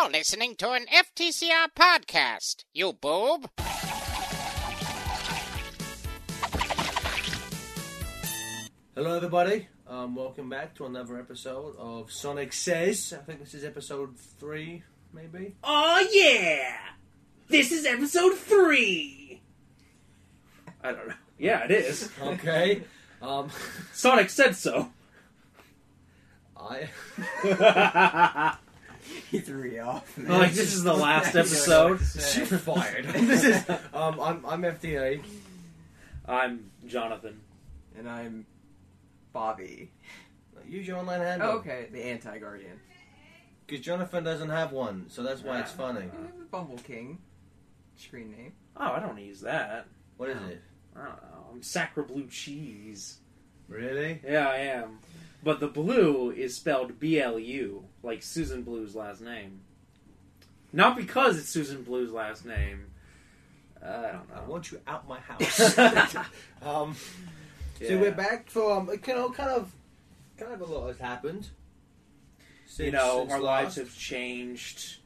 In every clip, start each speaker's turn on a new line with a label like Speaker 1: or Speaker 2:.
Speaker 1: You're listening to an FTCR podcast, you boob.
Speaker 2: Hello, everybody. Um, welcome back to another episode of Sonic Says. I think this is episode three, maybe.
Speaker 3: Oh yeah! This is episode three. I don't know. Yeah, it is.
Speaker 2: Okay. um,
Speaker 3: Sonic said so.
Speaker 2: I.
Speaker 4: He threw me off. man.
Speaker 3: like this is the last episode.
Speaker 2: You're fired. this is. Um, I'm, I'm FTA.
Speaker 3: I'm Jonathan.
Speaker 4: and I'm Bobby.
Speaker 2: Use your online handle.
Speaker 4: Oh, okay, the anti-guardian.
Speaker 2: Because Jonathan doesn't have one, so that's why it's funny.
Speaker 4: Uh, Bumble King. Screen name.
Speaker 3: Oh, I don't use that.
Speaker 2: What is it?
Speaker 3: I don't know. I'm Sacra Blue Cheese.
Speaker 2: Really?
Speaker 3: Yeah, I am. But the blue is spelled B L U, like Susan Blue's last name. Not because it's Susan Blue's last name. Uh, I don't know.
Speaker 2: I want you out my house. um, So we're back from you know kind of kind of a lot has happened. Since,
Speaker 3: you know, our
Speaker 2: last.
Speaker 3: lives have changed.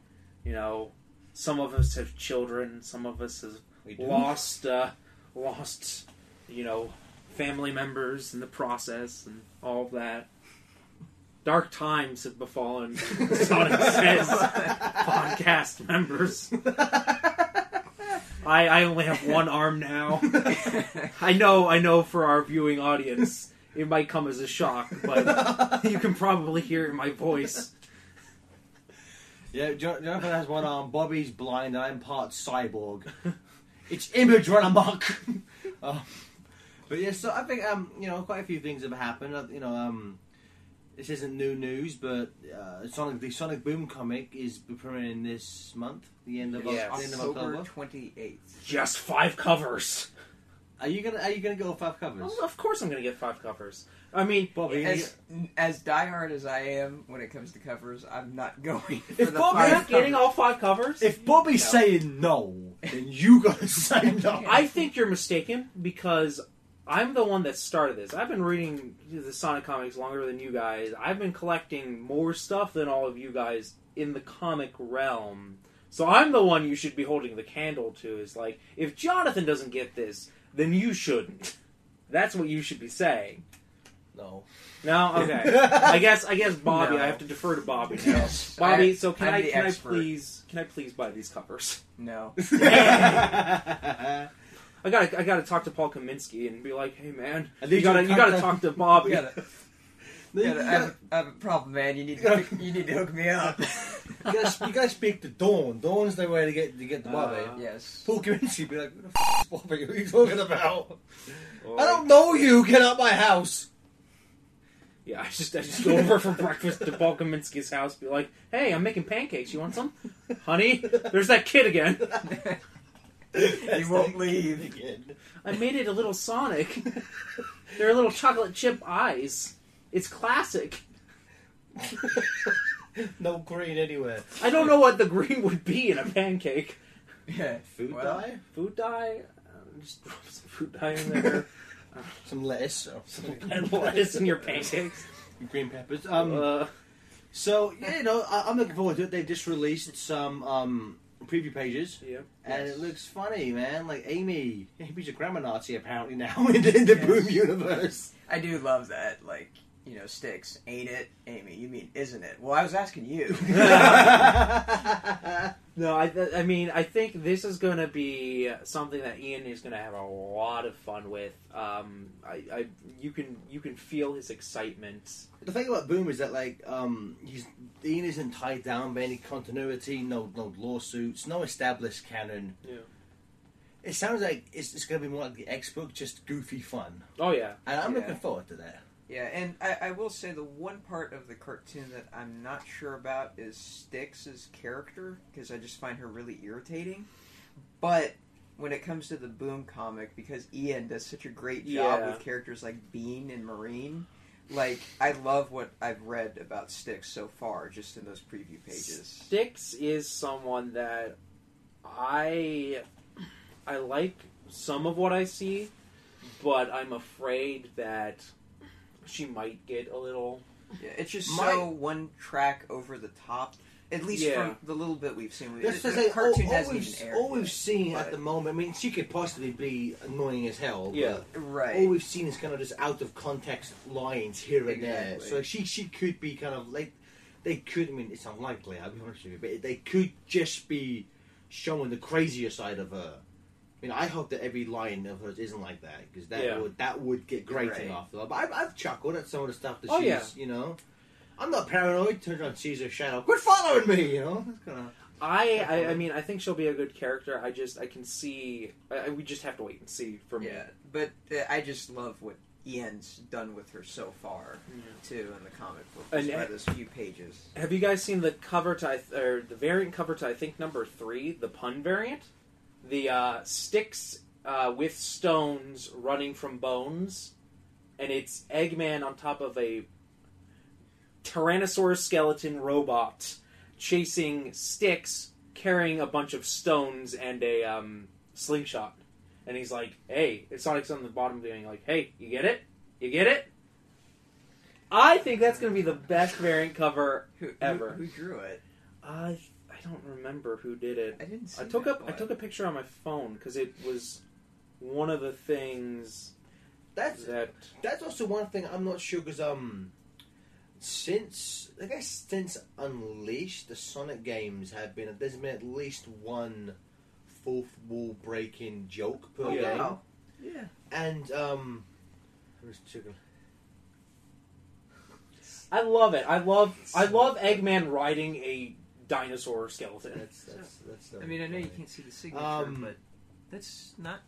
Speaker 3: You know, some of us have children. Some of us have lost, uh, lost, you know, family members in the process and all of that. Dark times have befallen Sonic Says podcast members. I, I only have one arm now. I know, I know. For our viewing audience, it might come as a shock, but you can probably hear it in my voice.
Speaker 2: Yeah, Jonathan has one arm. Bobby's blind. I'm part cyborg. it's image run amok. uh, but yeah, so I think um, you know, quite a few things have happened. Uh, you know, um, this isn't new news, but uh, Sonic the Sonic Boom comic is premiering this month, the end of,
Speaker 3: Yes.
Speaker 2: the end of
Speaker 4: October
Speaker 2: October.
Speaker 4: twenty eighth.
Speaker 3: Just five covers.
Speaker 2: Are you gonna Are you gonna go with five covers?
Speaker 3: Well, of course, I'm going to get five covers. I mean,
Speaker 2: Bobby, you
Speaker 4: As as diehard as I am when it comes to covers, I'm not going for
Speaker 2: If
Speaker 4: the
Speaker 2: Bobby
Speaker 3: you're not getting
Speaker 4: covers.
Speaker 3: all five covers.
Speaker 2: if Bobby's
Speaker 4: No.
Speaker 2: saying no, then you gotta say no.
Speaker 3: I think you're mistaken because I'm the one that started this. I've been reading the Sonic comics longer than you guys. I've been collecting more stuff than all of you guys in the comic realm. So I'm the one you should be holding the candle to. Is like, if Jonathan doesn't get this, then you shouldn't. That's what you should be saying.
Speaker 2: no.
Speaker 3: No, okay. I guess I guess Bobby.
Speaker 4: No.
Speaker 3: I have to defer to Bobby now. Bobby,
Speaker 4: I-
Speaker 3: so can
Speaker 4: I'm
Speaker 3: I can
Speaker 4: expert.
Speaker 3: I please can I please buy these covers?
Speaker 4: No.
Speaker 3: I got I got to talk to Paul Kaminski and be like, hey man,
Speaker 2: I
Speaker 3: you got to
Speaker 2: you
Speaker 3: got to talk to Bobby.
Speaker 4: You gotta,
Speaker 2: You
Speaker 4: you gotta, I, have, I have a problem, man. You need to you need to hook me up.
Speaker 2: gotta, you gotta speak to Dawn. Dawn's the way to get to get the Bobby.
Speaker 3: Uh,
Speaker 4: yes.
Speaker 2: Paul Kaminski be like, "Who the f- is Bobby? Who are you talking about?
Speaker 3: Or-
Speaker 2: I don't know you. Get out my house."
Speaker 3: Yeah, I just I just go over for breakfast to Paul Kaminski's house, be like, hey, I'm making pancakes. You want some, honey? There's that kid again.
Speaker 4: He won't leave.
Speaker 2: Again.
Speaker 3: I made it a little Sonic. They're little chocolate chip eyes. It's classic.
Speaker 2: no green anywhere.
Speaker 3: I don't know what the green would be in a pancake.
Speaker 4: Yeah.
Speaker 2: Food
Speaker 4: Well,
Speaker 2: dye,
Speaker 3: Food dye? Uh, just drop some food dye in there.
Speaker 2: some lettuce, or some
Speaker 3: and lettuce in your pancakes.
Speaker 2: green peppers. Um.
Speaker 3: Uh,
Speaker 2: so yeah, you know, I, I'm looking forward to it. They just released some um preview pages.
Speaker 3: yeah.
Speaker 2: And
Speaker 4: Yes.
Speaker 2: it looks funny, man. Like Amy, Amy's a grammar Nazi apparently now in the, in the
Speaker 4: Yes.
Speaker 2: Boom universe.
Speaker 4: I do love that. Like, you know, sticks. Ain't it, Amy? You mean, isn't it? Well, I was asking you.
Speaker 3: No, I, th- I mean, I think this is going to be something that Ian is going to have a lot of fun with. Um, I, I, you can, you can feel his excitement.
Speaker 2: The thing about Boom is that like um, he's Ian isn't tied down by any continuity, no no lawsuits, no established canon.
Speaker 3: Yeah.
Speaker 2: It sounds like it's, it's going to be more like the X book, just goofy fun,
Speaker 3: Oh yeah,
Speaker 2: and I'm
Speaker 4: Yeah.
Speaker 2: looking forward to that.
Speaker 4: Yeah, and I, I will say the one part of the cartoon that I'm not sure about is Sticks' character because I just find her really irritating. But when it comes to the Boom comic, because Ian does such a great job
Speaker 3: Yeah.
Speaker 4: with characters like Bean and Marine, like I love what I've read about Sticks so far, just in those preview pages.
Speaker 3: Sticks is someone that I, I like some of what I see, but I'm afraid that she might get a little.
Speaker 4: Yeah, it's just
Speaker 2: My-
Speaker 4: so one track over the top At least
Speaker 3: Yeah.
Speaker 4: from the little bit we've seen.
Speaker 2: That's
Speaker 4: the,
Speaker 2: to
Speaker 4: the
Speaker 2: say, all,
Speaker 4: cartoon
Speaker 2: all
Speaker 4: hasn't
Speaker 2: we've,
Speaker 4: even aired.
Speaker 2: all we've
Speaker 4: yet.
Speaker 2: seen
Speaker 4: but-
Speaker 2: at the moment. I mean, she could possibly be annoying as hell. but
Speaker 3: Yeah.
Speaker 4: Right.
Speaker 2: All we've seen is kind of just out of context lines here and there.
Speaker 4: Exactly.
Speaker 2: So she she could be kind of like they could. I mean, it's unlikely. I'll be honest with you, but they could just be showing the crazier side of her. I mean, I hope that every line of hers isn't like that because that
Speaker 3: Yeah.
Speaker 2: would that would get grating
Speaker 4: Right.
Speaker 2: after that. But I've, I've chuckled at some of the stuff that
Speaker 3: Oh,
Speaker 2: she's,
Speaker 3: yeah.
Speaker 2: you know. I'm not paranoid. Turns on sees her shadow. Quit following me, you know. That's kind of.
Speaker 3: I, I I mean I think she'll be a good character. I just I can see I, I- we just have to wait and see for me.
Speaker 4: Yeah, but uh, I just love what Ian's done with her so far, too, in the comic book.
Speaker 3: And-
Speaker 4: Just by those few pages.
Speaker 3: Have you guys seen the cover to I th- or the variant cover to I think number three, the pun variant, the uh, sticks uh, with stones running from bones, and it's Eggman on top of a Tyrannosaurus skeleton robot chasing sticks, carrying a bunch of stones and a um, slingshot, and he's like, "Hey," it's Sonic's on the bottom doing like, "Hey, you get it? You get it?" I think that's going to be the best variant cover
Speaker 4: Who, who-
Speaker 3: Ever.
Speaker 4: Who, drew it?
Speaker 3: I don't remember who did it.
Speaker 4: I didn't see
Speaker 3: I took
Speaker 4: that
Speaker 3: up I took a picture on my phone because it was one of the things
Speaker 2: That's
Speaker 3: that
Speaker 2: That's also one thing I'm not sure because um, since I guess since Unleashed, the Sonic games have been there's been at least one fourth wall breaking joke per
Speaker 4: Oh,
Speaker 2: game.
Speaker 4: Yeah.
Speaker 2: and um, I'm just.
Speaker 3: I love it. I love I love Eggman riding a dinosaur skeleton.
Speaker 2: That's that's that's.
Speaker 4: I mean, I know you can't see the signature,
Speaker 2: Um,
Speaker 4: but that's not.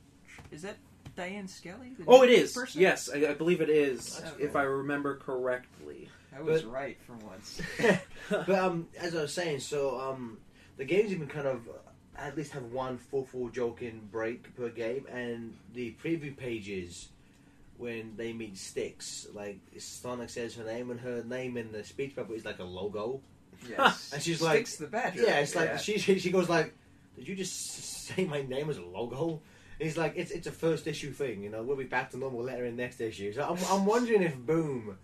Speaker 4: Is that Diana Skelly? the
Speaker 3: Oh, it is.
Speaker 4: Person?
Speaker 3: Yes, I, I believe it is.
Speaker 4: That's
Speaker 3: If
Speaker 4: cool.
Speaker 3: I remember correctly.
Speaker 4: I was
Speaker 2: But-
Speaker 4: right for once.
Speaker 2: but um, as I was saying, so um, the games even kind of uh, at least have one fourth wall joking break per game, and the preview pages when they meet Sticks, like Sonic says her name, and her name in the speech bubble is like a logo.
Speaker 4: Yes.
Speaker 2: And she's like-
Speaker 4: Sticks the Badger.
Speaker 2: Yeah, it's like
Speaker 4: Yeah.
Speaker 2: she she she goes like, "Did you just say my name as a logo?" And he's like, "It's it's a first issue thing, you know. We'll be back to normal later in next issue." So I'm, I'm wondering if Boom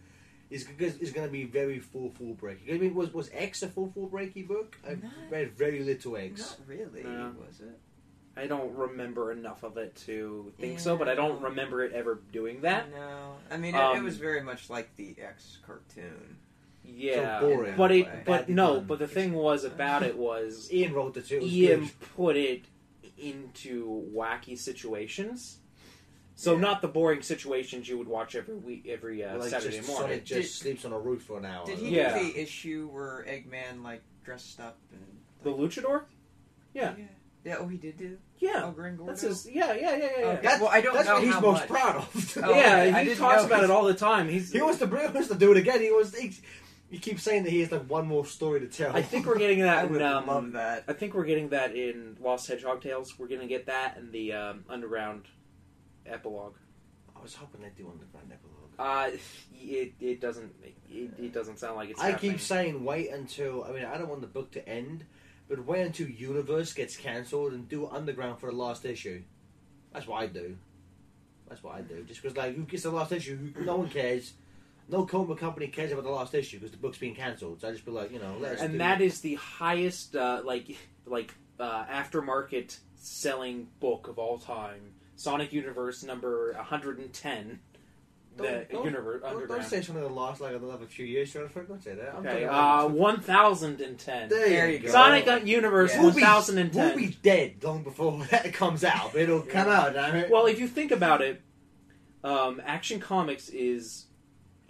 Speaker 2: is is going to be very fourth wall breaky. I mean, was was X a fourth wall breaky book? I
Speaker 4: Not-
Speaker 2: read very little X.
Speaker 4: Not really,
Speaker 3: No.
Speaker 4: was it?
Speaker 3: I don't remember enough of it to think
Speaker 4: Yeah,
Speaker 3: so, but I don't remember it ever doing that.
Speaker 4: No. I mean, it, it
Speaker 3: Um,
Speaker 4: was very much like the X cartoon.
Speaker 3: Yeah,
Speaker 2: So boring.
Speaker 3: but it,
Speaker 4: Way.
Speaker 3: but no,
Speaker 2: done.
Speaker 3: but the thing was about it was
Speaker 2: Ian wrote it too. It
Speaker 3: Ian
Speaker 2: good.
Speaker 3: put it into wacky situations. So
Speaker 4: Yeah.
Speaker 3: not the boring situations you would watch every week, every uh,
Speaker 2: Like
Speaker 3: Saturday
Speaker 2: just,
Speaker 3: morning.
Speaker 2: Sonic just sleeps on a roof for an hour.
Speaker 4: Did he
Speaker 3: Yeah.
Speaker 4: do the issue where Eggman like dressed up and
Speaker 3: The Luchador? Yeah.
Speaker 4: yeah, yeah? Oh, he did do.
Speaker 3: Yeah,
Speaker 4: Oh, Green Gordo.
Speaker 3: that's his. Yeah, yeah, yeah, yeah. yeah.
Speaker 4: Okay.
Speaker 2: That's,
Speaker 4: Well, I don't
Speaker 2: that's
Speaker 4: know
Speaker 2: what he's most
Speaker 4: much.
Speaker 2: proud of.
Speaker 4: Oh,
Speaker 3: yeah,
Speaker 4: okay.
Speaker 3: He talks
Speaker 4: know
Speaker 3: about
Speaker 4: he's-
Speaker 3: it all the time. He's.
Speaker 2: he wants to he wants to do it again. He was. He, you keep saying that he has like one more story to tell.
Speaker 3: I think we're getting
Speaker 4: I
Speaker 3: that.
Speaker 4: would
Speaker 3: in, um,
Speaker 4: love that.
Speaker 3: I think we're getting that in Lost Hedgehog Tales. We're gonna get that in the um, Underground epilogue.
Speaker 2: I was hoping they'd do underground epilogue.
Speaker 3: Uh, it it doesn't it, it doesn't sound like it's.
Speaker 2: I
Speaker 3: happening.
Speaker 2: keep saying wait until. I mean, I don't want the book to end, but wait until Universe gets cancelled and do Underground for the last issue. That's what I do. That's what I do. Just because, like, who gets the last issue? No one cares. No comic company cares about the last issue because the book's being cancelled. So I just be like, you know, let us do
Speaker 3: and that is the highest uh, like like uh, aftermarket selling book of all time. Sonic Universe number 110. The
Speaker 2: Don't- don't-
Speaker 3: universe
Speaker 2: Don't, don't say something that lasts like another few years. Jonathan. Don't say that. I'm
Speaker 3: Okay, uh, 1010.
Speaker 2: there,
Speaker 4: There
Speaker 2: you go.
Speaker 3: Sonic Universe
Speaker 4: Yeah.
Speaker 2: We'll be-
Speaker 3: 1010.
Speaker 2: We'll be dead long before that comes out. It'll come out, it.
Speaker 3: Well, if you think about it, um, Action Comics is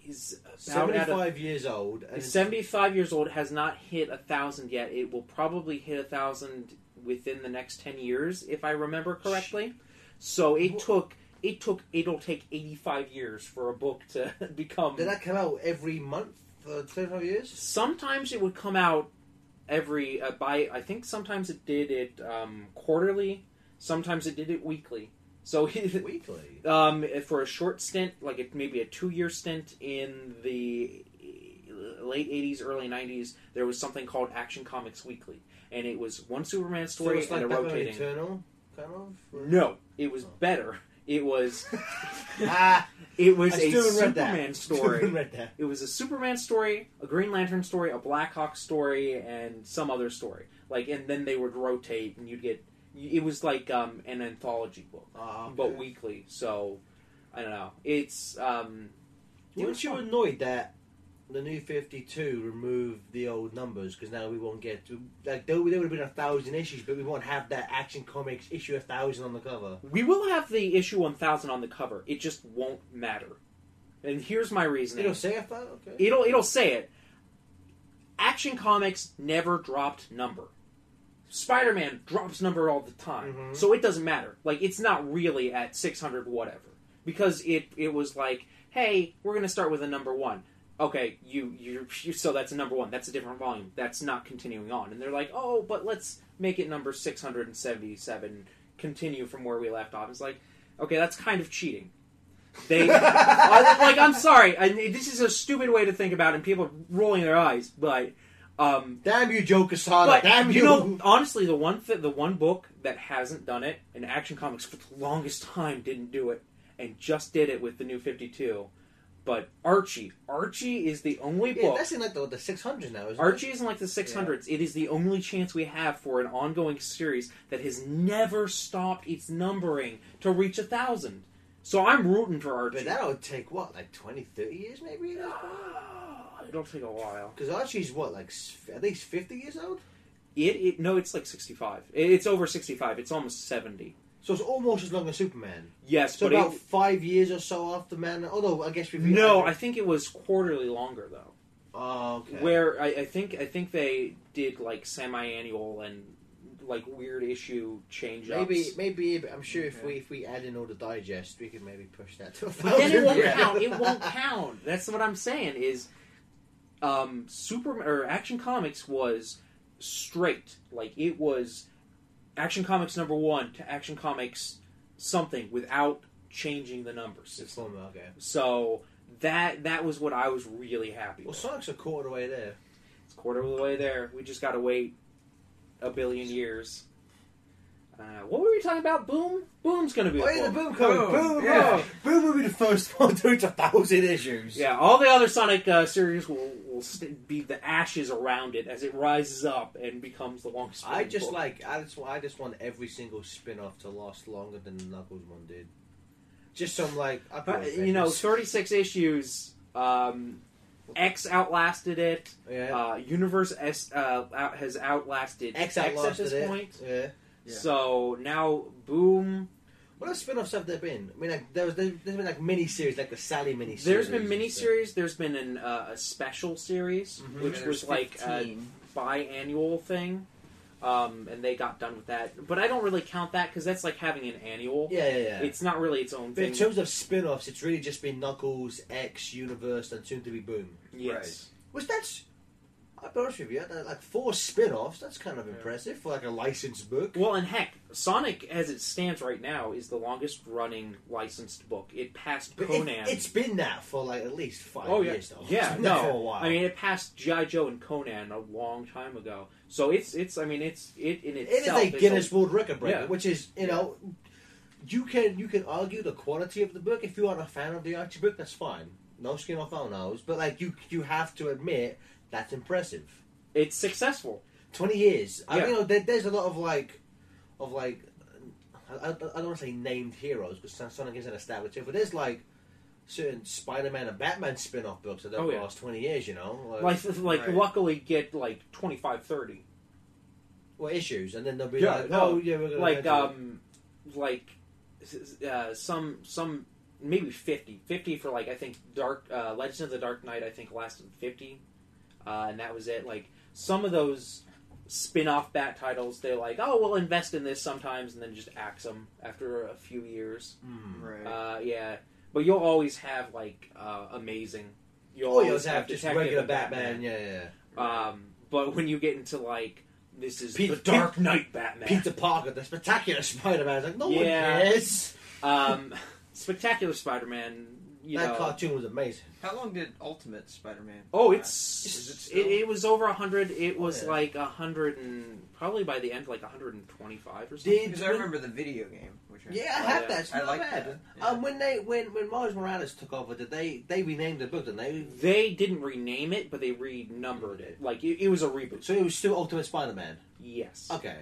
Speaker 3: at
Speaker 2: seventy-five years old.
Speaker 3: 75 years old, has not hit a thousand yet. It will probably hit a thousand within the next 10 years, if I remember correctly. So it took it took it'll take 85 years for a book to become.
Speaker 2: Did that come out every month for twenty-five years?
Speaker 3: Sometimes it would come out every uh, by I think sometimes it did it um, quarterly. Sometimes it did it weekly. So
Speaker 2: Weekly.
Speaker 3: um, for a short stint, like it, maybe a two-year stint in the late '80s, early '90s, there was something called Action Comics Weekly, and it was one Superman
Speaker 2: So
Speaker 3: story
Speaker 2: it's like
Speaker 3: and a rotating.
Speaker 2: Eternal, kind of. or-
Speaker 3: No, it was
Speaker 2: Oh.
Speaker 3: better. It was
Speaker 2: ah,
Speaker 3: it was a
Speaker 2: still haven't read.
Speaker 3: Superman story.
Speaker 2: haven't read that.
Speaker 3: It was a Superman story, a Green Lantern story, a Black Hawk story, and some other story. Like, and then they would rotate, and you'd get. It was like um, an anthology book,
Speaker 2: Ah, okay.
Speaker 3: but weekly. So, I don't know. It's um,
Speaker 2: Weren't you annoyed that the new 52 removed the old numbers because now we won't get to like there, there would have been a thousand issues, but we won't have that Action Comics issue a thousand on the cover.
Speaker 3: We will have the issue 1000 on the cover. It just won't matter. And here's my reasoning.
Speaker 2: It'll say a thousand. Okay.
Speaker 3: It'll it'll say it. Action Comics never dropped number. Spider-Man drops number all the time,
Speaker 2: Mhm.
Speaker 3: so it doesn't matter. Like it's not really at 600 whatever because it it was like, hey, we're gonna start with a number one. Okay, you you so that's a number one. That's a different volume. That's not continuing on. And they're like, oh, but let's make it number 677. Continue from where we left off. It's like, okay, that's kind of cheating. They I- like I'm sorry. I, this is a stupid way to think about it, and people are rolling their eyes. But um,
Speaker 2: Damn you, Joe Quesada! Damn you!
Speaker 3: you know, honestly, the one th- the one book that hasn't done it, and Action Comics for the longest time didn't do it, and just did it with the new Fifty Two. But Archie, Archie is the only
Speaker 2: yeah,
Speaker 3: book.
Speaker 2: that's in like the, the 600 now, isn't
Speaker 3: Archie isn't like the 600s. It is the only chance we have for an ongoing series that has never stopped its numbering to reach a thousand. So I'm rooting for
Speaker 2: it?
Speaker 3: Archie.
Speaker 2: But that'll take what, like 20, 30 years maybe?
Speaker 3: It'll take a while.
Speaker 2: Because Archie's what, like at least 50 years old?
Speaker 3: It, it no, it's like 65. It- It's over 65. It's almost 70.
Speaker 2: So it's almost as long as Superman.
Speaker 3: Yes,
Speaker 2: So
Speaker 3: but
Speaker 2: about
Speaker 3: it,
Speaker 2: five years or so after Man. Although I guess we've
Speaker 3: no, I think it was quarterly longer though.
Speaker 2: Oh, okay.
Speaker 3: Where I, I think I think they did like semi-annual and like weird issue change ups.
Speaker 2: Maybe, maybe. I'm sure if we if we add in all the digest, we could maybe push that to a
Speaker 3: But then it won't count. It won't count. That's what I'm saying. Is um, Super or Action Comics was straight. Like it was Action Comics number one to Action Comics something without changing the numbers.
Speaker 2: It's fun, okay.
Speaker 3: So that that was what I was really happy
Speaker 2: Well,
Speaker 3: with.
Speaker 2: Sonic's a quarter way there.
Speaker 3: It's quarter of the way there. We just got to wait a billion years. Uh, what were we talking about? Boom. Boom's going to be.
Speaker 2: Oh, yeah, the. Boom comic.
Speaker 4: Boom,
Speaker 2: Boom,
Speaker 4: yeah.
Speaker 2: Boom will be the first one to reach a thousand issues.
Speaker 3: Yeah, all the other Sonic uh, series will, will st- be the ashes around it as it rises up and becomes the longest.
Speaker 2: I just
Speaker 3: book.
Speaker 2: like I just I just want every single spin-off to last longer than the Knuckles one did. Just some like I
Speaker 3: But, you know, 36 issues. Um, X outlasted it.
Speaker 2: yeah.
Speaker 3: Uh, Universe S uh, out, has outlasted
Speaker 2: X
Speaker 3: at this
Speaker 2: it.
Speaker 3: point.
Speaker 2: Yeah.
Speaker 4: Yeah.
Speaker 3: So now, Boom.
Speaker 2: What other spin-offs have there been? I mean, like there was there's been like mini series, like the Sally mini series.
Speaker 3: There's been mini-series. There's been an, uh, a special series,
Speaker 2: Mhm.
Speaker 3: which
Speaker 4: There's
Speaker 3: was like a
Speaker 4: 15.
Speaker 3: biannual thing, um, and they got done with that. But I don't really count that because that's like having an annual.
Speaker 2: Yeah, yeah, yeah.
Speaker 3: It's not really its own
Speaker 2: but in terms of spin-offs, it's really just been Knuckles, X, Universe, and soon to be Boom.
Speaker 3: yes.
Speaker 2: Which that's, I'll be honest with you, like four spin-offs. That's kind of
Speaker 4: Yeah.
Speaker 2: impressive for like a licensed book.
Speaker 3: Well, and heck, Sonic, as it stands right now, is the longest running licensed book. It passed
Speaker 2: But
Speaker 3: Conan.
Speaker 2: it, has been that for like at least five
Speaker 3: oh yeah,
Speaker 2: years though.
Speaker 3: yeah.
Speaker 2: It's been that
Speaker 3: No,
Speaker 2: for a while.
Speaker 3: I mean it passed GI Joe and Conan a long time ago. So it's it's. I mean it's it in
Speaker 2: it is
Speaker 3: itself.
Speaker 2: a
Speaker 3: is
Speaker 2: Guinness World Record breaker,
Speaker 3: Yeah.
Speaker 2: which is you know. You can you can argue the quality of the book if you aren't a fan of the Archie book. That's fine, no skin off our nose. But like you you have to admit that's impressive.
Speaker 3: it's successful.
Speaker 2: Twenty years. I
Speaker 3: Yeah.
Speaker 2: you know there, there's a lot of like of like I, I, I don't want to say named heroes because Sonic isn't established here, but there's like certain Spider-Man and Batman spin-off books that have
Speaker 3: Oh, yeah.
Speaker 2: last twenty years. You know,
Speaker 3: Like like
Speaker 4: Right.
Speaker 3: luckily get like 25, 30.
Speaker 2: well, issues, and then they'll be
Speaker 3: Yeah,
Speaker 2: like,
Speaker 3: no,
Speaker 2: oh yeah, we're gonna
Speaker 3: like
Speaker 2: get to it.
Speaker 3: um like uh, some some maybe 50 50 for like i think dark uh, legends of the dark knight i think lasted 50 uh, and that was it like some of those spin-off bat titles they're like oh we'll invest in this sometimes and then just axe them after a few years
Speaker 2: Hmm.
Speaker 4: Right.
Speaker 3: uh, yeah but you'll always have like uh, amazing you'll
Speaker 2: Oh, you
Speaker 3: always
Speaker 2: have just
Speaker 3: Detective
Speaker 2: regular
Speaker 3: and
Speaker 2: Batman, yeah, yeah. yeah.
Speaker 3: um, but when you get into like this is
Speaker 2: Pete-
Speaker 3: the dark knight batman
Speaker 2: Peter Parker, the spectacular Spider-Man. Like no
Speaker 3: Yeah.
Speaker 2: one cares.
Speaker 3: Um, Spectacular Spider-Man you
Speaker 2: that
Speaker 3: know.
Speaker 2: cartoon was amazing.
Speaker 4: How long did Ultimate Spider-Man?
Speaker 3: Oh,
Speaker 4: last?
Speaker 3: it's
Speaker 4: it
Speaker 3: it,
Speaker 4: still?
Speaker 3: it, was over a hundred. It was
Speaker 2: yeah.
Speaker 3: like a hundred and probably by the end like hundred and twenty-five or something.
Speaker 2: Did
Speaker 4: Because I remember the video game. Which I,
Speaker 2: Yeah, I have
Speaker 3: Yeah.
Speaker 2: that. It's
Speaker 4: I like
Speaker 2: bad.
Speaker 4: that. Yeah.
Speaker 2: Um, when they when when Miles Morales took over, did they they renamed the book? Didn't they?
Speaker 3: They didn't rename it, but they renumbered it. Like it, it was a reboot.
Speaker 2: So it was still Ultimate Spider-Man.
Speaker 3: Yes.
Speaker 2: Okay.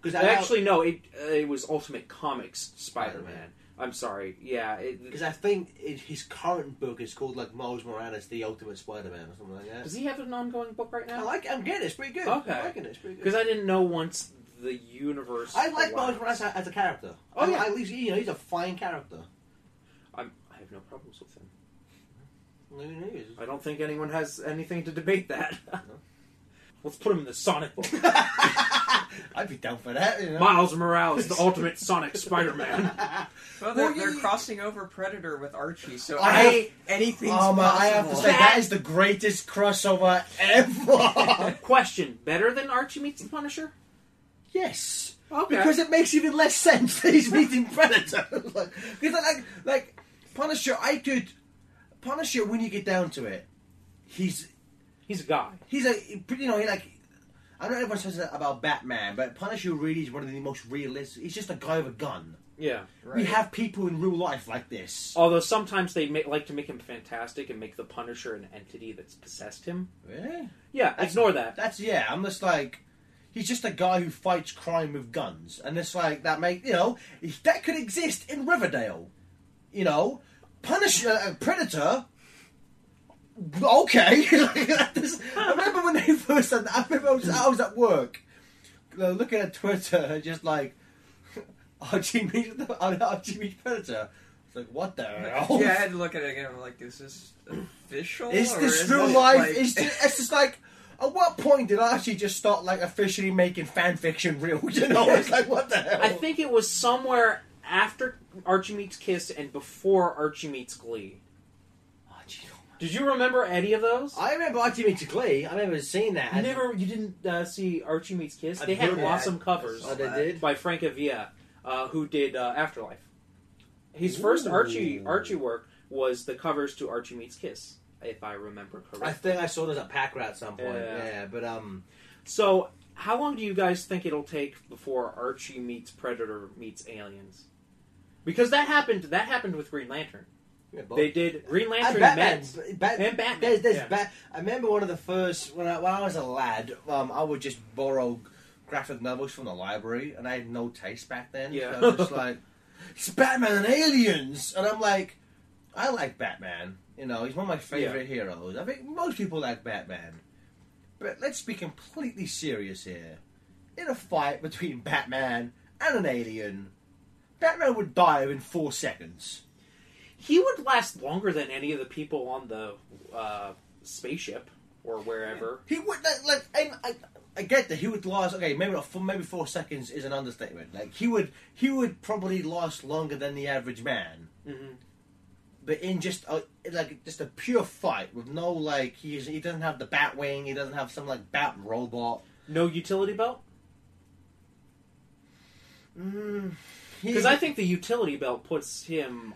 Speaker 2: Because
Speaker 3: Actually, no. It uh, it was Ultimate Comics Spider-Man.
Speaker 2: Spider-Man.
Speaker 3: I'm sorry. Yeah.
Speaker 2: Because I think it, his current book is called like Miles Morales, the Ultimate Spider-Man, or something like that.
Speaker 3: does he have an ongoing book right now?
Speaker 2: I
Speaker 3: now?
Speaker 2: like. I'm getting it. It's pretty good.
Speaker 3: Okay.
Speaker 2: I'm liking it. It's pretty good.
Speaker 3: Because I didn't know once the universe.
Speaker 2: I like
Speaker 3: allowed-
Speaker 2: Miles Morales as a character.
Speaker 3: Oh,
Speaker 2: I-
Speaker 3: yeah.
Speaker 2: I, least, you know, he's a fine character.
Speaker 3: I'm, I have no problems with him.
Speaker 2: Who knows?
Speaker 3: I don't think anyone has anything to debate that. Let's put him in the Sonic book.
Speaker 2: I'd be down for that. You know?
Speaker 3: Miles Morales, the ultimate Sonic Spider-Man.
Speaker 4: Well, they're,
Speaker 2: Well,
Speaker 4: they're
Speaker 2: you-
Speaker 4: crossing over Predator with Archie, so
Speaker 2: I
Speaker 4: I,
Speaker 2: have-
Speaker 4: anything's
Speaker 2: Oh my! I have to say that is the greatest crossover ever.
Speaker 3: Question: Better than Archie meets the Punisher?
Speaker 2: yes.
Speaker 3: Okay.
Speaker 2: Because it makes even less sense that he's meeting Predator. like, because like, like Punisher, I could Punisher when you get down to it, he's
Speaker 3: he's a guy.
Speaker 2: he's a you know he like I don't know everyone says that about Batman, but Punisher really is one of the most realistic. He's just a guy with a gun.
Speaker 3: Yeah.
Speaker 2: We have people in real life like this.
Speaker 3: Although sometimes they make, like to make him fantastic and make the Punisher an entity that's possessed him.
Speaker 2: Really?
Speaker 3: Yeah,
Speaker 2: That's-
Speaker 3: ignore that.
Speaker 2: That's yeah. I'm just like. He's just a guy who fights crime with guns, and it's like that. Make you know that could exist in Riverdale. You know, Punisher, uh, Predator. Okay, Like, I remember when they first said that. I remember I was, I was at work, uh, looking at Twitter, and just like Archie meets Archie meets Predator. It's like what the hell?
Speaker 4: Yeah, I had to look at it again. I'm like, is this official?
Speaker 2: Is
Speaker 4: or
Speaker 2: this
Speaker 4: is
Speaker 2: real
Speaker 4: it,
Speaker 2: life?
Speaker 4: like-
Speaker 2: It's, just, it's just like, at what point did Archie just start like officially making fan fiction real? You know, it's like what the hell?
Speaker 3: I think it was somewhere after Archie meets Kiss and before Archie meets Glee. Did you remember any of those?
Speaker 2: I remember Archie meets Glee. I remember seeing that.
Speaker 3: You never, you didn't uh, see Archie meets Kiss. They had awesome covers
Speaker 2: Oh, they did.
Speaker 3: by Francavilla, uh, who did uh, Afterlife. His first Archie Archie work was the covers to Archie meets Kiss, if I remember correctly.
Speaker 2: I think I saw those at Pack Rat at some point.
Speaker 3: Yeah.
Speaker 2: Yeah, but um,
Speaker 3: So, how long do you guys think it'll take before Archie meets Predator meets aliens? Because that happened. That happened with Green Lantern.
Speaker 2: Yeah.
Speaker 3: They did Green
Speaker 2: And
Speaker 3: Lantern
Speaker 2: Batman.
Speaker 3: met.
Speaker 2: Bat-
Speaker 3: And Batman,
Speaker 2: There's, there's
Speaker 3: yeah.
Speaker 2: Bat- I remember one of the first when I, when I was a lad. Um, I would just borrow graphic novels from the library, and I had no taste back then.
Speaker 3: Yeah.
Speaker 2: so I was just like it's Batman and aliens, and I'm like, I like Batman. You know, he's one of my favorite heroes. I think most people like Batman. But let's be completely serious here. In a fight between Batman and an alien, Batman would die in four seconds.
Speaker 3: He would last longer than any of the people on the uh, spaceship or wherever.
Speaker 2: He would like, like I, I get that he would last. Okay, maybe not. For, maybe four seconds is an understatement. Like he would, he would probably last longer than the average man.
Speaker 3: hmm
Speaker 2: But in just a, like just a pure fight with no like he's he doesn't have the bat wing. He doesn't have some like bat robot.
Speaker 3: No utility belt.
Speaker 2: Mm,
Speaker 3: Because I think the utility belt puts him.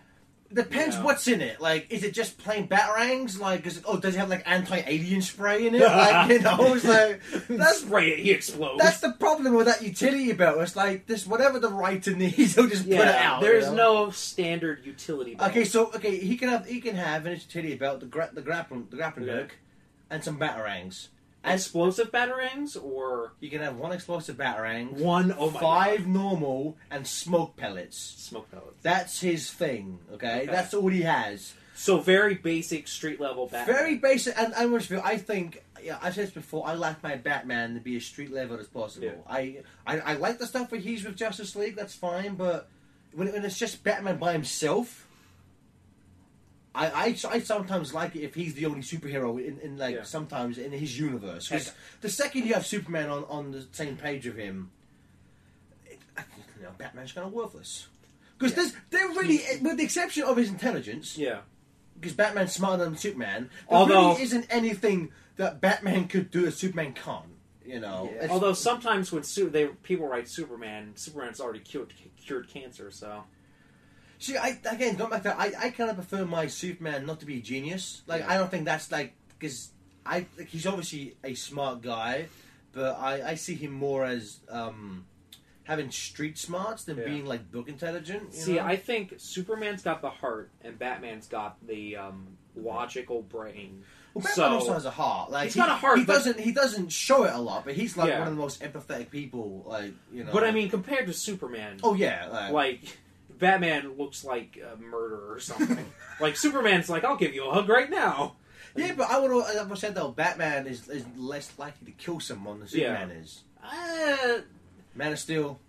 Speaker 2: Depends
Speaker 3: Yeah.
Speaker 2: what's in it. Like, is it just plain batarangs? Like, is it, oh, does it have like anti-alien spray in it? Like, you know, it's like that's
Speaker 3: spray it. He explodes.
Speaker 2: That's the problem with that utility belt. It's like this, whatever the writer needs, he'll just put it out.
Speaker 3: There's
Speaker 2: you know?
Speaker 3: no standard utility belt.
Speaker 2: Okay, so okay, he can have he can have in his utility belt the gra- the grappling the grappling
Speaker 3: Yeah.
Speaker 2: hook and some batarangs.
Speaker 3: Explosive batarangs or
Speaker 2: you can have one explosive batarang,
Speaker 3: one oh my
Speaker 2: five normal, and smoke pellets.
Speaker 3: smoke pellets.
Speaker 2: That's his thing. Okay,
Speaker 3: Okay.
Speaker 2: that's all he has.
Speaker 3: So very basic street level batarang.
Speaker 2: Very basic. And I must feel. I think. Yeah, I've said this before. I like my Batman to be as street level as possible.
Speaker 3: Yeah.
Speaker 2: I, I I like the stuff where he's with Justice League. That's fine. But when, when it's just Batman by himself, I, I, I sometimes like it if he's the only superhero in, in like
Speaker 3: Yeah.
Speaker 2: sometimes in his universe. 'Cause
Speaker 3: Heck.
Speaker 2: the second you have Superman on, on the same page with him, it, you know, Batman's kind of worthless. Because
Speaker 3: Yeah.
Speaker 2: there's they're really, with the exception of his intelligence,
Speaker 3: Yeah.
Speaker 2: because Batman's smarter than Superman. There
Speaker 3: Although-
Speaker 2: really isn't anything that Batman could do that Superman can't. You know,
Speaker 4: Yeah.
Speaker 3: Although sometimes when su- they people write Superman, Superman's already cured cured cancer. So
Speaker 2: See, I again going back to I, I kind of prefer my Superman not to be a genius. Like
Speaker 3: Yeah.
Speaker 2: I don't think that's like because I like, he's obviously a smart guy, but I, I see him more as um, having street smarts than
Speaker 3: Yeah.
Speaker 2: being like book intelligent. you
Speaker 3: See,
Speaker 2: know?
Speaker 3: I think Superman's got the heart, and Batman's got the um, logical brain.
Speaker 2: well, Batman
Speaker 3: so-
Speaker 2: also has a heart. Like
Speaker 3: He's
Speaker 2: he,
Speaker 3: got a heart,
Speaker 2: He doesn't he doesn't show it a lot, but he's like
Speaker 3: Yeah.
Speaker 2: one of the most empathetic people. Like you know.
Speaker 3: But I mean, compared to Superman,
Speaker 2: oh yeah, like,
Speaker 3: like Batman looks like a murderer or something. like Superman's like, I'll give you a hug right now.
Speaker 2: yeah. But I would have I said though, Batman is, is less likely to kill someone than
Speaker 3: Yeah.
Speaker 2: Superman is.
Speaker 3: Uh,
Speaker 2: Man of Steel.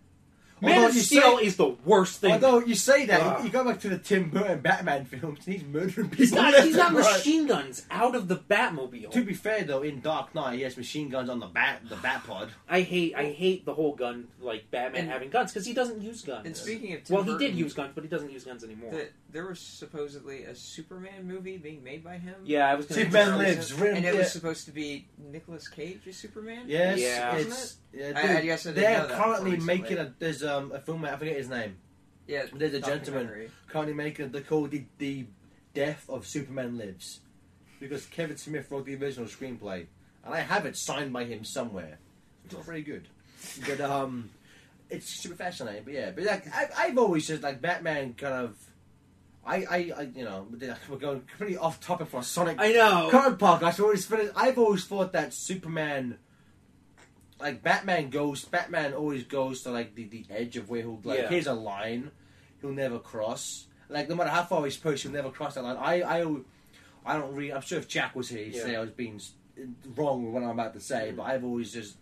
Speaker 3: Man
Speaker 2: Although
Speaker 3: of
Speaker 2: you
Speaker 3: Steel
Speaker 2: say-
Speaker 3: is the worst thing.
Speaker 2: Although you say that,
Speaker 3: Ugh.
Speaker 2: you go back to the Tim Burton Batman films, and he's murdering people.
Speaker 3: he's got
Speaker 2: left
Speaker 3: he's got
Speaker 2: and right.
Speaker 3: machine guns out of the Batmobile.
Speaker 2: To be fair, though, in Dark Knight, he has machine guns on the bat, the bat pod.
Speaker 3: I hate I hate the whole gun like Batman
Speaker 4: And-
Speaker 3: having guns because he doesn't use guns.
Speaker 4: And speaking of Tim
Speaker 3: well, he did use guns, but he doesn't use guns anymore.
Speaker 4: the, there was supposedly a Superman movie being made by him.
Speaker 3: yeah, I was gonna
Speaker 2: Superman
Speaker 3: say-
Speaker 2: Lives. written-
Speaker 4: and it
Speaker 2: yeah.
Speaker 4: was supposed to be Nicolas Cage as Superman.
Speaker 2: Yes,
Speaker 3: Yeah.
Speaker 2: it's. Yeah,
Speaker 4: I-
Speaker 2: dude,
Speaker 4: I guess I didn't
Speaker 2: they're
Speaker 4: know that
Speaker 2: currently making a. There's um a film. I forget his name.
Speaker 4: yeah.
Speaker 2: There's a gentleman currently making. the called the the Death of Superman Lives, because Kevin Smith wrote the original screenplay, and I have it signed by him somewhere. It's not very good, but um, it's super fascinating. But yeah, but like I, I've always just like Batman kind of. I, I, I, you know, we're going pretty off topic for a Sonic
Speaker 3: I know.
Speaker 2: current podcast. I've always, I've always thought that Superman, like Batman goes, Batman always goes to like the, the edge of where he'll like
Speaker 3: Yeah.
Speaker 2: here's a line he'll never cross. Like no matter how far he's pushed, he'll never cross that line. I, I, I don't really. I'm sure if Jack was here, he'd say I was being wrong with what I'm about to say,
Speaker 3: Mm.
Speaker 2: but I've always just,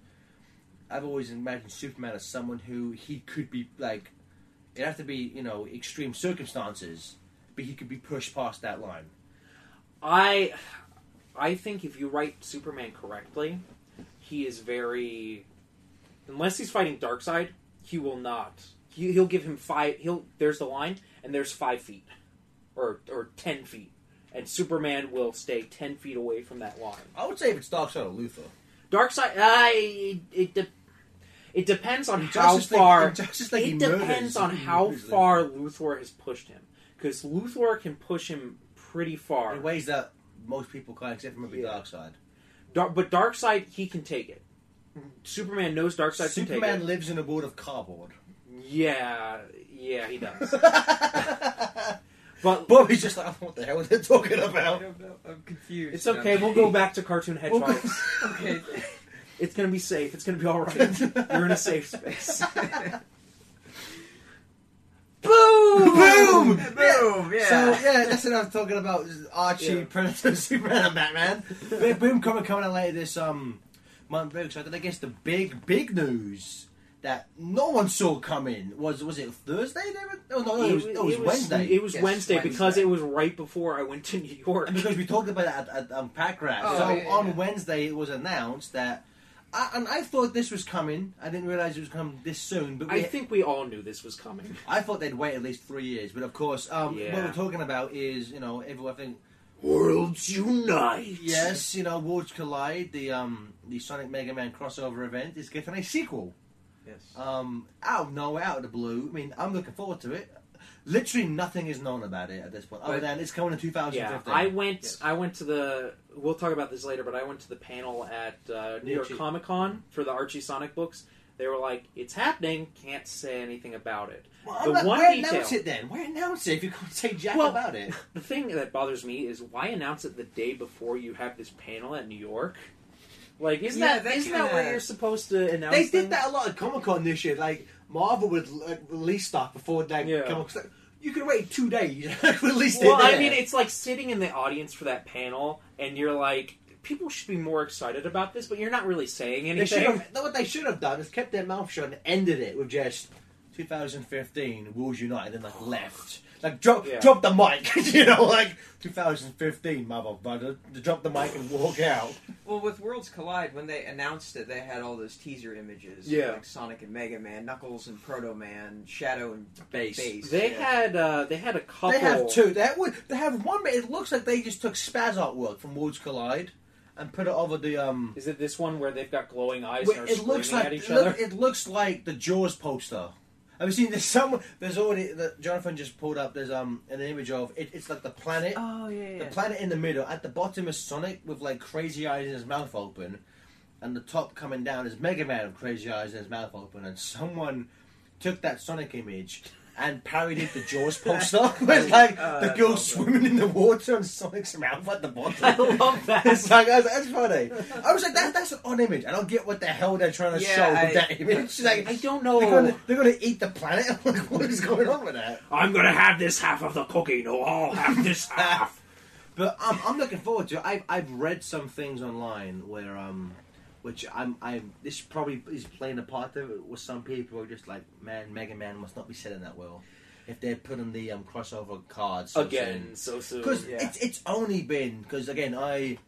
Speaker 2: I've always imagined Superman as someone who he could be like. It'd have to be you know extreme circumstances, but he could be pushed past that line.
Speaker 3: I I think if you write Superman correctly, he is very unless he's fighting Darkseid, he will not. He, he'll give him five. He'll there's the line, and there's five feet, or or ten feet, and Superman will stay ten feet away from that line.
Speaker 2: I would say if it's Darkseid or Luthor.
Speaker 3: Darkseid, uh, it it, de- it depends on how
Speaker 2: Justice
Speaker 3: far.
Speaker 2: Justice League,
Speaker 3: it depends on how far Luthor has pushed him, because Luthor can push him pretty far.
Speaker 2: in ways that most people can't, except for maybe
Speaker 3: Yeah.
Speaker 2: Darkseid.
Speaker 3: Dark, but Darkseid, he can take it. Superman knows Darkseid can take
Speaker 2: Superman
Speaker 3: it.
Speaker 2: lives in a world of cardboard.
Speaker 3: Yeah, yeah, he does. But Bobby's
Speaker 2: just like, what the hell are they talking
Speaker 4: I
Speaker 2: about?
Speaker 4: don't know. I'm confused.
Speaker 3: it's okay. We'll go back to cartoon
Speaker 2: We'll go-
Speaker 3: hedgehogs.
Speaker 4: okay.
Speaker 3: It's gonna be safe. It's gonna be all right. You're in a safe space. Boom!
Speaker 2: Boom!
Speaker 4: Boom! Yeah.
Speaker 2: So yeah, that's what I'm talking about. Archie,
Speaker 3: Yeah.
Speaker 2: Predator, Superman, and Batman. But Boom coming coming out later this um month. Very excited. I guess the big big news that no one saw coming was was it Thursday? They were, oh no, it was, it was Wednesday.
Speaker 3: It was
Speaker 4: Yes,
Speaker 3: Wednesday, because it was right before I went to New York.
Speaker 2: And because we talked about it at, at um, Pack Rat.
Speaker 4: Oh,
Speaker 2: so
Speaker 4: yeah,
Speaker 2: on
Speaker 4: yeah.
Speaker 2: Wednesday it was announced that, I, and I thought this was coming. I didn't realize it was coming this soon. But we,
Speaker 3: I think we all knew this was coming.
Speaker 2: I thought they'd wait at least three years. But of course, um, what we're talking about is you know everyone. Think
Speaker 3: Worlds unite.
Speaker 2: yes, you know Worlds Collide, the um the Sonic Mega Man crossover event is getting a sequel.
Speaker 4: yes.
Speaker 2: Um, out of nowhere, out of the blue. I mean, I'm looking forward to it. Literally nothing is known about it at this point, other
Speaker 4: But-
Speaker 2: than it's coming in 2015.
Speaker 3: Yeah, I went.
Speaker 4: Yes.
Speaker 3: I went to the. We'll talk about this later, but I went to the panel at uh, New York. Comic Con for the Archie Sonic books. They were like, "It's happening. Can't say anything about it."
Speaker 2: Well,
Speaker 3: the
Speaker 2: I'm not-
Speaker 3: one
Speaker 2: why
Speaker 3: detail-
Speaker 2: announce it then? Why announce it if you can't say jack
Speaker 3: Well,
Speaker 2: about it?
Speaker 3: The thing that bothers me is why announce it the day before you have this panel at New York? Like, isn't
Speaker 4: Yeah,
Speaker 3: that isn't that where you're supposed to announce?
Speaker 2: They
Speaker 3: things?
Speaker 2: did that a lot at Comic Con this year. Like Marvel would like, release stuff before they
Speaker 3: Yeah.
Speaker 2: come. Like, you could wait two days release it.
Speaker 3: Well, I mean, it's like sitting in the audience for that panel, and you're like, people should be more excited about this, but you're not really saying
Speaker 2: they
Speaker 3: anything.
Speaker 2: have. What they should have done is kept their mouth shut and ended it with just 2015 Worlds Unite and like left. Like drop,
Speaker 3: Yeah.
Speaker 2: drop the mic, you know, like 2015, motherfucker. Drop the mic and walk out.
Speaker 4: Well, with Worlds Collide, when they announced it, they had all those teaser images.
Speaker 3: Yeah.
Speaker 4: Like Sonic and Mega Man, Knuckles and Proto Man, Shadow and
Speaker 2: Bass.
Speaker 4: Bass.
Speaker 3: They
Speaker 4: yeah.
Speaker 3: had uh, they had a couple.
Speaker 2: They have two. They have, they have one. It looks like they just took spaz artwork from Worlds Collide and put it over the um.
Speaker 3: Is it this one where they've got glowing eyes
Speaker 2: Wait,
Speaker 3: and are
Speaker 2: it looks like
Speaker 3: at each
Speaker 2: it, look-
Speaker 3: other?
Speaker 2: it looks like the Jaws poster. Have you seen there's some? There's already that Jonathan just pulled up. There's um an image of it, it's like the planet,
Speaker 4: Oh yeah,
Speaker 2: the planet in the middle. At the bottom is Sonic with like crazy eyes and his mouth open, and the top coming down is Mega Man with crazy eyes and his mouth open. And someone took that Sonic image and parodied the Jaws poster. it's like
Speaker 4: Oh,
Speaker 2: the girl
Speaker 4: awesome.
Speaker 2: swimming in the water and Sonic's mouth at the bottom.
Speaker 3: I love that.
Speaker 2: It's like that's, that's funny. I was like, that, that's an odd image. I don't get what the hell they're trying to
Speaker 4: Yeah,
Speaker 2: show
Speaker 4: I-
Speaker 2: with that image. Like,
Speaker 3: I don't
Speaker 2: they're
Speaker 3: know.
Speaker 2: gonna, they're gonna eat the planet. like, what is going on with that?
Speaker 3: I'm gonna have this half of the cookie. No, I'll have this half.
Speaker 2: But um, I'm looking forward to. it. I've I've read some things online where um, which I'm I'm this probably is playing a part of it. With some people who are just like, man, Mega Man must not be selling that well. If they're putting the um crossover cards so
Speaker 3: Again, so soon.
Speaker 2: because
Speaker 4: Yeah.
Speaker 2: it's it's only been because again I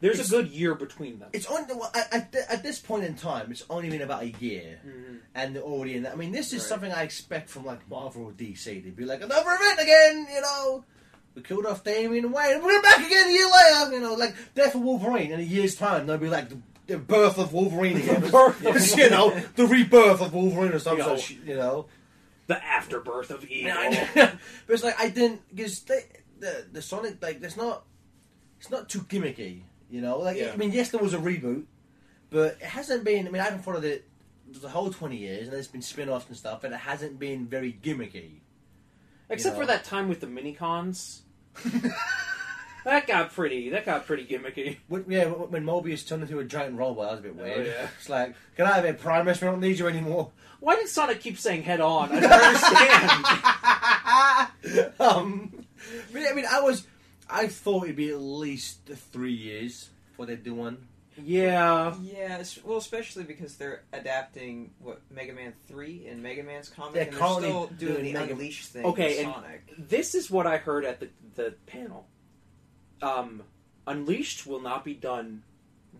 Speaker 3: There's
Speaker 2: it's-
Speaker 3: a good year between them.
Speaker 2: it's on well, at, at, th- at this point in time it's only been about a year
Speaker 3: Mhm.
Speaker 2: and they're already in that. I mean this is
Speaker 4: Right.
Speaker 2: something I expect from like Marvel or DC. They'd be like another event again, you know. We killed off Damian Wayne. We're back again a year later. You know, like Death of Wolverine in a year's time. They'll be like the, the birth of Wolverine again.
Speaker 3: The
Speaker 2: you know, the rebirth of Wolverine or something.
Speaker 3: You know.
Speaker 2: So, you know.
Speaker 3: The afterbirth of evil.
Speaker 2: but it's like I didn't because the the Sonic like there's not it's not too gimmicky. You know, like
Speaker 3: Yeah.
Speaker 2: I mean, yes, there was a reboot, but it hasn't been. I mean, I haven't followed it the whole twenty years, and there's been spin-offs and stuff, and it hasn't been very gimmicky.
Speaker 3: Except
Speaker 2: You
Speaker 3: for that time with the mini cons. That got pretty. That got pretty gimmicky.
Speaker 2: When, yeah, when when Mobius turned into a giant robot, that was a bit weird.
Speaker 3: Oh, yeah.
Speaker 2: It's like, can I have it, Primus? We don't need you anymore.
Speaker 3: Why did Sonic keep saying head on? I don't understand.
Speaker 2: um, I mean, I mean, I was, I thought it'd be at least three years before they do one.
Speaker 3: yeah.
Speaker 4: Yeah, well, especially because they're adapting what Mega Man Three in Mega Man's comic,
Speaker 2: They're
Speaker 4: and they're
Speaker 2: currently
Speaker 4: still doing,
Speaker 2: doing
Speaker 4: the
Speaker 2: Mega-
Speaker 4: Unleash thing.
Speaker 3: Okay,
Speaker 4: with
Speaker 3: and-
Speaker 4: Sonic.
Speaker 3: This is what I heard at the, the panel. Um, Unleashed will not be done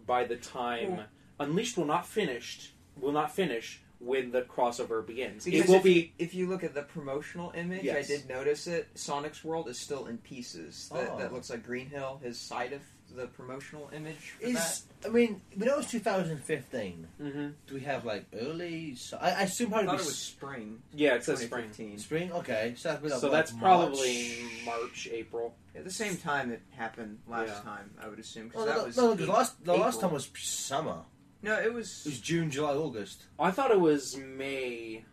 Speaker 3: by the time
Speaker 4: Well-
Speaker 3: Unleashed will not finished will not finish when the crossover begins.
Speaker 4: Because
Speaker 3: it will
Speaker 4: if,
Speaker 3: be
Speaker 4: If you look at the promotional image,
Speaker 2: Yes.
Speaker 4: I did notice it. Sonic's world is still in pieces. That,
Speaker 2: Oh.
Speaker 4: that looks like Green Hill. His side of the promotional image. For
Speaker 2: Is I mean, we know it's 2015.
Speaker 3: Mhm.
Speaker 2: Do we have like early? So I, I assume
Speaker 4: that. I
Speaker 2: probably
Speaker 4: thought it was spring.
Speaker 3: yeah, it says spring.
Speaker 4: 2015.
Speaker 2: spring. Okay, so that's, been,
Speaker 3: So
Speaker 2: like,
Speaker 3: that's
Speaker 2: March.
Speaker 3: probably March, April.
Speaker 4: At the same time it happened last
Speaker 3: Yeah.
Speaker 4: time, I would assume. 'cause
Speaker 2: Oh,
Speaker 4: that
Speaker 2: no,
Speaker 4: was
Speaker 2: no, because
Speaker 4: April-
Speaker 2: last the last
Speaker 4: April.
Speaker 2: time was summer.
Speaker 4: No, it was
Speaker 2: It was June, July, August.
Speaker 3: I thought it was May,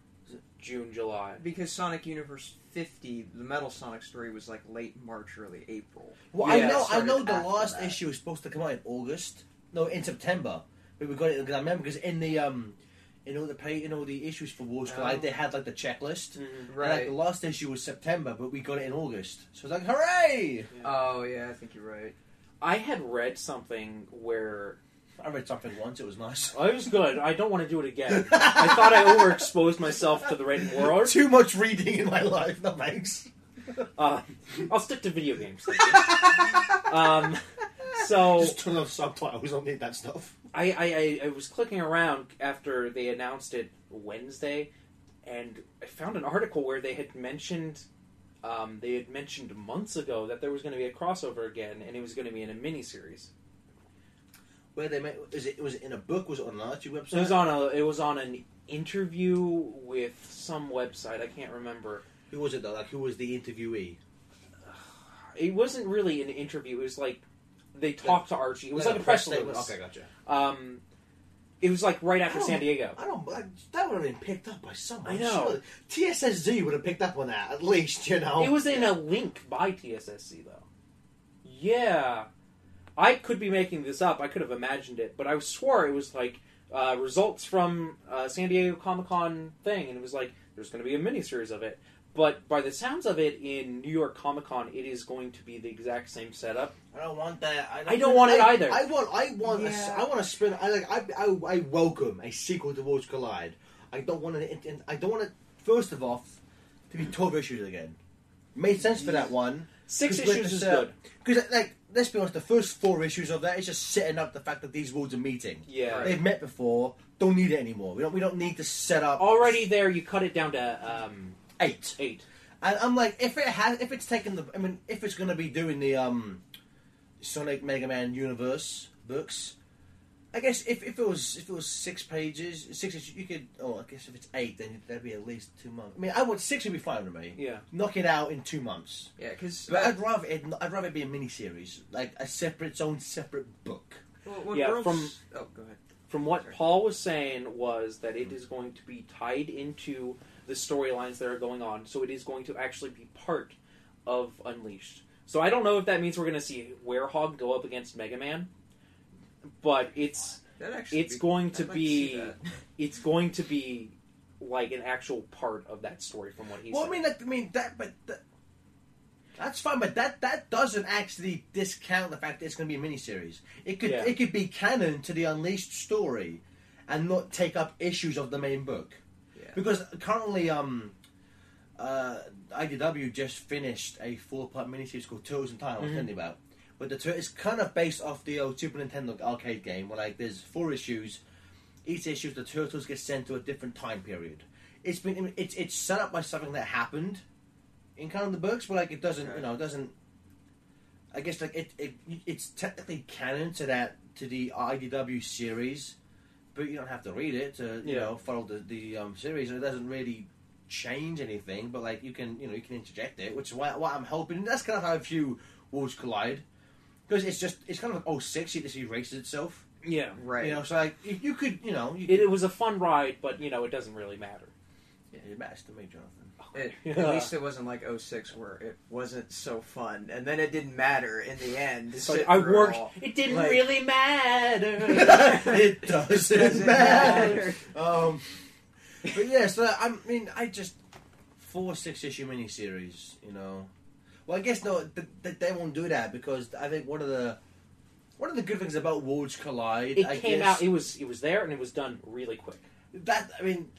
Speaker 3: June, July.
Speaker 4: because Sonic Universe 50, the Metal Sonic story was like late March, early April.
Speaker 2: Well,
Speaker 3: Yeah,
Speaker 2: I know,
Speaker 4: it
Speaker 2: I
Speaker 4: started
Speaker 2: know the
Speaker 4: after
Speaker 2: last
Speaker 4: that.
Speaker 2: issue was supposed to come out in August. No, in September. But we got it because I remember because in the um, in all the pay, in all the issues for Worlds
Speaker 4: Oh.
Speaker 2: Collide, they had like the checklist.
Speaker 3: Mhm.
Speaker 2: And, like the last issue was September, but we got it in August. So it's like, hooray!
Speaker 4: Oh yeah, I think you're right.
Speaker 3: I had read something where
Speaker 2: I read something once; it was nice.
Speaker 3: it was good. I don't want to do it again. I thought I overexposed myself to the written world.
Speaker 2: Too much reading in my life. No thanks.
Speaker 3: Uh, I'll stick to video games. thank you. um, so
Speaker 2: Just turn off subtitles. I Don't need that stuff.
Speaker 3: I, I, I, I was clicking around after they announced it Wednesday, and I found an article where they had mentioned um, they had mentioned months ago that there was going to be a crossover again, and it was going to be in a miniseries.
Speaker 2: Where they met? Is it? Was it in a book? Was it on an Archie website?
Speaker 3: It was on a it was on an interview with some website. I can't remember.
Speaker 2: Who was it though? Like, who was the interviewee?
Speaker 3: It wasn't really an interview. It was like they talked to Archie. It was like, a press release.
Speaker 2: statement. Okay, gotcha.
Speaker 3: Um, it was like right after
Speaker 2: I don't-
Speaker 3: San Diego.
Speaker 2: I don't. I, that would have been picked up by someone.
Speaker 3: I know.
Speaker 2: TSSZ would have picked up on that at least. You know.
Speaker 3: It was in a link by TSSZ though. Yeah, I could be making this up. I could have imagined it, but I swore it was like uh, results from uh, San Diego Comic Con thing, and it was like there's going to be a miniseries of it. But by the sounds of it, in New York Comic Con, it is going to be the exact same setup.
Speaker 2: I don't want that. I don't,
Speaker 3: I don't want it either.
Speaker 2: I want. I want.
Speaker 4: Yeah.
Speaker 2: I want to spin. I like. I, I. I welcome a sequel to Worlds Collide. I don't want it. I don't want it. First of all, to be twelve issues again. Made sense for that one.
Speaker 3: Six issues is
Speaker 2: uh,
Speaker 3: good.
Speaker 2: Because like, let's be honest, the first four issues of that is just setting up the fact that these worlds are meeting.
Speaker 3: Yeah.
Speaker 2: They've met before. Don't need it anymore. We don't. We don't need to set up
Speaker 3: Already there, you cut it down to um,
Speaker 2: eight.
Speaker 3: eight.
Speaker 2: And I'm like, if it has, if it's taken the, I mean, if it's going to be doing the um, Sonic Mega Man universe books, I guess if, if it was if it was six pages, six issues, you could. Oh, I guess if it's eight, then that'd be at least two months. I mean, I would six would be fine with me.
Speaker 3: Yeah.
Speaker 2: Knock it out in two months.
Speaker 4: Yeah, because
Speaker 2: But I'd rather it, I'd rather it be a miniseries, like a separate, its own separate book.
Speaker 3: Yeah, from-
Speaker 4: oh, go ahead.
Speaker 3: From what
Speaker 4: Sorry.
Speaker 3: Paul was saying was that it hmm. is going to be tied into the storylines that are going on, so it is going to actually be part of Unleashed. So I don't know if that means we're going to see Werehog go up against Mega Man, but it's it's
Speaker 4: be-
Speaker 3: going to
Speaker 4: I'd like see
Speaker 3: be it's going to be like an actual part of that story from what he
Speaker 2: Well,
Speaker 3: said.
Speaker 2: I mean, that, I mean that, but that, that's fine. But that that doesn't actually discount the fact that it's going to be a miniseries. It could
Speaker 3: Yeah.
Speaker 2: it could be canon to the Unleashed story, and not take up issues of the main book.
Speaker 4: Yeah.
Speaker 2: Because currently, um, uh, IDW just finished a four-part miniseries called Turtles in Time. I was
Speaker 3: Mhm.
Speaker 2: telling you about. But the tur- it's kind of based off the old Super Nintendo arcade game, where like there's four issues. Each issue, the turtles get sent to a different time period. It's been it's it's set up by something that happened in kind of the books, but like it doesn't you know it doesn't. I guess like it, it it's technically canon to that to the IDW series, but you don't have to read it to you
Speaker 3: Yeah.
Speaker 2: know follow the the um, series. And it doesn't really change anything, but like you can you know you can interject it, which is why what I'm hoping. That's kind of how I view Worlds Collide because it's just it's kind of like 06, it just erases itself.
Speaker 3: yeah,
Speaker 4: Right.
Speaker 2: You know, so like you, you could you know you
Speaker 3: it, it was a fun ride, but you know it doesn't really matter.
Speaker 2: yeah, it matters to me, Jonathan.
Speaker 4: It,
Speaker 3: Yeah.
Speaker 4: At least it wasn't like 06 where it wasn't so fun, and then it didn't matter in the end.
Speaker 3: It's like I
Speaker 4: it
Speaker 3: worked.
Speaker 4: all.
Speaker 3: It didn't
Speaker 4: Like-
Speaker 3: really matter.
Speaker 2: it doesn't,
Speaker 4: Doesn't
Speaker 2: matter.
Speaker 4: matter.
Speaker 2: Um, but yeah, so I mean, I just four six issue miniseries, you know. Well, I guess no, th- th- they won't do that because I think one of the one of the good things about Worlds Collide,
Speaker 3: it
Speaker 2: I
Speaker 3: came
Speaker 2: guess,
Speaker 3: out. It was it was there and it was done really quick.
Speaker 2: that I mean,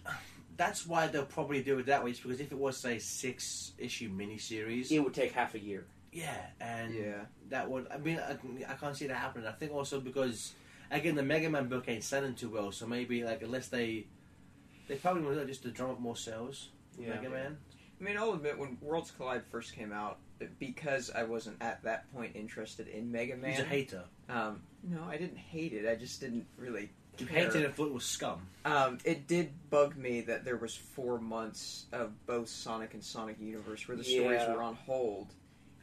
Speaker 2: that's why they'll probably do it that way. Is because if it was say six issue miniseries,
Speaker 3: It would take half a year.
Speaker 2: yeah, and
Speaker 4: Yeah.
Speaker 2: that would I mean I, I can't see that happening. I think also because again the Mega Man book ain't selling too well, so maybe like unless they they probably want to just to drum up more sales.
Speaker 3: Yeah.
Speaker 2: Mega Man.
Speaker 4: I mean, I'll admit, when Worlds Collide first came out, because I wasn't at that point interested in Mega Man.
Speaker 2: He's a hater.
Speaker 4: Um, no, I didn't hate it. I just didn't really
Speaker 2: You
Speaker 4: care.
Speaker 2: hated it if it was scum.
Speaker 4: Um, it did bug me that there was four months of both Sonic and Sonic Universe where the stories were on hold,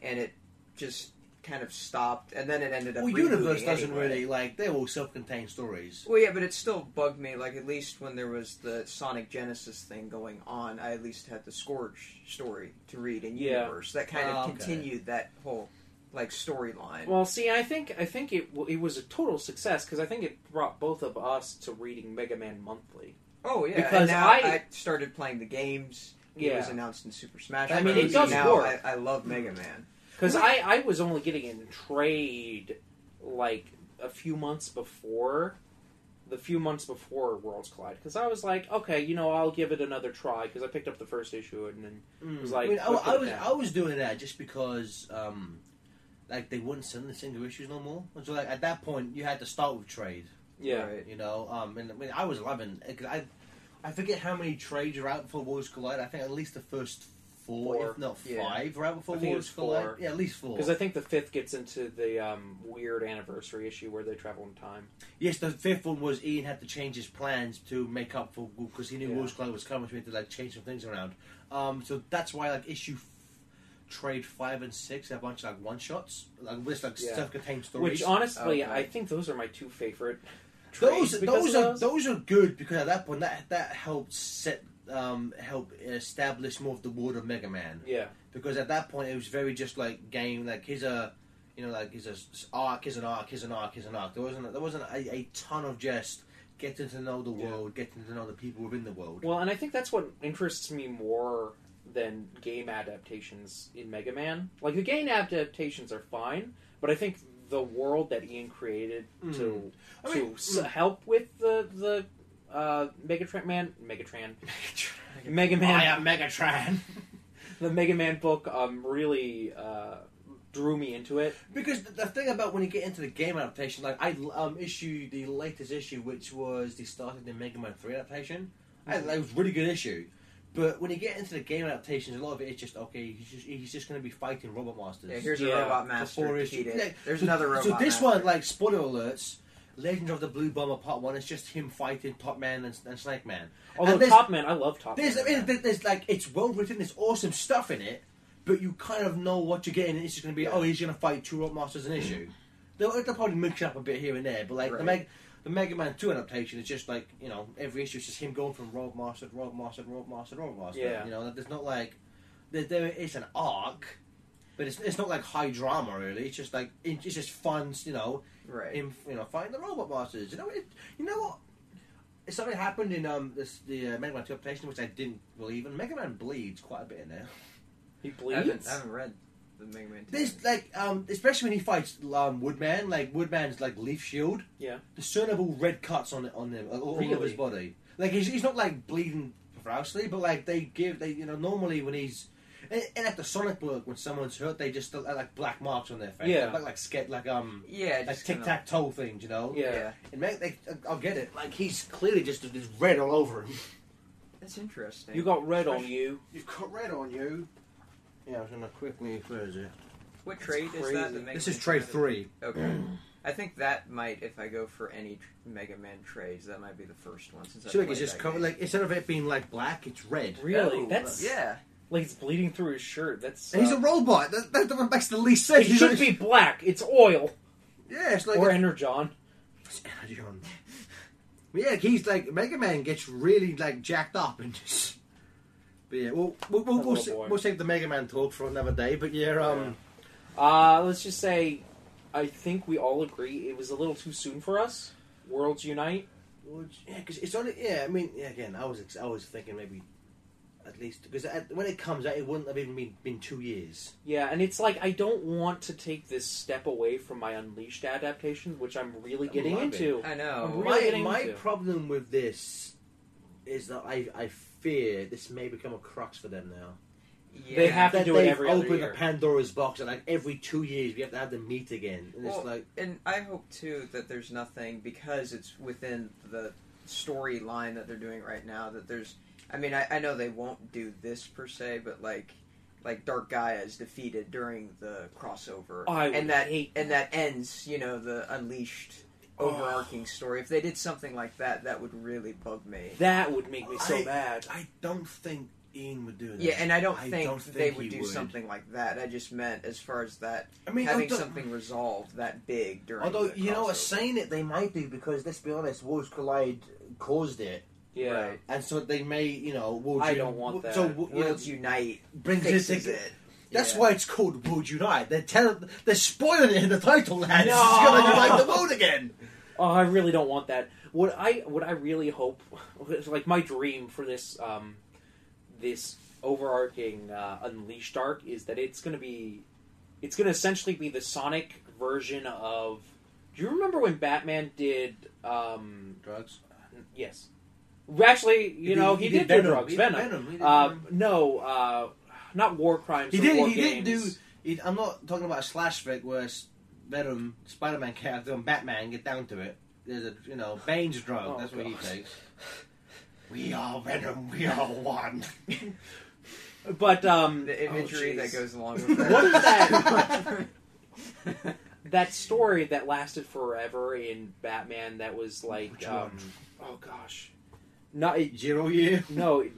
Speaker 4: and it just kind of stopped, and then it ended up.
Speaker 2: Well, Universe doesn't
Speaker 4: anyway.
Speaker 2: really like they're all self-contained stories.
Speaker 4: Well, yeah, but it still bugged me. Like at least when there was the Sonic Genesis thing going on, I at least had the Scourge story to read in
Speaker 3: Yeah.
Speaker 4: Universe. That kind of
Speaker 2: Oh, okay.
Speaker 4: continued that whole like storyline.
Speaker 3: Well, see, I think I think it it was a total success because I think it brought both of us to reading Mega Man monthly.
Speaker 4: oh yeah,
Speaker 3: because
Speaker 4: and now
Speaker 3: I-
Speaker 4: I, started playing the games.
Speaker 3: Yeah.
Speaker 4: It was announced in Super Smash. Bros.
Speaker 2: I mean, it
Speaker 4: Bros.
Speaker 2: does
Speaker 4: now
Speaker 3: work.
Speaker 4: I, I love Mega Man.
Speaker 3: Because I, I was only getting in trade like a few months before the few months before Worlds Collide because I was like, okay, you know, I'll give it another try because I picked up the first issue and then was like,
Speaker 2: I, mean, I, I was
Speaker 3: down.
Speaker 2: I was doing that just because um, like they wouldn't send the single issues no more. And so like at that point you had to start with trade.
Speaker 3: yeah,
Speaker 4: Right.
Speaker 2: You know, um, and I mean I was loving. Cause I I forget how many trades are out before Worlds Collide. I think at least the first four,
Speaker 3: Four.
Speaker 2: if not
Speaker 4: Yeah.
Speaker 2: five, are out before
Speaker 3: I think
Speaker 2: Worlds
Speaker 3: it's four.
Speaker 2: Collide. Yeah, at least four.
Speaker 3: because I think the fifth gets into the um, weird anniversary issue where they travel in time.
Speaker 2: Yes, the fifth one was Ian had to change his plans to make up for because he knew
Speaker 3: Yeah.
Speaker 2: Worlds Collide was coming, so he had to like change some things around. Um, so that's why like issue f- trade five and six have a bunch of like one shots, like with like
Speaker 3: Yeah.
Speaker 2: self-contained stories.
Speaker 3: Which honestly,
Speaker 4: Okay.
Speaker 3: I think those are my two favorite.
Speaker 2: those
Speaker 3: trades because
Speaker 2: those are those are good because at that point that that helped set um, help establish more of the world of Mega Man
Speaker 3: Yeah,
Speaker 2: because at that point it was very just like game like here's a you know like here's a arc here's an arc here's an arc here's an arc there wasn't there wasn't a, a ton of just getting to know the
Speaker 3: Yeah.
Speaker 2: world getting to know the people within the world
Speaker 3: Well, and I think that's what interests me more than game adaptations in Mega Man. Like the game adaptations are fine, but I think the world that Ian created to
Speaker 2: Mm. I
Speaker 3: to
Speaker 2: mean,
Speaker 3: s-
Speaker 2: mm.
Speaker 3: help with the the uh, Megatron Man, Megatron, Mega Man,
Speaker 2: I am Megatron
Speaker 3: the Mega Man book um really uh, drew me into it.
Speaker 2: because the, the thing about when you get into the game adaptation like I um issued the latest issue which was the start of the Mega Man 3 adaptation I, that was a really good issue but when you get into the game adaptations, a lot of it is just okay. He's just he's just going to be fighting robot masters.
Speaker 4: Yeah, here's
Speaker 3: Yeah,
Speaker 4: a robot master.
Speaker 2: before
Speaker 4: defeat
Speaker 2: issue-
Speaker 4: There's
Speaker 2: so,
Speaker 4: another robot.
Speaker 2: So this
Speaker 4: master.
Speaker 2: one, like spoiler alerts, Legends of the Blue Bomber Part One. It's just him fighting Top Man and, and Snake Man.
Speaker 3: Although
Speaker 2: And there's-
Speaker 3: Top Man, I love Top
Speaker 2: There's,
Speaker 3: Man.
Speaker 2: I mean, there- there's like it's well written. There's awesome stuff in it, but you kind of know what you're getting. It's just going to be, oh, he's going to fight two Rock Masters an issue. They'll, they'll probably mix it up a bit here and there, but like the
Speaker 4: Right.
Speaker 2: Meg, the Mega Man Two adaptation is just like you know every issue is just him going from Rogue Master, to Rogue Master, to Rogue Master, to Rogue Master.
Speaker 3: Yeah.
Speaker 2: You know, there's not like there, there is an arc, but it's it's not like high drama really. It's just like it's just fun. You know,
Speaker 4: Right.
Speaker 2: him you know fighting the robot bosses. You know, it, you know what? Something happened in um this the uh, Mega Man Two adaptation which I didn't believe in. Mega Man bleeds quite a bit in there.
Speaker 3: he
Speaker 4: I haven't,
Speaker 3: bleeds.
Speaker 4: I haven't read the Mega Man. 2.
Speaker 2: There's like um especially when he fights um, Woodman, like Woodman's like leaf shield.
Speaker 3: Yeah.
Speaker 2: The son red cuts on it on him, all all over his body. Like he's, he's not like bleeding profusely, but like they give they you know normally when he's and, and at the Sonic book when someone's hurt they just have, like black marks on their face.
Speaker 3: Yeah.
Speaker 2: like like sket like um
Speaker 4: yeah,
Speaker 2: like
Speaker 4: just
Speaker 2: tic
Speaker 4: kinda-
Speaker 2: tac toe things, you know.
Speaker 3: Yeah.
Speaker 4: Yeah.
Speaker 2: And make they, I'll get it. Like he's clearly just just red all over him.
Speaker 4: That's interesting.
Speaker 3: You got red on you.
Speaker 2: You've got red on you. Yeah, I was gonna quickly. Where is it?
Speaker 4: what trade is that?
Speaker 3: crazy.
Speaker 4: The
Speaker 2: This is trade three.
Speaker 4: Okay. I think that might, if I go for any Mega Man trades, that might be the first one. Since I
Speaker 2: So like it's just covered. Like instead of it being like black, it's red.
Speaker 3: Really?
Speaker 4: Oh,
Speaker 3: That's
Speaker 4: yeah.
Speaker 3: Like it's bleeding through his shirt. That's
Speaker 2: he's a
Speaker 3: uh,
Speaker 2: robot. That, that, that makes the least sense.
Speaker 3: It
Speaker 2: He's
Speaker 3: should
Speaker 2: like-
Speaker 3: be black. It's oil
Speaker 2: Yeah, it's like
Speaker 3: or energon.
Speaker 2: John. But yeah, he's like Mega Man gets really like jacked up and just. But yeah, we'll we'll, we'll, we'll, sa-
Speaker 3: boy.
Speaker 2: we'll save the Mega Man talk for another day. But yeah, um,
Speaker 3: Uh, let's just say, I think we all agree it was a little too soon for us. Worlds unite.
Speaker 2: yeah, because it's only yeah. I mean, yeah, again, I was ex- I was thinking maybe at least because when it comes out, it wouldn't have even been, been two years.
Speaker 3: Yeah, and it's like I don't want to take this step away from my Unleashed adaptation, which I'm really getting
Speaker 2: loving
Speaker 3: into.
Speaker 4: I
Speaker 3: I'm
Speaker 4: know.
Speaker 3: really
Speaker 2: my
Speaker 3: getting
Speaker 2: my
Speaker 3: into.
Speaker 2: problem with this is that I I fear this may become a crux for them now.
Speaker 4: Yeah.
Speaker 3: They have to
Speaker 2: that
Speaker 3: do it
Speaker 2: they've
Speaker 3: every other
Speaker 2: opened
Speaker 3: year.
Speaker 2: the Pandora's box, and like every two years we have to have them meet again, and
Speaker 4: Well,
Speaker 2: it's like
Speaker 4: and I hope too that there's nothing because it's within the storyline that they're doing right now. That there's, I mean, I, I know they won't do this per se, but like, like Dark Gaia is defeated during the crossover,
Speaker 3: I would
Speaker 4: and that
Speaker 3: hate
Speaker 4: and that ends, you know, the Unleashed overarching story. If they did something like that, that would really bug me.
Speaker 3: That would make me so
Speaker 2: I-
Speaker 3: mad.
Speaker 2: I don't think Ian would do that.
Speaker 4: Yeah, and I don't
Speaker 2: I
Speaker 4: think
Speaker 2: don't
Speaker 4: they would do
Speaker 2: would.
Speaker 4: something like that. I just meant as far as that
Speaker 2: I mean,
Speaker 4: having
Speaker 2: although-
Speaker 4: something resolved that big during.
Speaker 2: Although
Speaker 4: the
Speaker 2: you know what,
Speaker 4: crossover.
Speaker 2: saying it they might do because let's be honest, Worlds Collide caused it,
Speaker 3: Yeah.
Speaker 4: Right.
Speaker 2: and so they may you know. Worlds
Speaker 3: I
Speaker 2: Un-
Speaker 3: don't want that.
Speaker 2: So you know,
Speaker 4: Unite
Speaker 2: brings it. That's
Speaker 4: Yeah.
Speaker 2: why it's called World Unite. They're tell- they're spoiling it in the title, lads.
Speaker 3: No!
Speaker 2: It's gonna unite the world again.
Speaker 3: Oh, I really don't want that. What I what I really hope, like my dream for this um, this overarching uh, Unleashed arc is that it's going to be, it's going to essentially be the Sonic version of. Do you remember when Batman did? Um,
Speaker 2: Drugs.
Speaker 3: yes, actually, you know he, did, do drugs.
Speaker 2: He did
Speaker 3: Venom.
Speaker 2: Venom. He did
Speaker 3: Uh,
Speaker 2: Venom.
Speaker 3: no, uh, not war crimes.
Speaker 2: He did.
Speaker 3: War
Speaker 2: He did do. He, I'm not talking about a slash flick where s- Venom, Spider-Man character, and Batman get down to it. There's a you know Bane's drug.
Speaker 3: Oh,
Speaker 2: that's what he
Speaker 3: God.
Speaker 2: takes. We are Venom. We are one.
Speaker 3: But um,
Speaker 4: The imagery
Speaker 2: jeez.
Speaker 4: that goes along with that.
Speaker 3: What is that? that story that lasted forever in Batman that was like um, oh gosh not it,
Speaker 2: Zero year.
Speaker 3: no it-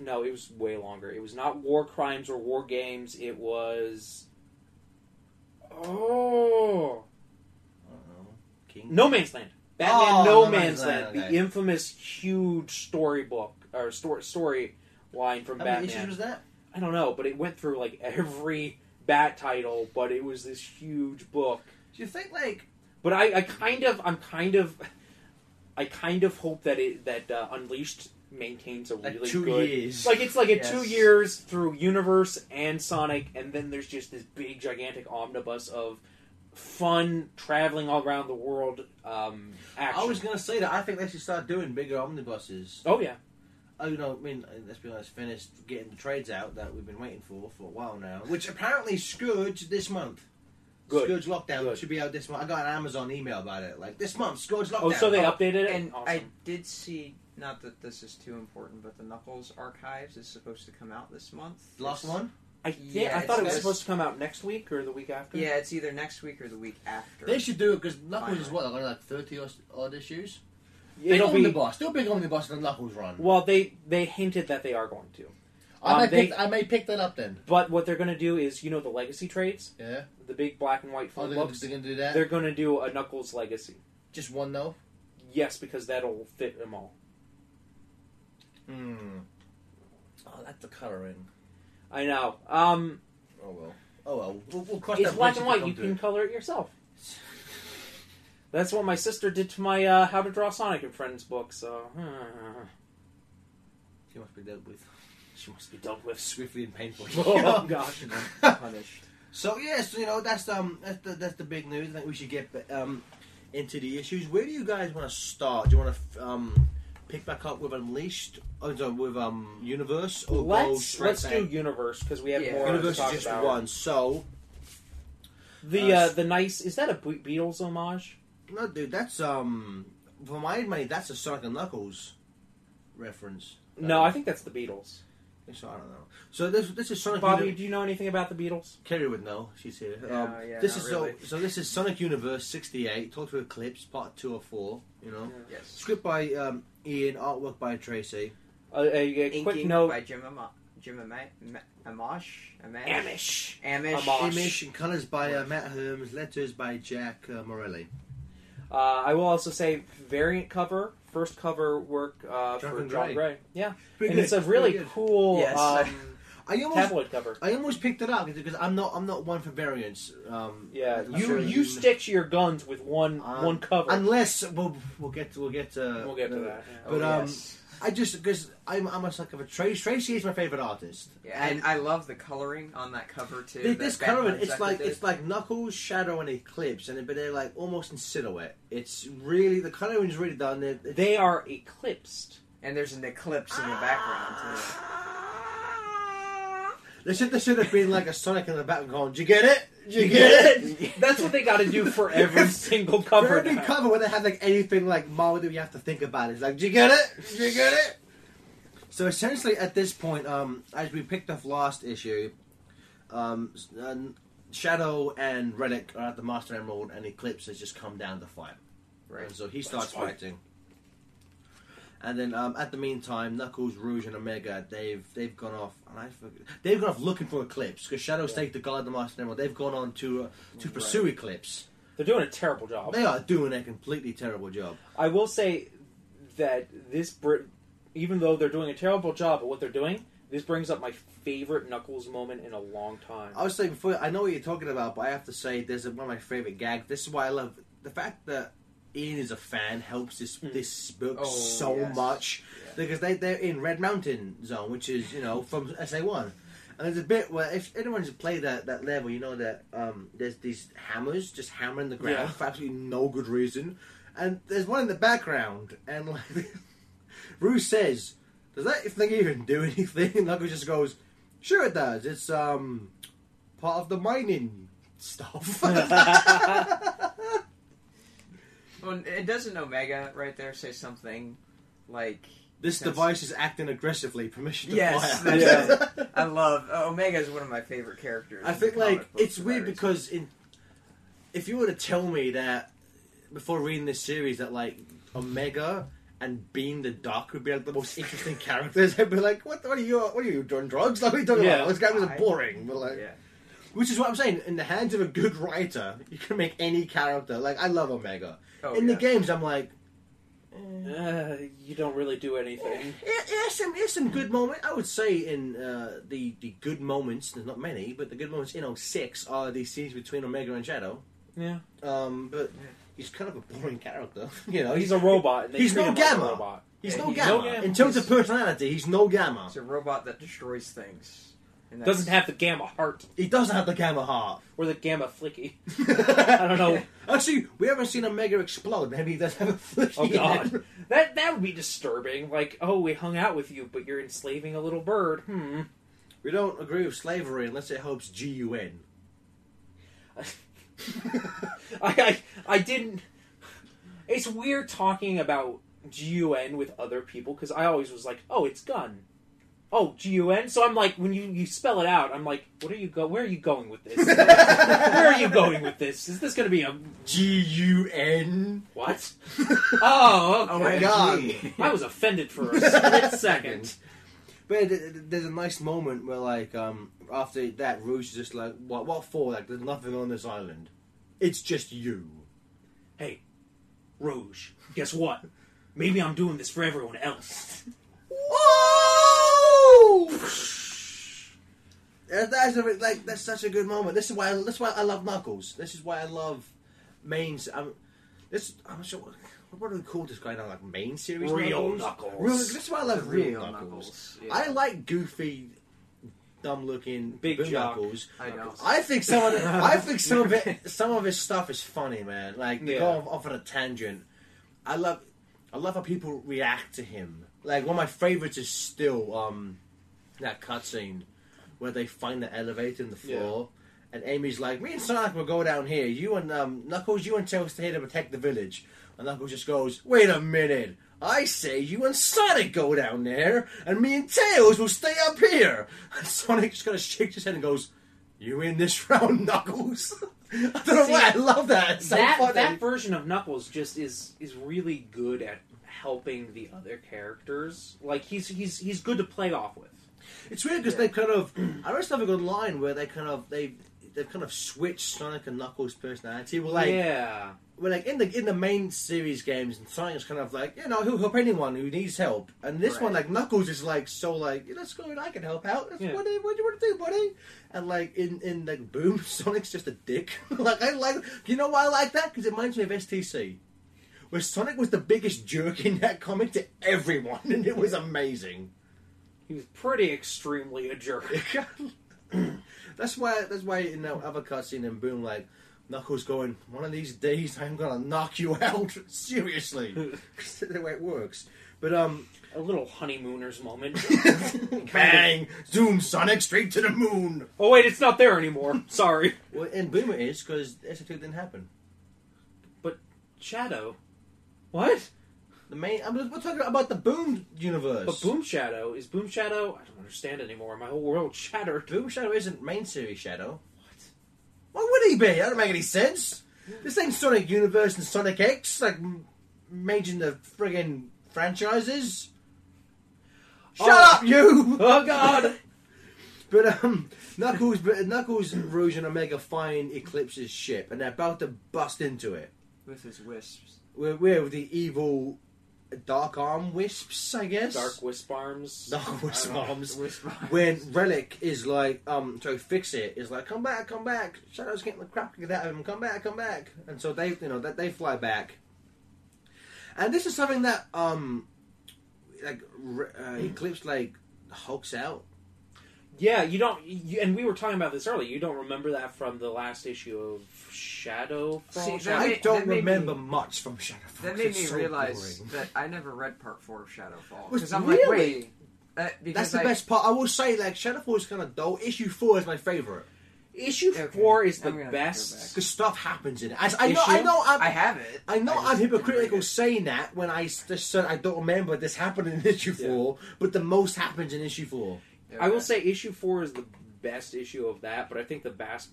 Speaker 3: no it was way longer it was not war crimes or war games it was oh
Speaker 2: King.
Speaker 3: no man's land batman
Speaker 2: Oh,
Speaker 3: no,
Speaker 2: No
Speaker 3: man's,
Speaker 2: Man's
Speaker 3: land,
Speaker 2: Land,
Speaker 3: the infamous huge storybook or story story line from
Speaker 2: How many
Speaker 3: batman
Speaker 2: issues was that?
Speaker 3: I don't know, but it went through like every bat title, but it was this huge book.
Speaker 2: Do you think like
Speaker 3: But I, I kind of, I'm kind of, I kind of hope that it that uh, Unleashed maintains a
Speaker 2: like
Speaker 3: really
Speaker 2: two
Speaker 3: good,
Speaker 2: years?
Speaker 3: like it's like a
Speaker 4: Yes.
Speaker 3: two years through Universe and Sonic, and then there's just this big gigantic omnibus of fun traveling all around the world um, action.
Speaker 2: I was gonna say that I think they should start doing bigger omnibuses.
Speaker 3: oh yeah,
Speaker 2: Oh, you know, I mean, let's be honest, finished getting the trades out that we've been waiting for for a while now, which apparently Scourge this month.
Speaker 3: Good.
Speaker 2: Scourge Lockdown
Speaker 3: Good.
Speaker 2: should be out this month. I got an Amazon email about it, like this month, Scourge Lockdown.
Speaker 3: oh so they
Speaker 4: Oh,
Speaker 3: updated it,
Speaker 4: And
Speaker 3: awesome.
Speaker 4: I did see, not that this is too important, but the Knuckles archives is supposed to come out this month.
Speaker 2: Last
Speaker 4: It's-
Speaker 2: one.
Speaker 3: I think
Speaker 4: Yeah,
Speaker 3: I thought it was supposed to come out next week or the week after.
Speaker 4: Yeah, it's either next week or the week after.
Speaker 2: They should do it because Knuckles is
Speaker 4: Finally.
Speaker 2: what, like, only like 30 odd issues? Big
Speaker 3: it'll be.
Speaker 2: omnibus. Do a big omnibus and the Knuckles run.
Speaker 3: Well, they they hinted that they are going to,
Speaker 2: I,
Speaker 3: um,
Speaker 2: may
Speaker 3: they-
Speaker 2: pick, I may pick that up then.
Speaker 3: but what they're going to do is, you know, the legacy trades,
Speaker 2: Yeah?
Speaker 3: the big black and white
Speaker 2: Oh,
Speaker 3: flip
Speaker 2: they're,
Speaker 3: books.
Speaker 2: they're going to do that?
Speaker 3: They're going to do a Knuckles legacy.
Speaker 2: Just one, though?
Speaker 3: Yes, because that'll fit them all.
Speaker 2: Hmm. Oh, that's the colouring.
Speaker 3: I know. Um,
Speaker 2: Oh, well. Oh, well. We'll, we'll cross
Speaker 3: it's
Speaker 2: that
Speaker 3: black
Speaker 2: bridge
Speaker 3: and
Speaker 2: if we
Speaker 3: white.
Speaker 2: come
Speaker 3: You
Speaker 2: to
Speaker 3: can
Speaker 2: it.
Speaker 3: color it yourself. That's what my sister did to my uh, How to Draw Sonic and Friends book. So
Speaker 2: She must be dealt with
Speaker 3: she must be dealt with.
Speaker 2: swiftly and painfully.
Speaker 3: Oh gosh.
Speaker 4: punished.
Speaker 2: So yes, you know that's um that's the that's the big news. I think we should get um into the issues. Where do you guys want to start? Do you want to um pick back up with Unleashed? or sorry, with um Universe or
Speaker 3: Let's
Speaker 2: straight
Speaker 3: let's
Speaker 2: back?
Speaker 3: do Universe because we have
Speaker 4: Yeah.
Speaker 3: more
Speaker 2: Universe
Speaker 3: to talk
Speaker 2: is just
Speaker 3: about.
Speaker 2: one. So
Speaker 3: The
Speaker 2: Uh,
Speaker 3: uh, the nice is that a Be- Beatles homage?
Speaker 2: no, dude, that's um for my money that's a Sonic and Knuckles reference.
Speaker 3: No,
Speaker 2: Uh,
Speaker 3: I think that's the Beatles.
Speaker 2: So I don't know. So this this is Sonic.
Speaker 3: Bobby,
Speaker 2: Uni-
Speaker 3: do you know anything about the Beatles?
Speaker 2: Kerry would know. She's here.
Speaker 4: Yeah,
Speaker 2: um,
Speaker 4: yeah,
Speaker 2: this
Speaker 4: not
Speaker 2: is
Speaker 4: really.
Speaker 2: so. So this is Sonic Universe '68. Total Eclipse, part two or four. You know,
Speaker 4: Yes.
Speaker 2: script by um, Ian, artwork by Tracy.
Speaker 3: Uh, a, a quick note.
Speaker 4: by Jim Ama- Jim Ama- Amash. Amash.
Speaker 3: Amish.
Speaker 4: Amish.
Speaker 3: Amash.
Speaker 2: Image and colors by uh, Matt Herms. Letters by Jack uh, Morelli.
Speaker 3: Uh, I will also say variant cover, first cover work uh, for
Speaker 2: Jonathan
Speaker 3: John
Speaker 2: Gray.
Speaker 3: Gray. Yeah,
Speaker 2: Pretty
Speaker 3: and
Speaker 2: good,
Speaker 3: it's a
Speaker 2: pretty
Speaker 3: really
Speaker 2: good.
Speaker 3: cool
Speaker 4: Yes.
Speaker 3: um,
Speaker 2: I almost,
Speaker 3: tabloid cover.
Speaker 2: I almost picked it up because I'm not, I'm not one for variants. Um,
Speaker 3: Yeah,
Speaker 2: I'm
Speaker 3: you
Speaker 2: sure
Speaker 3: you stick to your guns with one
Speaker 2: Um,
Speaker 3: one cover.
Speaker 2: Unless we'll, we'll get, to, we'll get to,
Speaker 3: we'll get to that. yeah.
Speaker 2: But
Speaker 4: Oh,
Speaker 2: um,
Speaker 4: yes.
Speaker 2: I just because I'm, I'm a sucker for Tracy. Tracy is my favorite artist.
Speaker 4: Yeah, and I love the coloring on that cover too.
Speaker 2: This, this coloring, it's like
Speaker 4: did.
Speaker 2: it's like Knuckles, Shadow, and Eclipse, and but they're like almost in silhouette. It's really the coloring is really done. They're, they're-
Speaker 3: They are eclipsed.
Speaker 4: and there's an eclipse in the background too.
Speaker 2: There should, there should have been like a Sonic in the back going, "Did you get it? You get it?"
Speaker 3: That's what they got to do for every single cover.
Speaker 2: For every
Speaker 3: now.
Speaker 2: cover where they have like anything like that you have to think about. It's like, do you get it? Do you get it?" So essentially, at this point, um, as we picked up last issue, um, uh, Shadow and Relic are at the Master Emerald, and Eclipse has just come down to fight.
Speaker 4: Right.
Speaker 2: And so he starts
Speaker 3: fight.
Speaker 2: fighting. And then, um, at the meantime, Knuckles, Rouge, and Omega they've they've gone off, and I forget, they've gone off looking for Eclipse because Shadow's
Speaker 3: Yeah.
Speaker 2: taken the guard the Master Emerald. They've gone on to uh, to pursue Eclipse.
Speaker 3: They're doing a terrible job.
Speaker 2: They are doing a completely terrible job.
Speaker 3: I will say that this, br- even though they're doing a terrible job at what they're doing, this brings up my favorite Knuckles moment in a long time.
Speaker 2: I was saying before, I know what you're talking about, but I have to say, there's a, one of my favorite gags. This is why I love the fact that Ian is a fan helps this
Speaker 3: Mm.
Speaker 2: this book
Speaker 4: Oh,
Speaker 2: so
Speaker 4: yes.
Speaker 2: much because they they're in Red Mountain Zone, which is you know from SA One, and there's a bit where if anyone's played that that level, you know that um, there's these hammers just hammering the ground
Speaker 3: Yeah.
Speaker 2: for absolutely no good reason, and there's one in the background, and like Rouge says, "Does that thing even do anything?" And Knuckles just goes, "Sure it does. It's um part of the mining stuff."
Speaker 4: Well, it doesn't Omega right there say something like
Speaker 2: this device is acting aggressively. Permission to
Speaker 4: Yes,
Speaker 2: fire.
Speaker 4: that's I love uh, Omega is one of my favorite characters.
Speaker 2: I think like it's weird
Speaker 4: reason.
Speaker 2: because in if you were to tell me that before reading this series that like Omega and Bean the Duck would be like the most interesting characters, I'd be like, what, what are you? What are you doing? Drugs? Like what are you talking
Speaker 3: Yeah.
Speaker 2: about? This guy was boring, but like,
Speaker 4: yeah,
Speaker 2: which is what I'm saying. In the hands of a good writer, you can make any character. Like I love Omega.
Speaker 4: Oh,
Speaker 2: in
Speaker 4: yeah.
Speaker 2: the games, I'm like. eh.
Speaker 3: Uh, you don't really do anything.
Speaker 2: Yeah, yeah, some, yeah, some good moment. I would say in uh, the the good moments. There's not many, but the good moments in 06 are the scenes between Omega and Shadow.
Speaker 3: Yeah,
Speaker 2: Um, but
Speaker 4: Yeah.
Speaker 2: he's kind of a boring character. You know,
Speaker 3: he's a robot. And
Speaker 2: he's no
Speaker 3: him like
Speaker 2: Gamma.
Speaker 3: robot.
Speaker 2: He's
Speaker 4: Yeah,
Speaker 2: no
Speaker 4: he's
Speaker 2: gamma.
Speaker 3: no Gamma.
Speaker 2: In terms of personality, he's no gamma.
Speaker 4: It's a robot that destroys things.
Speaker 3: Doesn't have the gamma heart
Speaker 2: He doesn't have the gamma heart.
Speaker 3: or the gamma flicky.
Speaker 2: I
Speaker 3: don't know.
Speaker 2: Actually, we haven't seen Omega explode. Maybe he does have a flicky.
Speaker 3: Oh
Speaker 2: in
Speaker 3: god, that that would be disturbing. Like, oh, we hung out with you, but you're enslaving a little bird. Hmm.
Speaker 2: We don't agree with slavery unless it helps G U N.
Speaker 3: I, I I didn't. It's weird talking about GUN with other people because I always was like, oh, it's gun. Oh G U N. So I'm like, when you you spell it out, I'm like, what are you go? Where are you going with this? where are you going with this? Is this going to be a
Speaker 2: G U N.
Speaker 3: what? Oh,
Speaker 2: Oh my god!
Speaker 3: I was offended for a split second.
Speaker 2: But th- th- there's a nice moment where, like, um, after that, Rouge is just like, "What? What for? Like, there's nothing on this island. It's just you."
Speaker 3: Hey, Rouge, guess what? Maybe I'm doing this for everyone else.
Speaker 2: Whoa! That- That's a, like that's such a good moment. This is why I, that's why I love Knuckles. This is why I love mains. I'm this. I'm not sure what, what do we call this guy now? Like main series
Speaker 3: Real
Speaker 2: Knuckles.
Speaker 3: Knuckles.
Speaker 2: Real, this is why I love real,
Speaker 4: Real
Speaker 2: Knuckles.
Speaker 4: Knuckles, yeah.
Speaker 2: I like goofy, dumb looking
Speaker 3: Big
Speaker 2: Knuckles.
Speaker 4: I know.
Speaker 2: I think some of the, I think some of it some of his stuff is funny, man. Like
Speaker 3: Yeah.
Speaker 2: go off, off on a tangent. I love I love how people react to him. Like one of my favorites is still um that cutscene where they find the elevator in the floor. And Amy's like, me and Sonic will go down here. You and um, Knuckles, you and Tails stay here to protect the village. And Knuckles just goes, wait a minute. I say you and Sonic go down there, and me and Tails will stay up here. And Sonic just kind of shakes his head and goes, you in this round, Knuckles? I don't know why I love that. So
Speaker 3: that
Speaker 2: funny.
Speaker 3: that version of Knuckles just is is really good at helping the other characters. Like he's he's he's good to play off with.
Speaker 2: It's weird because they kind of. I read something online where they kind of they they've kind of switched Sonic and Knuckles' personality. Well, like
Speaker 3: yeah,
Speaker 2: well, like in the in the main series games, and Sonic is kind of like you know he'll help anyone who needs help, and this one like Knuckles is like so like let's go and I can help out. That's
Speaker 3: Yeah.
Speaker 2: what, do- what do you want to do, buddy? And like in in like Boom, Sonic's just a dick. like I like you know why I like that because it reminds me of STC. Where Sonic was the biggest jerk in that comic to everyone, and it was amazing.
Speaker 3: He was pretty extremely a jerk.
Speaker 2: that's why. That's why in that other cutscene in Boom, like Knuckles going, "One of these days, I'm gonna knock you out." Seriously, that's the way it works. But um,
Speaker 3: A little honeymooners moment.
Speaker 2: bang, zoom, Sonic, straight to the moon.
Speaker 3: oh wait, it's not there anymore. Sorry,
Speaker 2: Well, in Boom it is because ST2 didn't happen.
Speaker 3: But Shadow. What?
Speaker 2: The main. I mean, we're talking about the Boom universe.
Speaker 3: But Boom Shadow is Boom Shadow. I don't understand anymore. My whole world shattered.
Speaker 2: Boom Shadow isn't main series Shadow. What? Why would he be? That don't make any sense. This ain't Sonic Universe and Sonic X, like m- making the friggin' franchises. Shut
Speaker 3: Oh.
Speaker 2: up, you!
Speaker 3: Oh God!
Speaker 2: But um, Knuckles, but Knuckles, Rouge, and Omega find Eclipse's ship, and they're about to bust into it.
Speaker 4: with his wisps.
Speaker 2: We're, we're the evil Dark Arm Wisps, I guess.
Speaker 3: Dark Wisp Arms.
Speaker 2: Dark Wisp
Speaker 4: I don't know,
Speaker 2: Arms.
Speaker 4: wisp arms.
Speaker 2: when Relic is like, um, so fix it is like, come back, come back. Shadow's getting the crap kicked out of him. Come back, come back. And so they, you know, that they fly back. And this is something that, um, like uh, Eclipse like hulks out.
Speaker 3: Yeah, you don't. You, and we were talking about this earlier. You don't remember that from the last issue of Shadowfall.
Speaker 4: See, that
Speaker 3: Shadow-
Speaker 2: I
Speaker 4: made-
Speaker 2: don't
Speaker 4: that made
Speaker 2: remember
Speaker 4: me-
Speaker 2: much from Shadowfall.
Speaker 4: That made me
Speaker 2: so
Speaker 4: realize
Speaker 2: boring.
Speaker 4: that I never read part four of Shadowfall
Speaker 2: Was-
Speaker 4: because I'm
Speaker 2: really?
Speaker 4: like, wait, uh, because
Speaker 2: That's the
Speaker 4: I,
Speaker 2: best part. I will say, like Shadowfall is kind of dull. Issue four is my favorite
Speaker 3: issue
Speaker 4: Okay,
Speaker 3: four is the
Speaker 4: I'm gonna have to go
Speaker 3: best.
Speaker 2: because stuff happens in it. As, I know, I
Speaker 3: Issue?
Speaker 2: know, I'm,
Speaker 4: I have it.
Speaker 2: I know
Speaker 4: I just
Speaker 2: I'm
Speaker 4: didn't read
Speaker 2: hypocritical
Speaker 4: it.
Speaker 2: saying that when I s- just said I don't remember this happened in issue
Speaker 3: Yeah.
Speaker 2: four, but the most happens in issue four.
Speaker 3: I will say issue four is the best issue of that, but I think the best,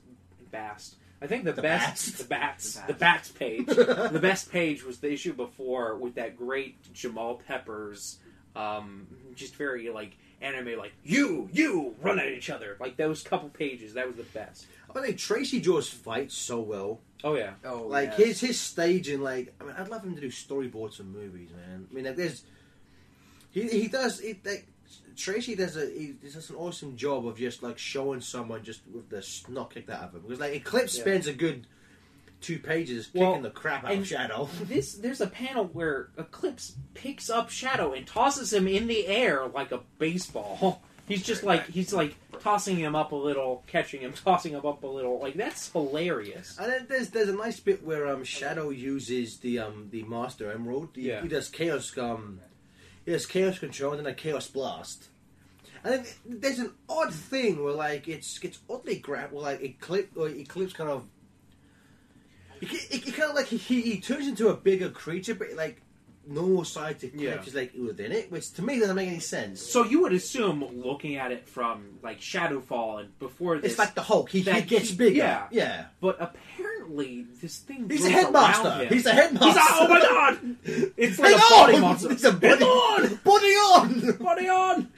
Speaker 3: best. I think the,
Speaker 2: The
Speaker 3: best,
Speaker 2: best?
Speaker 3: the bats,
Speaker 4: The
Speaker 3: the bats page. the best page was the issue before with that great Jamal Peppers, um, just very like anime, like you, you run at each other, like those couple pages. That was the best.
Speaker 2: I think Tracy Jaws fights so well.
Speaker 3: Oh yeah,
Speaker 4: Oh,
Speaker 2: Like
Speaker 4: yes.
Speaker 2: his his staging, like I mean, I'd love him to do storyboards for movies, man. I mean, like, there's he he does it. Like, Tracy does a he does an awesome job of just like showing someone just with the snot kicked out of him because like Eclipse
Speaker 3: Yeah.
Speaker 2: spends a good two pages kicking
Speaker 3: Well,
Speaker 2: the crap out of Shadow.
Speaker 3: this there's a panel where Eclipse picks up Shadow and tosses him in the air like a baseball. He's just like he's like tossing him up a little, catching him, tossing him up a little. Like that's hilarious.
Speaker 2: And then there's there's a nice bit where um Shadow uses the um the Master Emerald. He,
Speaker 3: Yeah.
Speaker 2: he does Chaos um he does Chaos Control and then a Chaos Blast. And then there's an odd thing where like it's it's oddly grab where like Eclipse or Eclipse kind of it, it, it kind of like he, he turns into a bigger creature, but like normal sighted
Speaker 3: Yeah.
Speaker 2: characters like within it, which to me doesn't make any sense.
Speaker 3: So you would assume, looking at it from like Shadowfall and before this,
Speaker 2: it's like the Hulk. He, he gets
Speaker 3: he-
Speaker 2: bigger.
Speaker 3: yeah.
Speaker 2: yeah.
Speaker 3: but apparently this thing.
Speaker 2: He's a headmaster. He's a headmaster.
Speaker 3: He's a, oh my god! It's like
Speaker 2: Hang
Speaker 3: a body
Speaker 2: on!
Speaker 3: monster.
Speaker 2: It's a body,
Speaker 3: Hang on!
Speaker 2: body on.
Speaker 3: Body on!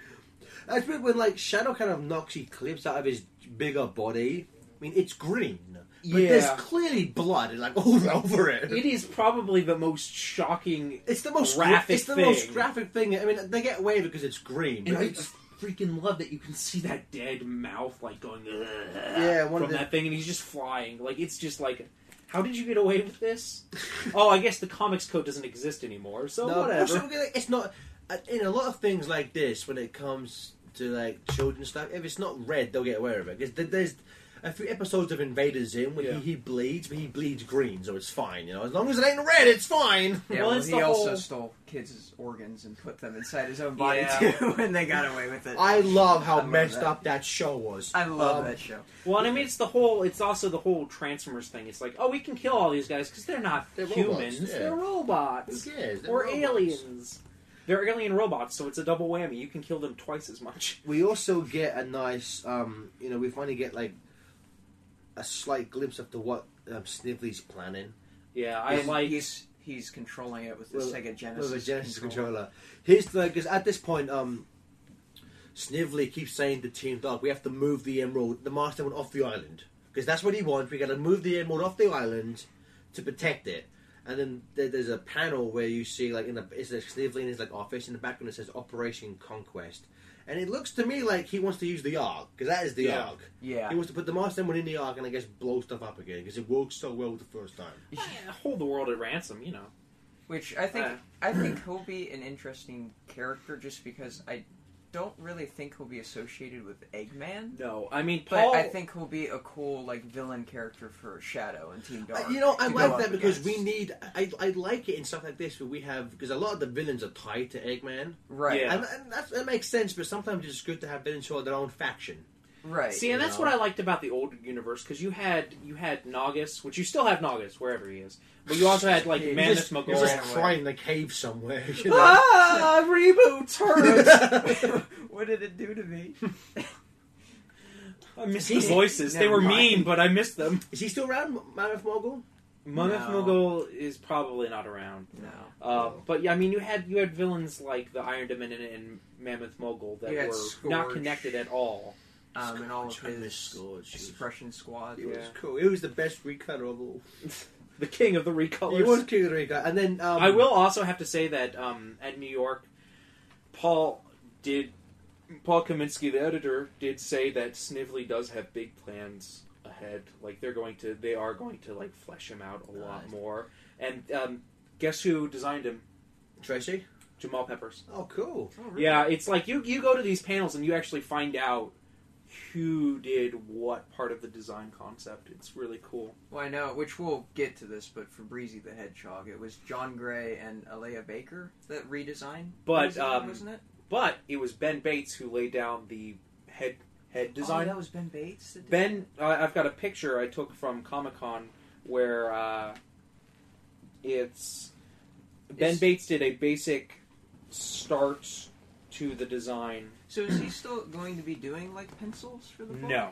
Speaker 2: That's weird when like Shadow kind of knocks Eclipse out of his bigger body. I mean, it's green, but
Speaker 3: Yeah.
Speaker 2: there's clearly blood like all over it.
Speaker 3: It is probably the most shocking.
Speaker 2: it's the most gra-
Speaker 3: graphic
Speaker 2: It's the
Speaker 3: thing.
Speaker 2: most graphic thing. I mean, they get away because it's green.
Speaker 3: And
Speaker 2: but
Speaker 3: I
Speaker 2: it's-
Speaker 3: freaking love that you can see that dead mouth like going
Speaker 2: Yeah, one
Speaker 3: from
Speaker 2: of the-
Speaker 3: that thing, and he's just flying. Like it's just like, how did you get away with this? oh, I guess the comics code doesn't exist anymore, so
Speaker 2: No,
Speaker 3: whatever.
Speaker 2: also, it's not in a lot of things like this when it comes to like children stuff. If it's not red, they'll get away with it because there's a few episodes of Invader Zim where
Speaker 3: Yeah.
Speaker 2: he, he bleeds, but he bleeds green, so it's fine. You know, as long as it ain't red, it's fine.
Speaker 4: Yeah,
Speaker 3: Well,
Speaker 4: well,
Speaker 3: it's
Speaker 4: he also
Speaker 3: whole-
Speaker 4: stole kids' organs and put them inside his own body
Speaker 3: Yeah.
Speaker 4: too, and they got away with it.
Speaker 2: I love how
Speaker 4: I love
Speaker 2: messed
Speaker 4: that.
Speaker 2: up that show was.
Speaker 4: I love
Speaker 2: Um,
Speaker 4: that show.
Speaker 3: Well, and I mean, it's the whole. It's also the whole Transformers thing. It's like, oh, we can kill all these guys because they're not
Speaker 2: They're
Speaker 3: humans;
Speaker 2: robots, yeah.
Speaker 3: they're robots
Speaker 2: Who cares? They're
Speaker 3: or
Speaker 2: robots.
Speaker 3: aliens. They're alien robots, so it's a double whammy. You can kill them twice as much.
Speaker 2: We also get a nice, um, you know, we finally get like a slight glimpse of the what um, Snively's planning.
Speaker 3: Yeah, I
Speaker 4: He's-
Speaker 3: like.
Speaker 4: he's he's controlling it with the
Speaker 2: Well,
Speaker 4: Sega Genesis.
Speaker 2: With a Genesis
Speaker 4: controller.
Speaker 2: controller. Here's the because at this point, um, Snively keeps saying to Team Dark, "We have to move the Emerald, the Master Emerald, off the island because that's what he wants. We got to move the Emerald off the island to protect it." And then there, there's a panel where you see like in the it's like Snively in his like office in the background it says Operation Conquest, and it looks to me like he wants to use the Ark because that is the
Speaker 3: Yeah.
Speaker 2: Ark.
Speaker 4: Yeah.
Speaker 2: He wants to put the Master Emerald in the Ark and I guess blow stuff up again because it worked so well the first time.
Speaker 3: Yeah, hold the world at ransom, you know.
Speaker 4: Which I think
Speaker 3: Uh.
Speaker 4: I think he'll be an interesting character just because I don't really think he'll be associated with Eggman.
Speaker 3: No, I mean,
Speaker 4: But I think he'll be a cool like villain character for Shadow and Team Dark.
Speaker 2: Uh, You know, I like that because
Speaker 4: against.
Speaker 2: we need. I, I like it in stuff like this where we have because a lot of the villains are tied to Eggman,
Speaker 4: right,
Speaker 3: Yeah.
Speaker 2: and, and that's, that makes sense. But sometimes it's good to have villains who are their own faction.
Speaker 4: Right.
Speaker 3: See, and that's
Speaker 2: know?
Speaker 3: what I liked about the old universe because you had you had Naugus, which you still have Naugus wherever he is, but you also had like
Speaker 4: He
Speaker 3: Mammoth
Speaker 2: just,
Speaker 3: Mogul.
Speaker 2: he's just crying in a cave somewhere. You know?
Speaker 3: Ah, reboots hurt.
Speaker 4: what did it do to me?
Speaker 3: I missed
Speaker 2: He-
Speaker 3: the voices. they were
Speaker 4: mind.
Speaker 3: mean, but I missed them.
Speaker 2: Is he still around, Mammoth Mogul?
Speaker 3: Mammoth
Speaker 4: No.
Speaker 3: Mogul is probably not around.
Speaker 4: No.
Speaker 3: Uh, but yeah, I mean, you had you had villains like the Iron Dominion and Mammoth Mogul that were
Speaker 4: Scourge.
Speaker 3: not connected at all.
Speaker 4: Um, and all of
Speaker 2: I miss
Speaker 4: his
Speaker 2: Scourge. He was-
Speaker 4: suppression squad.
Speaker 2: He was cool. It was the best recutter of all.
Speaker 3: The king of the recolors.
Speaker 2: He was king of the recutter. And then um,
Speaker 3: I will also have to say that um, at New York, Paul did. Paul Kaminski, the editor, did say that Snively does have big plans ahead. Like they're going to, they are going to like flesh him out a lot
Speaker 2: Nice.
Speaker 3: more. And um, guess who designed him?
Speaker 2: Tracy.
Speaker 3: Jamal Peppers.
Speaker 2: Oh, cool.
Speaker 3: Yeah, it's like you you go to these panels and you actually find out who did what part of the design concept. It's really cool.
Speaker 4: Well, I know, which we'll get to this, but for Breezy the Hedgehog, it was John Gray and Aleah Baker that redesigned.
Speaker 3: But,
Speaker 4: Breezy,
Speaker 3: um,
Speaker 4: wasn't it?
Speaker 3: But it was Ben Bates who laid down the head head design.
Speaker 4: Oh, that was Ben Bates. That did
Speaker 3: Ben, uh, I've got a picture I took from Comic Con where uh, it's Ben
Speaker 4: Is-
Speaker 3: Bates did a basic start to the design.
Speaker 4: That. So is he still going to be doing like pencils for the book?
Speaker 3: No,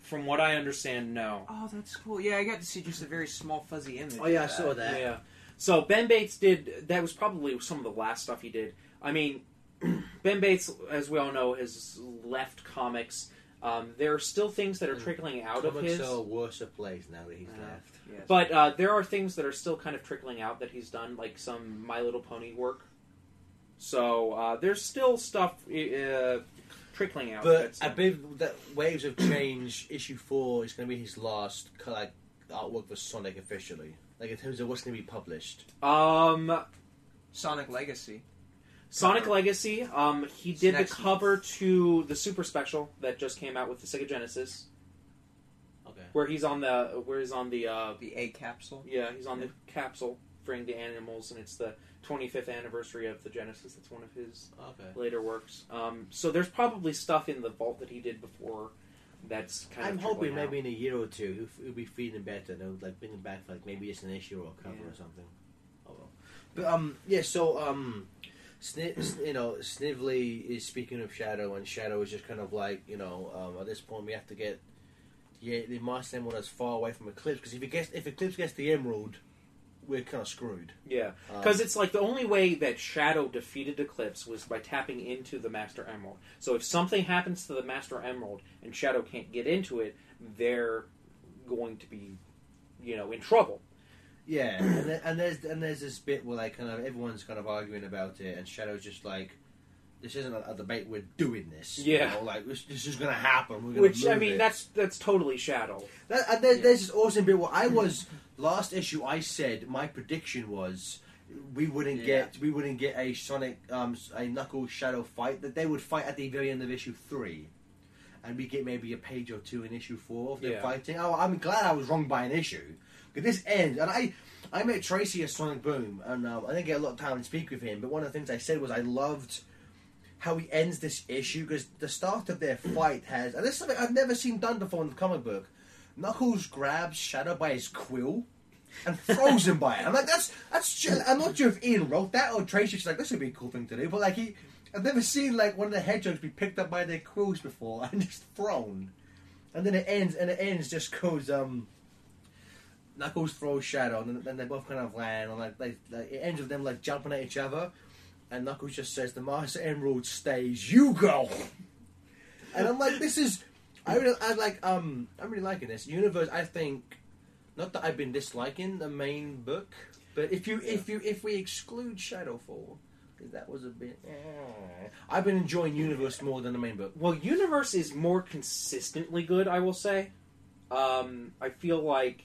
Speaker 3: from what I understand, no.
Speaker 4: Oh, that's cool. Yeah, I got to see just a very small fuzzy image.
Speaker 2: Oh, yeah, I saw that.
Speaker 3: Yeah. So Ben Bates did that was probably some of the last stuff he did. I mean, Ben Bates, as we all know, has left comics. Um, there are still things that are
Speaker 2: Mm.
Speaker 3: trickling out of
Speaker 2: Comics
Speaker 3: his.
Speaker 2: are a worse place now that he's
Speaker 4: Uh,
Speaker 2: left.
Speaker 4: Yes.
Speaker 3: But uh, there are things that are still kind of trickling out that he's done, like some My Little Pony work. So uh, there's still stuff uh, trickling out.
Speaker 2: But
Speaker 3: that's
Speaker 2: I believe that Waves of Change issue four is going to be his last like artwork for Sonic officially. Like in terms of what's going to be published.
Speaker 3: um,
Speaker 4: Sonic Legacy.
Speaker 3: Sonic Legacy. Um, he did the
Speaker 4: Next
Speaker 3: cover to the Super Special that just came out with the Sega Genesis,
Speaker 2: Okay.
Speaker 3: where he's on the where he's on the uh,
Speaker 4: The A capsule.
Speaker 3: yeah he's on the capsule freeing the animals, and it's the 25th anniversary of the Genesis. That's one of his
Speaker 2: Okay.
Speaker 3: later works. Um, so there's probably stuff in the vault that he did before that's kind of
Speaker 2: I'm
Speaker 3: hoping out.
Speaker 2: maybe in a year or two he'll, he'll be feeling better. They'll like bring him back for like maybe just an issue or a cover
Speaker 3: Yeah.
Speaker 2: or something. Oh well. But um, yeah. So um, Sni- you know, Snively is speaking of Shadow, and Shadow is just kind of like, you know, um, at this point we have to get yeah the Master Emerald as far away from Eclipse because if it gets if Eclipse gets the Emerald, we're kind of screwed.
Speaker 3: Yeah,
Speaker 2: Um,
Speaker 3: because it's like the only way that Shadow defeated Eclipse was by tapping into the Master Emerald. So if something happens to the Master Emerald and Shadow can't get into it, they're going to be, you know, in trouble.
Speaker 2: Yeah, and, then, and there's and there's this bit where like kind of everyone's kind of arguing about it, and Shadow's just like, "This isn't a, debate. We're doing this. You
Speaker 3: Yeah.
Speaker 2: know, like this, this is going to happen. We're gonna
Speaker 3: Which I mean,
Speaker 2: it."
Speaker 3: that's that's totally Shadow.
Speaker 2: That, and there,
Speaker 4: Yeah.
Speaker 2: there's this awesome bit where I was last issue. I said my prediction was we wouldn't
Speaker 4: Yeah.
Speaker 2: get we wouldn't get a Sonic um a Knuckles Shadow fight. That they would fight at the very end of issue three, and we get maybe a page or two in issue four of them
Speaker 3: Yeah.
Speaker 2: fighting. Oh, I'm glad I was wrong by an issue because this ends. And I I met Tracy at Sonic Boom, and um, I didn't get a lot of time to speak with him. But one of the things I said was I loved how he ends this issue because the start of their fight has, and this is something I've never seen done before in the comic book. Knuckles grabs Shadow by his quill and throws him by it. I'm like, that's that's. I'm not sure if Ian wrote that or Tracy's like, this would be a cool thing to do. But like he, I've never seen like one of the hedgehogs be picked up by their quills before and just thrown. And then it ends, and it ends just goes um. Knuckles throws Shadow, and then, then they both kind of land, and like, they, like it ends with them like jumping at each other, and Knuckles just says, "The Master Emerald stays, you go." And I'm like, this is, I really, I like, um, I'm really liking this universe. I think, not that I've been disliking the main book, but if you, if you, if we exclude Shadowfall, because that was a bit, eh, I've been enjoying universe more than the main book.
Speaker 3: Well, Universe is more consistently good, I will say. Um, I feel like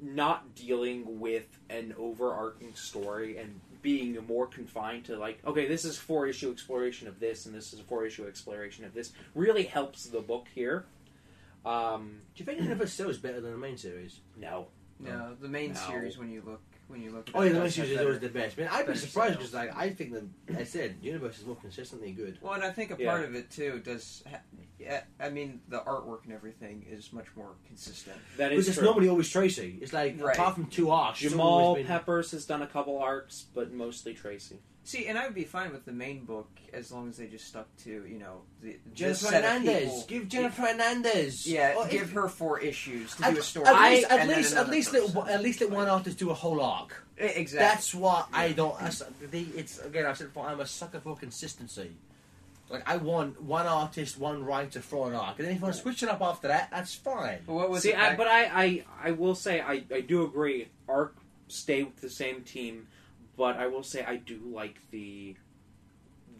Speaker 3: not dealing with an overarching story and being more confined to like, okay, this is four issue exploration of this, and this is a four issue exploration of this, really helps the book here. Um,
Speaker 2: Do you think Universe still is better than the main series?
Speaker 3: no,
Speaker 4: No, the main
Speaker 3: No.
Speaker 4: series when you look when you look. At
Speaker 2: Oh yeah, the main
Speaker 4: does have
Speaker 2: series is always the best. Man, I'd be
Speaker 4: better
Speaker 2: surprised because like I think that I said Universe is more consistently good.
Speaker 4: Well, and I think a
Speaker 3: Yeah.
Speaker 4: part of it too does. Ha- yeah, I mean, the artwork and everything is much more consistent.
Speaker 3: that
Speaker 2: Because
Speaker 3: is
Speaker 2: it's
Speaker 3: true.
Speaker 2: normally always Tracy. It's like
Speaker 4: Right.
Speaker 2: apart from two arcs, it's
Speaker 3: Jamal
Speaker 2: always been-
Speaker 3: Peppers has done a couple arcs, but mostly Tracy.
Speaker 4: See, and I would be fine with the main book as long as they just stuck to you know the
Speaker 2: Jennifer
Speaker 4: set
Speaker 2: Hernandez.
Speaker 4: people-
Speaker 2: Give Jennifer Hernandez.
Speaker 4: Yeah,
Speaker 2: Or
Speaker 4: give
Speaker 2: if-
Speaker 4: her four issues to
Speaker 2: At,
Speaker 4: do a story.
Speaker 2: at least,
Speaker 4: and
Speaker 2: at least, at least, let, at least let one artist do a whole arc.
Speaker 4: Exactly.
Speaker 2: That's what I don't. I, the, it's again. I said before. I'm a sucker for consistency. Like I want one artist, one writer for an arc, and then if you want to switch it up after that, that's fine.
Speaker 4: But what was
Speaker 3: See,
Speaker 4: it
Speaker 3: I,
Speaker 4: back-
Speaker 3: but I, I, I will say I, I do agree. Arc stay with the same team, but I will say I do like the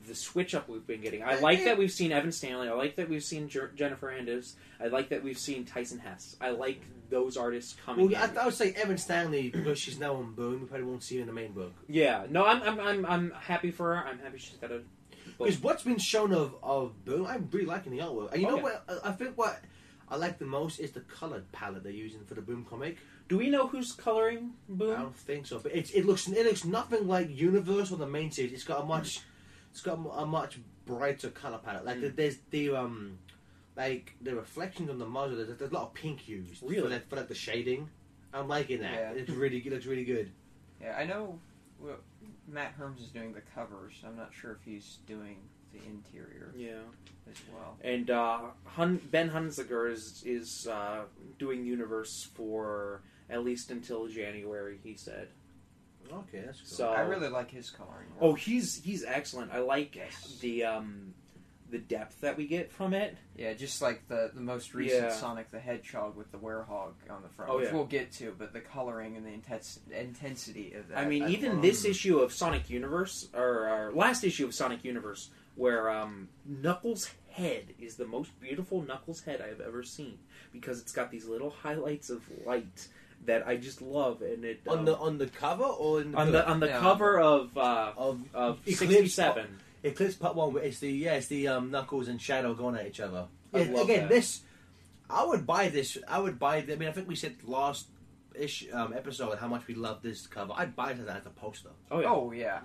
Speaker 3: the switch up we've been getting. I like that we've seen Evan Stanley. I like that we've seen Jer- Jennifer Hernandez. I like that we've seen Tyson Hesse. I like those artists coming
Speaker 2: Well, I,
Speaker 3: in.
Speaker 2: I would say Evan Stanley because she's now on Boom. We probably won't see her in the main book.
Speaker 3: yeah, no, I'm, I'm, I'm, I'm happy for her. I'm happy she's got a.
Speaker 2: Because what's been shown of, of Boom, I'm really liking the artwork. And you
Speaker 3: Oh,
Speaker 2: know
Speaker 3: yeah.
Speaker 2: what? I I think what I like the most is the colored palette they're using for the Boom comic.
Speaker 3: Do we know who's coloring
Speaker 2: I don't think so, but it's, it looks it looks nothing like Universe or the main series. It's got a much it's got a much brighter color palette. Like
Speaker 3: Mm.
Speaker 2: there's the um like the reflections on the muzzle. There's, there's a lot of pink used for
Speaker 3: Really?
Speaker 2: like, for like the shading. I'm liking that.
Speaker 4: Yeah.
Speaker 2: It's really it looks really good.
Speaker 4: Yeah, I know. Well, Matt Herms is doing the covers. I'm not sure if he's doing the interior
Speaker 3: Yeah.
Speaker 4: as well.
Speaker 3: And uh, Hun- Ben Hunziker is is uh, doing Universe for at least until January. He said.
Speaker 2: Okay, that's cool.
Speaker 3: So
Speaker 4: I really like his coloring. work.
Speaker 3: oh, he's he's excellent. I like
Speaker 4: Yes.
Speaker 3: the um, the depth that we get from it.
Speaker 4: Yeah, just like the the most recent
Speaker 3: Yeah.
Speaker 4: Sonic the Hedgehog with the werehog on the front,
Speaker 3: Oh,
Speaker 4: which
Speaker 3: yeah.
Speaker 4: we'll get to. But the coloring and the intense intensity of that.
Speaker 3: I mean, even
Speaker 4: love.
Speaker 3: this issue of Sonic Universe, or, or last issue of Sonic Universe, where um, Knuckles' head is the most beautiful Knuckles head I have ever seen because it's got these little highlights of light that I just love, and it
Speaker 2: on
Speaker 3: um,
Speaker 2: the on the cover or in the
Speaker 3: on
Speaker 2: book?
Speaker 3: the on the
Speaker 4: Yeah.
Speaker 3: cover of uh,
Speaker 2: of
Speaker 3: of
Speaker 2: Eclipse
Speaker 3: sixty seven.
Speaker 2: Eclipse Part One. It's the yeah, it's the um, Knuckles and Shadow going at each other.
Speaker 3: I
Speaker 2: Yeah,
Speaker 3: love
Speaker 2: again,
Speaker 3: that.
Speaker 2: this I would buy this. I would buy. I mean, I think we said last ish um, episode how much we love this cover. I'd buy that as a poster.
Speaker 3: Oh yeah.
Speaker 4: Oh yeah,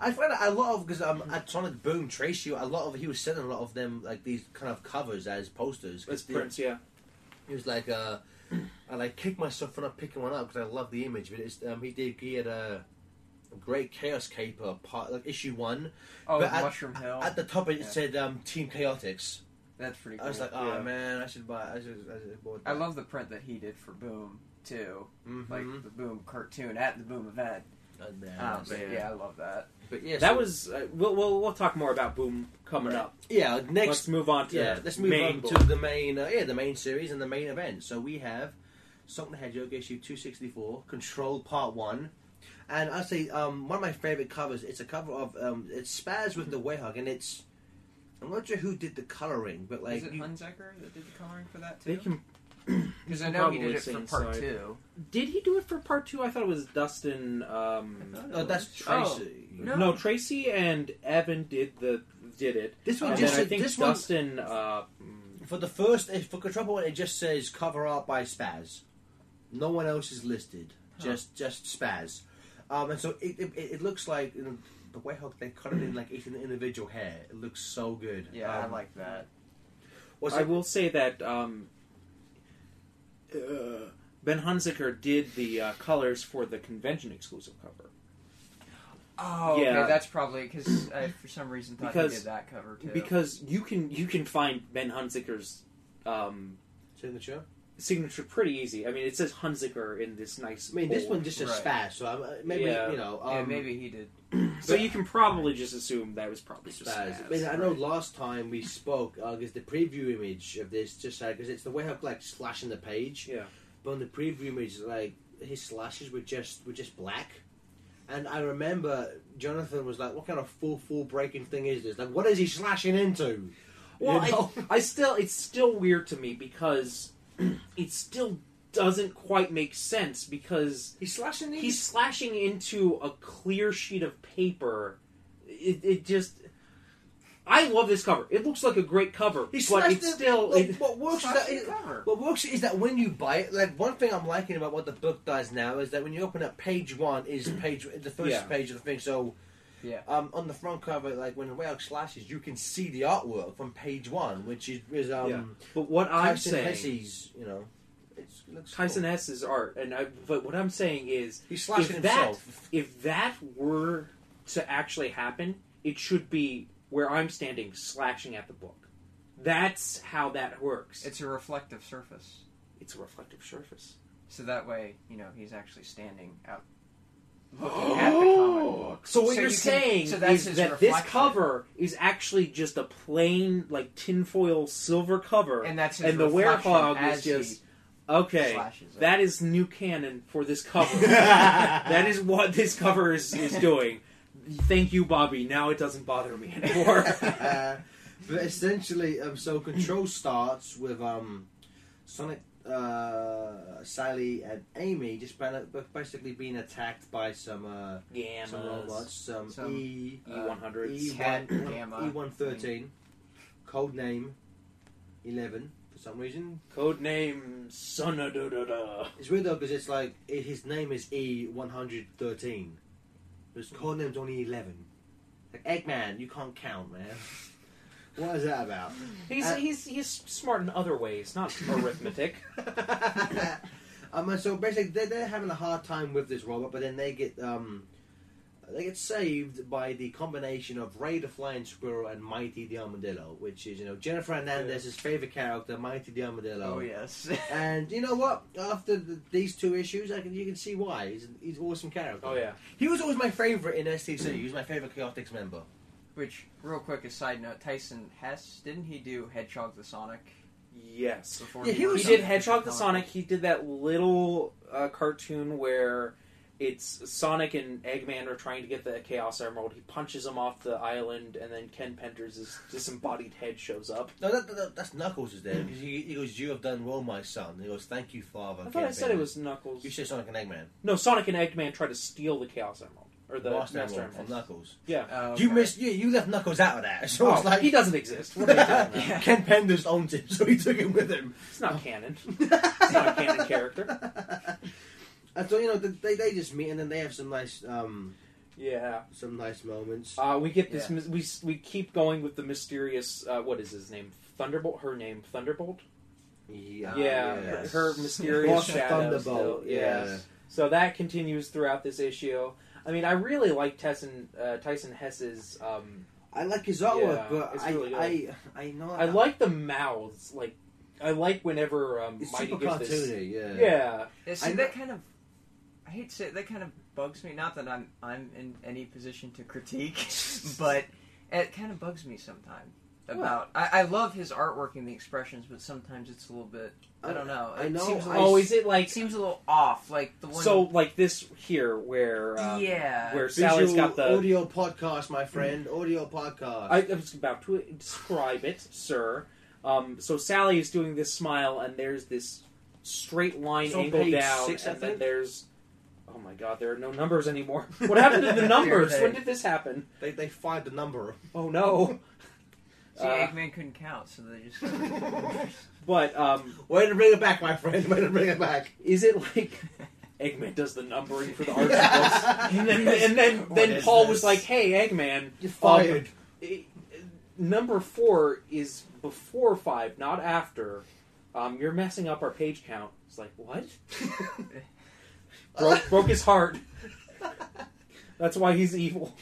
Speaker 2: I find a lot of because um, at Sonic Boom Tracy, a lot of he was selling a lot of them like these kind of covers as posters.
Speaker 3: It's
Speaker 2: the-
Speaker 3: Prince, yeah.
Speaker 2: He was like, uh, I like kicked myself for not picking one up because I love the image. But it's um, he did he had uh, Great Chaos Caper part like issue one.
Speaker 4: Oh,
Speaker 2: But at-
Speaker 4: Mushroom Hill.
Speaker 2: At the top it
Speaker 4: Yeah.
Speaker 2: said um, Team Chaotix.
Speaker 4: That's pretty cool.
Speaker 2: I was like, oh
Speaker 3: Yeah.
Speaker 2: man, I should buy. I should. I should bought
Speaker 4: I love the print that he did for Boom too,
Speaker 2: Mhm.
Speaker 4: like the Boom cartoon at the Boom event.
Speaker 2: Uh, man,
Speaker 4: Um, but
Speaker 3: yeah.
Speaker 4: yeah, I love that.
Speaker 2: but yeah,
Speaker 3: That
Speaker 2: so-
Speaker 3: was uh, we'll, we'll we'll talk more about Boom coming
Speaker 2: Right.
Speaker 3: up.
Speaker 2: yeah.
Speaker 3: Let's
Speaker 2: Next,
Speaker 3: move on to
Speaker 2: yeah, let's move
Speaker 3: main
Speaker 2: on
Speaker 3: book.
Speaker 2: to the main. Uh, yeah, the main series and the main event. So we have Sonic the Hedgehog issue two sixty four, Control Part One. And I say um, one of my favorite covers. It's a cover of um, it's Spaz with the Werehog, and it's I'm not sure who did the coloring, but like
Speaker 4: Is it
Speaker 2: you-
Speaker 4: Hunziker that did the coloring for that
Speaker 3: They
Speaker 4: too?
Speaker 3: can.
Speaker 4: Because I know he did it for part
Speaker 3: inside.
Speaker 4: two.
Speaker 3: Did he do it for part two? I thought it was Dustin. Um,
Speaker 2: oh, that's
Speaker 4: Oh,
Speaker 2: Tracy.
Speaker 4: no.
Speaker 3: no. Tracy and Evan did the did it.
Speaker 2: This one
Speaker 3: and
Speaker 2: just
Speaker 3: then I think
Speaker 2: this one-
Speaker 3: Dustin. Uh, mm,
Speaker 2: For the first, for Control One, it just says cover art by Spaz. No one else is listed. Just just Spaz. Um, and so it, it, it looks like you know, the Werehog they cut it in like each individual hair. It looks so good.
Speaker 4: Yeah, I
Speaker 2: Um,
Speaker 4: like that.
Speaker 2: what's
Speaker 3: I
Speaker 2: it-
Speaker 3: will say that um, uh, Ben Hunziker did the uh, colors for the convention exclusive cover.
Speaker 4: Oh,
Speaker 3: Yeah.
Speaker 4: okay, that's probably because I, for some reason, thought
Speaker 3: Because-
Speaker 4: he did that cover too.
Speaker 3: because you can you can find Ben Hunziker's um,
Speaker 2: signature.
Speaker 3: Signature pretty easy. I mean, it says Hunziker in this nice.
Speaker 2: I mean, this
Speaker 3: bold-
Speaker 2: one just says
Speaker 4: Right.
Speaker 2: Spaz. So I'm, uh, maybe
Speaker 3: Yeah.
Speaker 2: you know. Um,
Speaker 4: yeah, maybe he did.
Speaker 3: So you can probably just assume that was probably just
Speaker 2: Spaz.
Speaker 3: Spaz.
Speaker 2: I, mean, I know last time we spoke because the preview image of this just said because it's the Werehog like slashing the page.
Speaker 3: Yeah.
Speaker 2: But on the preview image, like his slashes were just were just black. And I remember Jonathan was like, "What kind of fourth wall breaking thing is this? Like, what is he slashing into?"
Speaker 3: Well,
Speaker 2: You know?
Speaker 3: I, I still it's still weird to me because it still doesn't quite make sense because
Speaker 2: he's slashing these.
Speaker 3: he's slashing into a clear sheet of paper. It, it just. I love this cover. It looks like a great cover,
Speaker 2: He
Speaker 3: but it's
Speaker 2: the-
Speaker 3: still.
Speaker 2: Look,
Speaker 3: It,
Speaker 2: what works is that
Speaker 4: cover.
Speaker 2: what works is that when you buy it, like one thing I'm liking about what the book does now is that when you open up page one is page the first
Speaker 3: Yeah.
Speaker 2: page of the thing. So
Speaker 4: Yeah.
Speaker 2: um, on the front cover, like when the whale slashes, you can see the artwork from page one, which is, is um,
Speaker 3: Yeah. but what I'm
Speaker 2: Tyson
Speaker 3: saying,
Speaker 2: Hesse's, you know, it's, it looks
Speaker 3: Tyson
Speaker 2: cool.
Speaker 3: Hesse's art, and I, but what I'm saying is,
Speaker 2: He's slashing
Speaker 3: if that if that were to actually happen, it should be where I'm standing, slashing at the book. That's how that works.
Speaker 4: It's a reflective surface,
Speaker 3: It's a reflective surface.
Speaker 4: so that way you know he's actually standing out looking at the comic book.
Speaker 3: So what
Speaker 4: So
Speaker 3: you're
Speaker 4: you can-
Speaker 3: saying
Speaker 4: so that's
Speaker 3: is
Speaker 4: his
Speaker 3: that this
Speaker 4: reflection.
Speaker 3: cover is actually just a plain, like tinfoil silver cover,
Speaker 4: and that's his
Speaker 3: and the
Speaker 4: reflection
Speaker 3: werehog
Speaker 4: as
Speaker 3: is just okay.
Speaker 4: slashes it.
Speaker 3: That is new canon for this cover. that is what this cover is, is doing. Thank you, Bobby. Now it doesn't bother me anymore.
Speaker 2: but essentially, um, so Control starts with um, Sonic, uh, Sally, and Amy just ba- basically being attacked by some uh, some robots, some,
Speaker 4: Some,
Speaker 2: E
Speaker 3: E100s.
Speaker 2: E
Speaker 4: Cat,
Speaker 2: one
Speaker 4: Gamma,
Speaker 2: E one thirteen, code name eleven for some reason.
Speaker 3: Code name Son of da da da.
Speaker 2: It's weird though because it's like i his name is E one hundred thirteen, but his code name's only eleven. Like Eggman, you can't count, man. What is that about?
Speaker 3: He's
Speaker 2: Uh,
Speaker 3: he's he's smart in other ways, not arithmetic.
Speaker 2: um, so basically, they're, they're having a hard time with this robot, but then they get um, they get saved by the combination of Ray the Flying Squirrel and Mighty the Armadillo, which is you know Jennifer Hernandez's favorite character, Mighty the Armadillo.
Speaker 4: Oh yes.
Speaker 2: And you know what? After the, these two issues, I can, you can see why he's he's an awesome character.
Speaker 3: Oh yeah.
Speaker 2: he was always my favorite in STC. He was my favorite Chaotix member.
Speaker 4: Which, real quick, a side note: Tyson Hesse didn't he do Hedgehog the Sonic
Speaker 3: Yes.
Speaker 4: before?
Speaker 2: Yeah, he
Speaker 4: went
Speaker 2: was-
Speaker 3: He did Hedgehog the
Speaker 4: comic
Speaker 3: Sonic. He did that little uh, cartoon where it's Sonic and Eggman are trying to get the Chaos Emerald. He punches him off the island, and then Ken Penders' disembodied head shows up.
Speaker 2: No, that, that, that's Knuckles is there because he, he goes, "You have done well, my son." He goes, "Thank you, Father."
Speaker 3: I thought I said it was Knuckles.
Speaker 2: You said Sonic and Eggman.
Speaker 3: No, Sonic and Eggman try to steal the Chaos Emerald or the
Speaker 2: Master
Speaker 3: Master
Speaker 2: Emerald from Knuckles.
Speaker 3: Yeah.
Speaker 4: Oh,
Speaker 2: You
Speaker 4: okay.
Speaker 2: missed. You, you left Knuckles out of that. So
Speaker 3: Oh,
Speaker 2: it's like
Speaker 3: he doesn't exist. What are you talking about?
Speaker 4: Yeah.
Speaker 2: Ken Penders owns him, so he took him with him.
Speaker 3: It's not canon. It's not a canon character.
Speaker 2: And so you know they, they just meet and then they have some nice um
Speaker 3: Yeah.
Speaker 2: some nice moments.
Speaker 3: Uh, we get this.
Speaker 4: Yeah.
Speaker 3: mis- We s- we keep going with the mysterious. Uh, what is his name? Thunderbolt. Her name Thunderbolt.
Speaker 2: yeah,
Speaker 3: yeah,
Speaker 4: yes.
Speaker 3: her, her mysterious
Speaker 2: Boss of
Speaker 3: shadow.
Speaker 2: Thunderbolt.
Speaker 3: still-
Speaker 2: Yeah.
Speaker 3: So that continues throughout this issue. I mean, I really like Tyson uh, Tyson Hesse's. Um,
Speaker 2: I like his artwork,
Speaker 3: Yeah,
Speaker 2: but
Speaker 3: it's
Speaker 2: I,
Speaker 3: really
Speaker 2: I, I know
Speaker 3: I like the mouths. Like, I like whenever um,
Speaker 2: it's
Speaker 3: Mikey
Speaker 2: super
Speaker 3: gives this.
Speaker 2: Yeah.
Speaker 3: Yeah,
Speaker 4: Yeah, see,
Speaker 2: I
Speaker 4: that kind of. I hate to say it, that kind of bugs me. Not that I'm I'm in any position to critique, but it kind of bugs me sometimes. About I, I love his artwork and the expressions, but sometimes it's a little bit. I don't know.
Speaker 2: I
Speaker 4: It
Speaker 2: know,
Speaker 4: Seems a
Speaker 2: I-
Speaker 4: little,
Speaker 3: oh, is it like
Speaker 4: seems a little off. Like the one.
Speaker 3: so? Like this here, where um,
Speaker 4: yeah.
Speaker 3: where Sally's
Speaker 2: Visual
Speaker 3: got the.
Speaker 2: audio podcast, my friend. Audio podcast.
Speaker 3: I, I was about to describe it, sir. Um, so Sally is doing this smile, and there's this straight line
Speaker 2: It's on
Speaker 3: angle down,
Speaker 2: six,
Speaker 3: and then there's. Oh my God! There are no numbers anymore. What happened to the numbers? when did this happen?
Speaker 2: they they fired the number.
Speaker 3: Oh no!
Speaker 4: See,
Speaker 3: Uh,
Speaker 4: Eggman couldn't count, so they just.
Speaker 3: But um,
Speaker 2: Way to bring it back, my friend. Way to bring it back.
Speaker 3: is it like Eggman does the numbering for the Archie books, and then and then then Paul
Speaker 4: this?
Speaker 3: was like, "Hey, Eggman,
Speaker 2: You're fired.
Speaker 3: it- number four is before five, not after. Um, you're messing up our page count." It's like what? broke, broke his heart. That's why he's evil.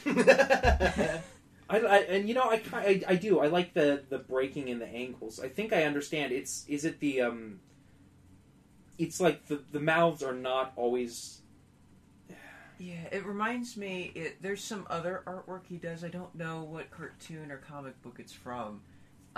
Speaker 3: I, I and you know I, I I do I like the the breaking in the angles. I think I understand. It's is it the um. It's like the the mouths are not always.
Speaker 4: Yeah, it reminds me. It, there's some other artwork he does. I don't know what cartoon or comic book it's from,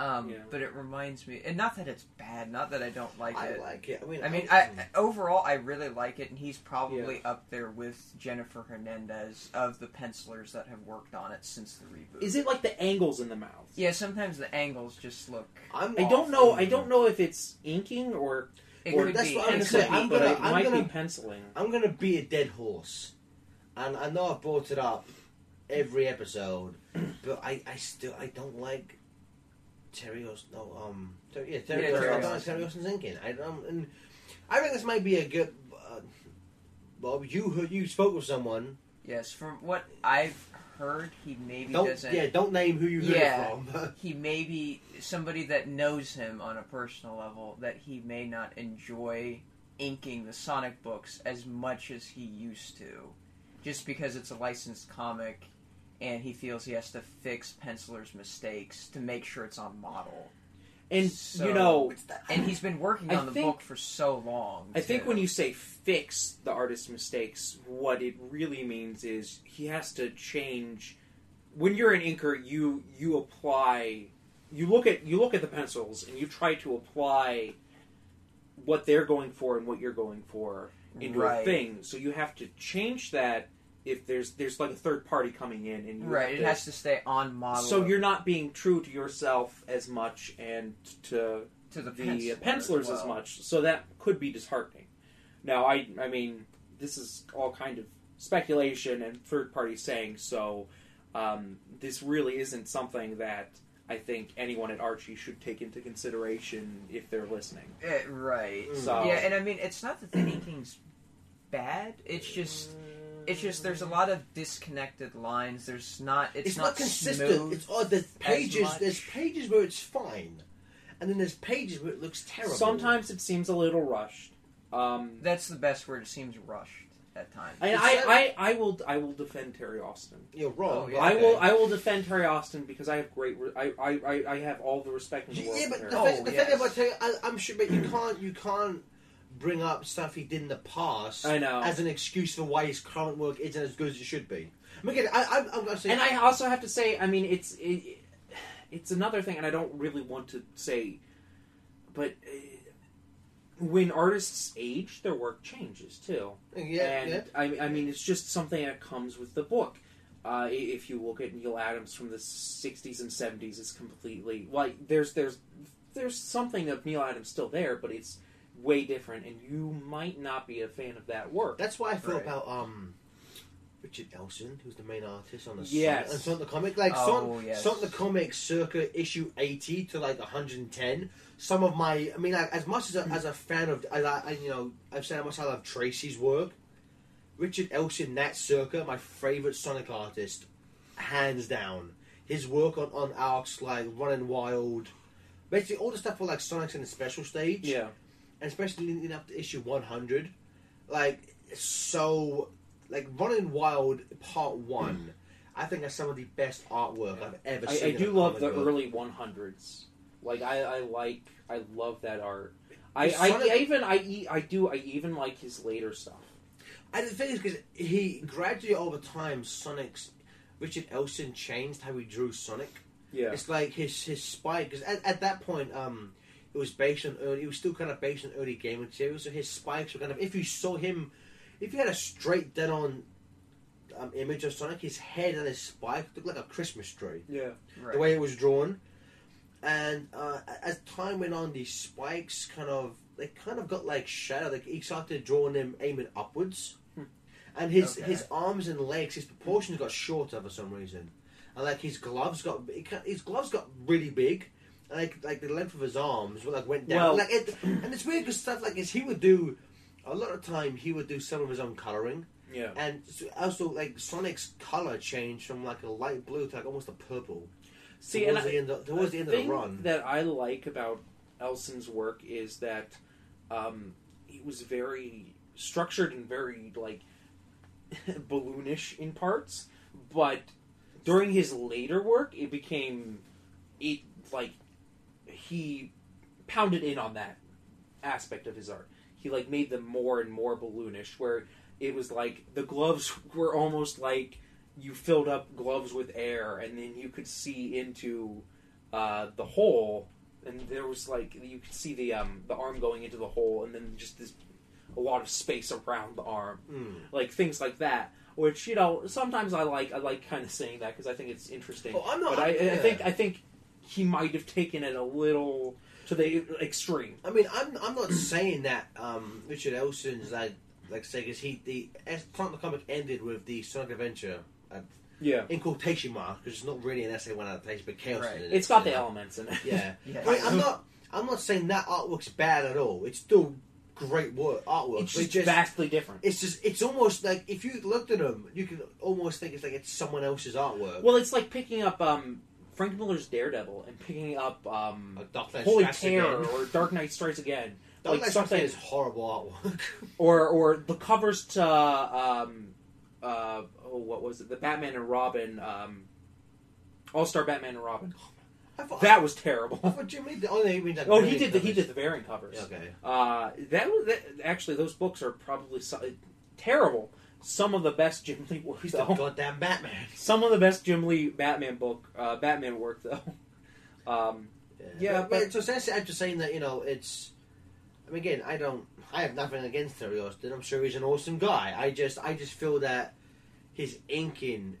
Speaker 4: um,
Speaker 3: Yeah.
Speaker 4: but it reminds me. And not that it's bad. Not that I don't like
Speaker 2: I
Speaker 4: it.
Speaker 2: like it. I mean,
Speaker 4: I mean,
Speaker 2: I'm-
Speaker 4: overall I really like it, and he's probably up there with Jennifer Hernandez of the pencilers that have worked on it since the reboot.
Speaker 3: Is it like the angles in the mouth?
Speaker 4: Yeah, sometimes the angles just look.
Speaker 2: I'm
Speaker 3: I don't know. I don't know if it's inking or
Speaker 4: It
Speaker 3: or
Speaker 2: that's
Speaker 4: be.
Speaker 2: what I'm
Speaker 3: it
Speaker 2: gonna say.
Speaker 3: be,
Speaker 2: I'm
Speaker 3: but
Speaker 2: gonna-
Speaker 3: it
Speaker 2: I'm
Speaker 3: might
Speaker 2: gonna-
Speaker 3: be penciling.
Speaker 2: I'm gonna beat a dead horse, and I know I've brought it up every episode, but I, I still I don't like Terry Austin. No, um, Terry, yeah, Terry,
Speaker 4: Yeah,
Speaker 2: Austin,
Speaker 4: Terry
Speaker 2: I don't
Speaker 4: Austin.
Speaker 2: Terry Austin's inking. I don't, and I think this might be a good. Uh, Bob, you you spoke with someone.
Speaker 4: Yes, from what I've heard, he maybe
Speaker 2: Don't
Speaker 4: doesn't.
Speaker 2: yeah, don't name who you heard
Speaker 4: Yeah.
Speaker 2: it from.
Speaker 4: he may be somebody that knows him on a personal level that he may not enjoy inking the Sonic books as much as he used to, just because it's a licensed comic, and he feels he has to fix penciler's mistakes to make sure it's on model.
Speaker 3: And
Speaker 4: So-
Speaker 3: you know,
Speaker 4: And he's been working
Speaker 3: I
Speaker 4: on the
Speaker 3: think-
Speaker 4: book for so long.
Speaker 3: I think when you say fix the artist's mistakes, what it really means is he has to change. When you're an inker, you you apply, you look at you look at the pencils and you try to apply what they're going for and what you're going for into a thing. So you have to change that if there's there's like a third party coming in and you
Speaker 4: right, it
Speaker 3: to-
Speaker 4: has to stay on model.
Speaker 3: so you're not being true to yourself as much and to
Speaker 4: to the,
Speaker 3: the
Speaker 4: penciler
Speaker 3: pencilers as
Speaker 4: well.
Speaker 3: much, so that could be disheartening. Now, I, I mean, this is all kind of speculation and third party saying, so um, this really isn't something that I think anyone at Archie should take into consideration if they're listening.
Speaker 4: Eh, right.
Speaker 2: Mm.
Speaker 3: So
Speaker 4: Yeah, and I mean, it's not that the inking's bad. It's just, it's just there's a lot of disconnected lines. There's not. It's,
Speaker 2: It's, not, consistent. It's odd. There's pages. There's pages where it's fine, and then there's pages where it looks terrible.
Speaker 3: sometimes it seems a little rushed. Um,
Speaker 4: That's the best word. It seems rushed at times.
Speaker 3: and
Speaker 2: It's
Speaker 3: I, I, I will I will defend Terry Austin.
Speaker 2: you're wrong.
Speaker 4: Oh, yeah.
Speaker 3: I
Speaker 2: okay.
Speaker 3: will I will defend Terry Austin because I have great re- I, I, I, I have all the respect in the world.
Speaker 2: Yeah, but
Speaker 3: Terry
Speaker 2: the,
Speaker 4: Oh,
Speaker 2: the
Speaker 4: yes.
Speaker 2: thing about Terry, I, I'm sure, but you can't you can't bring up stuff he did in the past
Speaker 3: I know.
Speaker 2: as an excuse for why his current work isn't as good as it should be. I mean, again, I, I, I'm going to say,
Speaker 3: and I also have to say, I mean, it's it, it's another thing, and I don't really want to say, but uh, when artists age, their work changes too.
Speaker 2: yeah,
Speaker 3: and
Speaker 2: yeah.
Speaker 3: I, I mean, it's just something that comes with the book. Uh, if you look at Neal Adams from the '60s and '70s, it's completely like there's there's there's something of Neal Adams still there, but it's way different, and you might not be a fan of that work.
Speaker 2: That's why I feel
Speaker 4: Right.
Speaker 2: about um, Richard Elson, who's the main artist on the
Speaker 3: Yes.
Speaker 2: Sonic, on Sonic the comic. Like
Speaker 4: Oh,
Speaker 2: Sonic,
Speaker 4: yes.
Speaker 2: Sonic the comic, circa issue eighty to like 110. Some of my, I mean, like, as much as a, as a fan of, I, I you know, I've said how much I love Tracy's work. Richard Elson, that circa, my favorite Sonic artist, hands down. His work on on arcs like Running Wild, basically all the stuff for like Sonic's in the special stage
Speaker 3: yeah,
Speaker 2: and especially leading up to issue 100 like so like Running Wild Part One. I think that's some of the best artwork I've ever
Speaker 3: I,
Speaker 2: seen.
Speaker 3: I
Speaker 2: in
Speaker 3: do love
Speaker 2: comic
Speaker 3: the
Speaker 2: book.
Speaker 3: early 100s. Like I, I like I love that art. I, I,
Speaker 2: Sonic-
Speaker 3: I even I, e- I do I even like his later stuff.
Speaker 2: And the thing is, because he gradually over time, Sonic's Richard Elson changed how he drew Sonic.
Speaker 3: Yeah.
Speaker 2: It's like his his spike because at, at that point, um, it was based on early. It was still kind of based on early game material. So his spikes were kind of. If you saw him, if you had a straight dead on um, image of Sonic, his head and his spike looked like a Christmas tree.
Speaker 3: Yeah.
Speaker 4: Right.
Speaker 2: The way it was drawn, and uh, as time went on, these spikes kind of they kind of got like shadow. Like he started drawing them aiming upwards,
Speaker 3: Hmm.
Speaker 2: and his
Speaker 4: Okay.
Speaker 2: his arms and legs, his proportions got shorter for some reason, and like his gloves got it his gloves got really big. And, Like like the length of his arms like went down.
Speaker 3: Well-
Speaker 2: like it, and it's weird because stuff like this he would do. A lot of time he would do some of his own coloring,
Speaker 3: Yeah.
Speaker 2: and also like Sonic's color changed from like a light blue to like almost a purple.
Speaker 3: See, and
Speaker 2: towards
Speaker 3: I,
Speaker 2: the end of, towards the end of the run.
Speaker 3: that I like about Elson's work is that um, he was very structured and very like balloonish in parts, but during his later work, it became it like he pounded in on that aspect of his art. He like made them more and more balloonish, where it was like the gloves were almost like you filled up gloves with air, and then you could see into uh, the hole, and there was like you could see the um, the arm going into the hole, and then just this a lot of space around the arm,
Speaker 2: Mm.
Speaker 3: like things like that. Which you know, sometimes I like I like kind of saying that because I think it's interesting.
Speaker 2: Oh, I'm not-
Speaker 3: but I, I think I think he might have taken it a little to the extreme.
Speaker 2: I mean, I'm I'm not saying that um, Richard Elson's like like say because he the as Sonic the comic ended with the Sonic Adventure uh,
Speaker 3: Yeah,
Speaker 2: in quotation marks because it's not really an SA One adaptation, but chaos.
Speaker 4: Right.
Speaker 2: in it,
Speaker 3: it's got the
Speaker 2: yeah.
Speaker 3: elements in it.
Speaker 2: Yeah,
Speaker 4: Yeah.
Speaker 2: I mean, I'm not I'm not saying that artwork's bad at all. It's still great work artwork.
Speaker 3: it's
Speaker 2: but
Speaker 3: just, vastly different.
Speaker 2: It's just it's almost like if you looked at them, you could almost think it's like it's someone else's artwork.
Speaker 3: Well, it's like picking up um, Frank Miller's Daredevil and picking up um, Holy Terror or Dark Knight Strikes Again,
Speaker 2: Dark
Speaker 3: like
Speaker 2: Knight
Speaker 3: something,
Speaker 2: is horrible artwork.
Speaker 3: or or the covers to um, uh, oh, what was it? The Batman and Robin, um, All Star Batman and Robin.
Speaker 2: Thought,
Speaker 3: That was
Speaker 2: I
Speaker 3: terrible.
Speaker 2: thought Jim Lee. Oh, no, you mean like
Speaker 3: Oh, he did the he
Speaker 2: covers.
Speaker 3: did the variant covers.
Speaker 2: Okay.
Speaker 3: Uh, that was that, actually those books are probably so, terrible. Some of the best Jim Lee work.
Speaker 2: He's the
Speaker 3: though.
Speaker 2: goddamn Batman.
Speaker 3: Some of the best Jim Lee Batman book, uh, Batman work though. Um, Yeah,
Speaker 2: but,
Speaker 3: but-
Speaker 2: so essentially, I'm just saying that you know it's. I mean, again, I don't. I have nothing against Terry Austin. I'm sure he's an awesome guy. I just, I just feel that his inking,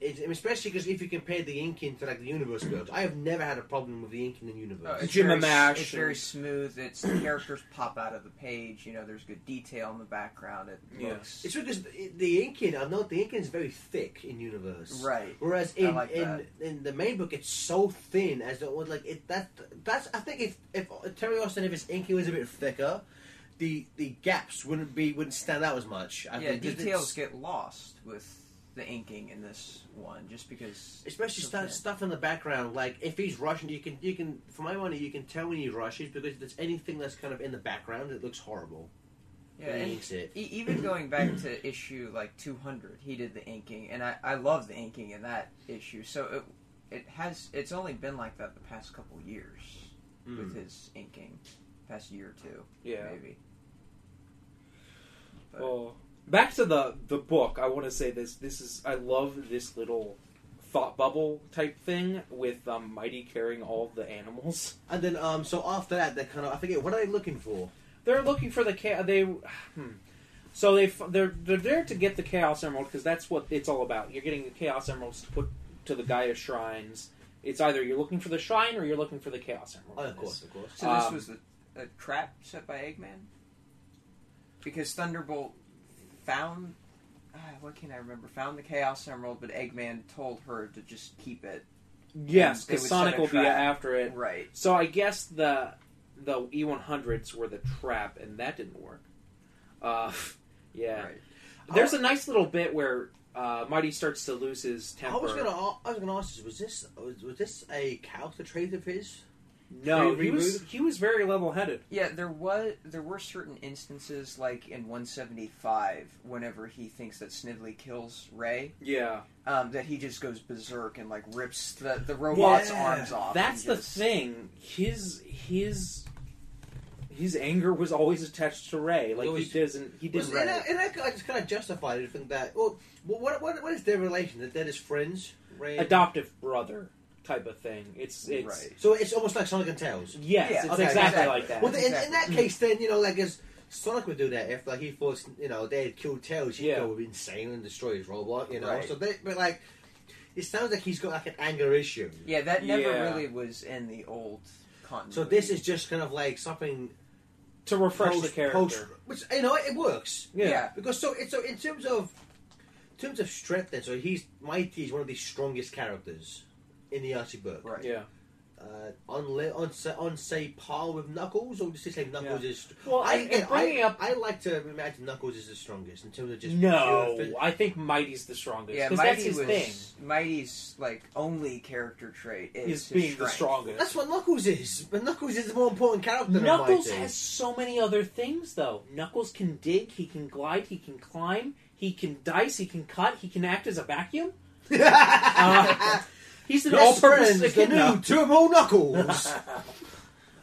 Speaker 2: is, I mean, especially because if you compare the inking to like the universe books, I have never had a problem with the inking in
Speaker 4: Oh,
Speaker 2: universe.
Speaker 4: it's
Speaker 3: Jim
Speaker 4: very,
Speaker 3: Amash
Speaker 4: It's very smooth. It's the characters pop out of the page. You know, there's good detail in the background. It
Speaker 3: Yeah.
Speaker 4: looks
Speaker 2: It's because the- the inking, I've noticed the inking is very thick in universe.
Speaker 4: right.
Speaker 2: Whereas in
Speaker 4: like
Speaker 2: in, in the main book, it's so thin as it would like it. That that's I think if if Terry Austin if his inking was a bit thicker, the the gaps wouldn't be wouldn't stand out as much. I
Speaker 4: yeah,
Speaker 2: think 'cause
Speaker 4: details get lost with the inking in this one, just because.
Speaker 2: Especially
Speaker 4: so
Speaker 2: stuff,
Speaker 4: thin.
Speaker 2: stuff in the background, like if he's rushing, you can you can, for my money, you can tell when he rushes because if there's anything that's kind of in the background, it looks horrible.
Speaker 4: Yeah,
Speaker 2: he
Speaker 4: and
Speaker 2: inks it.
Speaker 4: e- even going back to issue like 200, he did the inking, and I I love the inking in that issue. So it it has it's only been like that the past couple years
Speaker 2: Mm.
Speaker 4: with his inking, past year or two,
Speaker 3: yeah.
Speaker 4: maybe. But-
Speaker 3: Well, back to the the book. I want to say this. This is I love this little thought bubble type thing with um, Mighty carrying all the animals.
Speaker 2: And then um, so after that, they kind of I forget what are they looking for?
Speaker 3: They're looking for the cha- they. Hmm. So they they're they're there to get the Chaos Emerald because that's what it's all about. You're getting the Chaos Emeralds to put to the Gaia shrines. It's either you're looking for the shrine or you're looking for the Chaos Emerald.
Speaker 2: Oh, of course, of course.
Speaker 4: So this
Speaker 3: Um,
Speaker 4: was the, a trap set by Eggman? Because Thunderbolt found ah, what can I remember? Found the Chaos Emerald, but Eggman told her to just keep it.
Speaker 3: Yes, because Sonic will be after it.
Speaker 4: Right.
Speaker 3: So I guess the the E100s were the trap, and that didn't work. Uh, yeah.
Speaker 4: Right.
Speaker 3: There's a nice little bit where uh, Mighty starts to lose his temper.
Speaker 2: I was gonna I was gonna ask this: was this was, was this a character trait of his?
Speaker 3: No,
Speaker 2: Re-
Speaker 3: he was he was very level headed.
Speaker 4: Yeah, there was there were certain instances like in 175 whenever he thinks that Snively kills Ray,
Speaker 3: Yeah,
Speaker 4: um, that he just goes berserk and like rips the, the robot's
Speaker 2: Yeah,
Speaker 4: arms off.
Speaker 3: that's the
Speaker 4: just-
Speaker 3: thing. His his his anger was always attached to Ray. Like
Speaker 2: Always-
Speaker 3: he doesn't he didn't.
Speaker 2: and, I, and I, I just kind of justified it. Think that. Well, what, what what is their relation? That they're just friends. Ray.
Speaker 3: adoptive brother type of thing. It's it's
Speaker 4: Right.
Speaker 2: So it's almost like Sonic and Tails.
Speaker 3: yes,
Speaker 4: Yeah,
Speaker 3: it's
Speaker 2: okay,
Speaker 3: exactly,
Speaker 4: exactly.
Speaker 3: like that.
Speaker 2: Well, then, in, in that hmm. case, then you know, like as Sonic would do that if like he forced, you know they had killed Tails, he'd
Speaker 3: Yeah.
Speaker 2: go insane and destroy his robot. You know,
Speaker 4: Right.
Speaker 2: so they, but like it sounds like he's got like an anger issue.
Speaker 4: Yeah, that never
Speaker 3: Yeah.
Speaker 4: really was in the old continuity.
Speaker 2: So this is just kind of like something
Speaker 3: to refresh
Speaker 2: post-
Speaker 3: the character.
Speaker 2: post- which you know it works
Speaker 3: yeah.
Speaker 4: yeah.
Speaker 2: because so it's so in terms of in terms of strength. Then so he's Mighty is one of the strongest characters in the Archie book.
Speaker 4: Right.
Speaker 3: yeah.
Speaker 2: Uh, on li- on say, on say par with Knuckles, or just to say Knuckles is.
Speaker 3: Well,
Speaker 2: I,
Speaker 3: and- and bringing
Speaker 2: I,
Speaker 3: up-
Speaker 2: I like to imagine Knuckles is the strongest in terms of just
Speaker 3: No,
Speaker 2: pure
Speaker 3: I think Mighty's the strongest
Speaker 4: Yeah,
Speaker 3: because that's
Speaker 4: Mighty
Speaker 3: his
Speaker 4: was
Speaker 3: thing.
Speaker 4: Mighty's like only character trait is
Speaker 3: Is
Speaker 4: his
Speaker 3: being the strongest.
Speaker 2: That's what Knuckles is, but Knuckles is the more important character.
Speaker 3: Knuckles
Speaker 2: Mighty.
Speaker 3: has so many other things, though. Knuckles can dig, he can glide, he can climb, he can dice, he can cut, he can act as a vacuum. Uh, he's an
Speaker 2: Yes,
Speaker 3: all-purpose
Speaker 2: friends, the
Speaker 3: echidna.
Speaker 2: new Turbo Knuckles.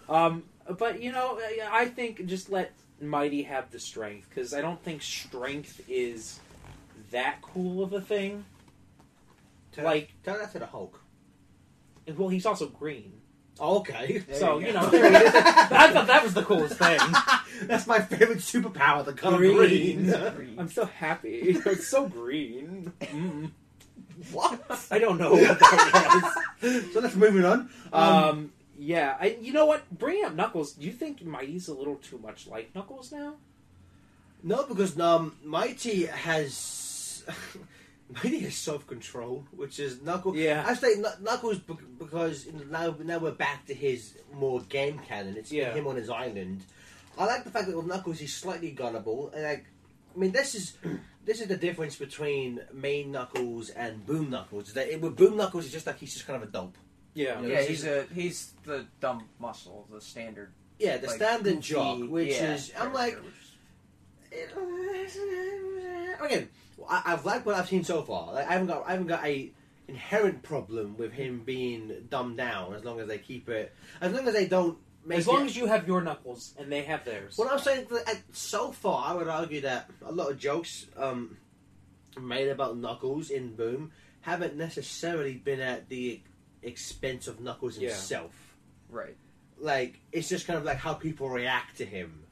Speaker 3: Um, but you know, I- I think just let Mighty have the strength because I don't think strength is that cool of a thing.
Speaker 2: Tell-
Speaker 3: Like-
Speaker 2: tell that to the Hulk.
Speaker 3: Well, he's also green,
Speaker 2: Oh, okay.
Speaker 4: There
Speaker 3: so
Speaker 4: you
Speaker 3: you
Speaker 4: go.
Speaker 3: know. there it is. I thought that was the coolest thing.
Speaker 2: That's my favorite superpower, the color
Speaker 3: Green.
Speaker 2: green.
Speaker 3: I'm so happy. It's so green. Mm.
Speaker 2: What?
Speaker 3: I don't know what that was.
Speaker 2: so let's moving on. Um,
Speaker 3: Um, yeah, I, you know what? Bringing up Knuckles, do you think Mighty's a little too much like Knuckles now?
Speaker 2: no, because um, Mighty has Mighty has self control, which is Knuckles.
Speaker 3: Yeah.
Speaker 2: I say Kn- Knuckles bec- because now now we're back to his more game canon. It's
Speaker 3: Yeah.
Speaker 2: him on his island. I like the fact that with Knuckles he's slightly gullible, and like, I mean, this is this is the difference between main Knuckles and Boom Knuckles. is That it, with Boom Knuckles, it's just like he's just kind of a dope.
Speaker 3: Yeah.
Speaker 2: You know,
Speaker 4: Yeah,
Speaker 2: this
Speaker 4: he's a he's the dumb muscle, the standard.
Speaker 2: Yeah, the
Speaker 4: like,
Speaker 2: standard
Speaker 4: goofy,
Speaker 2: jock, which
Speaker 4: yeah,
Speaker 2: is I'm like.
Speaker 4: which is- uh,
Speaker 2: Again, I, I've liked what I've seen so far. Like, I haven't got, I haven't got a inherent problem with him being dumbed down as long as they keep it, as long as they don't make
Speaker 3: As long
Speaker 2: it-
Speaker 3: as you have your Knuckles and they have theirs.
Speaker 2: What I'm saying, uh, so far, I would argue that a lot of jokes um, made about Knuckles in Boom haven't necessarily been at the expense of Knuckles
Speaker 3: Yeah.
Speaker 2: himself.
Speaker 4: right.
Speaker 2: Like, it's just kind of like how people react to him.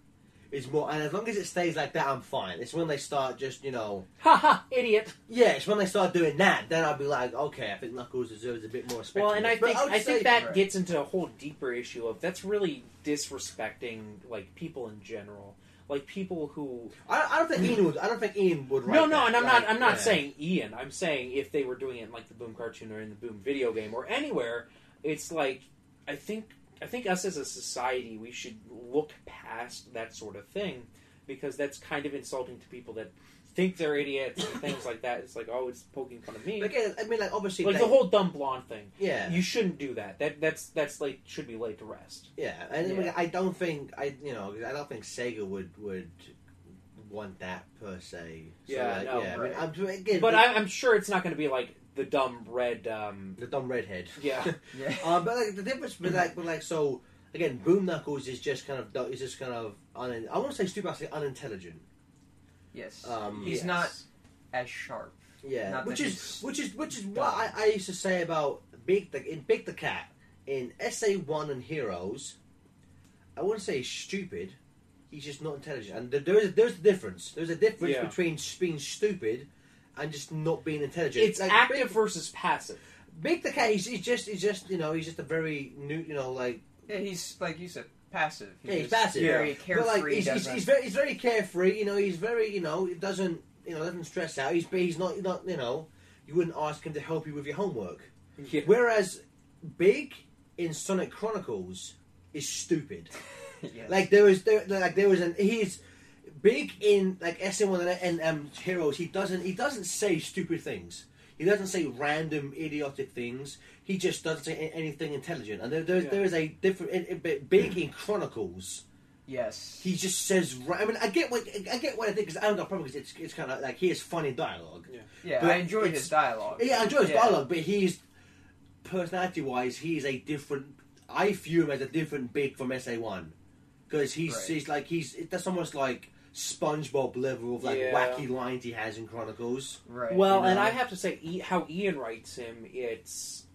Speaker 2: Is more, and as long as it stays like that, I'm fine. It's when they start just, you know,
Speaker 3: Ha ha, idiot.
Speaker 2: yeah, it's when they start doing that, then I'll be like, okay, I think Knuckles deserves a bit more respect.
Speaker 3: Well, and I think I think that gets into a whole deeper issue of that's really disrespecting like people in general, like people who.
Speaker 2: I, I don't think Ian would. I don't think Ian would. Write
Speaker 3: No, no,
Speaker 2: that.
Speaker 3: and I'm
Speaker 2: Like,
Speaker 3: not. I'm not
Speaker 2: yeah.
Speaker 3: saying Ian. I'm saying if they were doing it in like the Boom cartoon or in the Boom video game or anywhere, it's like I think I think us as a society we should look past that sort of thing because that's kind of insulting to people that think they're idiots and things like that. It's like oh, it's poking fun of me.
Speaker 2: But again, I mean, like obviously,
Speaker 3: Like the whole dumb blonde thing.
Speaker 2: yeah,
Speaker 3: You shouldn't do that. That that's that's like should be laid to rest.
Speaker 2: yeah, and I, mean,
Speaker 3: Yeah.
Speaker 2: I don't think I, you know, I don't think Sega would would want that per se. So,
Speaker 3: Yeah,
Speaker 2: like,
Speaker 3: no,
Speaker 2: yeah.
Speaker 4: right.
Speaker 2: I mean, I'm, again,
Speaker 3: But
Speaker 2: the,
Speaker 3: I, I'm sure it's not going to be like the dumb red. Um,
Speaker 2: the dumb redhead.
Speaker 3: yeah,
Speaker 4: Yeah.
Speaker 2: um, but like the difference, but like, but like, so again, Boom Knuckles is just kind of is just kind of un, I won't say stupid, I say unintelligent.
Speaker 4: yes.
Speaker 2: Um,
Speaker 4: he's
Speaker 3: yes.
Speaker 4: not as sharp.
Speaker 2: Yeah,
Speaker 4: Not
Speaker 2: which is which is which is
Speaker 4: dumb.
Speaker 2: what I, I used to say about Big the in Big the Cat in SA One and Heroes. I wouldn't say stupid. He's just not intelligent, and there- there is there's a difference. There's a difference
Speaker 3: Yeah.
Speaker 2: between being stupid and just not being intelligent.
Speaker 3: it's
Speaker 2: Like,
Speaker 3: active
Speaker 2: Big,
Speaker 3: versus passive.
Speaker 2: Big the Cat, he's, he's just he's just you know he's just a very new you know like
Speaker 4: Yeah, he's like you said, passive.
Speaker 2: Yeah, he's passive.
Speaker 4: Very
Speaker 3: Yeah.
Speaker 2: but
Speaker 4: carefree.
Speaker 2: like he's, he's,
Speaker 4: doesn't-
Speaker 2: he's very he's very carefree. You know he's very you know he doesn't you know doesn't stress out. He's he's not not you know you wouldn't ask him to help you with your homework.
Speaker 3: Yeah.
Speaker 2: Whereas Big in Sonic Chronicles is stupid.
Speaker 4: Yes.
Speaker 2: Like there was there like there was an he's big in like SA1 and, and um, Heroes. He doesn't he doesn't say stupid things. He doesn't say random idiotic things. He just doesn't say anything intelligent. And there, there,
Speaker 3: Yeah.
Speaker 2: there is a different, a, a bit big in Chronicles.
Speaker 4: Yes.
Speaker 2: He just says. ra- I mean, I get what I get what I think because I don't got a problem because it's it's kind of like he has funny dialogue.
Speaker 4: yeah,
Speaker 2: but
Speaker 4: I
Speaker 2: enjoy
Speaker 4: his dialogue.
Speaker 2: Yeah, I enjoy his
Speaker 4: Yeah.
Speaker 2: dialogue, but he's personality wise, he's a different. I view him as a different big from SA One because he's
Speaker 4: Right.
Speaker 2: he's like he's that's almost like SpongeBob level of like
Speaker 3: Yeah.
Speaker 2: wacky lines he has in Chronicles.
Speaker 4: Right.
Speaker 3: Well,
Speaker 2: you
Speaker 3: and? I have to say, E- how Ian writes him, it's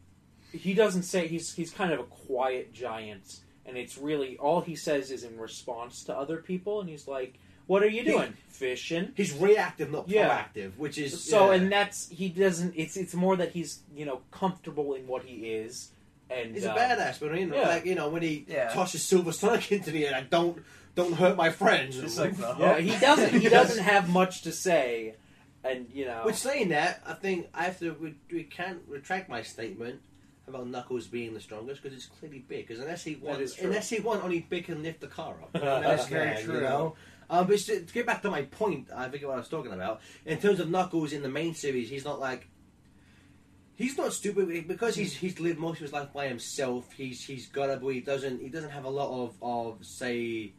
Speaker 3: he doesn't say he's he's kind of a quiet giant, and it's really all he says is in response to other people, and he's like, "What are you
Speaker 2: He-
Speaker 3: doing? Fishing."
Speaker 2: He's reactive, not
Speaker 3: Yeah.
Speaker 2: proactive, which is
Speaker 3: So,
Speaker 2: yeah.
Speaker 3: and that's he doesn't. It's it's more that he's you know comfortable in what he is, and
Speaker 2: he's a
Speaker 3: uh,
Speaker 2: badass. But you know,
Speaker 3: yeah.
Speaker 2: like you know, when he
Speaker 4: Yeah.
Speaker 2: tosses Silver Sonic into the air, like don't don't hurt my friends.
Speaker 4: Just like the
Speaker 3: Yeah, he doesn't. He doesn't have much to say, and you know.
Speaker 2: Which saying that, I think I have to. We, we can't retract my statement about Knuckles being the strongest because it's clearly big. Because unless he won, unless he won, only big can lift the car up.
Speaker 4: That's very true.
Speaker 2: You know. Um, but to to get back to my point, I forget what I was talking about. In terms of Knuckles in the main series, he's not like. He's not stupid because he's he's lived most of his life by himself. He's he's got to, but he doesn't he doesn't have a lot of of say,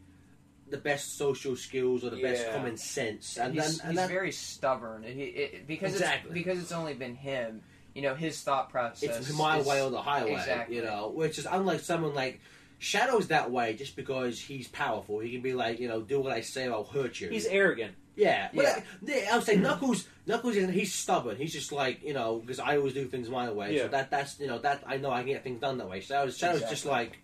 Speaker 2: the best social skills or the best common sense. And
Speaker 4: he's,
Speaker 2: then and
Speaker 4: he's
Speaker 2: that,
Speaker 4: very stubborn. And he, it, because
Speaker 2: Exactly.
Speaker 4: it's, because it's only been him. You know, his thought process.
Speaker 2: it's my
Speaker 4: is-
Speaker 2: way or the highway.
Speaker 4: Exactly.
Speaker 2: You know, which is unlike someone like Shadow's that way just because he's powerful. He can be like, you know, do what I say, or I'll hurt you.
Speaker 3: he's arrogant.
Speaker 2: yeah, but
Speaker 4: Yeah.
Speaker 2: yeah, I would say Knuckles. Knuckles isn't. He's stubborn. He's just like you know because I always do things my way.
Speaker 3: Yeah.
Speaker 2: So that that's you know that I know I can get things done that way. Shadow's, Shadow's just like.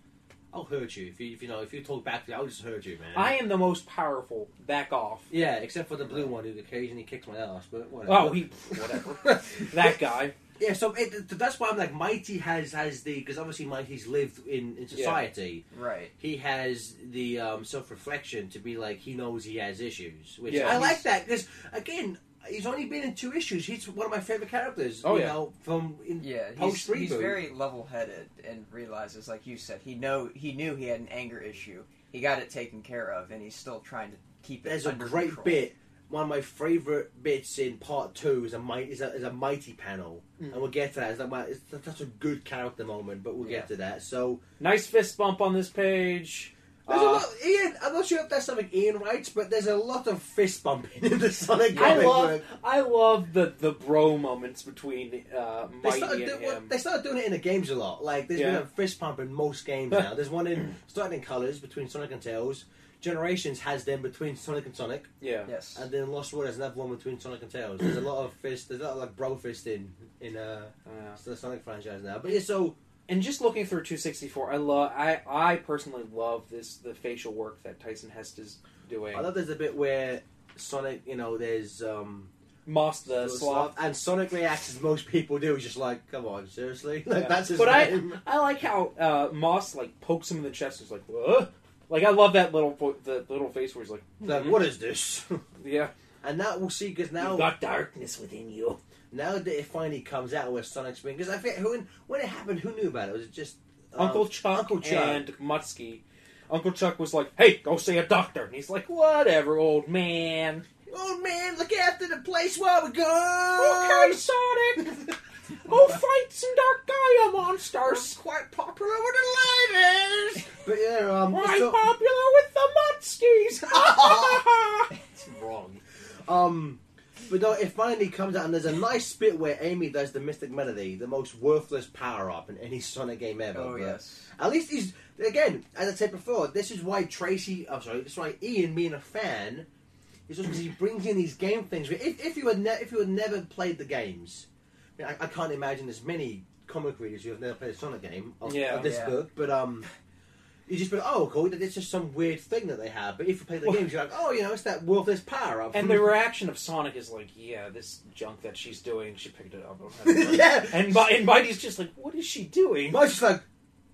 Speaker 2: I'll hurt you if you, if you know if you talk back to me. I'll just hurt you, man.
Speaker 3: I am the most powerful. Back off.
Speaker 2: yeah, except for the blue one who occasionally kicks my ass, but whatever.
Speaker 3: Oh, he whatever. that guy.
Speaker 2: Yeah, so it, that's why I'm like Mighty has has the because obviously Mighty's lived in, in society.
Speaker 4: Right.
Speaker 2: He has the um, self reflection to be like he knows he has issues, which
Speaker 3: Yeah,
Speaker 2: I like that because again he's only been in two issues. He's one of my favorite characters.
Speaker 3: Oh,
Speaker 2: you
Speaker 3: yeah.
Speaker 2: know, from in
Speaker 4: Yeah, he's,
Speaker 2: post
Speaker 4: he's
Speaker 2: reboot.
Speaker 4: very level-headed and realizes, like you said, he know he knew he had an anger issue. He got it taken care of, and he's still trying to keep it.
Speaker 2: There's a great
Speaker 4: control.
Speaker 2: bit. One of my favorite bits in part two is a might is a, is a mighty panel,
Speaker 3: Mm.
Speaker 2: and we'll get to that. It's, like, my- it's such a good character moment, but we'll
Speaker 4: Yeah.
Speaker 2: get to that. So
Speaker 3: Nice fist bump on this page.
Speaker 2: There's a
Speaker 3: Uh,
Speaker 2: lot, Ian. I'm not sure if that's something Ian writes, but there's a lot of fist bumping in the Sonic
Speaker 3: I love
Speaker 2: book.
Speaker 3: I love the the bro moments between uh,
Speaker 2: They
Speaker 3: Mighty
Speaker 2: started,
Speaker 3: and
Speaker 2: do-
Speaker 3: him.
Speaker 2: they started doing it in the games a lot. Like there's been a fist pump in most games now. There's one in starting in Colors between Sonic and Tails. Generations has them between Sonic and Sonic,
Speaker 3: Yeah.
Speaker 4: Yes.
Speaker 2: and then Lost World has another one between Sonic and Tails. There's a lot of fist. There's a lot of like bro fist in in uh,
Speaker 3: Yeah.
Speaker 2: the Sonic franchise now. But yeah, so
Speaker 3: And just looking through 264, I love. I I personally love this the facial work that Tyson Hesse is doing.
Speaker 2: I love there's a bit where Sonic, you know, there's um.
Speaker 3: Moss the sloth.
Speaker 2: And Sonic reacts as most people do. He's just like, "Come on, seriously?" Like
Speaker 3: Yeah.
Speaker 2: that's his
Speaker 3: But I-
Speaker 2: name.
Speaker 3: I like how uh, Moss like pokes him in the chest. He's like, "What?" Like I love that little fo- the little face where he's like, "Mhm."
Speaker 2: what is this?
Speaker 3: Yeah,
Speaker 2: and that we'll see because now,
Speaker 3: you've got darkness within you.
Speaker 2: Now that it finally comes out where Sonic's being because I think who when it happened, who knew about it? Was it just um,
Speaker 3: Uncle Chuck
Speaker 2: Uncle Chuck.
Speaker 3: and Muttski. Uncle Chuck was like, "Hey, go see a doctor," and he's like, "Whatever, old man."
Speaker 2: Old man, look after the place while we go.
Speaker 3: Okay, Sonic. Go fight some Dark Gaia monsters.
Speaker 2: quite popular with the ladies. But yeah, um,
Speaker 3: Quite
Speaker 2: so-
Speaker 3: popular with the Muttskis.
Speaker 2: it's wrong. Um, but no, it finally comes out, and there's a nice bit where Amy does the Mystic Melody, the most worthless power up in any Sonic game ever.
Speaker 4: oh
Speaker 2: but
Speaker 4: yes.
Speaker 2: At least he's again, as I said before, this is why Tracy. I'm sorry, this is why Ian, being a fan, is just because he brings in these game things. If, if you had ne- if you had never played the games, I, mean, I, I can't imagine there's many comic readers who have never played a Sonic game of,
Speaker 3: Yeah.
Speaker 2: of this
Speaker 4: Yeah.
Speaker 2: book, but um. You just be like, oh, cool. It's just some weird thing that they have. But if you play the
Speaker 3: Well-
Speaker 2: games, you're like, oh, you know, it's that worthless power up.
Speaker 3: and the reaction of Sonic is like, "Yeah, this junk that she's doing, she picked it up."
Speaker 2: Uh, yeah.
Speaker 3: And, Mi- and Mighty's just like, "What is she doing?
Speaker 2: Mine's just like,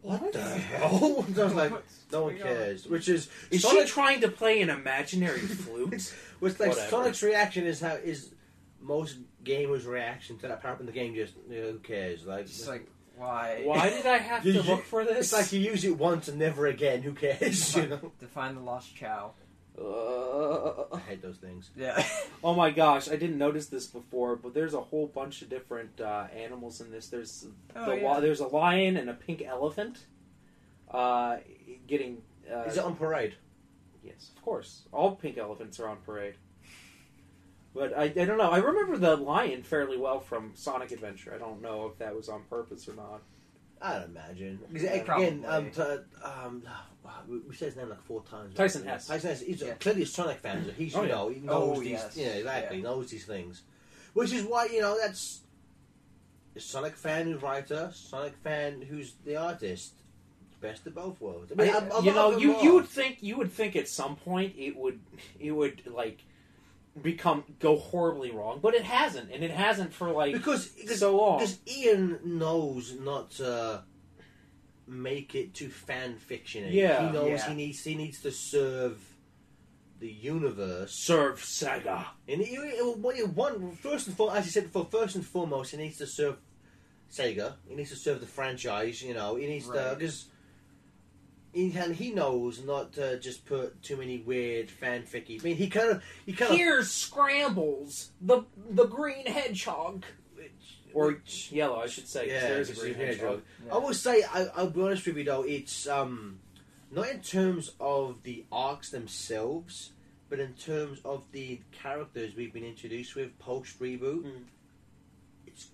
Speaker 2: what,
Speaker 3: What?
Speaker 2: the hell? I was like, no one cares. Which is
Speaker 3: Is
Speaker 2: Sonic,
Speaker 3: she trying to play an imaginary flute?"
Speaker 2: which like
Speaker 3: Whatever.
Speaker 2: Sonic's reaction is how is most gamers' reaction to that power up in the game. Just you know, who cares? Like,
Speaker 4: It's like why?
Speaker 3: Why did I have to look for this?
Speaker 2: it's like you use it once and never again. Who cares? You know.
Speaker 4: to find the lost Chao.
Speaker 3: Uh,
Speaker 2: I hate those things.
Speaker 4: Yeah.
Speaker 3: oh my gosh, I didn't notice this before, but there's a whole bunch of different uh, animals in this. There's
Speaker 4: Oh,
Speaker 3: the,
Speaker 4: yeah.
Speaker 3: li- there's a lion and a pink elephant. Uh, getting uh,
Speaker 2: Is it on parade?
Speaker 3: Yes, of course. All pink elephants are on parade. But I, I don't know. I remember the lion fairly well from Sonic Adventure. I don't know if that was on purpose or not.
Speaker 2: I'd imagine. 'Cause,
Speaker 4: Yeah,
Speaker 2: again, um,
Speaker 4: probably.
Speaker 2: t- um, wow, we- we said his name like four times.
Speaker 3: Tyson Hesse.
Speaker 2: Tyson Hesse. He's
Speaker 4: Yeah.
Speaker 2: clearly a Sonic fan. So he's
Speaker 3: Oh,
Speaker 2: you
Speaker 3: yeah.
Speaker 2: know he knows
Speaker 4: Oh,
Speaker 2: these.
Speaker 4: yes.
Speaker 2: Yeah, exactly.
Speaker 4: Yeah.
Speaker 2: Knows these things, which is why you know that's a Sonic fan who's writer, Sonic fan who's the artist. Best of both worlds. I mean,
Speaker 3: I-
Speaker 2: I'm- I'm
Speaker 3: you
Speaker 2: not
Speaker 3: know,
Speaker 2: gonna
Speaker 3: you
Speaker 2: lie.
Speaker 3: you would think you would think at some point it would it would like become go horribly wrong, but it hasn't, and it hasn't for like
Speaker 2: because because,
Speaker 3: so long.
Speaker 2: because Ian knows not to make it to fan fiction.
Speaker 3: Yeah.
Speaker 2: he knows
Speaker 4: Yeah.
Speaker 2: he needs he needs to serve the universe.
Speaker 3: Serve Sega.
Speaker 2: And he, he- well, he- one first and foremost, as you said before, first and foremost, he needs to serve Sega. He needs to serve the franchise. You know, he needs to because. He, and he knows not to just put too many weird fanficky. I mean, he kind of, he kind of,
Speaker 3: Here's Scrambles, the the green hedgehog, or
Speaker 2: which-
Speaker 3: yellow, I should say. 'cause
Speaker 2: Yeah,
Speaker 3: there is a
Speaker 2: it's
Speaker 3: green
Speaker 2: a hedgehog.
Speaker 3: hedgehog.
Speaker 4: Yeah.
Speaker 2: I will say, I, I'll be honest with you though, it's um, not in terms of the arcs themselves, but in terms of the characters we've been introduced with post reboot.
Speaker 3: Mm.
Speaker 2: It's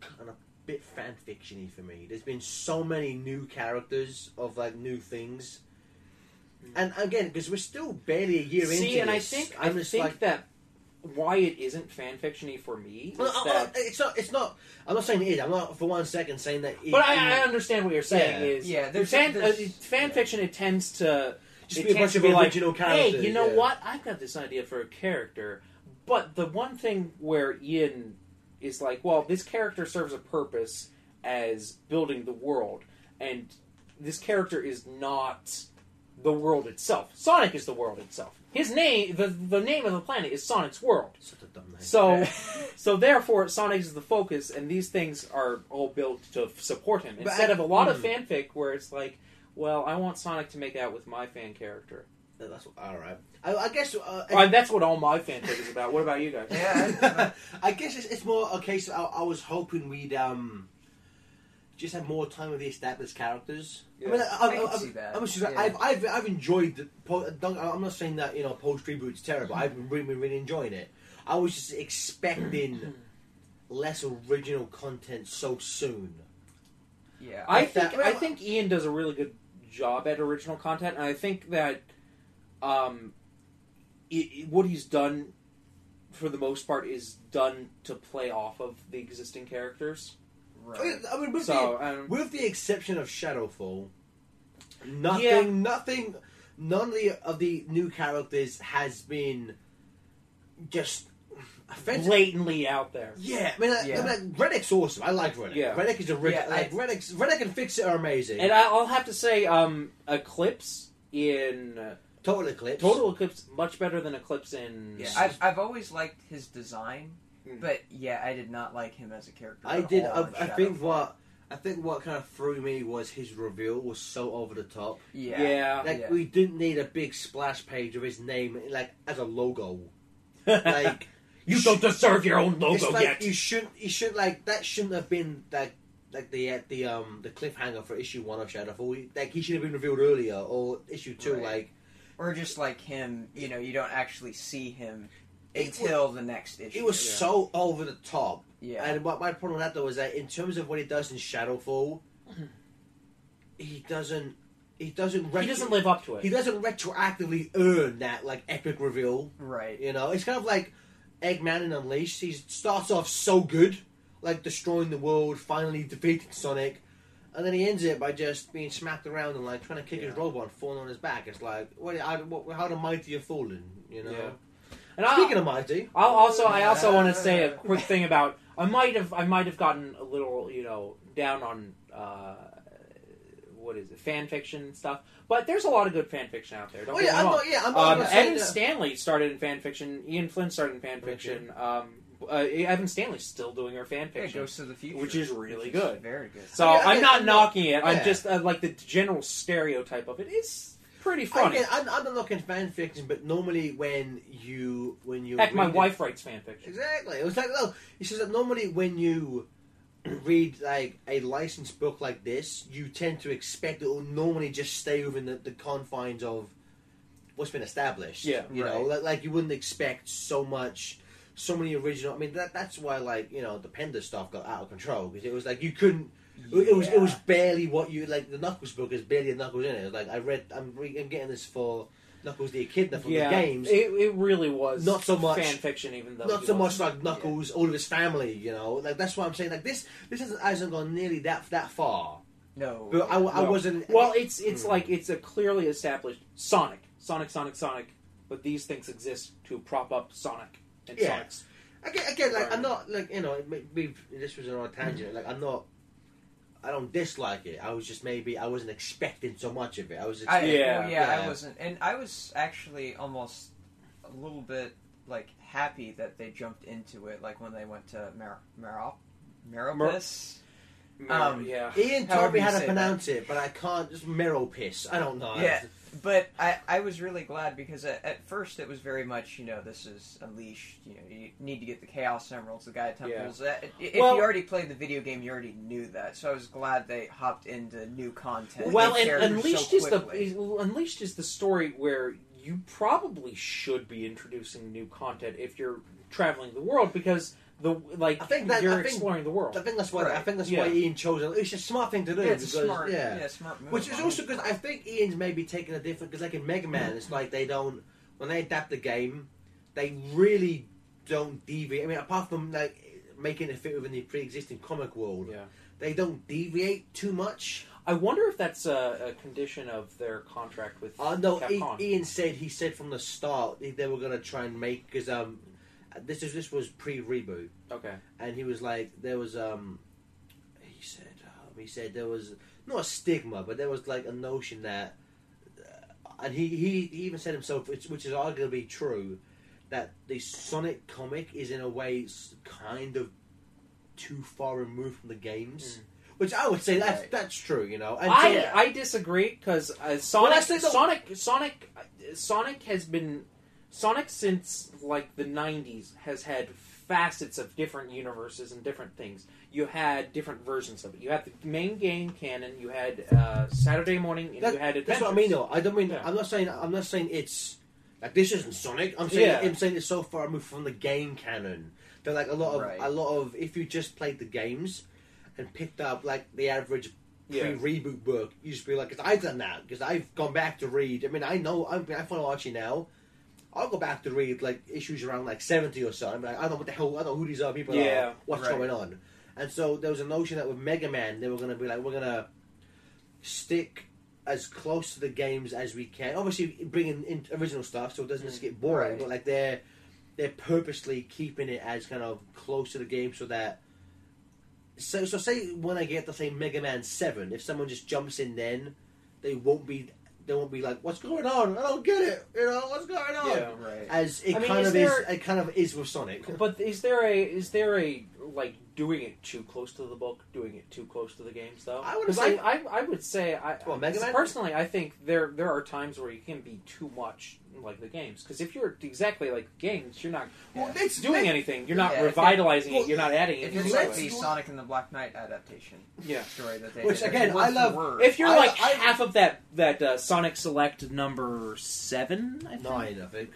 Speaker 2: kind of a bit fan fictiony for me. There's been so many new characters of like new things,
Speaker 3: Mm.
Speaker 2: and again, because we're still barely a year
Speaker 3: See,
Speaker 2: into
Speaker 3: and I think
Speaker 2: I'm
Speaker 3: I
Speaker 2: just
Speaker 3: think
Speaker 2: like,
Speaker 3: that why it isn't fan fictiony for me
Speaker 2: Well,
Speaker 3: is
Speaker 2: I- I-
Speaker 3: that.
Speaker 2: it's not. It's not. I'm not saying it is. I'm not for one second saying that. It,
Speaker 3: But I, I understand what you're saying.
Speaker 2: Yeah.
Speaker 3: Is
Speaker 4: Yeah, there's-
Speaker 3: fan
Speaker 4: there's-
Speaker 3: uh, fan fiction? It tends to
Speaker 2: just
Speaker 3: it
Speaker 2: be a
Speaker 3: tends
Speaker 2: bunch of
Speaker 3: be like,
Speaker 2: original characters.
Speaker 3: Hey, you know
Speaker 2: yeah.
Speaker 3: what? I've got this idea for a character. But the one thing where Ian is like, well, this character serves a purpose as building the world, and this character is not the world itself. Sonic is the world itself. His name, the the name of the planet is Sonic's world.
Speaker 2: Such a dumb name.
Speaker 3: So, so therefore, Sonic is the focus, and these things are all built to f- support him. Instead
Speaker 2: I-
Speaker 3: of a lot of
Speaker 2: mm.
Speaker 3: fanfic where it's like, well, I want Sonic to make out with my fan character.
Speaker 2: That's all right. I, I guess. Uh,
Speaker 3: Well, that's what all my fanfic is about. What about you guys?
Speaker 4: Yeah,
Speaker 2: I guess it's, it's more a case. I, I was hoping we'd um just have more time with the established characters. I mean,
Speaker 3: Yeah.
Speaker 2: I,
Speaker 4: I can
Speaker 2: I,
Speaker 4: see that.
Speaker 2: I, was just,
Speaker 4: Yeah.
Speaker 2: I've, I've I've enjoyed the. po- Don't, I'm not saying that you know post reboot's terrible. I've been really really enjoying it. I was just expecting less original content so soon.
Speaker 4: yeah.
Speaker 3: I
Speaker 2: Like that-
Speaker 3: think I think Ian does a really good job at original content, and I think that um, i i- what he's done for the most part is done to play off of the existing characters.
Speaker 4: right.
Speaker 2: I mean, with,
Speaker 3: So
Speaker 2: the,
Speaker 3: um,
Speaker 2: with the exception of Shadowfall, nothing,
Speaker 3: Yeah.
Speaker 2: nothing, none of the of the new characters has been just offensive.
Speaker 3: blatantly out there.
Speaker 2: Yeah, I mean, like,
Speaker 4: Yeah.
Speaker 2: I mean, like, Reddick's awesome. I like Reddick.
Speaker 3: Yeah.
Speaker 2: Reddick is a Red,
Speaker 4: Yeah,
Speaker 2: like
Speaker 4: I-
Speaker 2: Reddick's, Reddick and Fix It are amazing.
Speaker 3: And I- I'll have to say, um, Eclipse in uh,
Speaker 2: Total Eclipse.
Speaker 3: Total Eclipse much better than Eclipse in.
Speaker 4: Yeah, I've, I've always liked his design,
Speaker 3: Mm.
Speaker 4: but yeah, I did not like him as a character.
Speaker 2: I
Speaker 4: at
Speaker 2: did.
Speaker 4: all
Speaker 2: I,
Speaker 4: in
Speaker 2: I think
Speaker 4: Shadowfall.
Speaker 2: what I think what kind of threw me was his reveal was so over the top.
Speaker 4: Yeah.
Speaker 3: yeah.
Speaker 2: Like
Speaker 4: Yeah.
Speaker 2: we didn't need a big splash page of his name, like as a logo. Like
Speaker 3: you don't deserve your own logo
Speaker 2: it's
Speaker 3: logo
Speaker 2: like
Speaker 3: yet.
Speaker 2: you shouldn't. you should like that shouldn't have been like like the uh, the um the cliffhanger for issue one of Shadowfall. Like he should have been revealed earlier or issue two.
Speaker 4: Right.
Speaker 2: Like
Speaker 4: Or just like him, you know, you don't actually see him
Speaker 2: It
Speaker 4: until the next issue.
Speaker 2: it was
Speaker 3: Yeah.
Speaker 2: so over the top.
Speaker 4: yeah.
Speaker 2: And what my problem with that though is that in terms of what he does in Shadowfall, he doesn't he doesn't
Speaker 3: he doesn't live up to it.
Speaker 2: he doesn't retroactively earn that like epic reveal.
Speaker 4: right.
Speaker 2: You know, it's kind of like Eggman in Unleashed. He starts off so good, like destroying the world, finally defeating Sonic, and then he ends it by just being smacked around and like trying to kick his
Speaker 3: Yeah.
Speaker 2: robot, and falling on his back. It's like, what? How, what, how the mighty have fallen? You know.
Speaker 3: Yeah. And I,
Speaker 2: Speaking of mighty,
Speaker 3: I'll also I also want to say a quick thing about I might have I might have gotten a little you know down on uh, what is it fan fiction stuff, but there's a lot of good fan fiction out there. Don't
Speaker 2: oh
Speaker 3: get
Speaker 2: yeah,
Speaker 3: me
Speaker 2: I'm not, yeah, I'm not
Speaker 3: Um,
Speaker 2: gonna say
Speaker 3: Evan
Speaker 2: that.
Speaker 3: Stanley started in fan fiction. Ian Flynn started in fan
Speaker 2: Okay.
Speaker 3: fiction. Um, uh, Evan Stanley's still doing her fan
Speaker 4: Yeah,
Speaker 3: fiction.
Speaker 4: Ghost of the Future,
Speaker 3: which is really
Speaker 4: which is
Speaker 3: good.
Speaker 4: Very good.
Speaker 3: So
Speaker 2: I mean, I
Speaker 3: I'm not
Speaker 2: I'm not-
Speaker 3: knocking it. I'm
Speaker 2: yeah.
Speaker 3: just uh, like the general stereotype of it is pretty funny.
Speaker 2: Again, I'm, I'm not looking fan fiction, but normally when you when you
Speaker 3: Heck, my
Speaker 2: it-
Speaker 3: wife writes fan fiction.
Speaker 2: Exactly. It was like, no, he says that normally when you read like a licensed book like this, you tend to expect it will normally just stay within the, the confines of what's been established.
Speaker 3: Yeah,
Speaker 2: you know, like, like you wouldn't expect so much, so many original. I mean, that that's why like you know the Pender stuff got out of control because it was like you couldn't. It was it was barely what you like. The Knuckles book is barely a Knuckles in it. Like I read, I'm, re- I'm getting this for Knuckles the Echidna from
Speaker 3: yeah,
Speaker 2: the games.
Speaker 3: It, it really was
Speaker 2: Not so much-
Speaker 3: fan fiction, even though
Speaker 2: not so much like Knuckles, all of his family, you know. Like that's what I'm saying. Like this, this hasn't, hasn't gone nearly that that far.
Speaker 4: No.
Speaker 2: But I, I
Speaker 3: No.
Speaker 2: wasn't.
Speaker 3: Well, it's it's
Speaker 2: Hmm.
Speaker 3: like it's a clearly established Sonic, Sonic, Sonic, Sonic, but these things exist to prop up Sonic and
Speaker 2: Yeah.
Speaker 3: Sonic's.
Speaker 2: again, again, like
Speaker 3: Right.
Speaker 2: I'm not like you know. it may- maybe this was an odd tangent. Like I'm not. I don't dislike it. I was just maybe I wasn't expecting so much of it. I was.
Speaker 4: I,
Speaker 3: Yeah.
Speaker 4: yeah,
Speaker 2: Yeah.
Speaker 4: I wasn't, and I was actually almost a little bit like happy that they jumped into it, like when they went to Mar- Mar- Meropis. Um,
Speaker 3: yeah,
Speaker 2: Ian
Speaker 4: However
Speaker 2: told me how to
Speaker 4: say
Speaker 2: pronounce it, but I can't. Just Meryl piss. I don't know.
Speaker 4: Yeah. But I, I was really glad because at, at first it was very much, you know, this is Unleashed. You know, you need to get the Chaos Emeralds, the Gaia Temples. Uh, If
Speaker 3: Well-
Speaker 4: you already played the video game, you already knew that. So I was glad they hopped into new content.
Speaker 3: well, and Unleashed
Speaker 4: so
Speaker 3: is the Unleashed is the story where you probably should be introducing new content if you're traveling the world because the like
Speaker 2: I think that-
Speaker 3: you're
Speaker 2: I think-
Speaker 3: exploring the world.
Speaker 2: I think that's why. I think that's
Speaker 3: Yeah.
Speaker 2: why Ian chose it. It's a smart thing to do
Speaker 4: yeah, it's a
Speaker 2: because
Speaker 4: smart,
Speaker 2: yeah.
Speaker 4: yeah, smart move.
Speaker 2: Which is also because I think Ian's maybe taking a different because like in Mega Man, it's like they don't when they adapt the game, they really don't deviate. I mean, apart from like making it fit within the pre-existing comic world,
Speaker 3: yeah.
Speaker 2: they don't deviate too much.
Speaker 3: I wonder if that's a, a condition of their contract with
Speaker 2: Uh, no,
Speaker 3: Capcom.
Speaker 2: Ian said he said from the start they they were going to try and make because um this is this was pre-reboot
Speaker 3: okay.
Speaker 2: and he was like there was um he said um, he said there was not a stigma but there was like a notion that uh, and he, he he even said himself which, which is arguably true that the sonic comic is in a way kind of too far removed from the games which i would say that's
Speaker 4: Right.
Speaker 2: that's true you know and
Speaker 3: I
Speaker 2: so-
Speaker 3: I disagree because uh, Sonic
Speaker 2: the-
Speaker 3: Sonic Sonic uh, Sonic has been Sonic since like the '90s has had facets of different universes and different things. You had different versions of it. You had the main game canon. You had uh, Saturday morning, and
Speaker 2: That-
Speaker 3: you had
Speaker 2: that's what I mean though I don't mean
Speaker 3: Yeah.
Speaker 2: I'm not saying I'm not saying it's like this isn't Sonic I'm saying
Speaker 3: Yeah.
Speaker 2: I'm saying it's so far removed from the game canon that like a lot of
Speaker 4: Right.
Speaker 2: a lot of if you just played the games and picked up like the average
Speaker 3: Yeah.
Speaker 2: pre-reboot book you just be like because I've done that because I've gone back to read I mean I know I, I follow Archie now I'll go back to read like issues around like 70 or so I'm like I don't know what the hell I don't know who these are people
Speaker 3: Yeah.
Speaker 2: are what's
Speaker 4: Right.
Speaker 2: going on and so there was a notion that with Mega Man they were going to be like we're going to stick as close to the games as we can. Obviously, bringing in original stuff so it doesn't just mm. get boring.
Speaker 4: Right.
Speaker 2: But like they're they're purposely keeping it as kind of close to the game so that. So so say when I get to say Mega Man Seven, if someone just jumps in, then they won't be they won't be like, "What's going on? I don't get it. You know what's going on?"
Speaker 3: Yeah.
Speaker 4: right.
Speaker 2: As it
Speaker 3: I mean,
Speaker 2: kind
Speaker 3: is
Speaker 2: of
Speaker 3: there-
Speaker 2: is, it kind of is with Sonic.
Speaker 3: But is there a is there a like doing it too close to the book, doing it too close to the games though?
Speaker 2: I would say-
Speaker 3: I, I I would say I
Speaker 2: Well, Mega Man?
Speaker 3: personally I think there there are times where you can be too much like the games because if you're exactly like the games, you're not
Speaker 2: Well, it's
Speaker 3: doing anything. You're not
Speaker 4: Yeah,
Speaker 3: revitalizing
Speaker 2: well,
Speaker 3: it. You're not adding
Speaker 4: it.
Speaker 3: anything.
Speaker 4: it's like the Sonic and the Black Knight adaptation
Speaker 3: Yeah.
Speaker 4: story that they
Speaker 2: Which,
Speaker 4: did,
Speaker 2: again, I love-
Speaker 4: word.
Speaker 3: If you're
Speaker 2: I-
Speaker 3: like
Speaker 2: I-
Speaker 3: half of that that uh, Sonic Select number seven, I think.
Speaker 2: Nine, I think.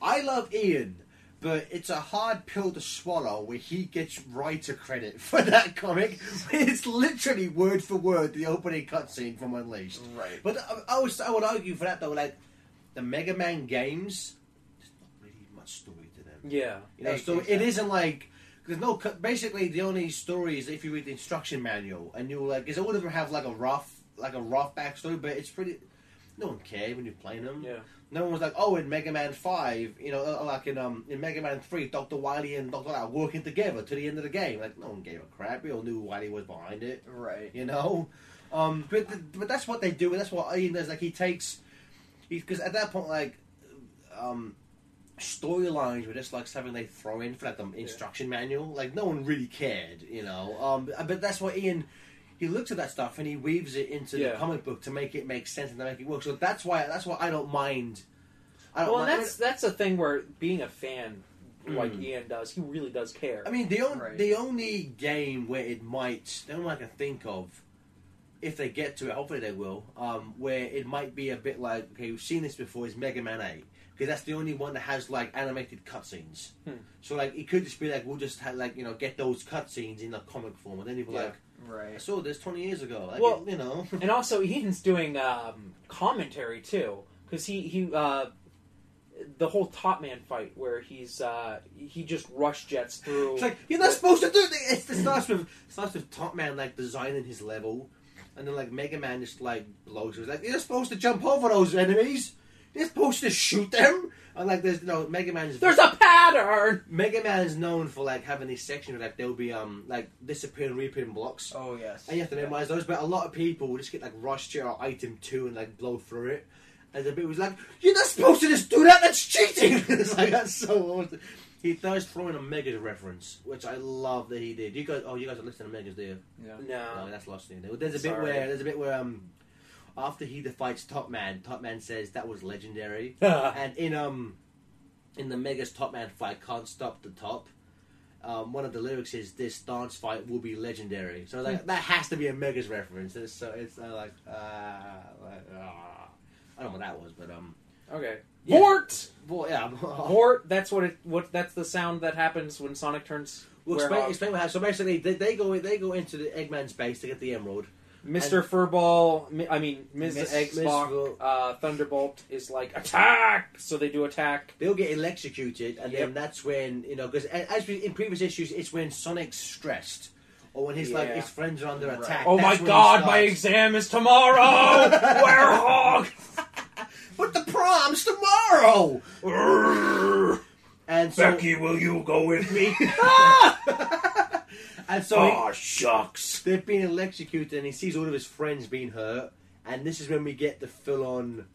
Speaker 2: I love Ian, but it's a hard pill to swallow where he gets writer credit for that comic. It's literally word for word the opening cutscene from Unleashed.
Speaker 4: right.
Speaker 2: But I, I, was, I would argue for that though, like the Mega Man games, there's not really much story to them.
Speaker 3: Yeah.
Speaker 2: You know, so it
Speaker 4: exactly.
Speaker 2: isn't like there's no. Basically, the only story is if you read the instruction manual and you're like, because all of them have like a rough, like a rough backstory, but it's pretty. No one cares when you're playing them.
Speaker 3: Yeah.
Speaker 2: No one was like, oh, in Mega Man Five, you know, uh, like in um in Mega Man Three, Doctor Wily and Doctor are working together to the end of the game. Like no one gave a crap. We all knew Wily was behind it.
Speaker 4: Right.
Speaker 2: You know, um, but but that's what they do, and that's what Ian does. Like he takes, because at that point, like, um, storylines were just like something they throw in for like the instruction manual. Like no one really cared, you know. Um, but that's what Ian. He looks at that stuff and he weaves it into
Speaker 3: Yeah.
Speaker 2: the comic book to make it make sense and to make it work. So that's why that's why I don't mind. I don't
Speaker 3: Well,
Speaker 2: mind.
Speaker 3: that's that's a thing where being a fan, like
Speaker 2: Mm.
Speaker 3: Ian does, he really does care.
Speaker 2: I mean, the only
Speaker 4: Right.
Speaker 2: the only game where it might, the only one I can think of, if they get to it, hopefully they will, um, where it might be a bit like, okay, we've seen this before, is Mega Man 8. Because that's the only one that has, like, animated cutscenes.
Speaker 3: Hmm.
Speaker 2: So, like, it could just be like, we'll just, have, like, you know, get those cutscenes in a comic form. And then you'll be
Speaker 3: Yeah.
Speaker 2: like, I saw this 20 years ago. Like,
Speaker 3: Well-
Speaker 2: you know.
Speaker 3: and also Ian's doing um, commentary too, because he he uh, the whole Top Man fight where he's uh, he just rush jets through.
Speaker 2: It's like you're not supposed to do this. It starts with starts with Top Man like designing his level, and then like Mega Man just like blows. It's like you're supposed to jump over those enemies. You're supposed to shoot them. And like there's no Mega Man is
Speaker 3: There's a pattern.
Speaker 2: Mega Man is known for like having these sections where like there'll be um like disappearing reappearing blocks.
Speaker 4: Oh yes.
Speaker 2: And you have to memorize those, but a lot of people will just get like rush to or item two and like blow through it. And the bit was like, You're not supposed to just do that, that's cheating It's like that's so awesome. He does throw in a Megas reference, which I love that he did. You guys oh you guys are listening to Megas, do you?
Speaker 4: Yeah.
Speaker 2: No,
Speaker 3: No.
Speaker 2: that's lost in there. There's a bit where there's a bit where um after he defeats Top Man, Top Man says that was legendary.
Speaker 3: Uh,
Speaker 2: And in um in the Megas Top Man fight, can't stop the top. Um, one of the lyrics is "This dance fight will be legendary." So like that has to be a Megas reference. It's, so it's uh, like, uh, like ah. I don't know what that was, but um,
Speaker 3: okay.
Speaker 2: Yeah.
Speaker 3: Vort.
Speaker 2: well, yeah.
Speaker 3: Vort. That's what it. What that's the sound that happens when Sonic turns.
Speaker 2: Well, explain, explain what happens. So basically, they, they go they go into the Eggman's base to get the emerald.
Speaker 3: Mr. Furball, I mean, Ms.
Speaker 4: Miss-
Speaker 3: Xbox, uh, Thunderbolt is like attack, so they do attack.
Speaker 2: They'll get electrocuted, and
Speaker 3: Yep.
Speaker 2: then that's when you know because as we, in previous issues, it's when Sonic's stressed or when his like his friends are under
Speaker 4: Right.
Speaker 2: attack.
Speaker 3: Oh my
Speaker 2: that's when he
Speaker 3: God, my exam is tomorrow. Werehog.
Speaker 2: But the prom's tomorrow. And so,
Speaker 3: will you go with me?
Speaker 2: and so he-
Speaker 3: oh shucks.
Speaker 2: they've been electrocuted, and he sees all of his friends being hurt, and this is when we get the full-on,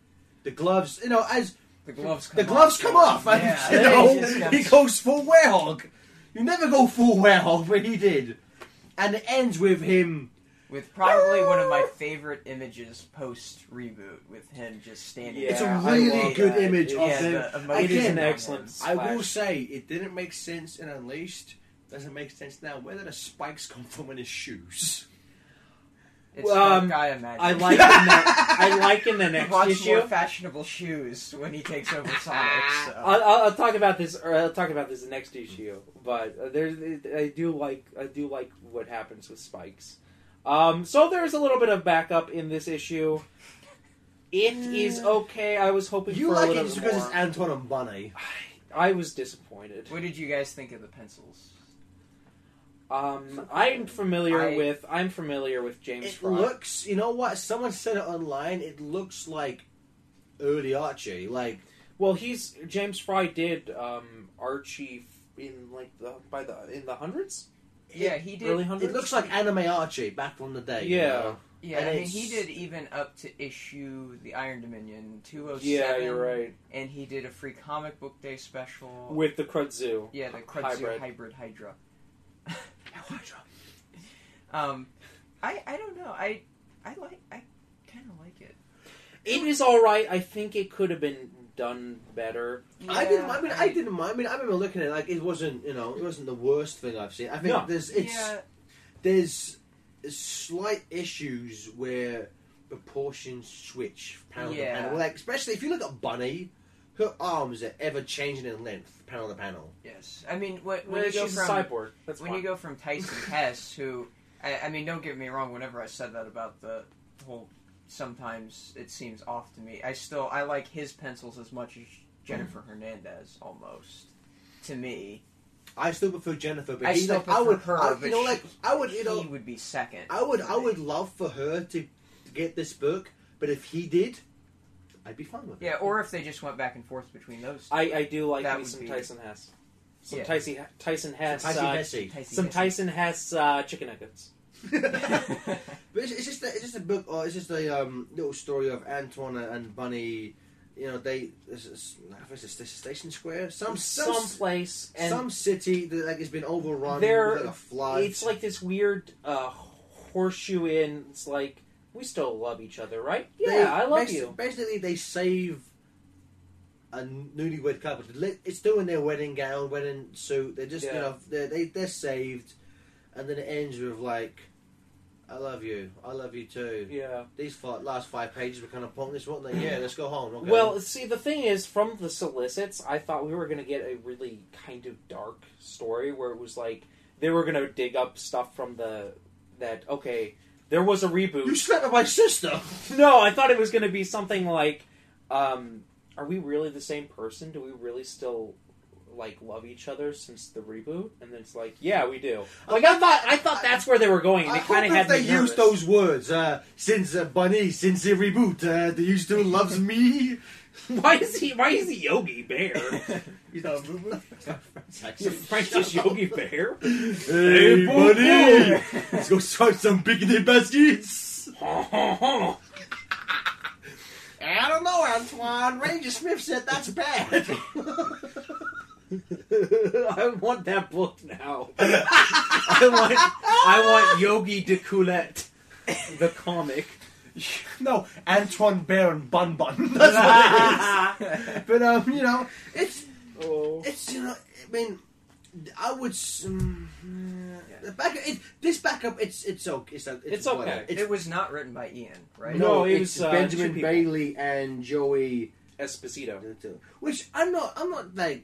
Speaker 2: the gloves. You know, as
Speaker 4: The gloves come
Speaker 2: the gloves
Speaker 4: off.
Speaker 2: come off, and
Speaker 4: Yeah,
Speaker 2: you know,
Speaker 4: just
Speaker 2: he goes full werehog. You never go full werehog, but he did, and it ends with him.
Speaker 4: with probably one of my favorite images post reboot with him just standing.
Speaker 3: Yeah,
Speaker 2: It's a really good
Speaker 3: that.
Speaker 2: image
Speaker 3: It-
Speaker 2: of
Speaker 4: yeah,
Speaker 2: him.
Speaker 4: the emotion
Speaker 3: It is an
Speaker 4: on
Speaker 3: excellent-
Speaker 2: I will say it didn't make sense in Unleashed. Doesn't make sense now. Where did the spikes come from in his shoes?
Speaker 4: It's
Speaker 3: Well, um,
Speaker 4: I imagine.
Speaker 3: I like in the, I like in the
Speaker 4: He
Speaker 3: next
Speaker 4: wants
Speaker 3: issue.
Speaker 4: more fashionable shoes when he takes over Sonic. So.
Speaker 3: I'll, I'll, I'll talk about this. Or I'll talk about this next issue. But uh, there's, I do like, I do like what happens with Spikes. Um, so there's a little bit of backup in this issue. It is okay. I was hoping
Speaker 2: You
Speaker 3: for a
Speaker 2: like it
Speaker 3: little
Speaker 2: just
Speaker 3: bit
Speaker 2: because
Speaker 3: more.
Speaker 2: it's Antoine and Bunny.
Speaker 3: I was disappointed.
Speaker 4: What did you guys think of the pencils?
Speaker 3: Um, I'm familiar
Speaker 4: I-
Speaker 3: with. I'm familiar with James
Speaker 2: It
Speaker 3: Fry.
Speaker 2: looks, you know what? Someone said it online. It looks like early Archie. Like
Speaker 3: Well, he's James Fry did um, Archie in like the by the in the hundreds.
Speaker 4: Yeah, he did.
Speaker 3: Early hundreds.
Speaker 2: it looks like anime Archie back from the day. you
Speaker 3: Yeah.
Speaker 2: know?
Speaker 4: Yeah,
Speaker 2: And
Speaker 4: I mean, he did even up to issue the Iron Dominion 207.
Speaker 3: Yeah, you're right.
Speaker 4: And he did a free comic book day special.
Speaker 3: With the Krudzu.
Speaker 4: yeah, the Kudzu
Speaker 3: hybrid.
Speaker 4: hybrid. Hydra. um, I I don't know. I I like I kind of like it.
Speaker 3: It is all right. I think it could have been done better.
Speaker 2: I didn't. I mean, I, didn't mind. I mean, I remember looking at it like it wasn't. You know, it wasn't the worst thing I've seen. I think
Speaker 3: No.
Speaker 2: there's it's
Speaker 4: yeah,
Speaker 2: there's slight issues where proportions switch panel
Speaker 4: Yeah.
Speaker 2: to panel. Like especially if you look at Bunny, her arms are ever changing in length, panel to panel.
Speaker 4: yes. I mean, when, when you go
Speaker 3: she's
Speaker 4: from
Speaker 3: a cyborg. That's
Speaker 4: when
Speaker 3: fine.
Speaker 4: you go from Tyson Hesse, who I, I mean, don't get me wrong. Whenever I said that about the whole, sometimes it seems off to me. I still I like his pencils as much as Jennifer Hernandez almost. To me,
Speaker 2: I still prefer Jennifer, but
Speaker 4: I
Speaker 2: he's
Speaker 4: still
Speaker 2: like,
Speaker 4: prefer
Speaker 2: I would,
Speaker 4: her.
Speaker 2: I,
Speaker 4: but
Speaker 2: you know,
Speaker 4: she-
Speaker 2: like I would, you know,
Speaker 4: he would be second.
Speaker 2: I would, I would love for her to, to get this book, but if he did, I'd be fine with it.
Speaker 4: Yeah, or if they just went back and forth between those. Two.
Speaker 3: I, I do like
Speaker 4: That
Speaker 3: me some
Speaker 4: be-
Speaker 3: Tyson Hesse. Some
Speaker 4: Yeah.
Speaker 3: Tyson Tyson Hesse.
Speaker 2: Tyson
Speaker 3: uh,
Speaker 2: Hesse.
Speaker 3: Some Tyson Hesse uh, chicken nuggets.
Speaker 2: But it's, it's just a, it's just a book. Or it's just a um, little story of Antoine and Bunny. You know, they this is, I think it's this Station Square. Some some
Speaker 3: some place
Speaker 2: some city that like has been overrun.
Speaker 3: There-
Speaker 2: with, like a flood.
Speaker 3: it's like this weird uh, horseshoe in. It's like we still love each other, right? Yeah,
Speaker 2: They-
Speaker 3: I love
Speaker 2: basi-
Speaker 3: you.
Speaker 2: Basically, they save a newlywed couple. It's doing their wedding gown, wedding suit. They're just, you
Speaker 3: Yeah.
Speaker 2: know, they're, they, they're saved. And then it ends with, like, I love you. I love you too.
Speaker 3: Yeah.
Speaker 2: These fi- last five pages were kind of pointless, weren't they? Yeah, let's go home. Okay.
Speaker 3: Well, see, the thing is, from the solicits, I thought we were going to get a really kind of dark story where it was like they were going to dig up stuff from the that okay, there was a reboot.
Speaker 2: you slept with my sister.
Speaker 3: No, I thought it was going to be something like, um, are we really the same person? Do we really still like love each other since the reboot? And then it's like, yeah, we do. Like I thought, I thought that's where they were going. and
Speaker 2: I
Speaker 3: It kind of
Speaker 2: hope
Speaker 3: had
Speaker 2: if they
Speaker 3: me nervous.
Speaker 2: use those words. Uh, since uh, Bunny, since the reboot, uh, do you still loves me?
Speaker 3: Why is he? Why is he Yogi Bear?
Speaker 2: You know,
Speaker 3: French Yogi Bear.
Speaker 2: Hey,
Speaker 3: Hey,
Speaker 2: buddy! Let's go start some picnic baskets.
Speaker 3: I
Speaker 2: don't know, Antoine. Ranger Smith said that's bad.
Speaker 3: I want that book now. I want. I want Yogi D'Coolette, the comic.
Speaker 2: no, Antoine Baron Bun Bun. That's what it is. But um, you know, it's
Speaker 3: oh.
Speaker 2: it's you know, I mean, I would. s- Um, the back, it, this backup, it's it's okay. It's, it's,
Speaker 3: It's okay.
Speaker 2: whatever. It's,
Speaker 4: it was not written by Ian, right?
Speaker 3: No,
Speaker 2: no,
Speaker 3: it
Speaker 2: it's
Speaker 3: was, uh,
Speaker 2: Benjamin
Speaker 3: two people.
Speaker 2: Bailey and Joey.
Speaker 3: Esposito.
Speaker 2: Which I'm not. I'm not like.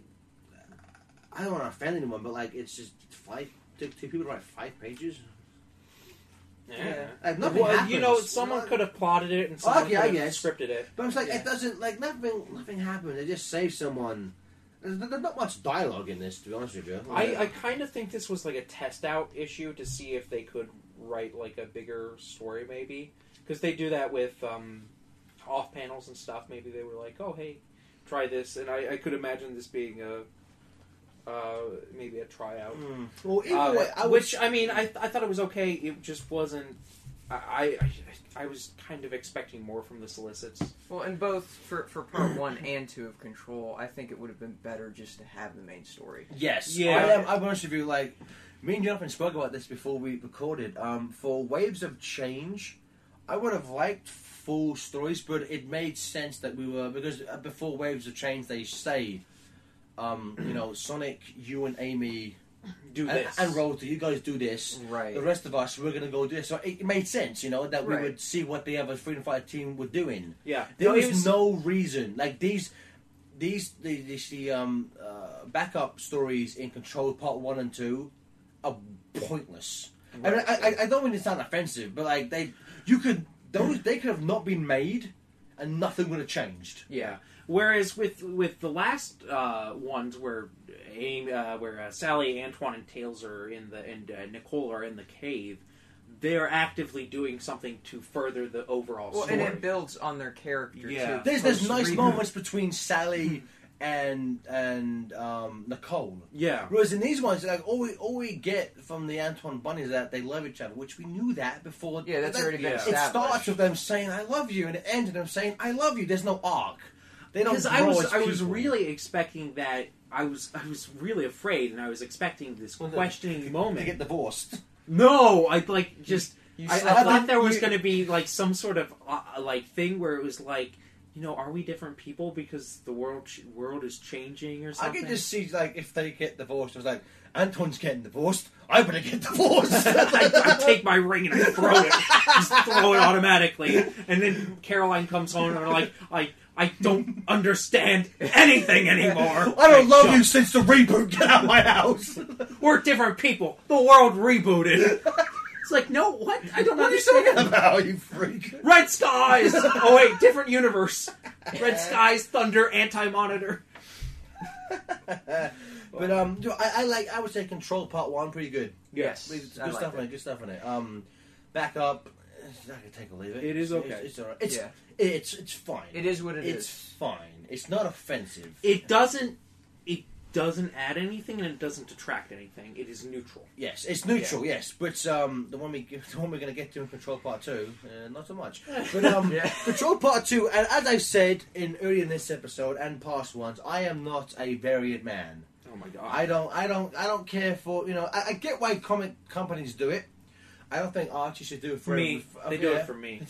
Speaker 2: I don't want to offend anyone, but like, it's just five. Two, two people to write five pages.
Speaker 3: Yeah.
Speaker 2: Like, nothing
Speaker 3: Well, you know, someone
Speaker 2: Not-
Speaker 3: could have plotted it and someone
Speaker 2: Okay, I
Speaker 3: could have
Speaker 2: guess.
Speaker 3: scripted it.
Speaker 2: But it's like
Speaker 3: Yeah.
Speaker 2: it doesn't like nothing. Nothing happened. They just saved someone. There's, there's not much dialogue in this, to be honest with you.
Speaker 3: I, I kind of think this was like a test out issue to see if they could write like a bigger story, maybe because they do that with um, off panels and stuff. Maybe they were like, "Oh, hey, try this," and I, I could imagine this being a uh, maybe a tryout.
Speaker 2: Mm. Well, either
Speaker 3: Uh,
Speaker 2: way, I
Speaker 3: which
Speaker 2: was,
Speaker 3: I mean, I, I thought it was okay. It just wasn't. I, I I was kind of expecting more from the solicits.
Speaker 4: Well, in both for for part one and two of Control, I think it would have been better just to have the main story.
Speaker 2: yes,
Speaker 3: Yeah.
Speaker 2: I am. I'm honest with you. Like me and Jonathan spoke about this before we recorded. Um, for Waves of Change, I would have liked full stories, but it made sense that we were because uh, before Waves of Change, they say, um, you know, Sonic, you and Amy
Speaker 3: Do
Speaker 2: and,
Speaker 3: this
Speaker 2: and Rotor, you guys do this.
Speaker 4: Right.
Speaker 2: The rest of us, we're going to go do this. So it, it made sense, you know, that we
Speaker 4: Right.
Speaker 2: would see what the other Freedom Fighter team were doing.
Speaker 3: Yeah,
Speaker 2: There
Speaker 3: No,
Speaker 2: was,
Speaker 3: was
Speaker 2: no reason. Like these, these, the, these the um, uh, backup stories in Control Part One and Two are pointless. I, mean, I, I, I don't mean to sound offensive, but like they, you could those they could have not been made, and nothing would have changed.
Speaker 3: Yeah. Whereas with with the last uh, ones where Amy, uh, where uh, Sally, Antoine, and Tails are in the and uh, Nicole are in the cave, they are actively doing something to further the overall
Speaker 4: Well,
Speaker 3: story.
Speaker 4: and it builds on their character
Speaker 3: Yeah.
Speaker 4: too.
Speaker 2: There's there's nice
Speaker 4: Post-reboot.
Speaker 2: moments between Sally and and um, Nicole.
Speaker 3: yeah.
Speaker 2: Whereas in these ones, like all we all we get from the Antoine Bunny is that they love each other, which we knew that before.
Speaker 4: Yeah, that's
Speaker 2: that-
Speaker 4: already been
Speaker 3: yeah.
Speaker 2: It starts with them saying "I love you" and it ends with them saying "I love you." There's no arc. They don't.
Speaker 3: Because I was
Speaker 2: as
Speaker 3: I was really expecting that I was I was really afraid and I was expecting this
Speaker 2: Well, the-
Speaker 3: questioning
Speaker 2: to
Speaker 3: moment.
Speaker 2: get divorced.
Speaker 3: No, I like just
Speaker 4: You
Speaker 3: I, I thought there was going to be like some sort of uh, like thing where it was like, you know, are we different people because the world ch- world is changing or something?
Speaker 2: I
Speaker 3: something?
Speaker 2: could just see like if they get divorced, it was like Antoine's getting divorced. I better get divorced.
Speaker 3: I, I take my ring and I throw it, just throw it automatically, and then Caroline comes home and I'm like, I I don't understand anything anymore.
Speaker 2: I don't love you since the reboot. Get out of my house.
Speaker 3: We're different people. The world rebooted. It's like, no, what? I don't
Speaker 2: what are you talking
Speaker 3: understand.
Speaker 2: about, you freak?
Speaker 3: Red skies. Oh wait, different universe. Red skies, thunder, anti-monitor.
Speaker 2: but um, I, I like. I would say Control Part One pretty good.
Speaker 4: Yes,
Speaker 2: Good
Speaker 4: like
Speaker 2: stuff
Speaker 4: that.
Speaker 2: it. Good stuff in it. Um, back up. I can take or leave it.
Speaker 3: It is
Speaker 2: It's-
Speaker 3: okay.
Speaker 2: It's, it's alright. It's,
Speaker 4: Yeah.
Speaker 2: it's it's fine.
Speaker 4: It is what it
Speaker 2: it's
Speaker 4: is.
Speaker 2: fine. It's not offensive.
Speaker 3: It doesn't. It doesn't add anything and it doesn't detract anything. It is neutral.
Speaker 2: Yes, it's neutral. Yes, but um, the one we the one we're going to get to in Control Part Two, uh, not so much. But um,
Speaker 4: Yeah.
Speaker 2: Control Part Two, and as I've said in earlier in this episode and past ones, I am not a variant man.
Speaker 3: Oh my god.
Speaker 2: I don't, I don't, I don't care for you know. I, I get why comic companies do it. I don't think Archie should do it for
Speaker 3: me.
Speaker 2: every-
Speaker 3: They do
Speaker 2: yeah.
Speaker 3: it for me.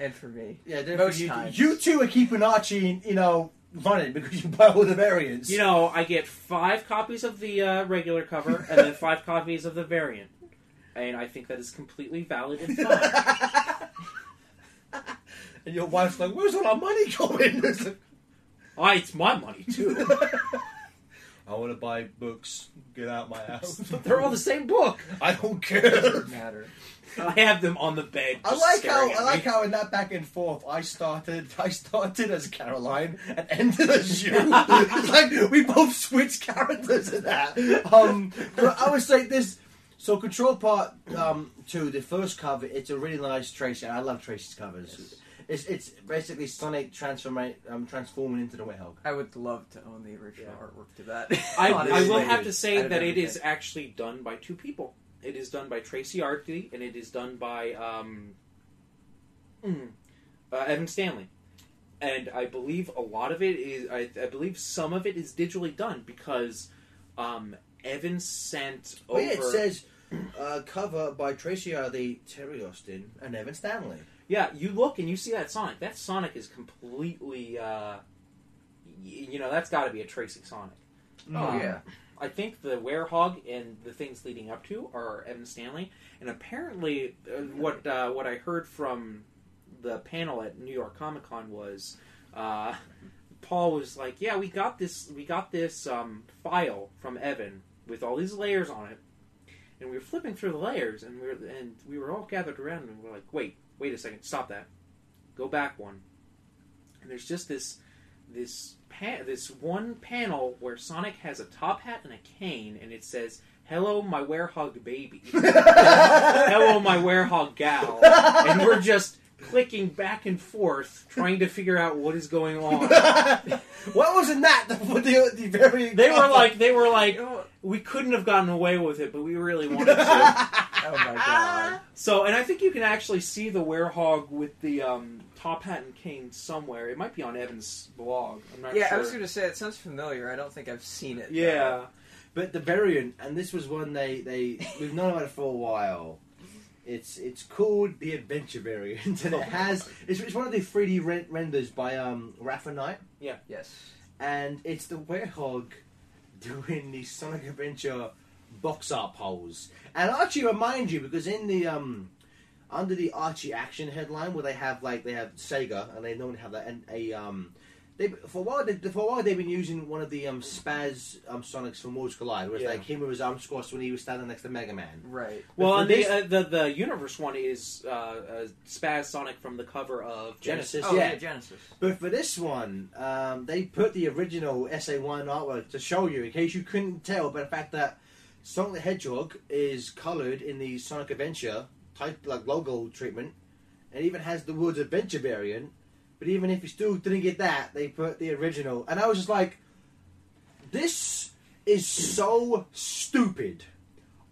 Speaker 4: And for me.
Speaker 2: Yeah, they're
Speaker 4: Most
Speaker 2: you.
Speaker 4: times.
Speaker 2: You two are keeping Archie, you know, running because you buy all the variants.
Speaker 3: You know, I get five copies of the uh, regular cover and then five copies of the variant, and I think that is completely valid and fine.
Speaker 2: and your wife's like, "Where's all our money going?" Like,
Speaker 3: Ah, it's my money too.
Speaker 2: I want to buy books. Get out my house.
Speaker 3: They're all the same book.
Speaker 2: I don't care.
Speaker 4: Doesn't matter.
Speaker 3: I have them on the bed.
Speaker 2: I
Speaker 3: just
Speaker 2: like how
Speaker 3: staring at
Speaker 2: I like
Speaker 3: me.
Speaker 2: how in that back and forth I started I started as Caroline and ended as you. It's like we both switched characters in that. Um, but I would say this. So control part um, two, the first cover, it's a really nice Tracy. I love Tracy's covers. It's it's basically Sonic transforming um, transforming into the Hedgehog.
Speaker 4: I would love to own the original
Speaker 3: Yeah.
Speaker 4: artwork to that.
Speaker 3: I, I
Speaker 4: honestly.
Speaker 3: will have to say
Speaker 4: Out of
Speaker 3: that it is
Speaker 4: everything.
Speaker 3: actually done by two people. It is done by Tracy Yardley and it is done by um, mm, uh, Evan Stanley. And I believe a lot of it is, I, I believe some of it is digitally done because um, Evan sent
Speaker 2: Oh
Speaker 3: over.
Speaker 2: yeah, it says uh, cover by Tracy Yardley, Terry Austin, and Evan Stanley.
Speaker 3: Yeah, you look and you see that Sonic. That Sonic is completely, uh, y- you know, that's got to be a Tracy Sonic.
Speaker 4: Oh
Speaker 3: Um,
Speaker 4: yeah.
Speaker 3: I think the Werehog and the things leading up to are Evan Stanley, and apparently, uh, what uh, what I heard from the panel at New York Comic Con was uh, Paul was like, "Yeah, we got this, we got this um, file from Evan with all these layers on it, and we were flipping through the layers, and we were and we were all gathered around, and we are like, wait, wait a second, stop that, go back one, and there's just this this pa- this one panel where Sonic has a top hat and a cane, and it says, "Hello, my werehog baby." Hello, my werehog gal. And we're just clicking back and forth, trying to figure out what is going on.
Speaker 2: what was in that? The, the, the very
Speaker 3: They were like, they were like,
Speaker 4: You know what?
Speaker 3: we couldn't have gotten away with it, but we really wanted to.
Speaker 4: Oh my god.
Speaker 3: So, and I think you can actually see the werehog with the um, top hat and cane somewhere. It might be on Evan's blog. I'm not
Speaker 4: Yeah,
Speaker 3: sure.
Speaker 4: I was gonna say it sounds familiar. I don't think I've seen it. though.
Speaker 3: Yeah.
Speaker 2: But the variant, and this was one they they we've known about it for a while. It's it's called the Adventure variant, and it has it's, it's one of the 3D ren- renders by um Rafa Knight, Yeah.
Speaker 4: Yes.
Speaker 2: and it's the Werehog doing the Sonic Adventure box art pose. And Archie remind you because in the um under the Archie action headline where they have like they have Sega and they normally have that and a um they for a while they, for a while they've been using one of the um Spaz um Sonics from Worlds Collide where it's
Speaker 3: Yeah.
Speaker 2: like him with his arms crossed when he was standing next to Mega Man.
Speaker 4: Right.
Speaker 3: Well, and
Speaker 2: this-
Speaker 3: the, uh, the the universe one is uh, uh, Spaz Sonic from the cover of Genesis.
Speaker 2: Genesis.
Speaker 4: Oh
Speaker 2: yeah.
Speaker 4: yeah, Genesis.
Speaker 2: But for this one, um, they put the original SA1 artwork to show you, in case you couldn't tell, by the fact that Sonic the Hedgehog is coloured in the Sonic Adventure type like logo treatment, and even has the words Adventure variant. But even if you still didn't get that, they put the original, and I was just like, "This is so stupid."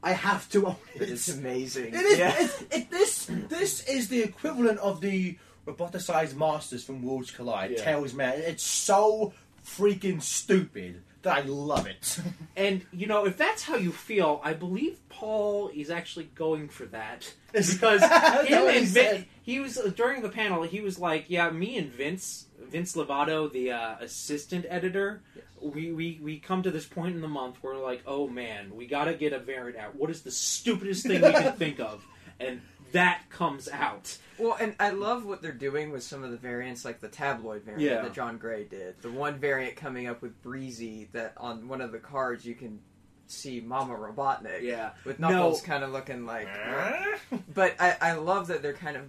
Speaker 2: I have to own it.
Speaker 4: It's amazing.
Speaker 2: It is.
Speaker 4: Yeah.
Speaker 2: It, it, this this is the equivalent of the roboticized masters from Worlds Collide.
Speaker 3: Yeah.
Speaker 2: Tails man. It's so freaking stupid I love it.
Speaker 3: And you know, if that's how you feel, I believe Paul is actually going for that because
Speaker 2: That's
Speaker 3: him and. Vin, he was during the panel. He was like, "Yeah, me and Vince, Vince Lovallo, the uh, assistant editor, we, we we come to this point in the month where like, oh man, we got to get a variant out. What is the stupidest thing we can think of?" And that comes out.
Speaker 4: Well, and I love what they're doing with some of the variants, like the tabloid variant
Speaker 3: Yeah.
Speaker 4: that John Gray did. The one variant coming up with Breezy that on one of the cards you can see Mama Robotnik
Speaker 3: Yeah,
Speaker 4: with
Speaker 3: No.
Speaker 4: Knuckles kind of looking like. Eh? But I, I love that they're kind of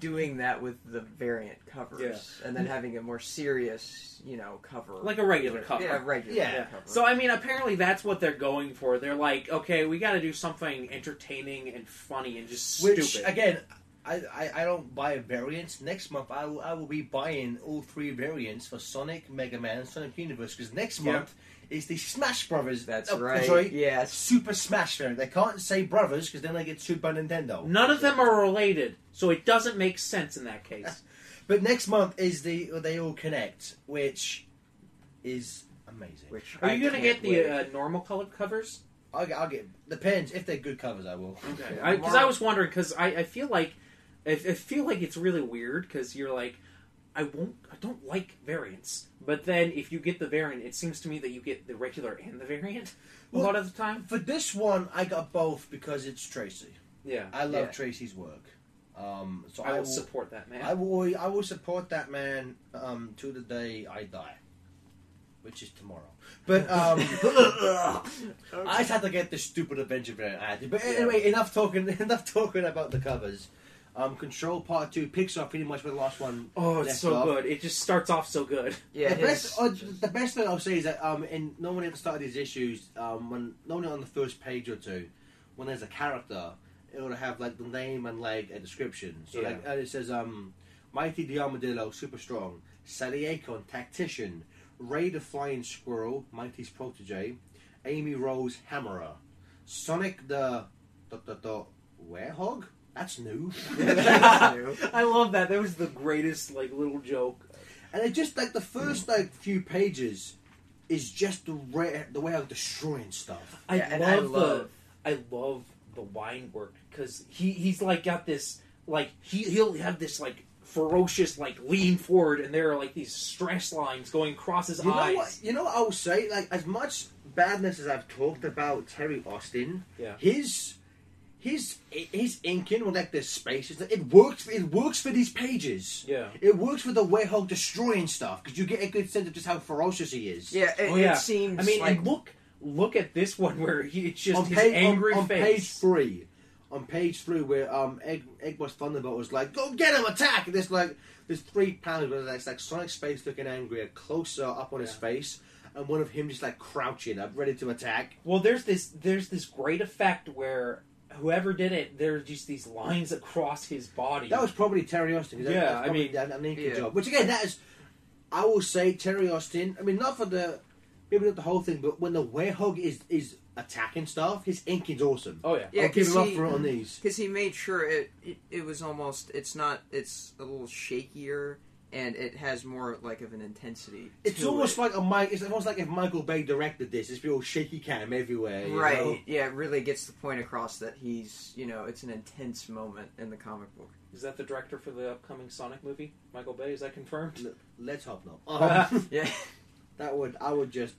Speaker 4: doing that with the variant covers, and then having a more serious, you know, cover
Speaker 3: like a regular cover.
Speaker 4: Yeah, regular
Speaker 2: Yeah.
Speaker 4: cover.
Speaker 3: So I mean, apparently that's what they're going for. They're like, okay, we got to do something entertaining and funny and just
Speaker 2: Which
Speaker 3: stupid.
Speaker 2: again, I, I, I don't buy variants. Next month I will, I will be buying all three variants for Sonic, Mega Man, and Sonic Universe because next
Speaker 3: Yeah.
Speaker 2: month is the Smash Brothers.
Speaker 4: That's
Speaker 2: oh,
Speaker 4: right.
Speaker 2: Sorry,
Speaker 4: Yes.
Speaker 2: Super Smash variant. They can't say brothers because then they get sued by Nintendo.
Speaker 3: None of them are related, so it doesn't make sense in that case.
Speaker 2: But next month is the they all connect, which is amazing.
Speaker 4: Which
Speaker 3: Are
Speaker 4: I
Speaker 3: you going to get the uh, normal colored covers?
Speaker 2: I'll get, I'll get depends if they're good covers. I will.
Speaker 3: Okay, because I, was wondering because I, I feel like I, I feel like it's really weird because you're like I won't I don't like variants, but then if you get the variant, it seems to me that you get the regular and the variant a
Speaker 2: Well-
Speaker 3: lot of the time.
Speaker 2: For this one, I got both because it's Tracy.
Speaker 3: Yeah,
Speaker 2: I love
Speaker 4: Yeah.
Speaker 2: Tracy's work. Um, so
Speaker 3: I will
Speaker 2: will
Speaker 3: support that man.
Speaker 2: I will. I will support that man um, to the day I die, which is tomorrow. But um, I just had to get this stupid adventure variant added. But anyway, enough talking. Enough talking about the covers. Um, Control Part Two, Pixar pretty much with the last one.
Speaker 3: oh, it's
Speaker 2: left
Speaker 3: so
Speaker 2: off.
Speaker 3: good. It just starts off so good.
Speaker 4: Yeah,
Speaker 2: the best, uh, the best thing I'll say is that um, in normally at the start of these issues, um, when normally on the first page or two, when there's a character, it will have like the name and like a description. So
Speaker 3: Yeah.
Speaker 2: like uh, it says, um, Mighty the Armadillo, super strong. Sally Acorn, tactician. Ray the Flying Squirrel, Mighty's protege. Amy Rose, hammerer. Sonic the the the, the werehog. That's new.
Speaker 3: I love that. That was the greatest like little joke.
Speaker 2: And it just like the first like few pages is just the way the way of destroying stuff.
Speaker 3: I
Speaker 4: Yeah, and
Speaker 3: love
Speaker 4: I love-
Speaker 3: the I love the wine work because he he's like got this like he he'll have this like ferocious like lean forward and there are like these stress lines going across his
Speaker 2: You know
Speaker 3: eyes.
Speaker 2: what? You know what I will say? Like as much badness as I've talked about Terry Austin,
Speaker 3: Yeah.
Speaker 2: his his his inking with like the spaces, it works. It works for these pages.
Speaker 3: Yeah.
Speaker 2: It works for the Werehog destroying stuff because you get a good sense of just how ferocious he is.
Speaker 4: yeah, it,
Speaker 3: Oh, yeah.
Speaker 4: it seems.
Speaker 3: I mean,
Speaker 4: like,
Speaker 3: and look look at this one where he it's just
Speaker 2: on
Speaker 3: his
Speaker 2: page
Speaker 3: angry
Speaker 2: on, on
Speaker 3: face.
Speaker 2: page three, on page three where um Egg Egg was Thunderbolt was like, "Go get him, attack!" And there's like there's three panels where there's like Sonic Space looking angry, a closer up on his face, and one of him just like crouching up, ready to attack.
Speaker 3: Well, there's this there's this great effect where whoever did it, there's just these lines across his body.
Speaker 2: That was probably Terry Austin. that-
Speaker 3: Yeah,
Speaker 2: that's
Speaker 3: I mean-
Speaker 2: an, an inking
Speaker 4: Yeah.
Speaker 2: job. Which again, that is, I will say Terry Austin. I mean, not for the maybe not the whole thing, but when the Werehog is is attacking stuff, his inking's awesome.
Speaker 3: oh yeah.
Speaker 4: Yeah,
Speaker 2: I'll give
Speaker 4: 'cause
Speaker 2: him up for it on these.
Speaker 4: because he made sure it, it it was almost it's not it's a little shakier and it has more like of an intensity.
Speaker 2: It's
Speaker 4: to
Speaker 2: almost
Speaker 4: it.
Speaker 2: like a Mike. It's almost like if Michael Bay directed this. It's be all shaky cam everywhere. you
Speaker 4: right.
Speaker 2: know?
Speaker 4: Yeah, it really gets the point across that he's you know it's an intense moment in the comic book.
Speaker 3: Is that the director for the upcoming Sonic movie? Michael Bay, is that confirmed?
Speaker 2: Let's hope not. Um,
Speaker 4: Yeah,
Speaker 2: that would I would just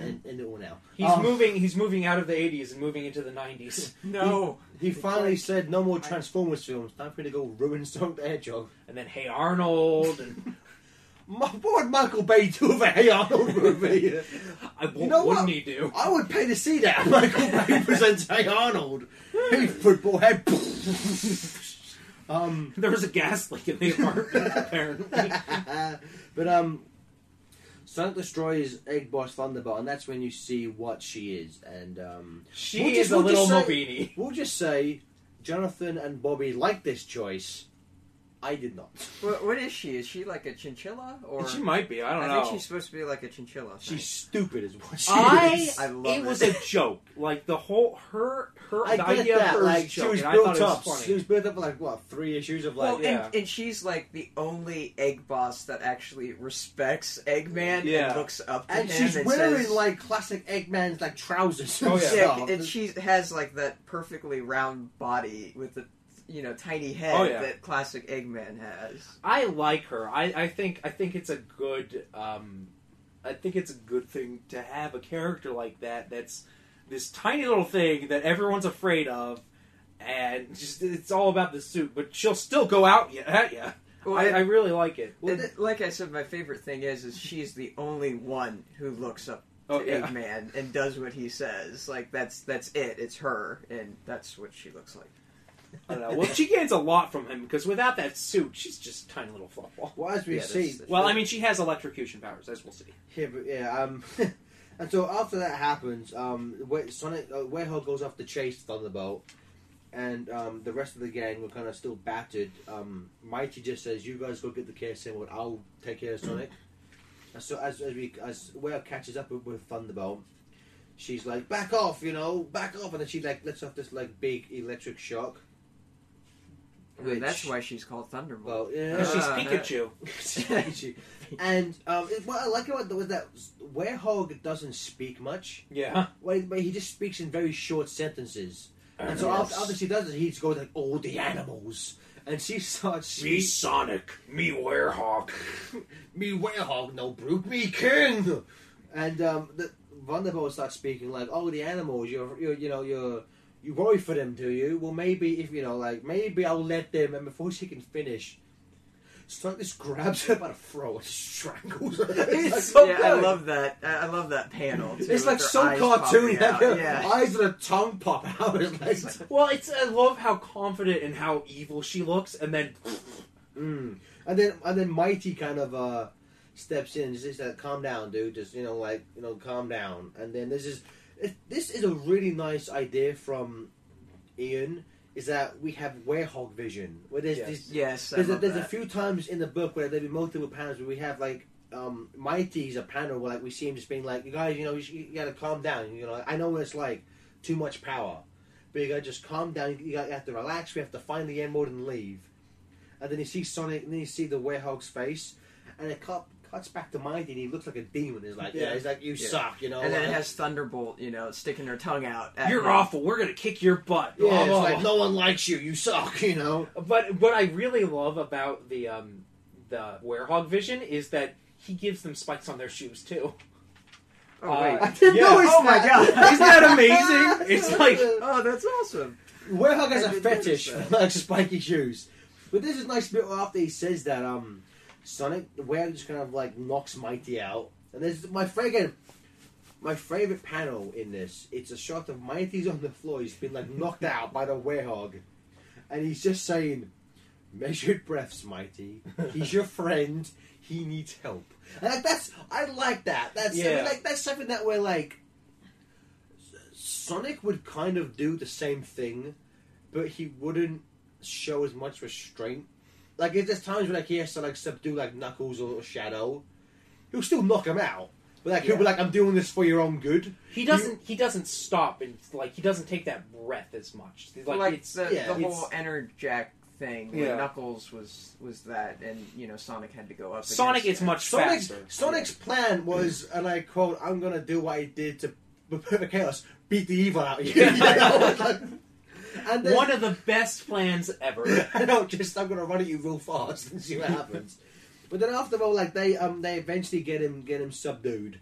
Speaker 2: end, end it all now.
Speaker 3: He's
Speaker 2: Um,
Speaker 3: moving he's moving out of the 80s and moving into the 90s.
Speaker 4: no,
Speaker 2: He finally said no more
Speaker 4: I-
Speaker 2: Transformers films. Time for me to go ruin Sonic the Hedgehog.
Speaker 3: and then Hey Arnold and
Speaker 2: Ma- What would Michael Bay do with a Hey Arnold movie?
Speaker 3: I won't,
Speaker 2: know
Speaker 3: wouldn't
Speaker 2: what?
Speaker 3: he do?
Speaker 2: I would pay to see that. Michael Bay presents Hey Arnold. Hey football head. um,
Speaker 3: There was a gas leak in the apartment apparently.
Speaker 2: but um, Sonic destroys Egg Boss Thunderbolt, and that's when you see what she is. And um,
Speaker 3: She
Speaker 2: We'll
Speaker 3: is
Speaker 2: just-
Speaker 3: a
Speaker 2: we'll
Speaker 3: little
Speaker 2: say-
Speaker 3: Mobian.
Speaker 2: we'll just say Jonathan and Bobby like this choice. I did not.
Speaker 4: what, what is she? Is she like a chinchilla or?
Speaker 3: She might be. I don't know.
Speaker 4: I
Speaker 3: know.
Speaker 4: think she's supposed to be like a chinchilla.
Speaker 2: She's stupid, is what she
Speaker 3: I,
Speaker 2: is.
Speaker 4: I love
Speaker 3: it
Speaker 4: it.
Speaker 3: was a joke. Like the whole her her
Speaker 2: I
Speaker 3: the
Speaker 2: get
Speaker 3: idea
Speaker 2: that.
Speaker 3: of her
Speaker 2: Like
Speaker 3: is
Speaker 2: she
Speaker 3: joke,
Speaker 2: was
Speaker 3: and I
Speaker 2: built
Speaker 3: thought it was
Speaker 2: up.
Speaker 3: funny.
Speaker 2: She was built up for like what three issues of like.
Speaker 4: Well,
Speaker 3: yeah.
Speaker 4: and, and she's like the only egg boss that actually respects Eggman
Speaker 3: Yeah.
Speaker 4: and looks up to
Speaker 2: and
Speaker 4: him
Speaker 2: she's
Speaker 4: and
Speaker 2: wearing
Speaker 4: says,
Speaker 2: like classic Eggman's like trousers. Oh, and
Speaker 3: Oh, yeah.
Speaker 4: yeah,
Speaker 2: stuff.
Speaker 4: and she has like that perfectly round body with the you know tiny head
Speaker 3: Oh, yeah.
Speaker 4: that classic Eggman has.
Speaker 3: I like her. I, I think I think it's a good um, I think it's a good thing to have a character like that. That's this tiny little thing that everyone's afraid of, and just it's all about the suit. But she'll still go out at you.
Speaker 4: Well,
Speaker 3: I, I really like it.
Speaker 2: Well,
Speaker 4: like I said, my favorite thing is is she's the only one who looks up to
Speaker 3: Oh, yeah.
Speaker 4: Eggman and does what he says. Like that's that's it. It's her, and that's what she looks like.
Speaker 3: I don't know. Well, she gains a lot from him because without that suit, she's just a tiny little fluffball.
Speaker 2: well, as we
Speaker 4: Yeah,
Speaker 2: see,
Speaker 4: that's- that's-
Speaker 3: Well, I mean, she has electrocution powers, as we'll see.
Speaker 2: Yeah, but yeah. Um, and so after that happens, um, where Sonic uh, Werehog goes off to chase Thunderbolt, and um, the rest of the gang were kind of still battered. Um, Mighty just says, "You guys go get the Chaos Emerald. I'll take care of Sonic." and so as as we as Were catches up with, with Thunderbolt, she's like, "Back off, you know, back off," and then she like lets off this like big electric shock. Which-
Speaker 4: that's why she's called Thunderbolt.
Speaker 2: Well, yeah.
Speaker 3: Because she's
Speaker 4: Uh,
Speaker 3: Pikachu.
Speaker 2: and um, it- what I like about the, was that Werehog doesn't speak much.
Speaker 3: Yeah.
Speaker 2: Well, but he just speaks in very short sentences. And so after, after she does it, he just goes like, "All the animals," and she starts.
Speaker 3: Me Sonic, me Werehog.
Speaker 2: me Werehog, no brute, me king. And um, the Thunderbolt starts speaking like, "Oh, the animals, you're, you're you know, you're." You worry for them, do you? Well, maybe if you know, like maybe I'll let them. And before she can finish, Stark just grabs her by the throat and strangles her.
Speaker 3: It's
Speaker 2: like,
Speaker 3: so
Speaker 4: yeah, I love that. I love that panel. Too,
Speaker 2: It's like so cartoony. Like
Speaker 4: Yeah.
Speaker 2: eyes and a tongue pop out. It's like,
Speaker 3: Well, it's I love how confident and how evil she looks, and then
Speaker 2: Mm. And then and then Mighty kind of uh steps in and just says, "Calm down, dude. Just you know, like you know, calm down." And then this is this is a really nice idea from Ian. Is that we have werehog vision where there's
Speaker 3: Yes.
Speaker 2: this
Speaker 4: Yes,
Speaker 2: there's, a, there's a few times in the book where there'll be multiple panels where we have like um, Mighty's a panel where like we see him just being like, "You guys, you know, you, you gotta calm down. You know, I know what it's like, too much power, but you gotta just calm down. You, gotta, you have to relax. We have to find the emerald and leave." And then you see Sonic, and then you see the werehog's face, and it cut, cuts back to Mighty, and he looks like a demon. He's like, "Yeah,
Speaker 3: Yeah.
Speaker 2: he's like, you
Speaker 4: Yeah.
Speaker 2: suck," you know.
Speaker 4: and then it has Thunderbolt, you know, sticking her tongue out. at
Speaker 3: you're
Speaker 4: him.
Speaker 3: awful. We're gonna kick your butt.
Speaker 2: yeah,
Speaker 3: Blah,
Speaker 2: it's
Speaker 3: blah,
Speaker 2: like
Speaker 3: blah.
Speaker 2: no one likes you. You suck, you know.
Speaker 3: But what I really love about the um, the Werehog vision is that he gives them spikes on their shoes too.
Speaker 4: Oh
Speaker 3: Uh.
Speaker 2: I didn't
Speaker 3: Yeah.
Speaker 2: notice
Speaker 4: Oh my. God.
Speaker 3: Isn't that amazing? It's like
Speaker 4: oh, that's awesome.
Speaker 2: Werehog has
Speaker 4: I
Speaker 2: a
Speaker 4: didn't
Speaker 2: fetish for like spiky shoes. But this is a nice bit after he says that um Sonic the Werehog just kind of like knocks Mighty out. And there's my favorite my favorite panel in this, it's a shot of Mighty's on the floor, he's been like knocked out by the Werehog. And he's just saying, Measured breaths, Mighty. He's your friend. He needs help. And like, that's I like that. That's I mean, like that's something that we're like Sonic would kind of do the same thing, but he wouldn't show as much restraint. Like if there's times when like he has to like subdue like Knuckles or Shadow, he'll still knock him out. But like he'll be
Speaker 3: Yeah.
Speaker 2: like, "I'm doing this for your own good."
Speaker 3: he doesn't he doesn't stop and like he doesn't take that breath as much.
Speaker 4: Like,
Speaker 3: Like, it's
Speaker 4: the,
Speaker 2: yeah,
Speaker 4: the
Speaker 3: it's-
Speaker 4: whole Enerjak thing.
Speaker 3: Yeah.
Speaker 4: When Knuckles was was that, and you know Sonic had to go up.
Speaker 3: Sonic
Speaker 4: against
Speaker 3: is much
Speaker 2: Sonic's
Speaker 3: faster.
Speaker 2: Sonic's plan was, and I quote, "I'm gonna do what I did to Perfect Chaos, beat the evil out of you." You know, like- and then,
Speaker 3: One of the best plans ever.
Speaker 2: I know, just I'm gonna run at you real fast and see what happens. But then after all, like they um they eventually get him get him subdued.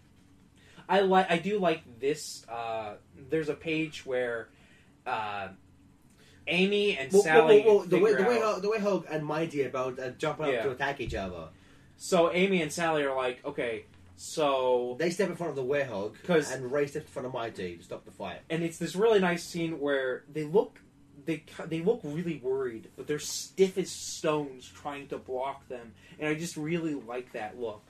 Speaker 3: I like I do like this. Uh, there's a page where uh, Amy and
Speaker 2: Well,
Speaker 3: Sally
Speaker 2: well, well, the way
Speaker 3: figure
Speaker 2: the way
Speaker 3: out-
Speaker 2: Hulk, the way Hulk and Mighty about uh, jumping up
Speaker 3: Yeah.
Speaker 2: to attack each other,
Speaker 3: So Amy and Sally are like, okay, so
Speaker 2: they step in front of the Werehog
Speaker 3: 'Cause-
Speaker 2: and Ray steps in front of my Mighty to stop the fight.
Speaker 3: and it's this really nice scene where they look they they look really worried, but they're stiff as stones trying to block them, and I just really like that look.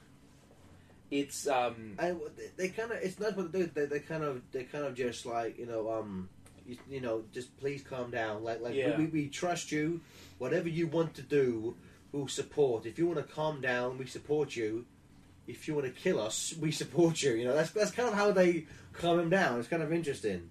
Speaker 3: It's um
Speaker 2: And they, kind of it's not what they do. They, they kind of they kind of just like you know um you, you know just please calm down. Like like
Speaker 3: Yeah.
Speaker 2: we, we, we trust you. Whatever you want to do, we'll support. If you want to calm down, we support you. If you want to kill us, we support you. You know that's that's kind of how they calm him down. It's kind of interesting.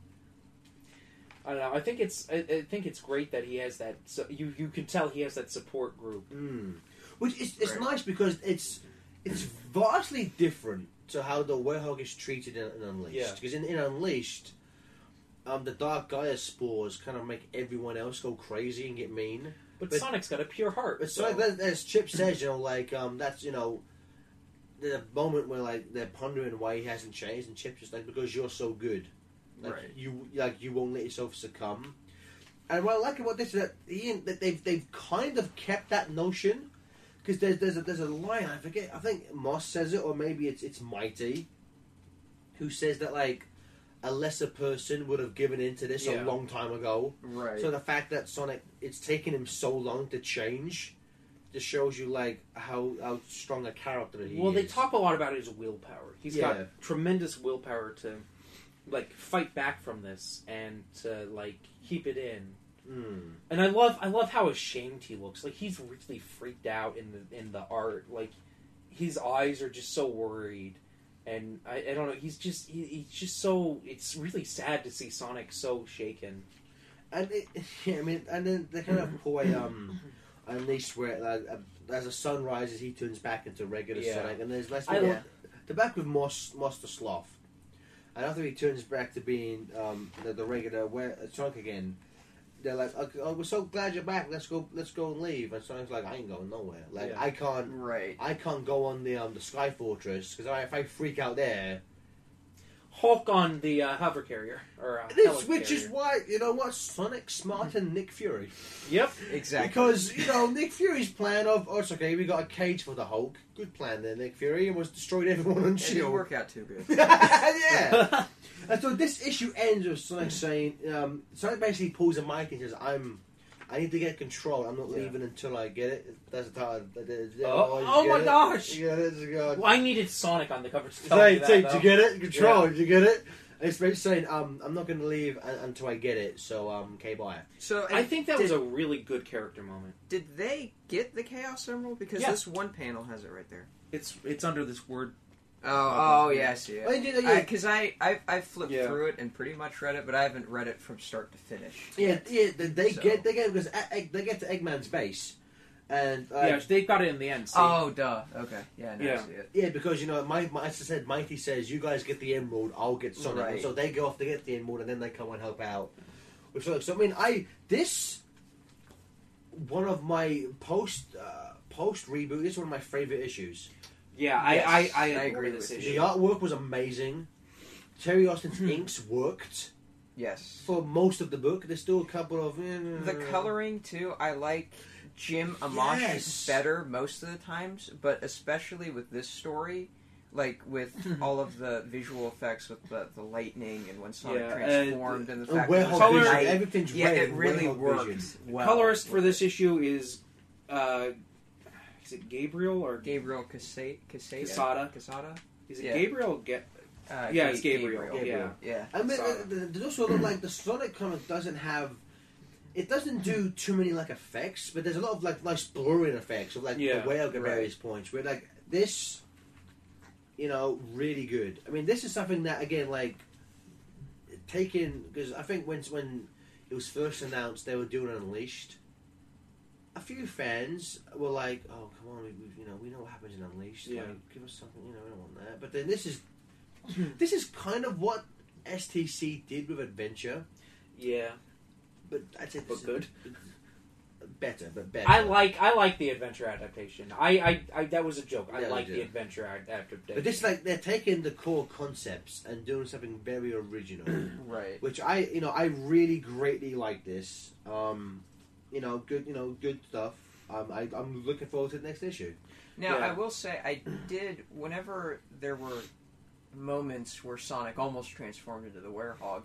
Speaker 3: I don't know. I think it's I, I think it's great that he has that. So you you can tell he has that support group.
Speaker 2: Mm. Which is it's
Speaker 4: Right.
Speaker 2: nice because it's it's vastly different to how the werehog is treated in, in Unleashed.
Speaker 3: Yeah.
Speaker 2: Because in, in Unleashed, um, the Dark Gaia spores kind of make everyone else go crazy and get mean.
Speaker 3: But,
Speaker 2: But-
Speaker 3: Sonic's got a pure heart.
Speaker 2: It's
Speaker 3: so-
Speaker 2: like that, as Chip says, you know, like um, that's you know, the moment where like they're pondering why he hasn't changed, and Chip's just like because you're so good, like
Speaker 4: Right.
Speaker 2: you like you won't let yourself succumb. And what I like about this is that Ian that they've they've kind of kept that notion because there's there's a, there's a line I forget I think Moss says it or maybe it's it's Mighty who says that like a lesser person would have given in to this
Speaker 3: Yeah.
Speaker 2: a long time ago.
Speaker 4: Right.
Speaker 2: So the fact that Sonic, it's taken him so long to change, just shows you like how how strong a character he
Speaker 3: well,
Speaker 2: is.
Speaker 3: Well, they talk a lot about his willpower. He's
Speaker 2: Yeah.
Speaker 3: got tremendous willpower to like fight back from this and to like keep it in.
Speaker 2: Mm.
Speaker 3: And I love I love how ashamed he looks. Like he's really freaked out in the in the art. Like his eyes are just so worried. And I, I don't know. He's just he, he's just so. It's really sad to see Sonic so shaken.
Speaker 2: and it, yeah, I mean, and then they kind of a um, unleash where like, uh, as the sun rises, he turns back into regular
Speaker 3: Yeah.
Speaker 2: Sonic, and there's less.
Speaker 3: I
Speaker 2: yeah,
Speaker 3: lo-
Speaker 2: the back with Moss, Moss the Sloth, and after he turns back to being um, the, the regular where, Sonic again. They're like, okay, oh, we're so glad you're back. Let's go. Let's go and leave. And Sonic's like, I ain't going nowhere. Like,
Speaker 3: Yeah.
Speaker 2: I can't.
Speaker 4: Right.
Speaker 2: I can't go on the um the Sky Fortress because if I freak out there,
Speaker 3: Hulk on the uh, hover carrier or uh,
Speaker 2: this which is
Speaker 3: helicarrier.
Speaker 2: why you know what Sonic smarter than Nick Fury
Speaker 3: Yep.
Speaker 4: Exactly.
Speaker 2: because you know Nick Fury's plan of oh it's okay we got a cage for the Hulk good plan there Nick Fury and was destroyed everyone on
Speaker 4: It didn't
Speaker 2: Shield
Speaker 4: work out too good.
Speaker 2: yeah and so this issue ends with Sonic saying um, Sonic basically pulls a mic and says I'm I need to get control I'm not
Speaker 4: Yeah.
Speaker 2: leaving until I get it that's the title
Speaker 3: Oh, oh my gosh.
Speaker 2: yeah that's a good
Speaker 3: Well, I needed Sonic on the cover to tell
Speaker 2: Say,
Speaker 3: me that.
Speaker 2: say,
Speaker 3: though.
Speaker 2: did you get it? Control, did you get it? It's basically saying, um, I'm not going to leave until I get it, so, um, okay, bye.
Speaker 4: So
Speaker 3: I think that
Speaker 4: did,
Speaker 3: was a really good character moment.
Speaker 4: Did they get the Chaos Emerald? Because
Speaker 3: Yeah.
Speaker 4: this one panel has it right there.
Speaker 5: It's it's under this word.
Speaker 4: Oh, oh yeah, I see
Speaker 2: Well,
Speaker 4: it.
Speaker 2: you know, yeah,
Speaker 4: Because I, I, I flipped
Speaker 3: Yeah.
Speaker 4: through it and pretty much read it, but I haven't read it from start to finish.
Speaker 2: yeah, yeah, they, they
Speaker 4: So-
Speaker 2: get, they get, because Egg- they get to Eggman's base, and, uh,
Speaker 3: yeah, they got it in the end. See?
Speaker 4: Oh, duh. Okay. Yeah, now
Speaker 3: Yeah.
Speaker 4: I see it.
Speaker 2: yeah, because, you know, my, my, as I said, Mighty says, you guys get the Emerald, I'll get Sonic,
Speaker 4: Right.
Speaker 2: so they go off to get the Emerald, and then they come and help out with Sonic. So, I mean, I, this, one of my post, uh, post reboot, this is one of my favorite issues.
Speaker 3: Yeah, I,
Speaker 4: Yes,
Speaker 3: I, I,
Speaker 4: I
Speaker 3: agree
Speaker 4: agree
Speaker 3: with this
Speaker 4: with
Speaker 2: The artwork was amazing. Terry Austin's inks worked.
Speaker 4: Yes.
Speaker 2: for most of the book. There's still a couple of eh,
Speaker 4: The coloring too, I like Jim Amash
Speaker 2: Yes.
Speaker 4: better most of the times, but especially with this story, like with all of the visual effects with the, the lightning and when Sonic
Speaker 3: Yeah,
Speaker 4: transformed and the
Speaker 2: Uh,
Speaker 4: fact
Speaker 2: where
Speaker 4: that it was
Speaker 2: Hulk
Speaker 3: Color-
Speaker 2: vision,
Speaker 4: night.
Speaker 2: everything's
Speaker 4: Yeah,
Speaker 2: red.
Speaker 4: it really
Speaker 2: Hulk
Speaker 4: worked
Speaker 2: vision.
Speaker 4: well.
Speaker 3: Colorist for this issue is, uh, is it Gabriel or
Speaker 4: Gabriel Cassata. Cassata.
Speaker 3: Cassata.
Speaker 4: Cassata.
Speaker 3: is it
Speaker 4: Yeah.
Speaker 3: Gabriel? Ga-
Speaker 4: Uh,
Speaker 3: Yeah,
Speaker 4: Ga-
Speaker 3: it's Gabriel,
Speaker 2: Gabriel.
Speaker 4: Yeah.
Speaker 2: I mean,
Speaker 3: Sorry.
Speaker 2: th- there's also look like the Sonic comic doesn't have. It doesn't do too many like effects, but there's a lot of like nice blurring effects of like
Speaker 3: Yeah,
Speaker 2: the whale at
Speaker 4: right.
Speaker 2: various points. Where like this, you know, really good. I mean, this is something that again, like taking because I think when when it was first announced they were doing Unleashed, a few fans were like, "Oh, come on, we, we, you know, we know what happens in Unleashed.
Speaker 3: Yeah.
Speaker 2: Like, give us something, you know, we don't want that." But then this is this is kind of what STC did with Adventure,
Speaker 3: yeah,
Speaker 2: but I'd say
Speaker 3: But
Speaker 2: this
Speaker 3: good.
Speaker 2: is better, but better.
Speaker 3: I like I like the adventure adaptation. I, I, I that was a joke. I
Speaker 2: Yeah,
Speaker 3: like the adventure adaptation.
Speaker 2: But this like they're taking the core concepts and doing something very original,
Speaker 4: Right.
Speaker 2: which I you know I really greatly like this. Um, you know, good you know good stuff. Um, I, I'm looking forward to the next issue.
Speaker 4: Now,
Speaker 3: Yeah.
Speaker 4: I will say, I did, whenever there were moments where Sonic almost transformed into the Werehog,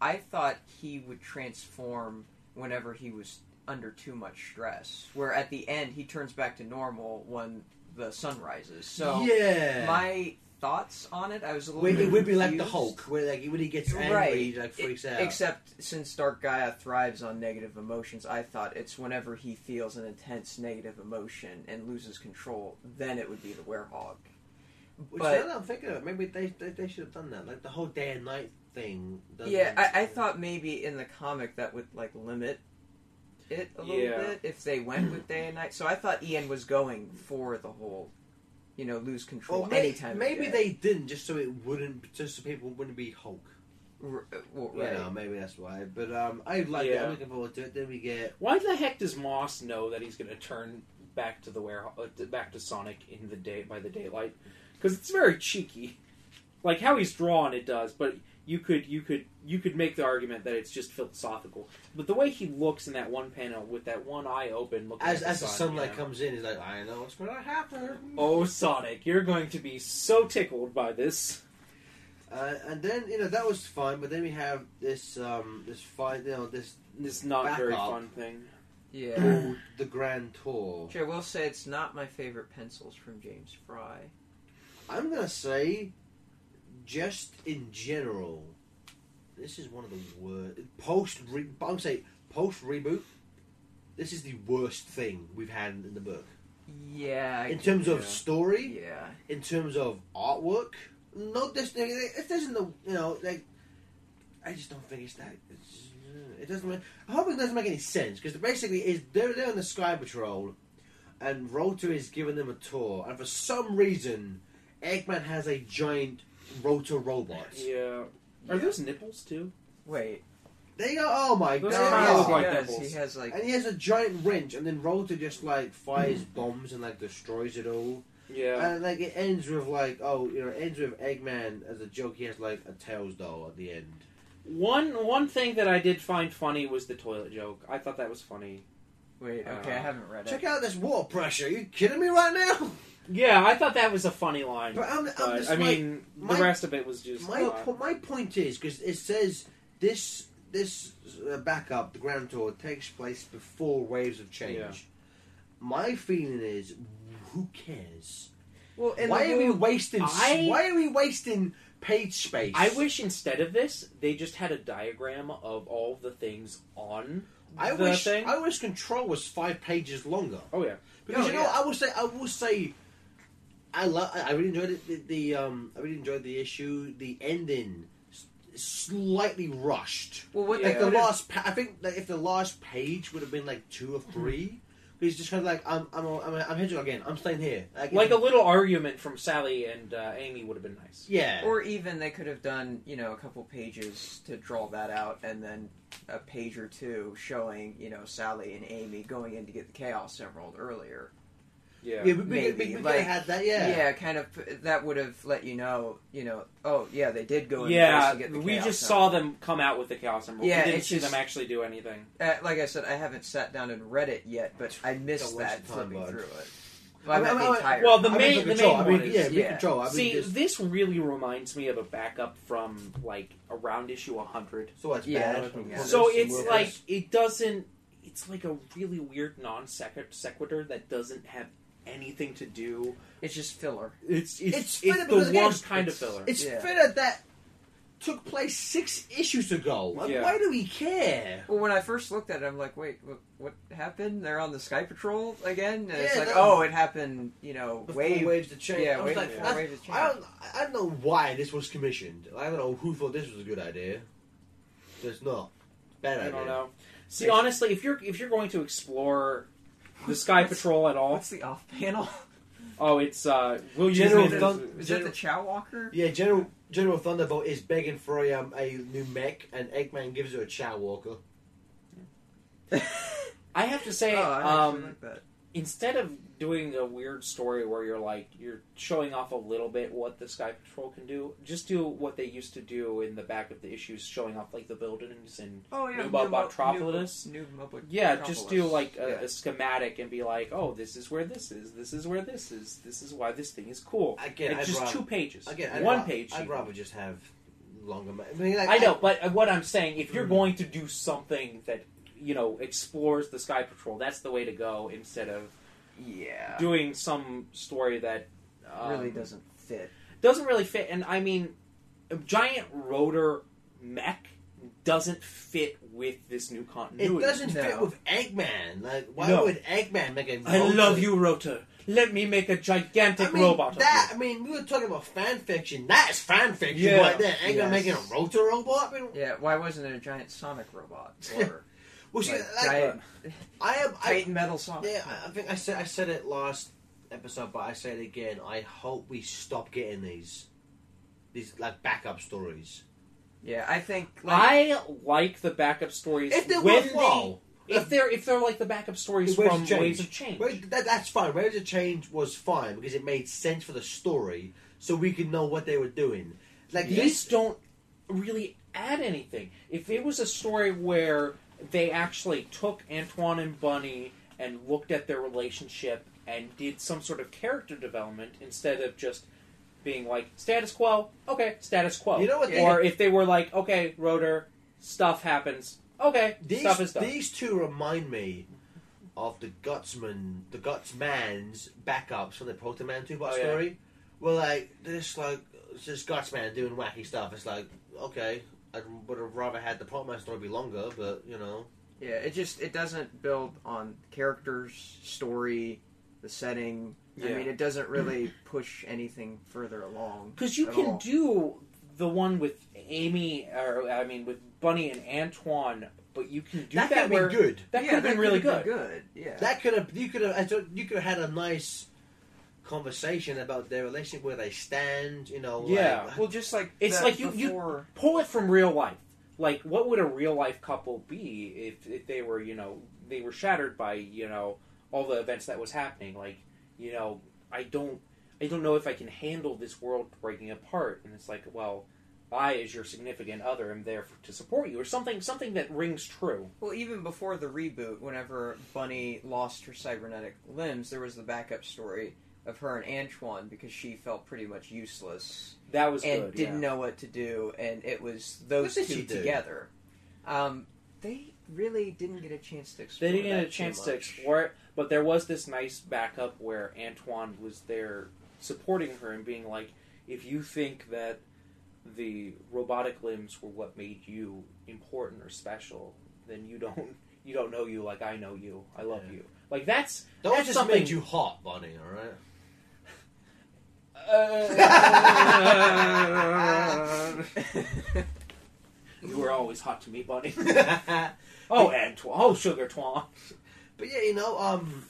Speaker 4: I thought he would transform whenever he was under too much stress. Where at the end, he turns back to normal when the sun rises. So,
Speaker 2: yeah,
Speaker 4: my thoughts on it, I was a little
Speaker 2: Where
Speaker 4: bit
Speaker 2: it would be like the. Hulk, where like when he gets angry,
Speaker 4: Right.
Speaker 2: he like freaks out.
Speaker 4: Except since Dark Gaia thrives on negative emotions, I thought it's whenever he feels an intense negative emotion and loses control, then it would be the Werehog.
Speaker 2: Which
Speaker 4: but-
Speaker 2: now that I'm thinking of it, maybe they, they they should have done that, like the whole day and night thing.
Speaker 4: Yeah, I, I thought maybe in the comic that would like limit it a little
Speaker 3: Yeah.
Speaker 4: bit if they went with day and night. So I thought Ian was going for the whole, you know, lose control
Speaker 2: Well, may,
Speaker 4: anytime. of
Speaker 2: maybe
Speaker 4: day.
Speaker 2: they didn't just so it wouldn't, just so people wouldn't be Hulk.
Speaker 4: R- uh, well, right.
Speaker 2: know, maybe that's why. But um, I like it.
Speaker 3: Yeah.
Speaker 2: I'm looking forward to it. Then we get
Speaker 3: Why the heck does Moss know that he's going to turn back to the Werehog, uh, back to Sonic in the day by the daylight? Because it's very cheeky. Like how he's drawn, it does, but you could you could you could make the argument that it's just philosophical. But the way he looks in that one panel with that one eye open, looking
Speaker 2: as
Speaker 3: at
Speaker 2: as the
Speaker 3: sun,
Speaker 2: sunlight
Speaker 3: you know.
Speaker 2: comes in, he's like, I know what's going to happen.
Speaker 3: Oh, Sonic, you're going to be so tickled by this.
Speaker 2: Uh, and then you know that was fun, but then we have this um this fight, you know, this
Speaker 3: This not
Speaker 2: Back
Speaker 3: very
Speaker 2: up.
Speaker 3: fun thing.
Speaker 4: Yeah.
Speaker 2: called the Grand Tour.
Speaker 4: Which I will say it's not my favorite pencils from James Fry.
Speaker 2: I'm gonna say, just in general, this is one of the worst post. Re- I would say post reboot. This is the worst thing we've had in the book
Speaker 4: Yeah. I
Speaker 2: in terms of story,
Speaker 4: Yeah.
Speaker 2: in terms of artwork. No, this it doesn't. You know, like I just don't think it's that. It's, It doesn't. Make, I hope it doesn't make any sense because basically, is they're they're on the Sky Patrol, and Rotor is giving them a tour, and for some reason, Eggman has a giant Rotor robots.
Speaker 3: Yeah. Are those nipples too?
Speaker 4: Wait.
Speaker 2: They go, oh my
Speaker 3: Those
Speaker 2: god!
Speaker 3: kinda look
Speaker 4: he
Speaker 3: like
Speaker 4: does.
Speaker 3: nipples.
Speaker 4: He has like
Speaker 2: And he has a giant wrench, and then Rotor just like fires bombs and like destroys it all.
Speaker 3: Yeah.
Speaker 2: And like it ends with like, oh, you know, it ends with Eggman as a joke. He has like a Tails doll at the end.
Speaker 3: One one thing that I did find funny was the toilet joke. I thought that was funny.
Speaker 4: Wait, okay,
Speaker 3: Uh,
Speaker 4: I haven't read it.
Speaker 2: Check out this water pressure. Are you kidding me right now?
Speaker 3: Yeah, I thought that was a funny line.
Speaker 2: But I'm, I'm
Speaker 3: But,
Speaker 2: just
Speaker 3: I mean,
Speaker 2: my-
Speaker 3: the rest of it was just.
Speaker 2: my po- my point is because it says this this uh, backup, the Grand Tour, takes place before Waves of Change.
Speaker 3: Yeah.
Speaker 2: My feeling is, who cares?
Speaker 4: Well, in
Speaker 2: why are we wasting? s-
Speaker 3: I-
Speaker 2: why are we wasting page space?
Speaker 3: I wish instead of this, they just had a diagram of all the things on
Speaker 2: I
Speaker 3: the
Speaker 2: wish.
Speaker 3: thing.
Speaker 2: I wish Control was five pages longer.
Speaker 3: Oh yeah.
Speaker 2: Because
Speaker 4: Oh,
Speaker 2: you know,
Speaker 4: yeah.
Speaker 2: I will say, I will say, I love. I really enjoyed it. The, the um, I really enjoyed the issue. The ending, s- slightly rushed.
Speaker 4: well, what
Speaker 2: Like
Speaker 4: they
Speaker 2: the
Speaker 4: could've-
Speaker 2: last, pa- I think that if the last page would have been like two or three, he's just kind of like, I'm, I'm, I'm, I'm Hedgehog again. I'm staying here.
Speaker 3: Like a little argument from Sally and uh, Amy would have been nice.
Speaker 2: yeah.
Speaker 4: Or even they could have done, you know, a couple pages to draw that out, and then a page or two showing, you know, Sally and Amy going in to get the Chaos Emerald earlier.
Speaker 3: Yeah.
Speaker 2: yeah, we, we,
Speaker 4: maybe,
Speaker 2: we, we
Speaker 4: like-
Speaker 2: had that. Yeah.
Speaker 4: yeah, kind of. That would have let you know, you know, oh yeah, they did go in
Speaker 3: Yeah,
Speaker 4: first to get the
Speaker 3: we
Speaker 4: Chaos
Speaker 3: just
Speaker 4: Emerald.
Speaker 3: saw them come out with the Chaos Emerald.
Speaker 4: Yeah,
Speaker 3: we didn't see
Speaker 4: just-
Speaker 3: them actually do anything.
Speaker 4: Uh, like I said, I haven't sat down and read it yet, but I missed that
Speaker 2: your time,
Speaker 4: flipping
Speaker 2: bud.
Speaker 4: through it. Well, I
Speaker 2: I mean,
Speaker 4: the
Speaker 3: well, the
Speaker 2: I mean,
Speaker 3: main- the
Speaker 2: control,
Speaker 3: main
Speaker 2: I mean,
Speaker 3: one is-
Speaker 2: yeah,
Speaker 4: yeah.
Speaker 2: control. I mean,
Speaker 3: See,
Speaker 2: just,
Speaker 3: this really reminds me of a backup from like around issue 100.
Speaker 2: so that's
Speaker 4: Yeah,
Speaker 2: bad.
Speaker 4: looking.
Speaker 3: So it's like it doesn't. It's like a really weird non sequitur that doesn't have anything to do.
Speaker 4: it's just filler.
Speaker 3: It's it's,
Speaker 2: It's
Speaker 3: it's,
Speaker 2: filler
Speaker 3: the
Speaker 2: because, again,
Speaker 3: worst kind of
Speaker 4: it's-
Speaker 3: filler.
Speaker 2: It's
Speaker 4: Yeah.
Speaker 2: filler that took place six issues ago. Like,
Speaker 3: Yeah.
Speaker 2: Why do we care?
Speaker 4: Well, when I first looked at it, I'm like, wait, what, what happened? They're on the Sky Patrol again? And it's
Speaker 2: Yeah,
Speaker 4: like,
Speaker 2: no.
Speaker 4: oh, it happened, you know,
Speaker 2: Before
Speaker 4: way.
Speaker 2: waves to change.
Speaker 4: Yeah,
Speaker 2: I was
Speaker 4: way
Speaker 2: like,
Speaker 4: before
Speaker 2: that's-
Speaker 4: waves to change.
Speaker 2: I don't, I don't know why this was commissioned. I don't know who thought this was a good idea. It's not. Bad
Speaker 3: I
Speaker 2: idea.
Speaker 3: don't know. See, honestly, if you're if you're going to explore the Sky Patrol at all,
Speaker 4: What's the off panel?
Speaker 3: oh, it's uh, we'll use
Speaker 2: General
Speaker 3: it as-
Speaker 2: Thun-
Speaker 4: Is that the Chao Walker?
Speaker 2: Yeah, General General Thunderbolt is begging for a, um, a new mech, and Eggman gives her a Chao Walker.
Speaker 3: I have to say,
Speaker 4: oh, I
Speaker 3: um,
Speaker 4: like
Speaker 3: instead of doing a weird story where you're like you're showing off a little bit what the Sky Patrol can do, just do what they used to do in the back of the issues, showing off like the buildings and
Speaker 4: Oh yeah,
Speaker 3: New Metropolis?
Speaker 4: New,
Speaker 3: yeah, just do like a,
Speaker 4: Yeah.
Speaker 3: a schematic and be like, oh, this is where this is, this is where this is, this is why this thing is cool.
Speaker 2: Again,
Speaker 3: it's
Speaker 2: I'd
Speaker 3: just
Speaker 2: rather,
Speaker 3: two pages,
Speaker 2: again, I'd
Speaker 3: one
Speaker 2: ra-
Speaker 3: page.
Speaker 2: I'd rather just have longer. I, mean, like,
Speaker 3: I know, but uh, what I'm saying, if you're
Speaker 2: Mhm.
Speaker 3: going to do something that you know explores the Sky Patrol, that's the way to go instead of
Speaker 4: yeah,
Speaker 3: doing some story that um,
Speaker 4: really doesn't fit.
Speaker 3: doesn't really fit. And I mean, a giant rotor mech doesn't fit with this new continuity.
Speaker 2: It doesn't
Speaker 4: No.
Speaker 2: fit with Eggman. Like, why
Speaker 3: No.
Speaker 2: would Eggman make a?
Speaker 3: I
Speaker 2: rotor-
Speaker 3: love you, Rotor. Let me make a gigantic
Speaker 2: I mean,
Speaker 3: robot.
Speaker 2: that. I mean, we were talking about fan fiction. That's fan fiction
Speaker 3: Yeah.
Speaker 2: right there. Eggman
Speaker 4: Yes.
Speaker 2: making a rotor robot. I mean,
Speaker 4: Yeah, why wasn't it a giant Sonic robot or
Speaker 2: well, see,
Speaker 4: like,
Speaker 2: like,
Speaker 4: giant
Speaker 2: I am. I,
Speaker 4: Titan metal Sonic?
Speaker 2: Yeah, I- I think I said I said it last episode, but I say it again. I hope we stop getting these these like backup stories.
Speaker 4: Yeah, I think like,
Speaker 3: I like the backup stories
Speaker 2: If they're
Speaker 3: when
Speaker 2: worthwhile,
Speaker 3: they, if they're if they're like the backup stories
Speaker 2: Waves
Speaker 3: from
Speaker 2: of Change.
Speaker 3: Waves of Change.
Speaker 2: Wait, that, that's fine. Waves of Change was fine because it made sense for the story, so we could know what they were doing. Like
Speaker 3: These don't really add anything. If it was a story where they actually took Antoine and Bunny and looked at their relationship and did some sort of character development instead of just being like status quo, okay, status quo.
Speaker 2: You know what?
Speaker 3: or if they were like, okay, Rotor, stuff happens, okay,
Speaker 2: these
Speaker 3: stuff is done.
Speaker 2: these two remind me of the Gutsman, the Gutsman's backups from the Proto Man two part
Speaker 3: Oh, yeah.
Speaker 2: story. Well, like this, like this Gutsman doing wacky stuff. It's like okay, I would have rather had the Proto Man story be longer, but you know.
Speaker 4: yeah, it just it doesn't build on characters, story, the setting.
Speaker 3: Yeah.
Speaker 4: I mean, it doesn't really push anything further along.
Speaker 3: Because you
Speaker 4: at
Speaker 3: can
Speaker 4: all.
Speaker 3: do the one with Amy, or I mean, with Bunny and Antoine but you can do
Speaker 2: that
Speaker 3: that,
Speaker 2: could have been good.
Speaker 3: that
Speaker 4: yeah,
Speaker 3: could have been really good.
Speaker 4: good. Yeah.
Speaker 2: That could have you could have you could have had a nice conversation about their relationship, where they stand. You know,
Speaker 3: Yeah.
Speaker 2: like,
Speaker 4: well, just like
Speaker 3: It's like you- you- Pull it from real life. Like, what would a real life couple be if, if they were, you know, they were shattered by, you know, all the events that was happening? Like, you know, I don't, I don't know if I can handle this world breaking apart. And it's like, well, I, as your significant other, am there for, to support you, or something, something that rings true.
Speaker 4: Well, even before the reboot, whenever Bunny lost her cybernetic limbs, there was the backup story of her and Antoine because she felt pretty much useless
Speaker 3: That was
Speaker 4: and
Speaker 3: good.
Speaker 4: didn't
Speaker 3: yeah.
Speaker 4: know what to do, and it was those two together. Um, they really didn't get a chance to explore.
Speaker 3: They didn't get a chance to explore it, but there was this nice backup where Antoine was there supporting her and being like, if you think that the robotic limbs were what made you important or special, then you don't you don't know you like I know you. I love
Speaker 2: Yeah.
Speaker 3: you. Like that's
Speaker 2: those
Speaker 3: that's
Speaker 2: just
Speaker 3: something
Speaker 2: made you hot, Bonnie. All right.
Speaker 3: you were always hot to me, buddy.
Speaker 2: but
Speaker 3: Oh, Antoine. Oh, Sugar Twan.
Speaker 2: But yeah, you know, um,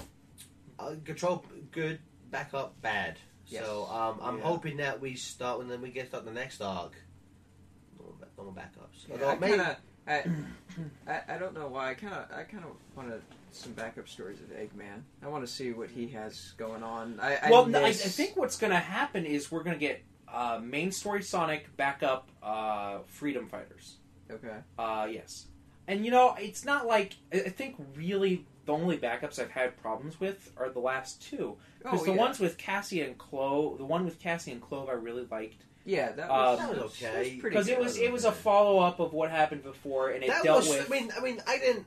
Speaker 2: uh, control good, backup bad.
Speaker 4: Yes.
Speaker 2: So um, I'm
Speaker 4: Yeah.
Speaker 2: hoping that we start when then we get start the next arc. No, ba- no more backups.
Speaker 4: Yeah,
Speaker 2: Although
Speaker 4: I
Speaker 2: maybe-
Speaker 4: kind of, I, I, I don't know why. I kind of, I kind of wanted some backup stories of Eggman. I want to see what he has going on. I, I
Speaker 3: well, I, I think what's going to happen is we're going to get uh, main story Sonic backup uh, Freedom Fighters.
Speaker 4: Okay.
Speaker 3: Uh, yes, and you know it's not like I I think really the only backups I've had problems with are the last two because
Speaker 4: Oh,
Speaker 3: the
Speaker 4: yeah.
Speaker 3: ones with Cassia and Clove, the one with Cassia and Clove, I really liked
Speaker 4: Yeah, that
Speaker 3: Um,
Speaker 4: was,
Speaker 2: That was okay.
Speaker 3: because it was it was a follow up of what happened before and it
Speaker 2: that
Speaker 3: dealt
Speaker 2: was.
Speaker 3: with.
Speaker 2: I mean, I mean, I didn't.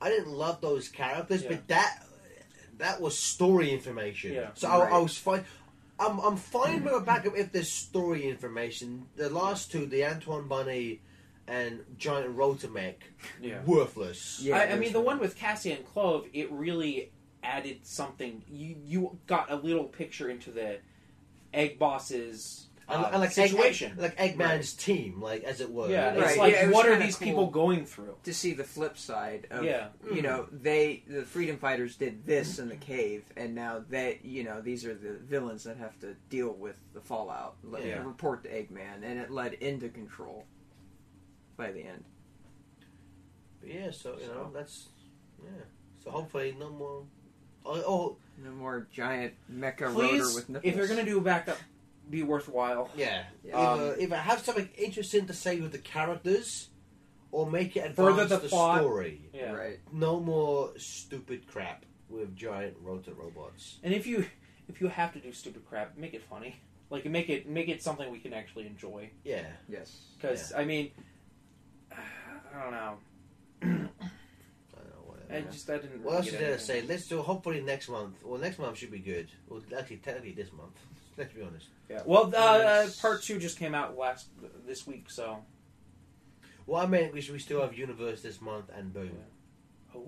Speaker 2: I didn't love those characters,
Speaker 3: Yeah.
Speaker 2: but that that was story information.
Speaker 3: Yeah.
Speaker 2: So I, I was fine. I'm I'm fine with a backup if there's story information. The last two, the Antoine Bunny and Giant Rotomech,
Speaker 3: yeah.
Speaker 2: worthless.
Speaker 4: Yeah,
Speaker 3: I, I mean, the one with Cassia and Clove, it really added something. You you got a little picture into the Egg Boss's uh,
Speaker 2: And, um, and like
Speaker 3: situation.
Speaker 2: Egg, like Eggman's team, like as it were.
Speaker 3: yeah,
Speaker 2: you
Speaker 3: it's
Speaker 4: Right,
Speaker 3: like
Speaker 4: yeah, it was
Speaker 3: what are
Speaker 4: kinda
Speaker 3: these
Speaker 4: cool.
Speaker 3: people going through?
Speaker 4: to see the flip side of
Speaker 3: Yeah.
Speaker 4: you hmm. know they the freedom fighters did this in the cave and now they you know these are the villains that have to deal with the fallout like,
Speaker 2: Yeah.
Speaker 4: report to eggman and it led into control by the end
Speaker 2: But yeah, so you know
Speaker 4: So-
Speaker 2: that's yeah. So hopefully no more. Oh, oh
Speaker 4: no more giant mecha rotor
Speaker 3: Please,
Speaker 4: with nipples
Speaker 3: if you're gonna do a backup, be worthwhile.
Speaker 2: yeah.
Speaker 4: Yeah.
Speaker 2: Either,
Speaker 3: Um,
Speaker 2: either have something interesting to say with the characters, or make it advance
Speaker 3: Further the
Speaker 2: the,
Speaker 3: plot.
Speaker 2: story.
Speaker 3: Yeah.
Speaker 4: right
Speaker 2: No more stupid crap with giant rotor robots.
Speaker 3: And if you if you have to do stupid crap, make it funny. Like make it make it something we can actually enjoy.
Speaker 2: Yeah.
Speaker 4: yes
Speaker 3: Because I mean, I don't know.
Speaker 2: I don't know. Whatever.
Speaker 3: I just I didn't.
Speaker 2: What
Speaker 3: really
Speaker 2: else
Speaker 3: get
Speaker 2: is there to
Speaker 3: anything.
Speaker 2: say? Let's do hopefully next month. Well, next month should be good. Well, actually, technically this month. Let's be honest.
Speaker 3: Yeah. Well, uh, uh, part two just came out last this week, so.
Speaker 2: Well, I meant we we still have Universe this month and boom.
Speaker 3: Oh.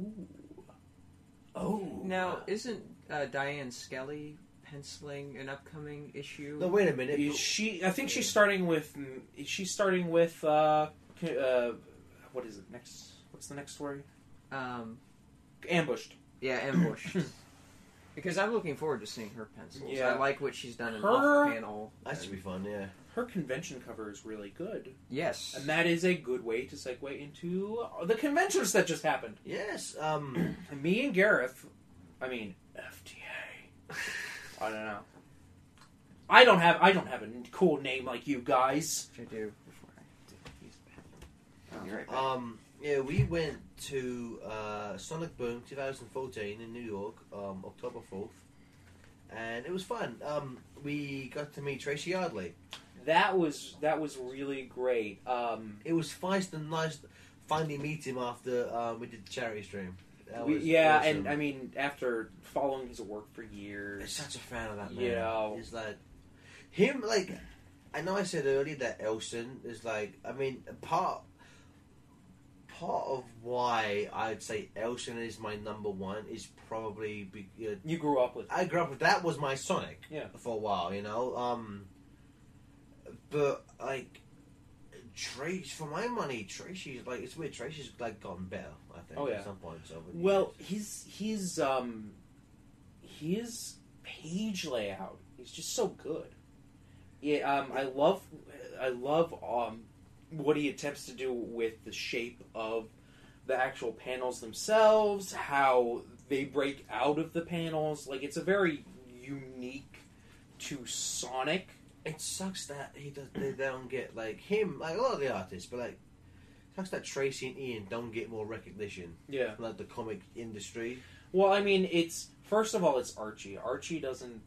Speaker 3: Oh.
Speaker 4: now isn't uh, Diana Skelly penciling an upcoming issue
Speaker 2: No, wait a minute.
Speaker 3: Is she? I think she's starting with. Is she starting with? Uh, uh, what is it next? What's the next story?
Speaker 4: um
Speaker 3: Ambushed.
Speaker 4: yeah ambushed because i'm looking forward to seeing her pencils
Speaker 3: Yeah.
Speaker 4: i like what she's done in
Speaker 3: Her-
Speaker 4: off panel
Speaker 2: That should be fun. Yeah.
Speaker 3: Her convention cover is really good,
Speaker 4: yes
Speaker 3: and that is a good way to segue into the conventions that just happened.
Speaker 2: Yes. Um.
Speaker 3: Me and Gareth, I mean FTA. I don't know. I don't have I don't have a cool name like you guys.
Speaker 4: Which I do before I use the bathroom. I'll be right back.
Speaker 2: Um. Yeah, we went to uh, Sonic Boom 2014 in New York, um, October 4th, and it was fun. Um, we got to meet Tracy Yardley.
Speaker 3: That was that was really great. Um,
Speaker 2: It was nice and nice finally meet him after um, we did the charity stream. That
Speaker 3: we-
Speaker 2: was
Speaker 3: yeah,
Speaker 2: awesome.
Speaker 3: and I mean after following his work for
Speaker 2: I'm
Speaker 3: years,
Speaker 2: such a fan of that man.
Speaker 3: You know.
Speaker 2: He's like him. Like I know I said earlier that Elson is like. I mean, part part of why I'd say Elson is my number one is probably be, uh,
Speaker 3: you grew up with.
Speaker 2: I grew up with that was my Sonic.
Speaker 3: Yeah.
Speaker 2: For a while, you know. Um, but like Trace for my money, Tracy's like it's weird. Tracy's like gotten better. I think
Speaker 3: Oh, yeah.
Speaker 2: at some points over. the
Speaker 3: Well, his his um his page layout is just so good. Yeah, um, I love I love um what he attempts to do with the shape of the actual panels themselves, how they break out of the panels. Like it's a very unique to Sonic.
Speaker 2: it sucks that he does. They don't get like him, like a lot of the artists, but like it sucks that Tracy and Ian don't get more recognition,
Speaker 3: Yeah.
Speaker 2: from, like the comic industry.
Speaker 3: Well, I mean, it's first of all, it's Archie. Archie doesn't.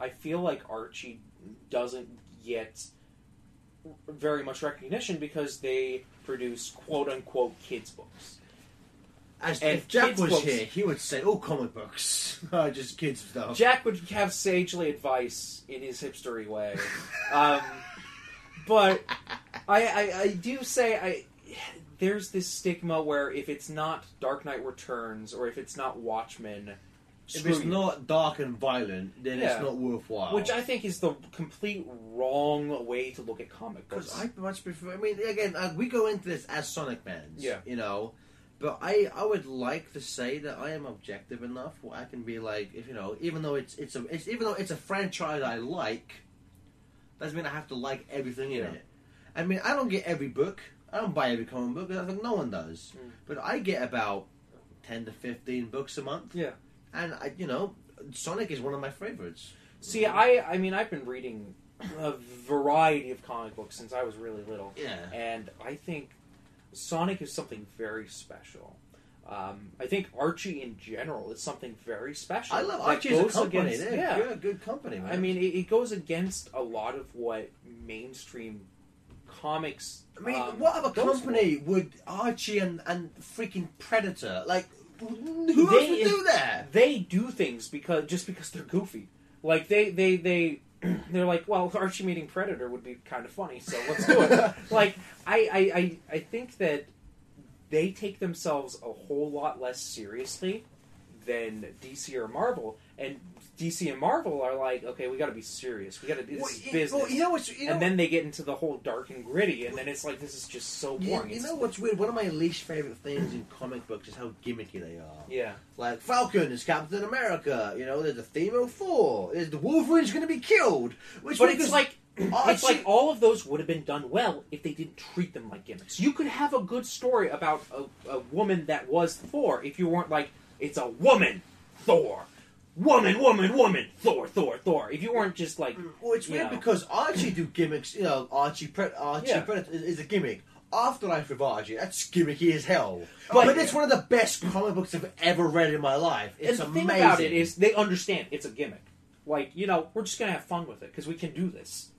Speaker 3: I feel like Archie doesn't get very much recognition because they produce quote unquote kids books.
Speaker 2: As
Speaker 3: And
Speaker 2: if Jack was
Speaker 3: books-
Speaker 2: here, he would say, "Oh, comic books, oh, just kids stuff."
Speaker 3: Jack would have sagely advice in his hipstery way, um, but I, I, I do say I. There's this stigma where if it's not Dark Knight Returns or if it's not Watchmen,
Speaker 2: if it's not dark and violent, then
Speaker 3: Yeah.
Speaker 2: it's not worthwhile.
Speaker 3: Which I think is the complete wrong way to look at comic books.
Speaker 2: Because I much prefer. I mean, again, uh, we go into this as Sonic fans,
Speaker 3: Yeah.
Speaker 2: you know. But I, I would like to say that I am objective enough where I can be like, if you know, even though it's it's a it's even though it's a franchise I like, doesn't mean I have to like everything in
Speaker 3: Yeah.
Speaker 2: it. I mean, I don't get every book. I don't buy every comic book. I think no one does.
Speaker 3: Mm.
Speaker 2: But I get about ten to fifteen books a month.
Speaker 3: Yeah.
Speaker 2: And I, you know, Sonic is one of my favorites.
Speaker 3: See, I I mean, I've been reading a variety of comic books since I was really little,
Speaker 2: Yeah.
Speaker 3: and I think Sonic is something very special. Um, I think Archie in general is something very special.
Speaker 2: I love Archie as a company.
Speaker 3: against-
Speaker 2: They're,
Speaker 3: yeah,
Speaker 2: good company, man.
Speaker 3: I mean, it, it goes against a lot of what mainstream comics.
Speaker 2: I mean,
Speaker 3: um,
Speaker 2: what other company would Archie and, and freaking Predator like? Who else
Speaker 3: They-
Speaker 2: would do that?
Speaker 3: they do things because just because they're goofy. Like they they they they're like, well, Archie meeting Predator would be kind of funny, so let's do it. like I, I I I think that they take themselves a whole lot less seriously than DC or Marvel, and DC and Marvel are like, okay, we got to be serious. We got to do
Speaker 2: Well,
Speaker 3: this is
Speaker 2: you-
Speaker 3: business.
Speaker 2: well, you know what's you know,
Speaker 3: and then they get into the whole dark and gritty, and then it's like this is just so boring.
Speaker 2: you
Speaker 3: It's-
Speaker 2: know what's weird? One of my least favorite things in comic books is how gimmicky they are.
Speaker 3: yeah.
Speaker 2: Like Falcon is Captain America. You know, there's a theme of four. There's the Wolverine's going to be killed. Which
Speaker 3: But it's like
Speaker 2: Archie- oh,
Speaker 3: it's like all of those would have been done well if they didn't treat them like gimmicks. You could have a good story about a, a woman that was Thor if you weren't like it's a woman Thor, woman, woman, woman, Thor, Thor, Thor. If you weren't just like
Speaker 2: Well, it's weird
Speaker 3: know.
Speaker 2: because Archie do gimmicks. You know, Archie Pre- Archie
Speaker 3: Yeah.
Speaker 2: Predator is, is a gimmick. Afterlife of Archie, that's gimmicky as hell.
Speaker 3: But-
Speaker 2: But, it's one of the best comic books I've ever read in my life. It's
Speaker 3: and the
Speaker 2: amazing.
Speaker 3: thing about it is they understand it's a gimmick. Like you know, we're just gonna have fun with it because we can do this.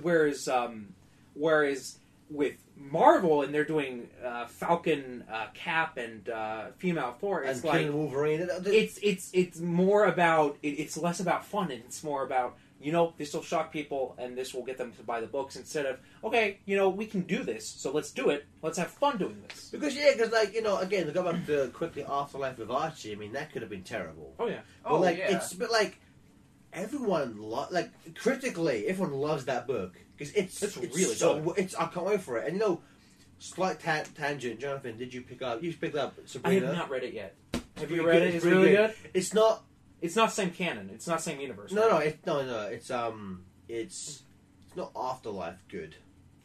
Speaker 3: Whereas, um, whereas with Marvel and they're doing uh, Falcon, uh, Cap, and uh, female Thor,
Speaker 2: and
Speaker 3: it's like
Speaker 2: Killing Wolverine. it- it-
Speaker 3: it's it's it's more about it, it's less about fun and it's more about you know this will shock people and this will get them to buy the books instead of okay you know we can do this so let's do it let's have fun doing this
Speaker 2: because yeah, because like you know, again, to go back to quickly Afterlife of Archie. I mean, that could have been terrible.
Speaker 3: oh yeah
Speaker 2: But
Speaker 4: Oh,
Speaker 2: like
Speaker 4: yeah.
Speaker 2: it's but like everyone lo- like critically, everyone loves that book because it's
Speaker 3: It's
Speaker 2: it's
Speaker 3: really
Speaker 2: so
Speaker 3: good.
Speaker 2: it's I can't wait for it. And you know, slight ta- tangent, Jonathan. Did you pick up? You picked up Sabrina.
Speaker 3: I have not read it yet have
Speaker 2: Pretty
Speaker 3: you read
Speaker 2: good,
Speaker 3: it it's
Speaker 2: pretty
Speaker 3: really good.
Speaker 2: It's not.
Speaker 3: it's not same canon it's not same universe
Speaker 2: No,
Speaker 3: right?
Speaker 2: no, it's no, no. It's um, it's it's not Afterlife good,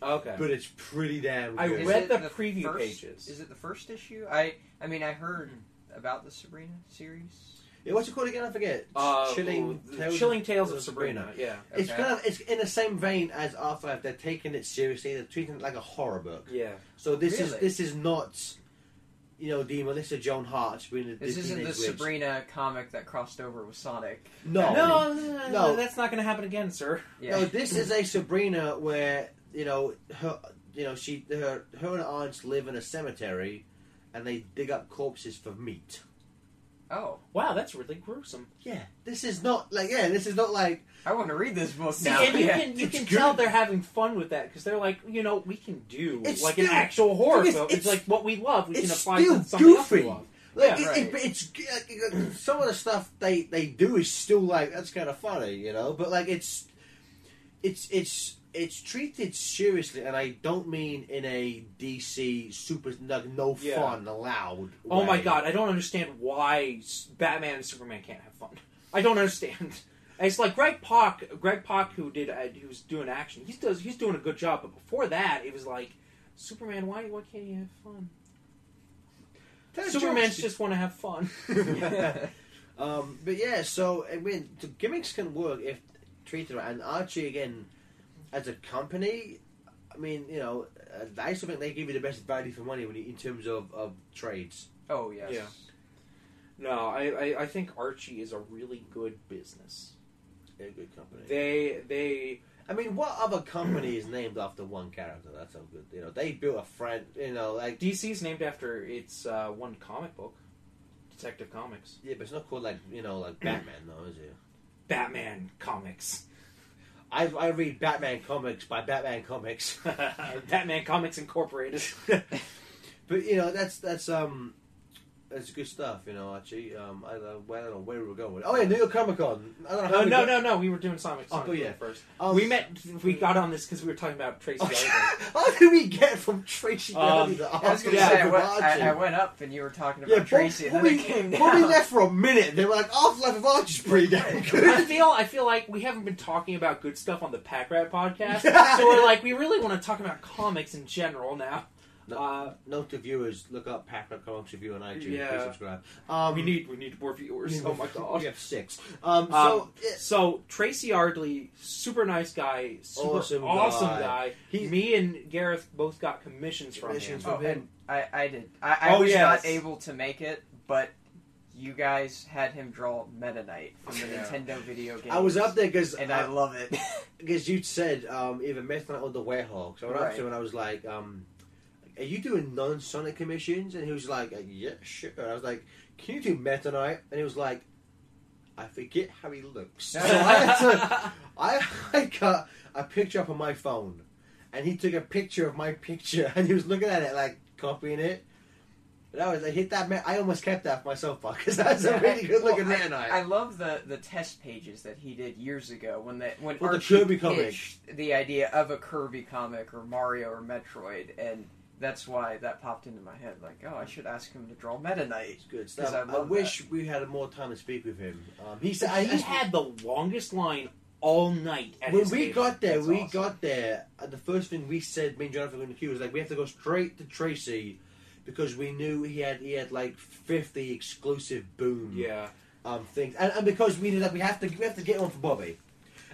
Speaker 3: okay
Speaker 2: but it's pretty damn
Speaker 3: I
Speaker 2: good.
Speaker 4: Is
Speaker 3: read
Speaker 4: it
Speaker 3: the preview
Speaker 4: first-
Speaker 3: pages.
Speaker 4: Is it the first issue? I I mean, I heard about the Sabrina series.
Speaker 2: Yeah, what's it called again? I forget.
Speaker 3: uh,
Speaker 2: Chilling,
Speaker 3: the
Speaker 2: Tales
Speaker 3: chilling tales
Speaker 2: of
Speaker 3: of Sabrina, yeah
Speaker 2: It's
Speaker 4: Okay.
Speaker 2: kind of it's in the same vein as Afterlife. They're taking it seriously. They're treating it like a horror book.
Speaker 3: yeah
Speaker 2: So this is this is not, you know, the Melissa Joan Hart Sabrina.
Speaker 4: This
Speaker 2: the
Speaker 4: isn't the. Sabrina comic that crossed over with Sonic.
Speaker 2: No,
Speaker 3: no, no,
Speaker 2: No.
Speaker 3: that's not going to happen again, sir.
Speaker 4: Yeah.
Speaker 2: no. This is a Sabrina where you know her, you know she her her and aunts live in a cemetery, and they dig up corpses for meat.
Speaker 4: Oh,
Speaker 3: Wow, that's really gruesome.
Speaker 2: Yeah, this is not like yeah, this is not like
Speaker 4: I want to read this book
Speaker 3: See,
Speaker 4: now.
Speaker 3: and you
Speaker 4: Yeah.
Speaker 3: can you
Speaker 2: it's
Speaker 3: can
Speaker 2: good.
Speaker 3: tell they're having fun with that because they're like, you know, we can do
Speaker 2: It's
Speaker 3: like an
Speaker 2: still-
Speaker 3: actual horror
Speaker 2: it's-
Speaker 3: film. It's,
Speaker 2: it's-
Speaker 3: like what we love. We can
Speaker 2: it's
Speaker 3: apply
Speaker 2: still
Speaker 3: to something else we
Speaker 2: goofy.
Speaker 3: love.
Speaker 2: like
Speaker 3: Yeah,
Speaker 2: it,
Speaker 4: right.
Speaker 2: it, it's like, some of the stuff they they do is still like that's kind of funny, you know. But like it's it's it's it's treated seriously, and I don't mean in a DC super like no
Speaker 3: Yeah.
Speaker 2: fun allowed.
Speaker 3: Oh my god, I don't understand why Batman and Superman can't have fun. I don't understand. It's like Greg Pak, Greg Pak, who did, uh, who was doing action. He's does, he's doing a good job. But before that, it was like, Superman, why, why can't he have fun? Superman's just want to have fun.
Speaker 2: um, but yeah, so I mean, the gimmicks can work if treated right. And Archie again, as a company, I mean, you know, uh, I still think they give you the best value for money when you, in terms of, of trades.
Speaker 4: Oh yes.
Speaker 3: Yeah. No, I, I, I think Archie is a really good business.
Speaker 2: They're a good company.
Speaker 3: They they
Speaker 2: I mean, what other company is named after one character? That's so good. You know, they built a friend. You know, like
Speaker 3: DC's named after its uh, one comic book, Detective Comics,
Speaker 2: yeah, but it's not called like you know like Batman, though, is it?
Speaker 3: Batman Comics,
Speaker 2: I I read Batman comics by Batman Comics.
Speaker 3: Batman Comics Incorporated.
Speaker 2: But you know that's that's um that's good stuff. You know, actually, um, I don't know, well, I don't know where we were going. Oh yeah, New York Comic Con. I don't know.
Speaker 3: No, no, no, no. We were doing Sonic.
Speaker 2: Oh,
Speaker 3: Sonic
Speaker 2: oh, yeah.
Speaker 3: first.
Speaker 2: Um,
Speaker 3: we met. We got on this because we were talking about Tracy Ullman.
Speaker 2: How did we get from Tracy
Speaker 3: Um,
Speaker 2: to
Speaker 4: I was gonna
Speaker 2: Oscar
Speaker 4: say I went, I, I went up and you were talking
Speaker 2: Yeah,
Speaker 4: about Tracy, and then
Speaker 2: we,
Speaker 4: came
Speaker 2: but
Speaker 4: down.
Speaker 2: we left for a minute. They were like, "Afterlife of Archie's pretty damn
Speaker 3: I
Speaker 2: good."
Speaker 3: feel. I feel like we haven't been talking about good stuff on the Pack Rat podcast, so we're like, we really want to talk about comics in general now.
Speaker 2: No.
Speaker 3: Uh,
Speaker 2: Note to viewers: look up Packrat Comics review on iTunes.
Speaker 3: Yeah.
Speaker 2: Please subscribe. Um,
Speaker 3: we need we need more viewers. Oh my god.
Speaker 2: we have six. Um, so
Speaker 3: Um,
Speaker 2: yeah,
Speaker 3: So Tracy Yardley, super nice guy, super
Speaker 2: Awesome
Speaker 3: awesome,
Speaker 2: guy.
Speaker 3: guy.
Speaker 2: He-
Speaker 3: Me and Gareth both got commissions from
Speaker 2: Commissions
Speaker 3: him.
Speaker 2: from
Speaker 4: Oh,
Speaker 2: him.
Speaker 4: and I, I did. I, I
Speaker 3: Oh,
Speaker 4: was
Speaker 3: yes.
Speaker 4: not able to make it, but you guys had him draw Meta Knight from the
Speaker 3: Yeah.
Speaker 4: Nintendo video game.
Speaker 2: I was up there because
Speaker 4: and I love it.
Speaker 2: because you said um, either Meta Knight or the Werehog. So I went up to him and I was like, um, "Are you doing non-Sonic commissions?" And he was like, uh, "Yeah, sure." And I was like, "Can you do Meta Knight?" And he was like, "I forget how he looks." So I, had to, I I got a picture up on my phone, and he took a picture of my picture, and he was looking at it like copying it. But I was I hit that. I almost kept that for myself because that's a really good looking
Speaker 4: Well,
Speaker 2: Meta Knight.
Speaker 4: I love the, the test pages that he did years ago when that when
Speaker 2: the
Speaker 4: Archie
Speaker 2: Kirby comic.
Speaker 4: the idea of a Kirby comic or Mario or Metroid, and that's why that popped into my head. Like, oh, I should ask him to draw Meta Knight.
Speaker 2: It's good
Speaker 4: 'Cause
Speaker 2: stuff.
Speaker 4: I
Speaker 2: I,
Speaker 4: love
Speaker 2: wish we had more time to speak with him. Um, he said I,
Speaker 3: he
Speaker 2: I-
Speaker 3: had the longest line all night. At
Speaker 2: when
Speaker 3: his
Speaker 2: we
Speaker 3: table.
Speaker 2: got there,
Speaker 3: That's
Speaker 2: we
Speaker 3: awesome.
Speaker 2: got there. Uh, the first thing we said, me and Jonathan in the queue, was like, we have to go straight to Tracy because we knew he had he had like fifty exclusive boom
Speaker 3: Yeah,
Speaker 2: um, things, and, and because we knew that we have to we have to get one for Bobby.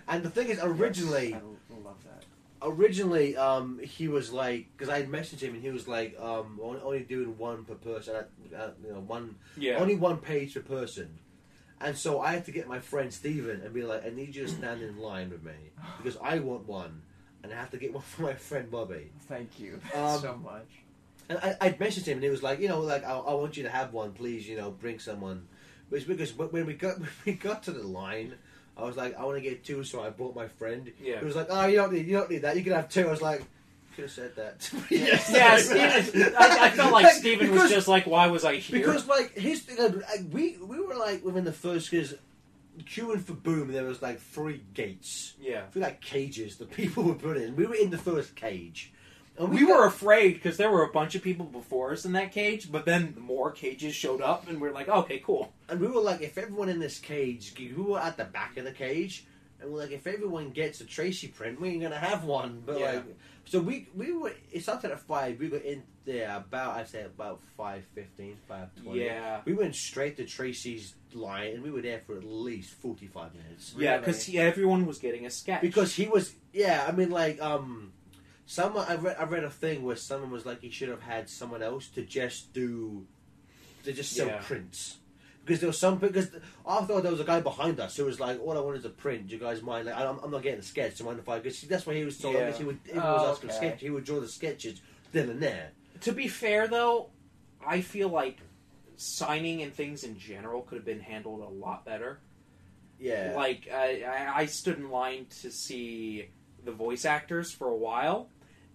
Speaker 2: And the thing is, originally,
Speaker 4: Yes, I love that.
Speaker 2: Originally, um, he was like, because I had messaged him and he was like, um, only, only doing one per person, uh, uh, you know, one
Speaker 3: yeah.
Speaker 2: only one page per person. And so I had to get my friend Steven and be like, I need you to stand in line with me because I want one, and I have to get one for my friend Bobby.
Speaker 4: Thank you
Speaker 2: Um,
Speaker 4: so much.
Speaker 2: And I, I messaged him, and he was like, you know, like I, I want you to have one, please. You know, bring someone. But it's because when we got when we got to the line, I was like, I want to get two, so I bought my friend.
Speaker 3: Yeah.
Speaker 2: He was like, oh, you don't need you don't need that. You can have two. I was like, could have said that. yes,
Speaker 3: Yeah, Steven, I, I felt like Steven was just like, "Why was I here?"
Speaker 2: Because like his, we we were like within the first because queuing for Boom, there was like three gates,
Speaker 3: yeah,
Speaker 2: three like cages the people were put in. We were in the first cage, and
Speaker 3: we
Speaker 2: got-
Speaker 3: were afraid because there were a bunch of people before us in that cage, but then more cages showed up, and we are like, "Okay, cool."
Speaker 2: and we were like, if everyone in this cage, we were at the back of the cage, and we're like, if everyone gets a Tracy print, we ain't gonna have one. But
Speaker 3: Yeah.
Speaker 2: like, so we we were it started at five. We got in there about I'd say about five fifteen, five twenty.
Speaker 3: Yeah,
Speaker 2: We went straight to Tracy's line, and we were there for at least forty-five minutes.
Speaker 3: yeah,
Speaker 4: Really?
Speaker 3: because everyone was getting a sketch
Speaker 2: because he was yeah i mean like um someone i read i read a thing where someone was like he should have had someone else to just do to just sell
Speaker 3: Yeah.
Speaker 2: prints because there was some because I thought there was a guy behind us who was like, "All I want is a print." Do you guys mind? Like, I'm, I'm not getting a sketch. Do you mind if I? Because that's what he was told.
Speaker 3: Yeah.
Speaker 2: he would. If he
Speaker 4: Oh,
Speaker 2: was asking oh,
Speaker 4: okay.
Speaker 2: sketch, he would draw the sketches then and there.
Speaker 3: To be fair, though, I feel like signing and things in general could have been handled a lot better.
Speaker 2: Yeah,
Speaker 3: Like I- I stood in line to see the voice actors for a while,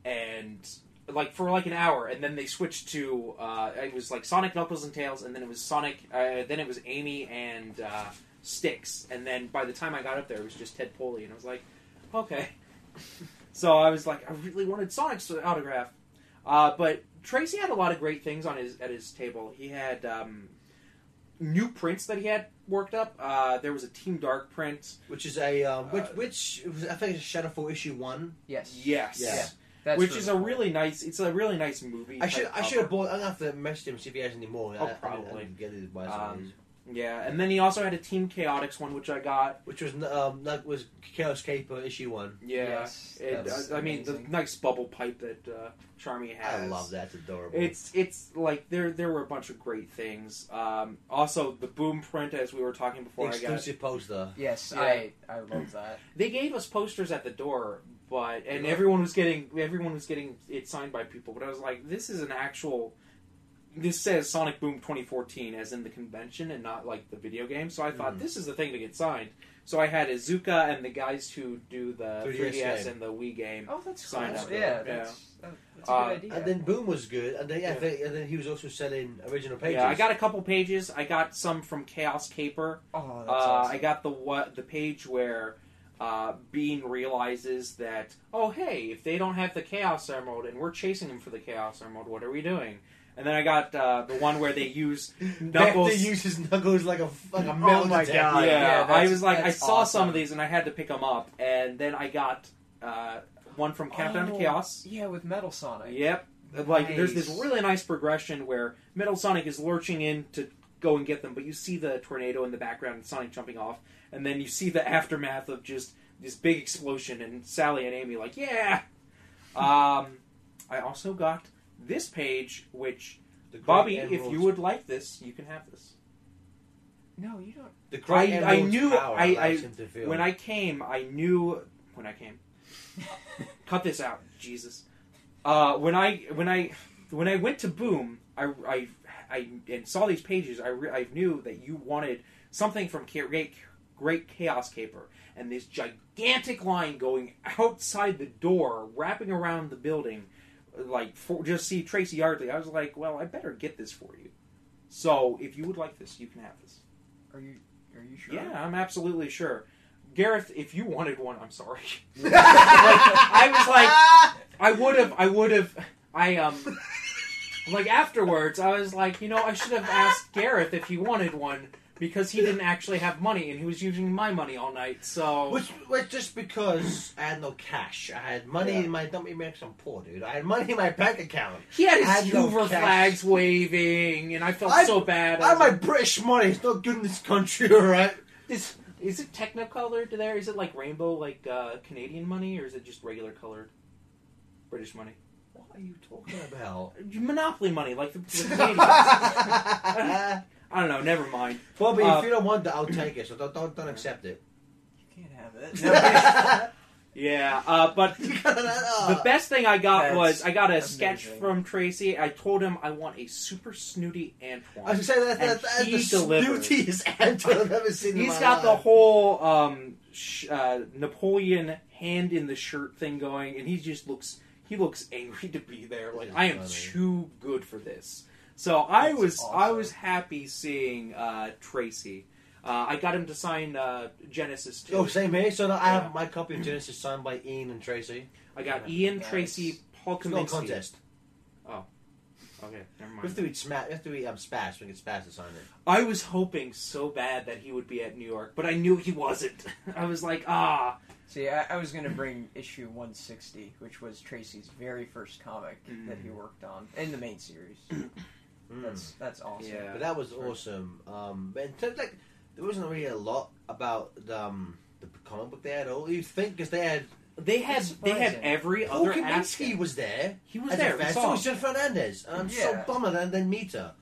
Speaker 3: and like for like an hour, and then they switched to uh, it was like Sonic, Knuckles, and Tails, and then it was Sonic, uh, then it was Amy and uh, Sticks, and then by the time I got up there, it was just Ted Poley, and I was like, okay, So I was like, I really wanted Sonic's autograph. Uh, but Tracy had a lot of great things on his at his table. He had um, new prints that he had worked up. Uh, there was a Team Dark print.
Speaker 2: Which is a um, which
Speaker 3: Uh,
Speaker 2: which was, I think it's Shadowfall issue one.
Speaker 4: Yes.
Speaker 3: Yes.
Speaker 2: Yeah.
Speaker 4: That's
Speaker 3: which is a
Speaker 4: cool.
Speaker 3: really nice. It's a really nice movie.
Speaker 2: I should
Speaker 3: type
Speaker 2: I should have
Speaker 3: cover.
Speaker 2: bought. I'm gonna have to message him see if he has any more.
Speaker 3: Oh,
Speaker 2: I- I- I
Speaker 3: probably.
Speaker 2: get it by some
Speaker 3: Um. Yeah, and then he also had a Team Chaotix one, which I got.
Speaker 2: Which was um that was Chaos Caper issue one.
Speaker 3: Yeah,
Speaker 4: Yes,
Speaker 3: It-
Speaker 4: that's
Speaker 3: I mean the nice bubble pipe that uh, Charmy has.
Speaker 2: I love that. It's adorable.
Speaker 3: It's it's like there there were a bunch of great things. Um, also, the boom print, as we were talking
Speaker 2: the
Speaker 3: before, I got
Speaker 2: exclusive poster.
Speaker 4: Yes,
Speaker 3: Yeah.
Speaker 4: I I love that.
Speaker 3: they gave us posters at the door, but and everyone was getting everyone was getting it signed by people. But I was like, this is an actual. This says Sonic Boom 2014 as in the convention and not like the video game. So I thought
Speaker 2: Mm.
Speaker 3: this is the thing to get signed. So I had Iizuka and the guys who do the
Speaker 2: 3DS
Speaker 3: 3DS, and the Wii game.
Speaker 4: Oh, that's
Speaker 3: Sign
Speaker 4: cool.
Speaker 3: up.
Speaker 4: Yeah,
Speaker 3: Yeah.
Speaker 4: that's, that- that's a
Speaker 3: Uh,
Speaker 4: good idea.
Speaker 2: And then Boom was good, and then yeah,
Speaker 3: Yeah.
Speaker 2: they- and then he was also selling original pages.
Speaker 3: Yeah, I got a couple pages. I got some from Chaos Caper.
Speaker 4: oh, that's
Speaker 3: Uh,
Speaker 4: awesome.
Speaker 3: I got the what the page where uh, Bean realizes that oh hey if they don't have the Chaos Emerald and we're chasing them for the Chaos Emerald what are we doing? And then I got uh, the one where they use Knuckles.
Speaker 2: They use his knuckles like a like a
Speaker 4: Oh
Speaker 2: metal
Speaker 4: my
Speaker 2: detector.
Speaker 4: God.
Speaker 3: yeah,
Speaker 4: yeah,
Speaker 3: I was like I
Speaker 4: that's
Speaker 3: saw some of these and I had to pick them up. And then I got uh, one from Countdown to
Speaker 4: Oh,
Speaker 3: Chaos.
Speaker 4: Yeah, with Metal Sonic.
Speaker 3: Yep. Like there's this really nice progression where Metal Sonic is lurching in to go and get them, but you see the tornado in the background and Sonic jumping off, and then you see the aftermath of just this big explosion and Sally and Amy like, yeah. Um, I also got this page, which
Speaker 2: The Great
Speaker 3: Bobby, if you would like this, you can have this.
Speaker 4: No, you don't.
Speaker 2: the Great
Speaker 3: I- I knew-
Speaker 2: power
Speaker 3: I- I-
Speaker 2: him to feel.
Speaker 3: When I came, I knew when I came. Cut this out, Jesus. Uh, when I when I when I went to Boom, I, I, I and saw these pages. I, re- I knew that you wanted something from Cha- Great Chaos Caper, and this gigantic line going outside the door, wrapping around the building, like for, just see Tracy Yardley. I was like, well, I better get this for you. So if you would like this, you can have this.
Speaker 4: Are you? Are you sure?
Speaker 3: Yeah, I'm absolutely sure. Gareth, if you wanted one, I'm sorry. Like, I was like, I would have, I would have, I um, like afterwards, I was like, you know, I should have asked Gareth if he wanted one because he didn't actually have money and he was using my money all night. So
Speaker 2: Which, which just because I had no cash, I had money
Speaker 3: Yeah.
Speaker 2: in my. Don't make me I'm poor, dude. I had money in my bank account.
Speaker 3: he had
Speaker 2: I had
Speaker 3: his
Speaker 2: no
Speaker 3: Hoover
Speaker 2: cash.
Speaker 3: flags waving, and I felt
Speaker 2: I-
Speaker 3: so bad.
Speaker 2: I
Speaker 3: I
Speaker 2: had
Speaker 3: was
Speaker 2: my British money. It's not good in this country, all right.
Speaker 3: Is is it technicolored there? Is it like rainbow, like uh, Canadian money, or is it just regular colored British money?
Speaker 2: What are you talking about?
Speaker 3: Monopoly money, like the, the Canadians. I don't know. Never mind.
Speaker 2: Bobby,
Speaker 3: Uh,
Speaker 2: if you don't want it, I'll take it. So don't don't, don't accept it.
Speaker 4: You can't have it.
Speaker 3: Yeah, uh, but
Speaker 2: You
Speaker 3: the best thing I got
Speaker 4: That's
Speaker 3: was I got a sketch
Speaker 4: amazing.
Speaker 3: from Tracy. I told him I want a super snooty Antoine.
Speaker 2: I was gonna say that, that,
Speaker 3: And
Speaker 2: that's
Speaker 3: he
Speaker 2: the
Speaker 3: delivered.
Speaker 2: snootiest Anton I've ever seen. in
Speaker 3: He's
Speaker 2: my
Speaker 3: got the
Speaker 2: life.
Speaker 3: whole um, sh- uh, Napoleon hand in the shirt thing going, and he just looks he looks angry to be there. Like
Speaker 2: He's
Speaker 3: I am
Speaker 2: funny.
Speaker 3: too good for this. So I
Speaker 4: That's
Speaker 3: was I was happy seeing uh, Tracy. Uh, I got him to sign uh, Genesis too.
Speaker 2: Oh, same here. So now I have my copy of Genesis signed by Ian and Tracy.
Speaker 3: I got
Speaker 4: Yeah.
Speaker 3: Ian,
Speaker 4: Nice.
Speaker 3: Tracy, Paul
Speaker 2: It's not a
Speaker 3: Kaminski.
Speaker 2: contest. Oh.
Speaker 3: Okay, never
Speaker 2: We
Speaker 3: mind.
Speaker 2: have to eat smash. We have to eat um, Spaz. We get Spaz to sign it.
Speaker 3: I was hoping so bad that he would be at New York, but I knew he wasn't. I was like, ah,
Speaker 4: See, I, I was going to bring issue 160, which was Tracy's very first comic
Speaker 3: Mm.
Speaker 4: that he worked on in the main series.
Speaker 2: Mm.
Speaker 4: That's that's awesome.
Speaker 3: Yeah.
Speaker 2: But that was awesome. Um, but in terms like, there wasn't really a lot about um, the comic book they had. All you think because they had
Speaker 3: they had they had every
Speaker 2: Paul
Speaker 3: other
Speaker 2: Kaminski
Speaker 3: aspect.
Speaker 2: was there.
Speaker 3: He was there. we
Speaker 2: fan. So
Speaker 3: him.
Speaker 2: was Jennifer Hernandez. And I'm so
Speaker 4: Yeah.
Speaker 2: bummed that I didn't meet her.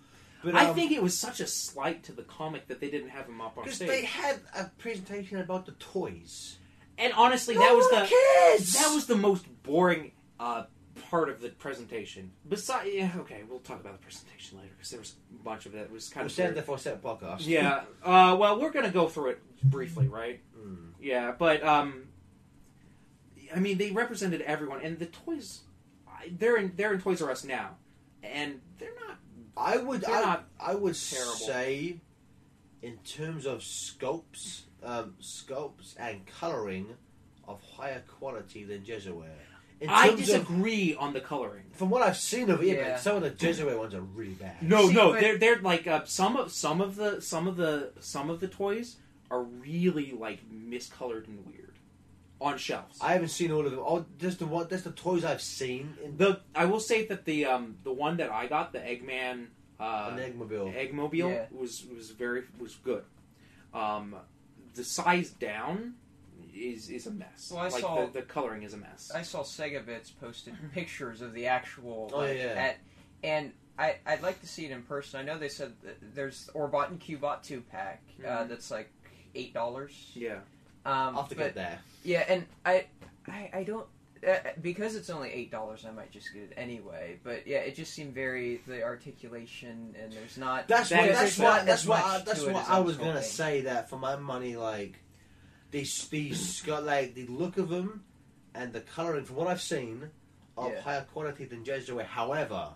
Speaker 2: But,
Speaker 3: I
Speaker 2: um,
Speaker 3: think it was such a slight to the comic that they didn't have him up on
Speaker 2: because
Speaker 3: stage.
Speaker 2: they had a presentation about the toys.
Speaker 3: and honestly,
Speaker 2: No
Speaker 3: that was the
Speaker 2: cares.
Speaker 3: that was the most boring uh, part of the presentation. Besides, yeah, okay, we'll talk about the presentation later because there was a bunch of it. It was kind of weird.
Speaker 2: that for separate podcast.
Speaker 3: Yeah. Uh, well, we're gonna go through it briefly, right?
Speaker 2: Mm.
Speaker 3: Yeah, but um, I mean, they represented everyone, and the toys, they're in they're in Toys R Us now, and they're not.
Speaker 2: I would I,
Speaker 3: not
Speaker 2: I would
Speaker 3: terrible.
Speaker 2: say, in terms of sculpts, um, scopes and coloring of higher quality than Jazwares. In
Speaker 3: I
Speaker 2: terms of-
Speaker 3: disagree on the coloring.
Speaker 2: from what I've seen of it,
Speaker 4: Yeah.
Speaker 2: some of the Jazwares ones are really bad.
Speaker 3: No,
Speaker 4: See,
Speaker 3: no, they're they're like uh, some of some of the some of the some of the toys are really like miscolored and weird on shelves.
Speaker 2: I haven't seen all of them. Oh, just the one, just the toys I've seen in
Speaker 3: the I will say that the um the one that I got, the Eggman uh,
Speaker 2: an Eggmobile.
Speaker 3: Eggmobile,
Speaker 4: Yeah.
Speaker 3: was was very was good. Um, the size down is is a mess.
Speaker 4: Well, I
Speaker 3: like
Speaker 4: saw-
Speaker 3: the, the coloring is a mess.
Speaker 4: I saw Segabits posted pictures of the actual.
Speaker 2: Oh,
Speaker 4: like,
Speaker 2: yeah.
Speaker 4: At, and I, I'd like to see it in person. I know they said that there's Orbot and Cubot two pack uh,
Speaker 3: Mhm.
Speaker 4: that's like eight dollars.
Speaker 3: yeah,
Speaker 4: Um,
Speaker 2: I'll have to
Speaker 4: but,
Speaker 2: get there.
Speaker 4: Yeah, and I, I, I don't. Uh, because it's only eight dollars, I might just get it anyway. But yeah, it just seemed very the articulation and there's not.
Speaker 2: That's
Speaker 3: That
Speaker 2: what.
Speaker 3: is-
Speaker 2: That's
Speaker 4: there's
Speaker 2: what.
Speaker 4: not
Speaker 2: That's what.
Speaker 4: much
Speaker 2: I, that's
Speaker 4: to it
Speaker 2: what
Speaker 4: as
Speaker 2: I
Speaker 4: I
Speaker 2: was
Speaker 4: was
Speaker 2: gonna
Speaker 4: hoping.
Speaker 2: say. That for my money, like these these got like the look of them and the coloring. From what I've seen, of
Speaker 4: Yeah.
Speaker 2: higher quality than Jazwares. However,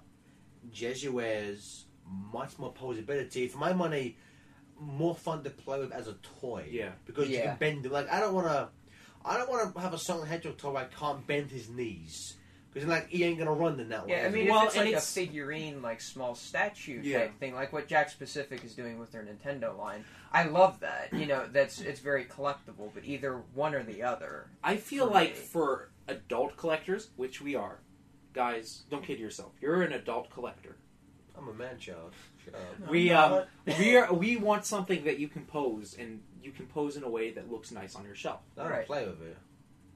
Speaker 2: Jazwares's much more posability. For my money, more fun to play with as a toy.
Speaker 3: Yeah.
Speaker 2: because you can bend it. Like I don't want to. I don't want to have a Sonic Hedgehog toy where I can't bend his knees because like he ain't gonna run the that way.
Speaker 4: Yeah, I mean,
Speaker 3: Well,
Speaker 4: if it's like
Speaker 3: it's-
Speaker 4: a figurine, like small statue
Speaker 3: Yeah.
Speaker 4: type thing, like what Jakks Pacific is doing with their Nintendo line, I love that. You know, that's it's very collectible, but either one or the other.
Speaker 3: I feel
Speaker 4: For
Speaker 3: like
Speaker 4: me.
Speaker 3: for adult collectors, which we are, guys, don't kid yourself. You're an adult collector.
Speaker 2: I'm a man child. Shut
Speaker 3: we um we are we want something that you can pose and you can pose in a way that looks nice on your shelf.
Speaker 2: I don't
Speaker 4: Right.
Speaker 2: play with it.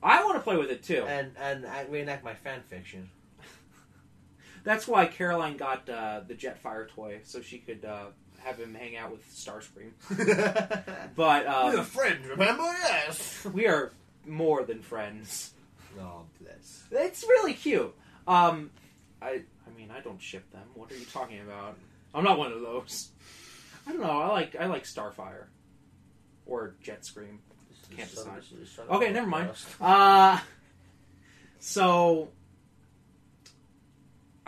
Speaker 3: I want to play with it too.
Speaker 2: and and I reenact my fan fiction.
Speaker 3: That's why Caroline got uh, the Jetfire toy so she could uh, have him hang out with Starscream. But
Speaker 2: We're
Speaker 3: um,
Speaker 2: friends, remember? Yes.
Speaker 3: we are more than friends.
Speaker 2: Oh, bless.
Speaker 3: It's really cute. Um, I I mean I don't ship them. What are you talking about? I'm not one of those. I don't know. I like I like Starfire or Jetstream. Can't decide. Okay, never mind. Uh, so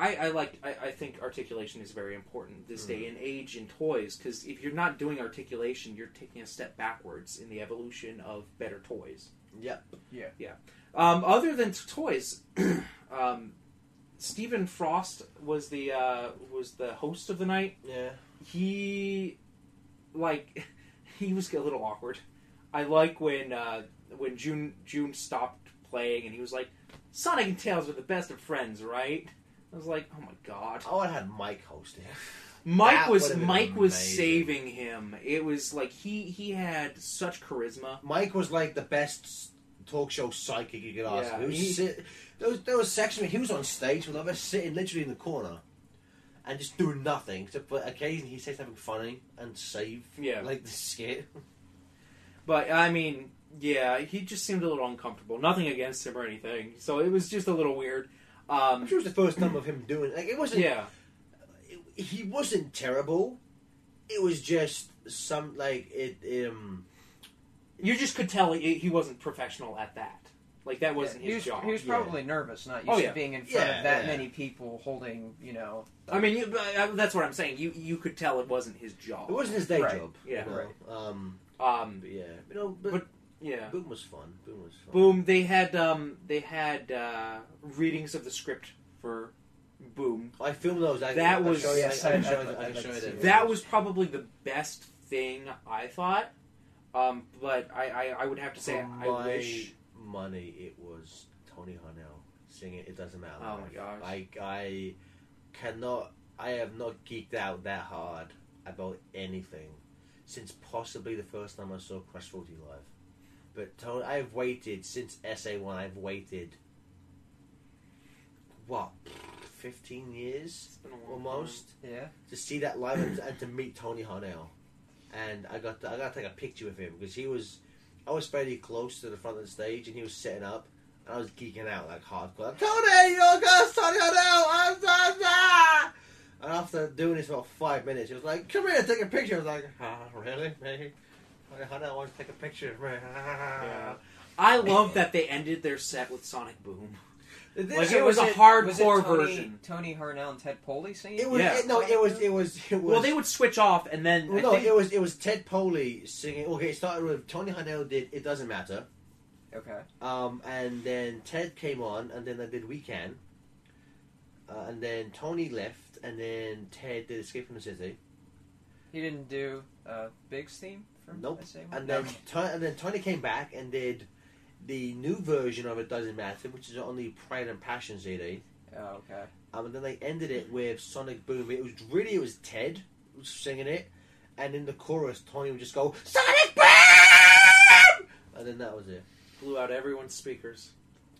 Speaker 3: I, I like I, I think articulation is very important this day and age in toys because if you're not doing articulation, you're taking a step backwards in the evolution of better toys.
Speaker 2: Yep. Yeah. Yeah.
Speaker 3: Um, other than t- toys, um, Stephen Frost was the uh, was the host of the night.
Speaker 2: Yeah.
Speaker 3: He like he was a little awkward. I like when uh, when June June stopped playing and he was like, "Sonic and Tails are the best of friends, right?" I was like, "Oh my god."
Speaker 2: Oh, I had Mike hosting.
Speaker 3: Mike
Speaker 2: That
Speaker 3: was Mike was saving him. It was like he he had such charisma.
Speaker 2: Mike was like the best talk show psychic you could ask.
Speaker 3: Yeah,
Speaker 2: for. He sit, there was there was sections where he was on stage with others sitting literally in the corner and just doing nothing. Except for occasionally he says something funny and save
Speaker 3: Yeah.
Speaker 2: like the skit.
Speaker 3: But I mean, yeah, he just seemed a little uncomfortable. Nothing against him or anything. So it was just a little weird.
Speaker 2: I'm
Speaker 3: Um,
Speaker 2: sure it was the first time of him doing like it wasn't.
Speaker 3: yeah,
Speaker 2: it- he wasn't terrible. It was just some like it. Um,
Speaker 3: you just could tell he, he wasn't professional at that. Like that wasn't
Speaker 4: he
Speaker 3: his
Speaker 4: was,
Speaker 3: job.
Speaker 4: He was
Speaker 2: yeah.
Speaker 4: probably nervous, not used
Speaker 3: Oh,
Speaker 4: to being in front
Speaker 2: Yeah,
Speaker 4: of that
Speaker 2: yeah.
Speaker 4: many people holding, you know.
Speaker 3: I mean, you, but, uh, that's what I'm saying. You you could tell it wasn't his job.
Speaker 2: it wasn't his day
Speaker 4: Right.
Speaker 2: job.
Speaker 3: Yeah.
Speaker 2: you know?
Speaker 4: Right.
Speaker 2: Um,
Speaker 3: Um,
Speaker 2: but yeah, you know, but,
Speaker 3: But- yeah.
Speaker 2: Boom was fun. Boom was fun.
Speaker 3: Boom. They had um, they had uh, readings of the script for Boom.
Speaker 2: I filmed those. I,
Speaker 3: That
Speaker 2: I'll
Speaker 3: was-
Speaker 4: Yes,
Speaker 2: I, I, can show you- I
Speaker 4: I'd
Speaker 2: can
Speaker 4: like
Speaker 2: show
Speaker 4: to
Speaker 2: you
Speaker 4: see
Speaker 2: the
Speaker 4: it.
Speaker 3: That was probably the best thing I thought. Um, but I, I, I would have to say
Speaker 2: For
Speaker 3: I
Speaker 2: my
Speaker 3: wish.
Speaker 2: money. It was Tony Harnell singing. It doesn't matter.
Speaker 3: Oh my gosh.
Speaker 2: I I cannot. I have not geeked out that hard about anything since possibly the first time I saw Crush Forty live. But Tony, I've waited since SA One. I've waited. What, fifteen years
Speaker 3: It's been a long
Speaker 2: almost
Speaker 4: Yeah.
Speaker 2: to see that live and, and to meet Tony Harnell. And I got to, I got to take a picture with him because he was I was fairly close to the front of the stage and he was setting up and I was geeking out like hardcore. Tony, you're Tony Harnell. I'm sad." And after doing this for about five minutes, he was like, "Come here, and take a picture." I was like, ah, "Really, me? Tony Harnell want to take a picture of me."
Speaker 3: Yeah. I love that they ended their set with Sonic Boom.
Speaker 2: This-
Speaker 3: Like, it was a hardcore
Speaker 4: it Tony,
Speaker 3: version.
Speaker 4: Tony Harnell and Ted Poley singing.
Speaker 2: it was
Speaker 3: Yeah.
Speaker 2: it- no, it was it was it was.
Speaker 3: Well, they would switch off, and then
Speaker 2: Well,
Speaker 3: I
Speaker 2: no,
Speaker 3: think,
Speaker 2: it was it was Ted Poley singing. Okay, it started with Tony Harnell did "It Doesn't Matter,"
Speaker 4: Okay.
Speaker 2: Um, and then Ted came on, and then they did Weekend. Uh, and then Tony left, and then Ted did Escape from the City.
Speaker 4: He didn't do uh, Big's theme from
Speaker 2: Nope.
Speaker 4: the same
Speaker 2: And then, Ton- and then Tony came back and did the new version of It Doesn't Matter, which is on the Pride and Passion CD.
Speaker 4: Oh, okay.
Speaker 2: Um, and then they ended it with Sonic Boom. It was really, it was Ted who was singing it. And in the chorus, Tony would just go, Sonic Boom! And then that was it.
Speaker 3: Blew out everyone's speakers,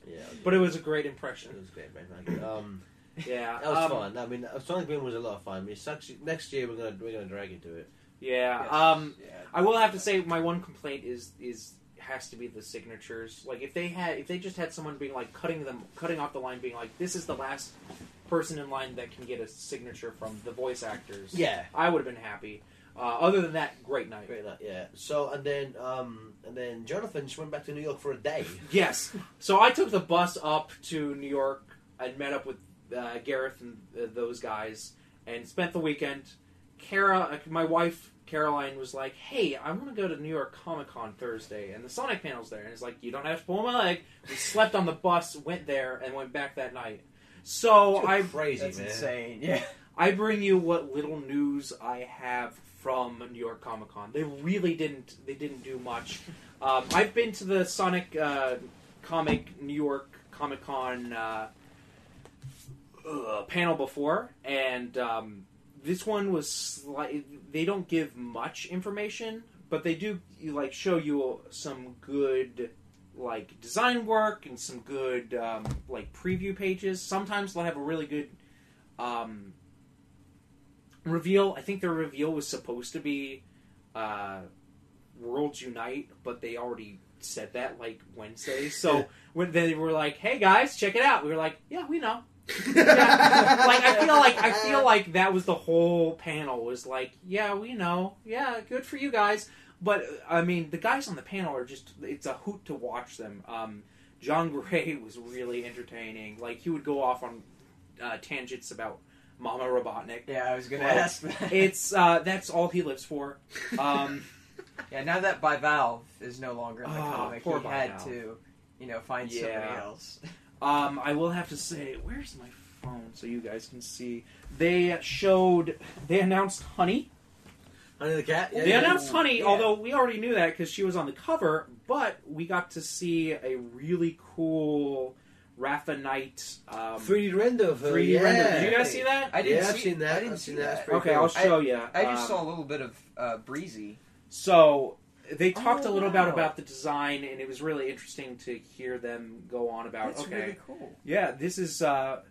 Speaker 2: Yeah.
Speaker 3: but it was a great impression.
Speaker 2: It was great, man. Um,
Speaker 3: Yeah,
Speaker 2: that was
Speaker 3: um,
Speaker 2: fun. I mean, uh, Sonic Boom was a lot of fun. I mean, sucks, next year we're gonna we're gonna drag into it.
Speaker 3: Yeah. Um,
Speaker 4: Yeah.
Speaker 3: I will have to say my one complaint is is has to be the signatures. Like if they had if they just had someone being like cutting them cutting off the line, being like this is the last person in line that can get a signature from the voice actors.
Speaker 2: Yeah.
Speaker 3: I would have been happy. Uh, other than that, great night.
Speaker 2: Great, that, yeah. So and then um and then Jonathan just went back to New York for a day.
Speaker 3: Yes. So I took the bus up to New York and met up with uh, Gareth and uh, those guys and spent the weekend. Kara, uh, my wife Caroline, was like, "Hey, I want to go to New York Comic Con Thursday, and the Sonic panel's there." And it's like, "You don't have to pull my leg." We slept on the bus, went there, and went back that night. So
Speaker 2: You're
Speaker 3: I
Speaker 2: crazy
Speaker 4: That's
Speaker 2: man.
Speaker 4: insane. Yeah.
Speaker 3: I bring you what little news I have from New York Comic Con. They really didn't. They didn't do much. Um, I've been to the Sonic uh, Comic New York Comic Con uh, uh, panel before, and um, this one was. Slight, they don't give much information, but they do like show you some good like design work and some good um, like preview pages. Sometimes they'll have a really good um, reveal. I think their reveal was supposed to be uh, Worlds Unite, but they already said that like Wednesday. So when they were like, "Hey guys, check it out," we were like, "Yeah, we know." Yeah. like I feel like I feel like that was the whole panel was like, "Yeah, we know. Yeah, good for you guys." But I mean, the guys on the panel are just—it's a hoot to watch them. Um, John Gray was really entertaining. Like he would go off on uh, tangents about Mama Robotnik.
Speaker 4: Yeah, I was gonna
Speaker 3: Well,
Speaker 4: ask. that.
Speaker 3: It's uh, that's all he lives for. Um,
Speaker 4: yeah. Now that by Valve is no longer in the
Speaker 3: Oh,
Speaker 4: comic, he had to, you know, find
Speaker 3: Yeah.
Speaker 4: somebody else.
Speaker 3: um, I will have to say, where's my phone so you guys can see? They showed, they announced Honey.
Speaker 2: Honey the cat. Yeah,
Speaker 3: They
Speaker 2: yeah.
Speaker 3: announced Honey,
Speaker 4: Yeah.
Speaker 3: although we already knew that because she was on the cover. But we got to see a really cool Rafa Knight um,
Speaker 2: 3D render of her.
Speaker 3: 3D
Speaker 2: yeah.
Speaker 3: render. Did you guys see that?
Speaker 4: I didn't
Speaker 2: yeah,
Speaker 4: see.
Speaker 2: I've seen that.
Speaker 4: I didn't
Speaker 2: I've
Speaker 4: see
Speaker 2: that.
Speaker 4: that.
Speaker 3: Okay,
Speaker 2: cool.
Speaker 3: I'll show you.
Speaker 4: I just
Speaker 3: Um,
Speaker 4: saw a little bit of uh, Breezy.
Speaker 3: So they talked
Speaker 4: Oh,
Speaker 3: a little bit
Speaker 4: wow.
Speaker 3: about the design, and it was really interesting to hear them go on about.
Speaker 4: That's
Speaker 3: okay,
Speaker 4: really cool.
Speaker 3: yeah, this is. uh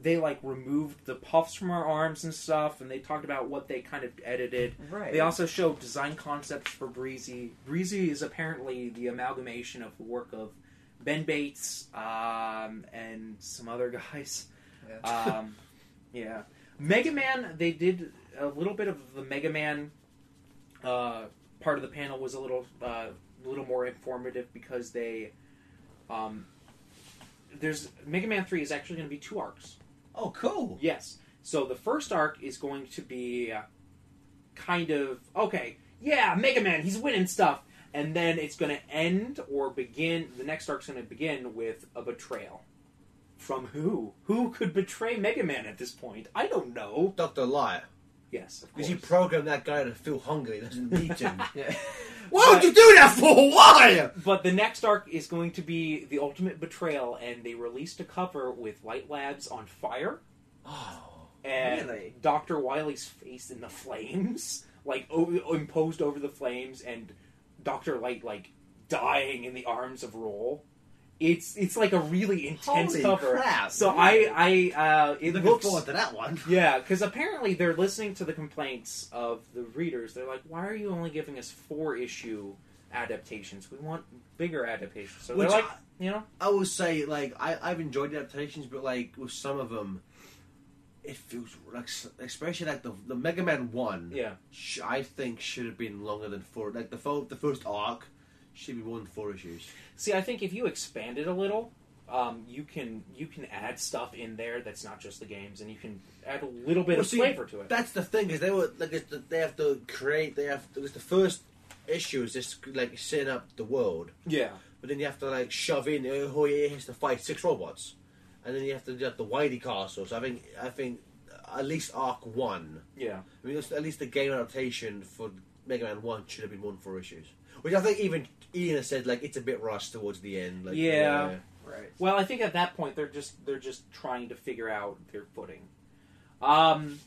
Speaker 3: They like removed the puffs from her arms and stuff, and they talked about what they kind of edited.
Speaker 4: Right.
Speaker 3: They also showed design concepts for Breezy. Breezy is apparently the amalgamation of the work of Ben Bates um, and some other guys.
Speaker 4: Yeah.
Speaker 3: Um, yeah, Mega Man. They did a little bit of the Mega Man uh, part of the panel was a little uh, a little more informative because they um, there's Mega Man Three is actually going to be two arcs.
Speaker 2: Oh, cool.
Speaker 3: Yes. So the first arc is going to be uh, kind of okay. Yeah, Mega Man, he's winning stuff, and then it's going to end or begin. The next arc's going to begin with a betrayal. From who? Who could betray Mega Man at this point? I don't know.
Speaker 2: Doctor Light.
Speaker 3: Yes, of
Speaker 2: Because you programmed that guy to feel hungry. He doesn't need to.
Speaker 4: Yeah.
Speaker 2: Why would you do that for? Why?
Speaker 3: But the next arc is going to be the ultimate betrayal, and they released a cover with Light Labs on fire
Speaker 2: Oh.
Speaker 3: and
Speaker 4: Really?
Speaker 3: Doctor Wily's face in the flames, like o- imposed over the flames, and Doctor Light like dying in the arms of Roll. It's it's like a really intense
Speaker 2: Holy
Speaker 3: cover.
Speaker 2: crap,
Speaker 3: so? I I uh, it
Speaker 2: Looking
Speaker 3: looks
Speaker 2: forward to that one.
Speaker 3: yeah, because apparently they're listening to the complaints of the readers. They're like, "Why are you only giving us four issue adaptations? We want bigger adaptations." So
Speaker 2: Which
Speaker 3: they're like,
Speaker 2: I-
Speaker 3: you know,
Speaker 2: I will say, like, I, I've enjoyed the adaptations, but, like, with some of them, it feels like, especially like the, the Mega Man 1,
Speaker 3: yeah,
Speaker 2: sh- I think should have been longer than four. Like, the, fo- the first arc should be one than four issues.
Speaker 3: See, I think if you expand it a little, um, you can you can add stuff in there that's not just the games, and you can add a little bit
Speaker 2: Well,
Speaker 3: of
Speaker 2: see,
Speaker 3: flavor to it.
Speaker 2: That's the thing, is they were, like, it's the, they have to create, they have, because the first issue is just, like, setting up the world.
Speaker 3: yeah,
Speaker 2: but then you have to like shove in uh, who he has to fight six robots, and then you have to do the Wily Castle. So I think I think at least arc one.
Speaker 3: Yeah.
Speaker 2: I mean, at least the game adaptation for Mega Man One should have been one four issues, which I think even Ian has said like it's a bit rushed towards the end. Like,
Speaker 3: Yeah.
Speaker 4: Right.
Speaker 3: Well, I think at that point they're just they're just trying to figure out their footing. Um,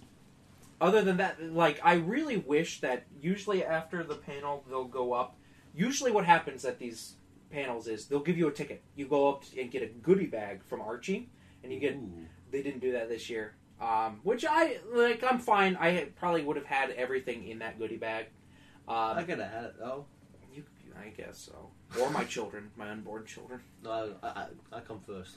Speaker 3: other than that, like I really wish that usually after the panel they'll go up. Usually, what happens at these panels is they'll give you a ticket. You go up and get a goodie bag from Archie, and you get.
Speaker 2: Ooh.
Speaker 3: They didn't do that this year, um, which I like. I'm fine. I probably would have had everything in that goodie bag. Um,
Speaker 2: I could have had it though.
Speaker 3: You, I guess so. Or my children, my unborn children.
Speaker 2: No, I, I, I come first.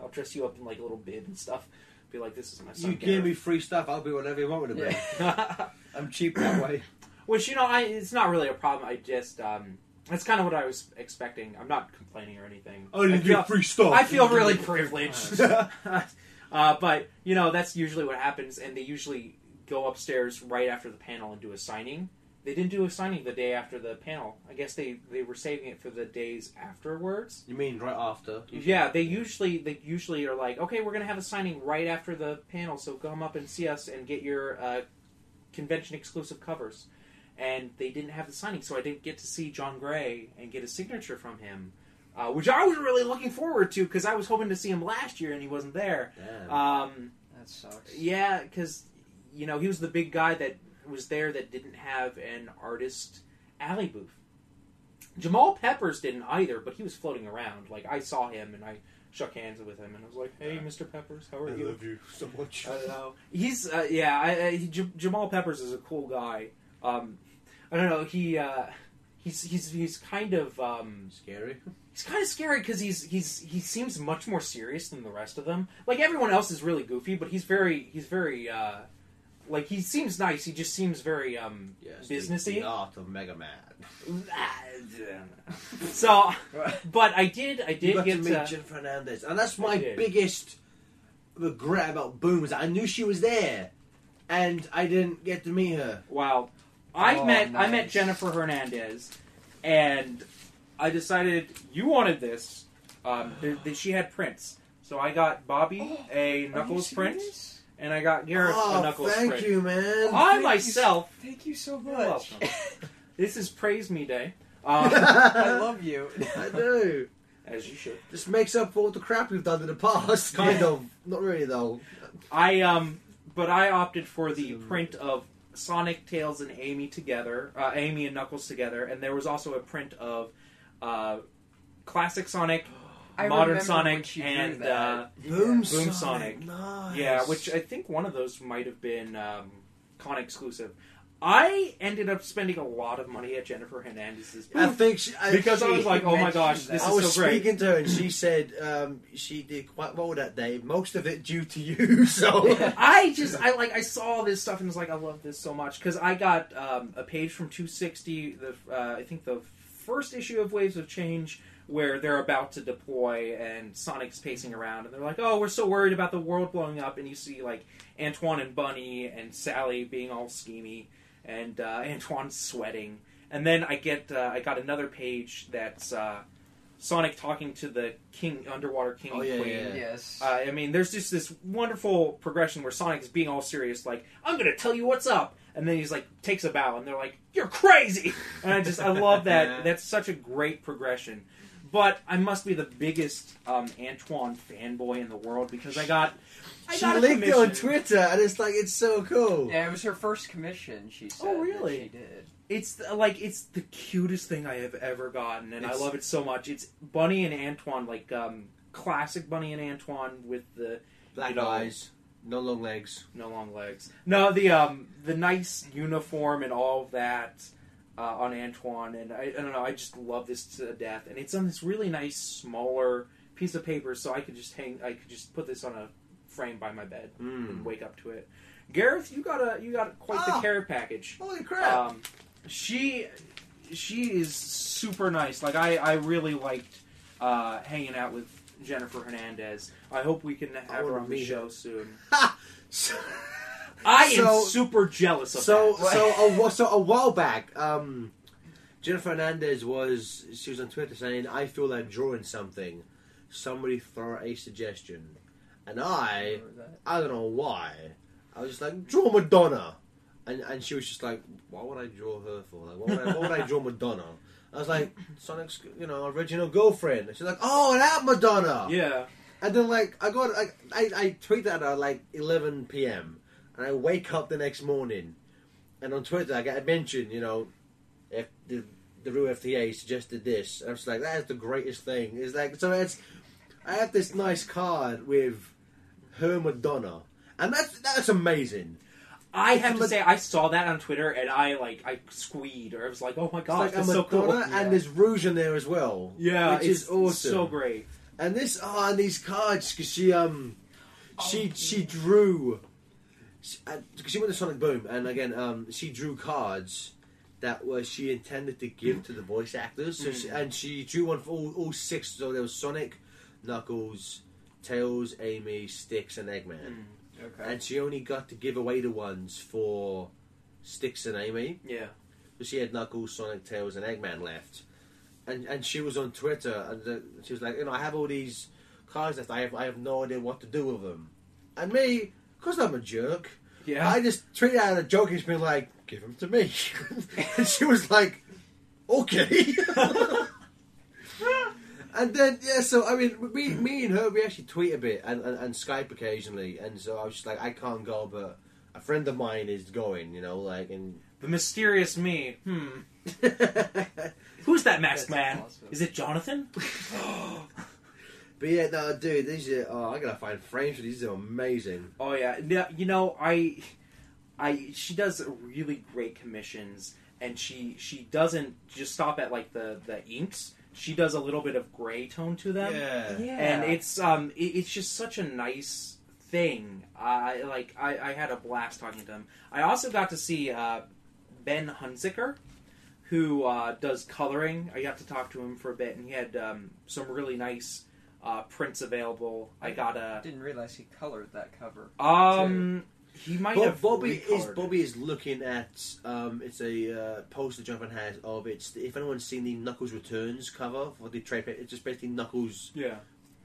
Speaker 3: I'll dress you up in like a little bib and stuff. Be like, this is my son.
Speaker 2: You give me free stuff, I'll be whatever you want me to be.
Speaker 3: Gareth.
Speaker 2: I'm cheap that way.
Speaker 3: Which you know, I it's not really a problem. I just um, that's kind of what I was expecting. I'm not complaining or anything. I feel, get
Speaker 2: free stuff.
Speaker 3: I feel really privileged. uh, but you know, that's usually what happens, and they usually go upstairs right after the panel and do a signing. They didn't do a signing the day after the panel. I guess they, they were saving it for the days afterwards.
Speaker 2: You mean right after?
Speaker 3: Yeah, they usually they usually are like, okay, we're gonna have a signing right after the panel, so come up and see us and get your uh, convention exclusive covers. And they didn't have the signing, so I didn't get to see John Gray and get a signature from him, uh, which I was really looking forward to because I was hoping to see him last year and he wasn't there.
Speaker 2: Damn.
Speaker 3: Um,
Speaker 4: That sucks.
Speaker 3: yeah, because you know he was the big guy that was there that didn't have an artist alley booth. Jamal Peppers didn't either, but he was floating around. Like I saw him and I shook hands with him and I was like, "Hey, Mr. Peppers, how are you?"
Speaker 2: I love you so much.
Speaker 3: I don't know. He's uh, yeah. I, I, he, J- Jamal Peppers is a cool guy. Um, I don't know. He uh, he's he's he's kind of um,
Speaker 2: Scary.
Speaker 3: he's kind of scary because he's he's he seems much more serious than the rest of them. Like everyone else is really goofy, but he's very he's very uh, like he seems nice. He just seems very um,
Speaker 2: Yes.
Speaker 3: businessy.
Speaker 2: The art of Mega Man.
Speaker 3: so, but I did I
Speaker 2: You
Speaker 3: did
Speaker 2: got
Speaker 3: get
Speaker 2: to meet
Speaker 3: uh,
Speaker 2: Jennifer Hernandez, and that's
Speaker 3: I
Speaker 2: my
Speaker 3: did.
Speaker 2: biggest regret about Boom is that I knew she was there, and I didn't get to meet her.
Speaker 3: Wow. I
Speaker 4: Oh,
Speaker 3: met I met
Speaker 4: nice.
Speaker 3: Jennifer Hernandez, and I decided you wanted this. Um, th- th- she had prints, so I got Bobby a Knuckles print, and I got Gareth
Speaker 2: oh,
Speaker 3: a Knuckles
Speaker 2: thank
Speaker 3: print.
Speaker 2: you, man.
Speaker 3: I
Speaker 4: Thank you
Speaker 3: myself,
Speaker 4: Thank you so
Speaker 3: You're
Speaker 4: much.
Speaker 3: welcome. this is Praise Me Day, um,
Speaker 4: I love you.
Speaker 2: I do.
Speaker 3: as you should.
Speaker 2: This makes up for all the crap we've done in the past. Kind of. Not really though.
Speaker 3: I um, but I opted for the print of Sonic, Tails, and Amy together, uh, Amy and Knuckles together, and there was also a print of uh, classic Sonic,
Speaker 4: I
Speaker 3: modern Sonic, and
Speaker 4: that.
Speaker 3: uh,
Speaker 2: Boom,
Speaker 3: Boom
Speaker 2: Sonic.
Speaker 3: Sonic.
Speaker 2: Nice.
Speaker 3: yeah, which I think one of those might have been um, con exclusive. I ended up spending a lot of money at Jennifer Hernandez's
Speaker 2: I think she, I,
Speaker 3: because I was like, "Oh my gosh,
Speaker 4: mentioned
Speaker 3: this
Speaker 2: I
Speaker 3: is
Speaker 2: was
Speaker 3: so great."
Speaker 2: speaking to her and she said um, she did quite well that day. Most of it due to you. So
Speaker 3: I just I like I saw this stuff and was like I love this so much because I got um, a page from 260 the uh, I think the first issue of Waves of Change where they're about to deploy and Sonic's pacing around and they're like oh we're so worried about the world blowing up and you see like Antoine and Bunny and Sally being all schemy and uh, Antoine's sweating and then I get uh, I got another page that's uh, Sonic talking to the king underwater king
Speaker 2: Oh, yeah,
Speaker 3: queen
Speaker 2: yeah.
Speaker 4: Yes.
Speaker 3: uh, I mean, there's just this wonderful progression where Sonic is being all serious, like, I'm gonna tell you what's up. And then he's like, takes a bow, and they're like, you're crazy! And I just, I love that. That's such a great progression. But I must be the biggest um, Antoine fanboy in the world because I got, I
Speaker 2: she
Speaker 3: got a
Speaker 2: linked it on
Speaker 3: commission.
Speaker 2: Twitter, and it's like it's so cool.
Speaker 4: yeah, it was her first commission. She said.
Speaker 3: Oh,
Speaker 4: that
Speaker 3: really?
Speaker 4: she did.
Speaker 3: It's the- like it's the cutest thing I have ever gotten, and
Speaker 2: It's-
Speaker 3: I love it so much. It's Bunny and Antoine, like um, classic Bunny and Antoine with the
Speaker 2: Black
Speaker 3: You know,
Speaker 2: eyes, no long legs.
Speaker 3: No long legs. No, the um the nice uniform and all of that uh, on Antoine, and I, I don't know. I just love this to death, and it's on this really nice smaller piece of paper, so I could just hang. I could just put this on a frame by my bed and
Speaker 2: Mm.
Speaker 3: wake up to it. Gareth, you got a you got quite
Speaker 2: Oh.
Speaker 3: the care package.
Speaker 2: Holy crap!
Speaker 3: Um, she she is super nice. Like I I really liked uh, hanging out with Jennifer Hernandez. I hope we can have her on the show soon.
Speaker 2: so,
Speaker 3: I
Speaker 2: So-
Speaker 3: am super jealous of
Speaker 2: so,
Speaker 3: that.
Speaker 2: so a, so a while back, um, Jennifer Hernandez was she was on Twitter saying, "I feel like drawing something. Somebody throw a suggestion." And I, I don't know why, I was just like, "Draw Madonna," and and she was just like, "Why would I draw her for? Like, why would I, why would I draw Madonna?" I was like, "Sonic's, you know, original girlfriend." And she's like, "Oh, that Madonna."
Speaker 3: Yeah.
Speaker 2: And then like I got like I I tweet that at like 11 p.m. and I wake up the next morning, and on Twitter I get a mention, you know, if the the Rue FTA suggested this. I was like, that is the greatest thing. It's like so it's I have this nice card with her Madonna, and that's that's amazing.
Speaker 3: I have to say, I saw that on Twitter and I like I squeed or I was like, oh my
Speaker 2: It's
Speaker 3: god,
Speaker 2: like a
Speaker 3: that's so cool.
Speaker 2: and
Speaker 4: Yeah.
Speaker 2: there's rouge in there as well.
Speaker 3: Yeah,
Speaker 2: which
Speaker 3: it's
Speaker 2: is awesome.
Speaker 3: So great.
Speaker 2: And this, oh, and these cards, because she, um, she, she drew, because she went to Sonic Boom, and again, um, she drew cards that was she intended to give to the voice actors, so she, and she drew one for all, all six. So there was Sonic, Knuckles, Tails, Amy, Sticks, and Eggman,
Speaker 4: Okay.
Speaker 2: and she only got to give away the ones for Sticks and Amy.
Speaker 3: Yeah.
Speaker 2: So she had Knuckles, Sonic, Tails, and Eggman left, and and she was on Twitter, and uh, she was like, you know, I have all these cards left. I have I have no idea what to do with them. And me, because I'm a jerk,
Speaker 3: Yeah.
Speaker 2: I just tweeted out a joke. He's been like, give them to me, and she was like, okay. And then yeah, so I mean, me, me and her, we actually tweet a bit and, and, and Skype occasionally, and so I was just like, I can't go, but a friend of mine is going, you know, like, and
Speaker 3: the mysterious me. Hmm. Who's that masked man?
Speaker 4: awesome.
Speaker 3: Is it Jonathan?
Speaker 2: But yeah, no, dude, these are. Oh, I gotta find frames for these. These are amazing.
Speaker 3: Oh yeah, Yeah, you know I, I she does really great commissions, and she she doesn't just stop at like the the inks. She does a little bit of gray tone to them,
Speaker 2: Yeah.
Speaker 4: yeah.
Speaker 3: and it's um it, it's just such a nice thing. I like I, I had a blast talking to him. I also got to see uh, Ben Hunziker, who uh, does coloring. I got to talk to him for a bit, and he had um, some really nice uh, prints available. I got
Speaker 4: I
Speaker 3: a
Speaker 4: didn't realize he colored that cover.
Speaker 3: um. He might
Speaker 2: Bob,
Speaker 3: have
Speaker 2: Bobby is
Speaker 3: recolored.
Speaker 2: Bobby is looking at. Um, it's a uh, poster Jonathan has of it. If anyone's seen the Knuckles Returns cover for the trade, it's just basically Knuckles
Speaker 3: Yeah.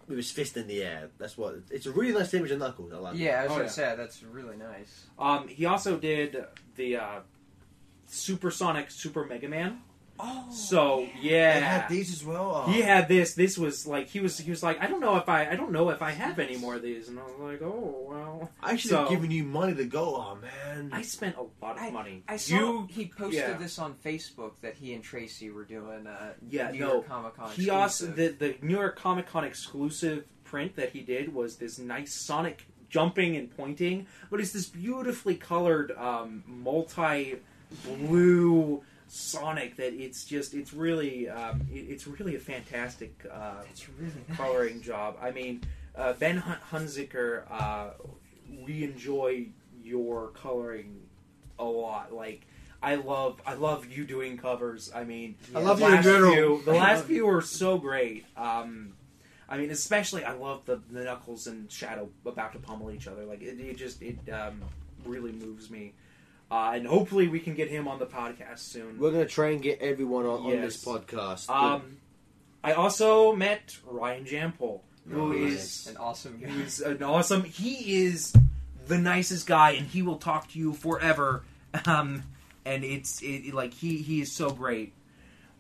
Speaker 2: with his fist in the air. That's what. It's a really nice image of Knuckles. I like. it.
Speaker 4: Yeah, I was
Speaker 3: Oh,
Speaker 4: gonna
Speaker 3: yeah.
Speaker 4: say that's really nice.
Speaker 3: Um. He also did the uh, Supersonic Super Mega Man.
Speaker 4: Oh,
Speaker 3: So
Speaker 2: They
Speaker 3: yeah.
Speaker 2: had these as well. Oh.
Speaker 3: He had this. This was like he was. He was like, I don't know if I. I don't know if I have any more of these. And I was like, oh well.
Speaker 2: I should
Speaker 3: So-
Speaker 2: have given you money to go. Oh man.
Speaker 3: I spent a lot of money.
Speaker 4: I saw
Speaker 3: you.
Speaker 4: he posted
Speaker 3: yeah.
Speaker 4: this on Facebook that he and Tracy were doing. Uh,
Speaker 3: Yeah,
Speaker 4: New
Speaker 3: no,
Speaker 4: York Comic Con.
Speaker 3: He also the the New York Comic Con exclusive print that he did was this nice Sonic jumping and pointing, but it's this beautifully colored um, multi blue Sonic that it's just it's really um, it, it's really a fantastic uh,
Speaker 4: really nice.
Speaker 3: coloring job. I mean, uh, Ben Hun- Hunziker, uh, we enjoy your coloring a lot. Like, I love, I love you doing covers. I mean,
Speaker 2: I
Speaker 3: the
Speaker 2: love you in general.
Speaker 3: Few, the
Speaker 4: I
Speaker 3: last few were so great. Um, I mean, especially I love the, the Knuckles and Shadow about to pummel each other. Like, it, it just it um, really moves me. Uh, and hopefully we can get him on the podcast soon.
Speaker 2: We're gonna try and get everyone on, on this podcast.
Speaker 3: Um, I also met Ryan Jampol, who
Speaker 2: Nice.
Speaker 3: is
Speaker 4: an awesome guy.
Speaker 3: He's an awesome. He is the nicest guy, and he will talk to you forever. Um, and it's it, like he he is so great.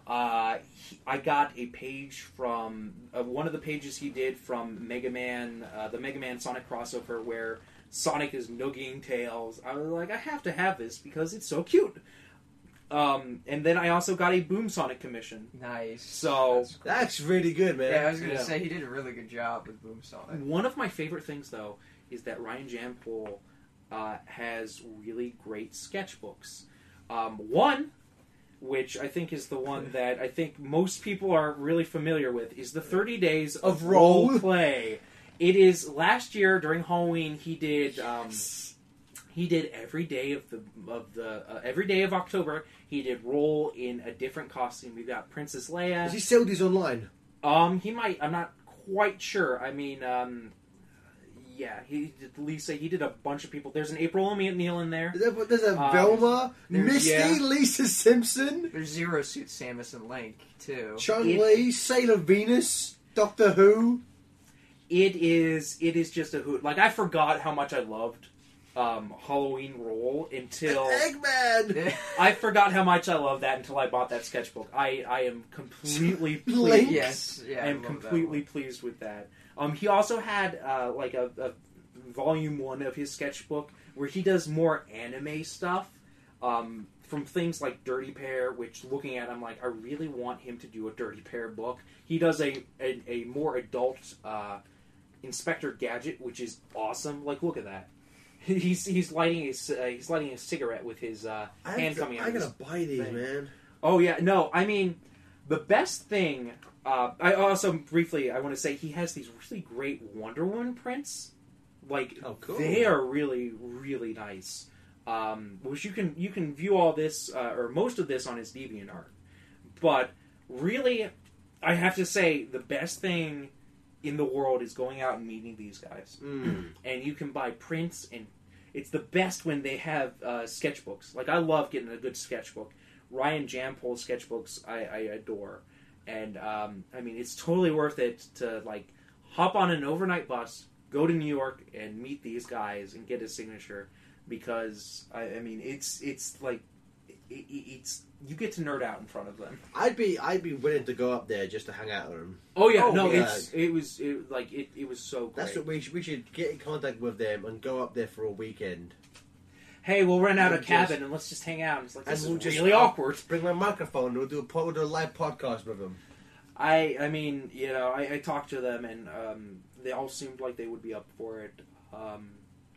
Speaker 3: Uh, he, I got a page from uh, one of the pages he did from Mega Man, uh, the Mega Man Sonic crossover, where Sonic is noogieing Tails. I was like, I have to have this because it's so cute. Um, and then I also got a Boom Sonic commission.
Speaker 4: Nice.
Speaker 3: So-
Speaker 4: That's cool.
Speaker 2: That's really good, man.
Speaker 4: yeah, I was gonna
Speaker 3: Yeah.
Speaker 4: say he did a really good job with Boom Sonic.
Speaker 3: One of my favorite things, though, is that Ryan Jampol uh, has really great sketchbooks. Um, one, which I think is the one that I think most people are really familiar with, is the 30 Days of,
Speaker 2: Of Role.
Speaker 3: Role Play. It is last year during Halloween. He did. Um, he did every day of the of the uh, every day of October. He did Roll in a different costume. We've got Princess Leia.
Speaker 2: Does he sell these online?
Speaker 3: Um, he might. I'm not quite sure. I mean, um, yeah, he did Lisa. He did a bunch of people. There's an April O'Neil in there.
Speaker 2: There- There's a
Speaker 3: Um,
Speaker 2: Velma,
Speaker 4: there's-
Speaker 2: Misty,
Speaker 3: yeah.
Speaker 2: Lisa Simpson,
Speaker 4: There's Zero Suit Samus and Link too.
Speaker 2: Chung
Speaker 3: It-
Speaker 2: Li, Sailor Venus, Doctor Who.
Speaker 3: It is. It is just a hoot. Like I forgot how much I loved um, Halloween Roll until
Speaker 2: Eggman.
Speaker 3: I forgot how much I loved that until I bought that sketchbook. I I am completely pleased.
Speaker 4: yes, yeah,
Speaker 3: I am
Speaker 4: love that
Speaker 3: completely pleased with that. Um, he also had uh, like a, a volume one of his sketchbook where he does more anime stuff. Um, from things like Dirty Pair, which looking at, I'm like, I really want him to do a Dirty Pair book. He does a a, a more adult uh, Inspector Gadget, which is awesome. Like, look at that. He's he's lighting a c- uh, he's lighting a cigarette with his uh,
Speaker 2: I
Speaker 3: hand coming out.
Speaker 2: I
Speaker 3: of his
Speaker 2: gotta buy these,
Speaker 3: thing.
Speaker 2: man.
Speaker 3: Oh yeah, no, I mean the best thing. Uh, I also briefly I want to say he has these really great Wonder Woman prints. Like
Speaker 2: Oh, cool.
Speaker 3: they are really really nice. Um, which you can you can view all this uh, or most of this on his DeviantArt. But really, I have to say the best thing in the world is going out and meeting these guys.
Speaker 2: Mm.
Speaker 3: and you can buy prints and it's the best when they have uh, sketchbooks. Like i love getting a good sketchbook. Ryan jampol's sketchbooks i, I adore. And um, i mean it's totally worth it to like hop on an overnight bus go to new york and meet these guys and get a signature because i, I mean it's it's like it, it, it's you get to nerd out in front of them
Speaker 2: I'd be I'd be willing to go up there just to hang out with them.
Speaker 3: oh yeah
Speaker 2: Oh,
Speaker 3: no
Speaker 2: yeah.
Speaker 3: it's it was it, like it, it was so great
Speaker 2: That's what we should, we should get in contact with them and go up there for a weekend.
Speaker 3: hey we'll rent out a
Speaker 2: And
Speaker 3: cabin and let's just hang out it's like
Speaker 2: And
Speaker 3: this
Speaker 2: we'll
Speaker 3: is
Speaker 2: just
Speaker 3: really awkward
Speaker 2: Bring my microphone. We'll do a po- we'll do a live podcast with them.
Speaker 3: I I mean, you know, I, I talked to them and um, they all seemed like they would be up for it. Um,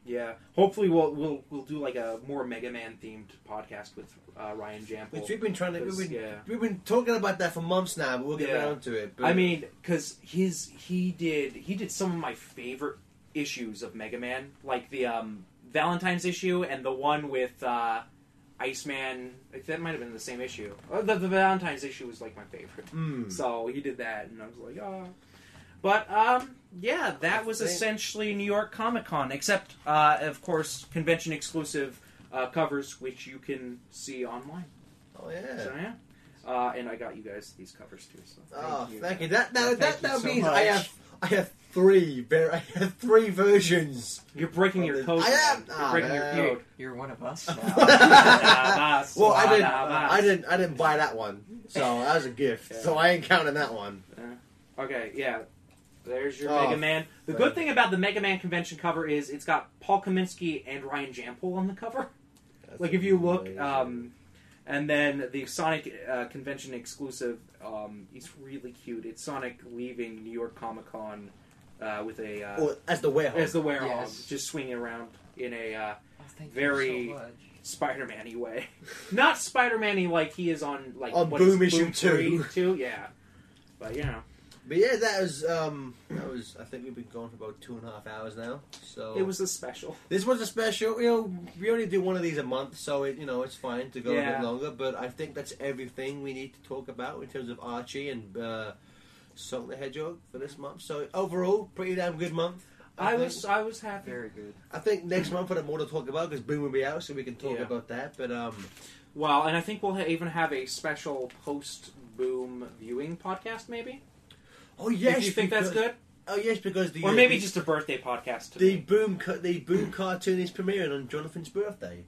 Speaker 3: yeah, hopefully we'll we'll we'll do like a more Mega Man themed podcast with uh, Ryan Jampol.
Speaker 2: Which we've been trying to. We've been,
Speaker 3: yeah.
Speaker 2: we've been talking about that for months now, but we'll get
Speaker 3: Yeah.
Speaker 2: around to it. But
Speaker 3: I mean, because his he did he did some of my favorite issues of Mega Man, like the um, Valentine's issue and the one with uh, Iceman. like, That might have been the same issue. Uh, The, the Valentine's issue was like my favorite.
Speaker 2: Mm.
Speaker 3: So he did that, and I was like, oh. But um, yeah, that was essentially New York Comic Con, except uh, of course convention exclusive uh, covers, which you can see online.
Speaker 2: oh yeah.
Speaker 3: So yeah, uh, and I got you guys these covers too. So thank
Speaker 2: oh,
Speaker 3: you.
Speaker 2: thank you. That that,
Speaker 4: Thank
Speaker 2: that,
Speaker 4: you
Speaker 2: that
Speaker 4: so
Speaker 2: means
Speaker 4: much.
Speaker 2: I have I have three. Ver- I have three versions.
Speaker 3: You're breaking your code.
Speaker 2: I am-
Speaker 3: You're
Speaker 2: Ah,
Speaker 3: breaking
Speaker 2: man.
Speaker 3: your code.
Speaker 4: You're one of us now.
Speaker 2: Well, I didn't. I didn't. I didn't buy that one, so that was a gift.
Speaker 3: Yeah.
Speaker 2: So I ain't counting that one.
Speaker 3: Okay, yeah. There's your
Speaker 2: Oh,
Speaker 3: Mega Man. The
Speaker 2: thank-
Speaker 3: good thing about the Mega Man convention cover is it's got Paul Kaminski and Ryan Jampol on the cover.
Speaker 2: That's
Speaker 3: like if you look,
Speaker 2: amazing.
Speaker 3: um, and then the Sonic uh, convention exclusive, um, it's really cute. It's Sonic leaving New York Comic Con uh, with a uh,
Speaker 2: Or as the Werehog.
Speaker 3: as the werewolf,
Speaker 4: Yes.
Speaker 3: just swinging around in a uh,
Speaker 4: Oh, thank
Speaker 3: Very-
Speaker 4: so much.
Speaker 3: Spider-Man-y way. Not Spider-Man-y like he is on like
Speaker 2: On
Speaker 3: what is
Speaker 2: Boom
Speaker 3: it,
Speaker 2: issue two.
Speaker 3: 3, two, yeah. But you know,
Speaker 2: But yeah, that was um, that was. I think we've been going for about two and a half hours now. So
Speaker 3: it was a special.
Speaker 2: This was a special. You know, we only do one of these a month, so it you know it's fine to go a
Speaker 3: Yeah.
Speaker 2: bit longer. But I think that's everything we need to talk about in terms of Archie and uh, Sonic the Hedgehog for this month. So overall, pretty damn good month.
Speaker 3: I
Speaker 2: think.
Speaker 3: was I was happy.
Speaker 4: Very good.
Speaker 2: I think next month we'll have more to talk about because Boom will be out, so we can talk
Speaker 3: Yeah.
Speaker 2: about that. But um,
Speaker 3: Well, and I think we'll ha- even have a special post boom viewing podcast, maybe.
Speaker 2: Oh yes,
Speaker 3: if you think that's good,
Speaker 2: Oh yes, because the
Speaker 3: or
Speaker 2: uh,
Speaker 3: maybe
Speaker 2: the-
Speaker 3: just a birthday podcast. To
Speaker 2: the
Speaker 3: me.
Speaker 2: Boom the Boom cartoon is premiering on Jonathan's birthday.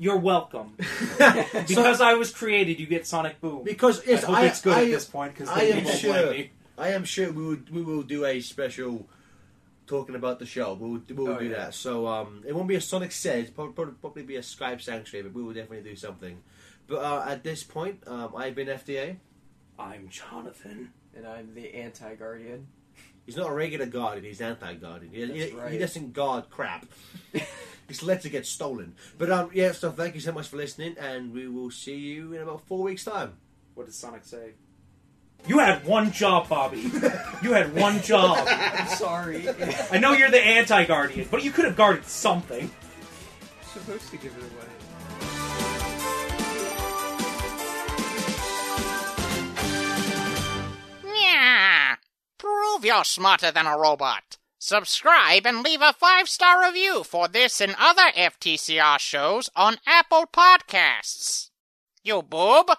Speaker 3: You're welcome. because I was created, you get Sonic Boom.
Speaker 2: because yes,
Speaker 3: I hope
Speaker 2: I,
Speaker 3: it's good
Speaker 2: I,
Speaker 3: at this point because
Speaker 2: I am sure.
Speaker 3: me.
Speaker 2: I am sure we will we will do a special talking about the show. We'll we'll
Speaker 4: Oh,
Speaker 2: do
Speaker 4: yeah.
Speaker 2: that. So um, it won't be a Sonic says, probably, probably probably be a Skype sanctuary, but we will definitely do something. But uh, at this point, um, I've been FDA.
Speaker 3: I'm Jonathan.
Speaker 4: And I'm the anti-guardian.
Speaker 2: He's not a regular guardian; he's anti-guardian. He, he,
Speaker 4: That's
Speaker 2: he doesn't guard crap. he just lets it get stolen. But um, yeah. So thank you so much for listening, and we will see you in about four weeks' time.
Speaker 3: What does Sonic say? You had one job, Bobby. you had one job.
Speaker 4: I'm sorry.
Speaker 3: I know you're the anti-guardian, but you could have guarded something.
Speaker 4: supposed to give it away.
Speaker 1: Prove you're smarter than a robot. Subscribe and leave a five star review for this and other FTCR shows on Apple Podcasts. You boob!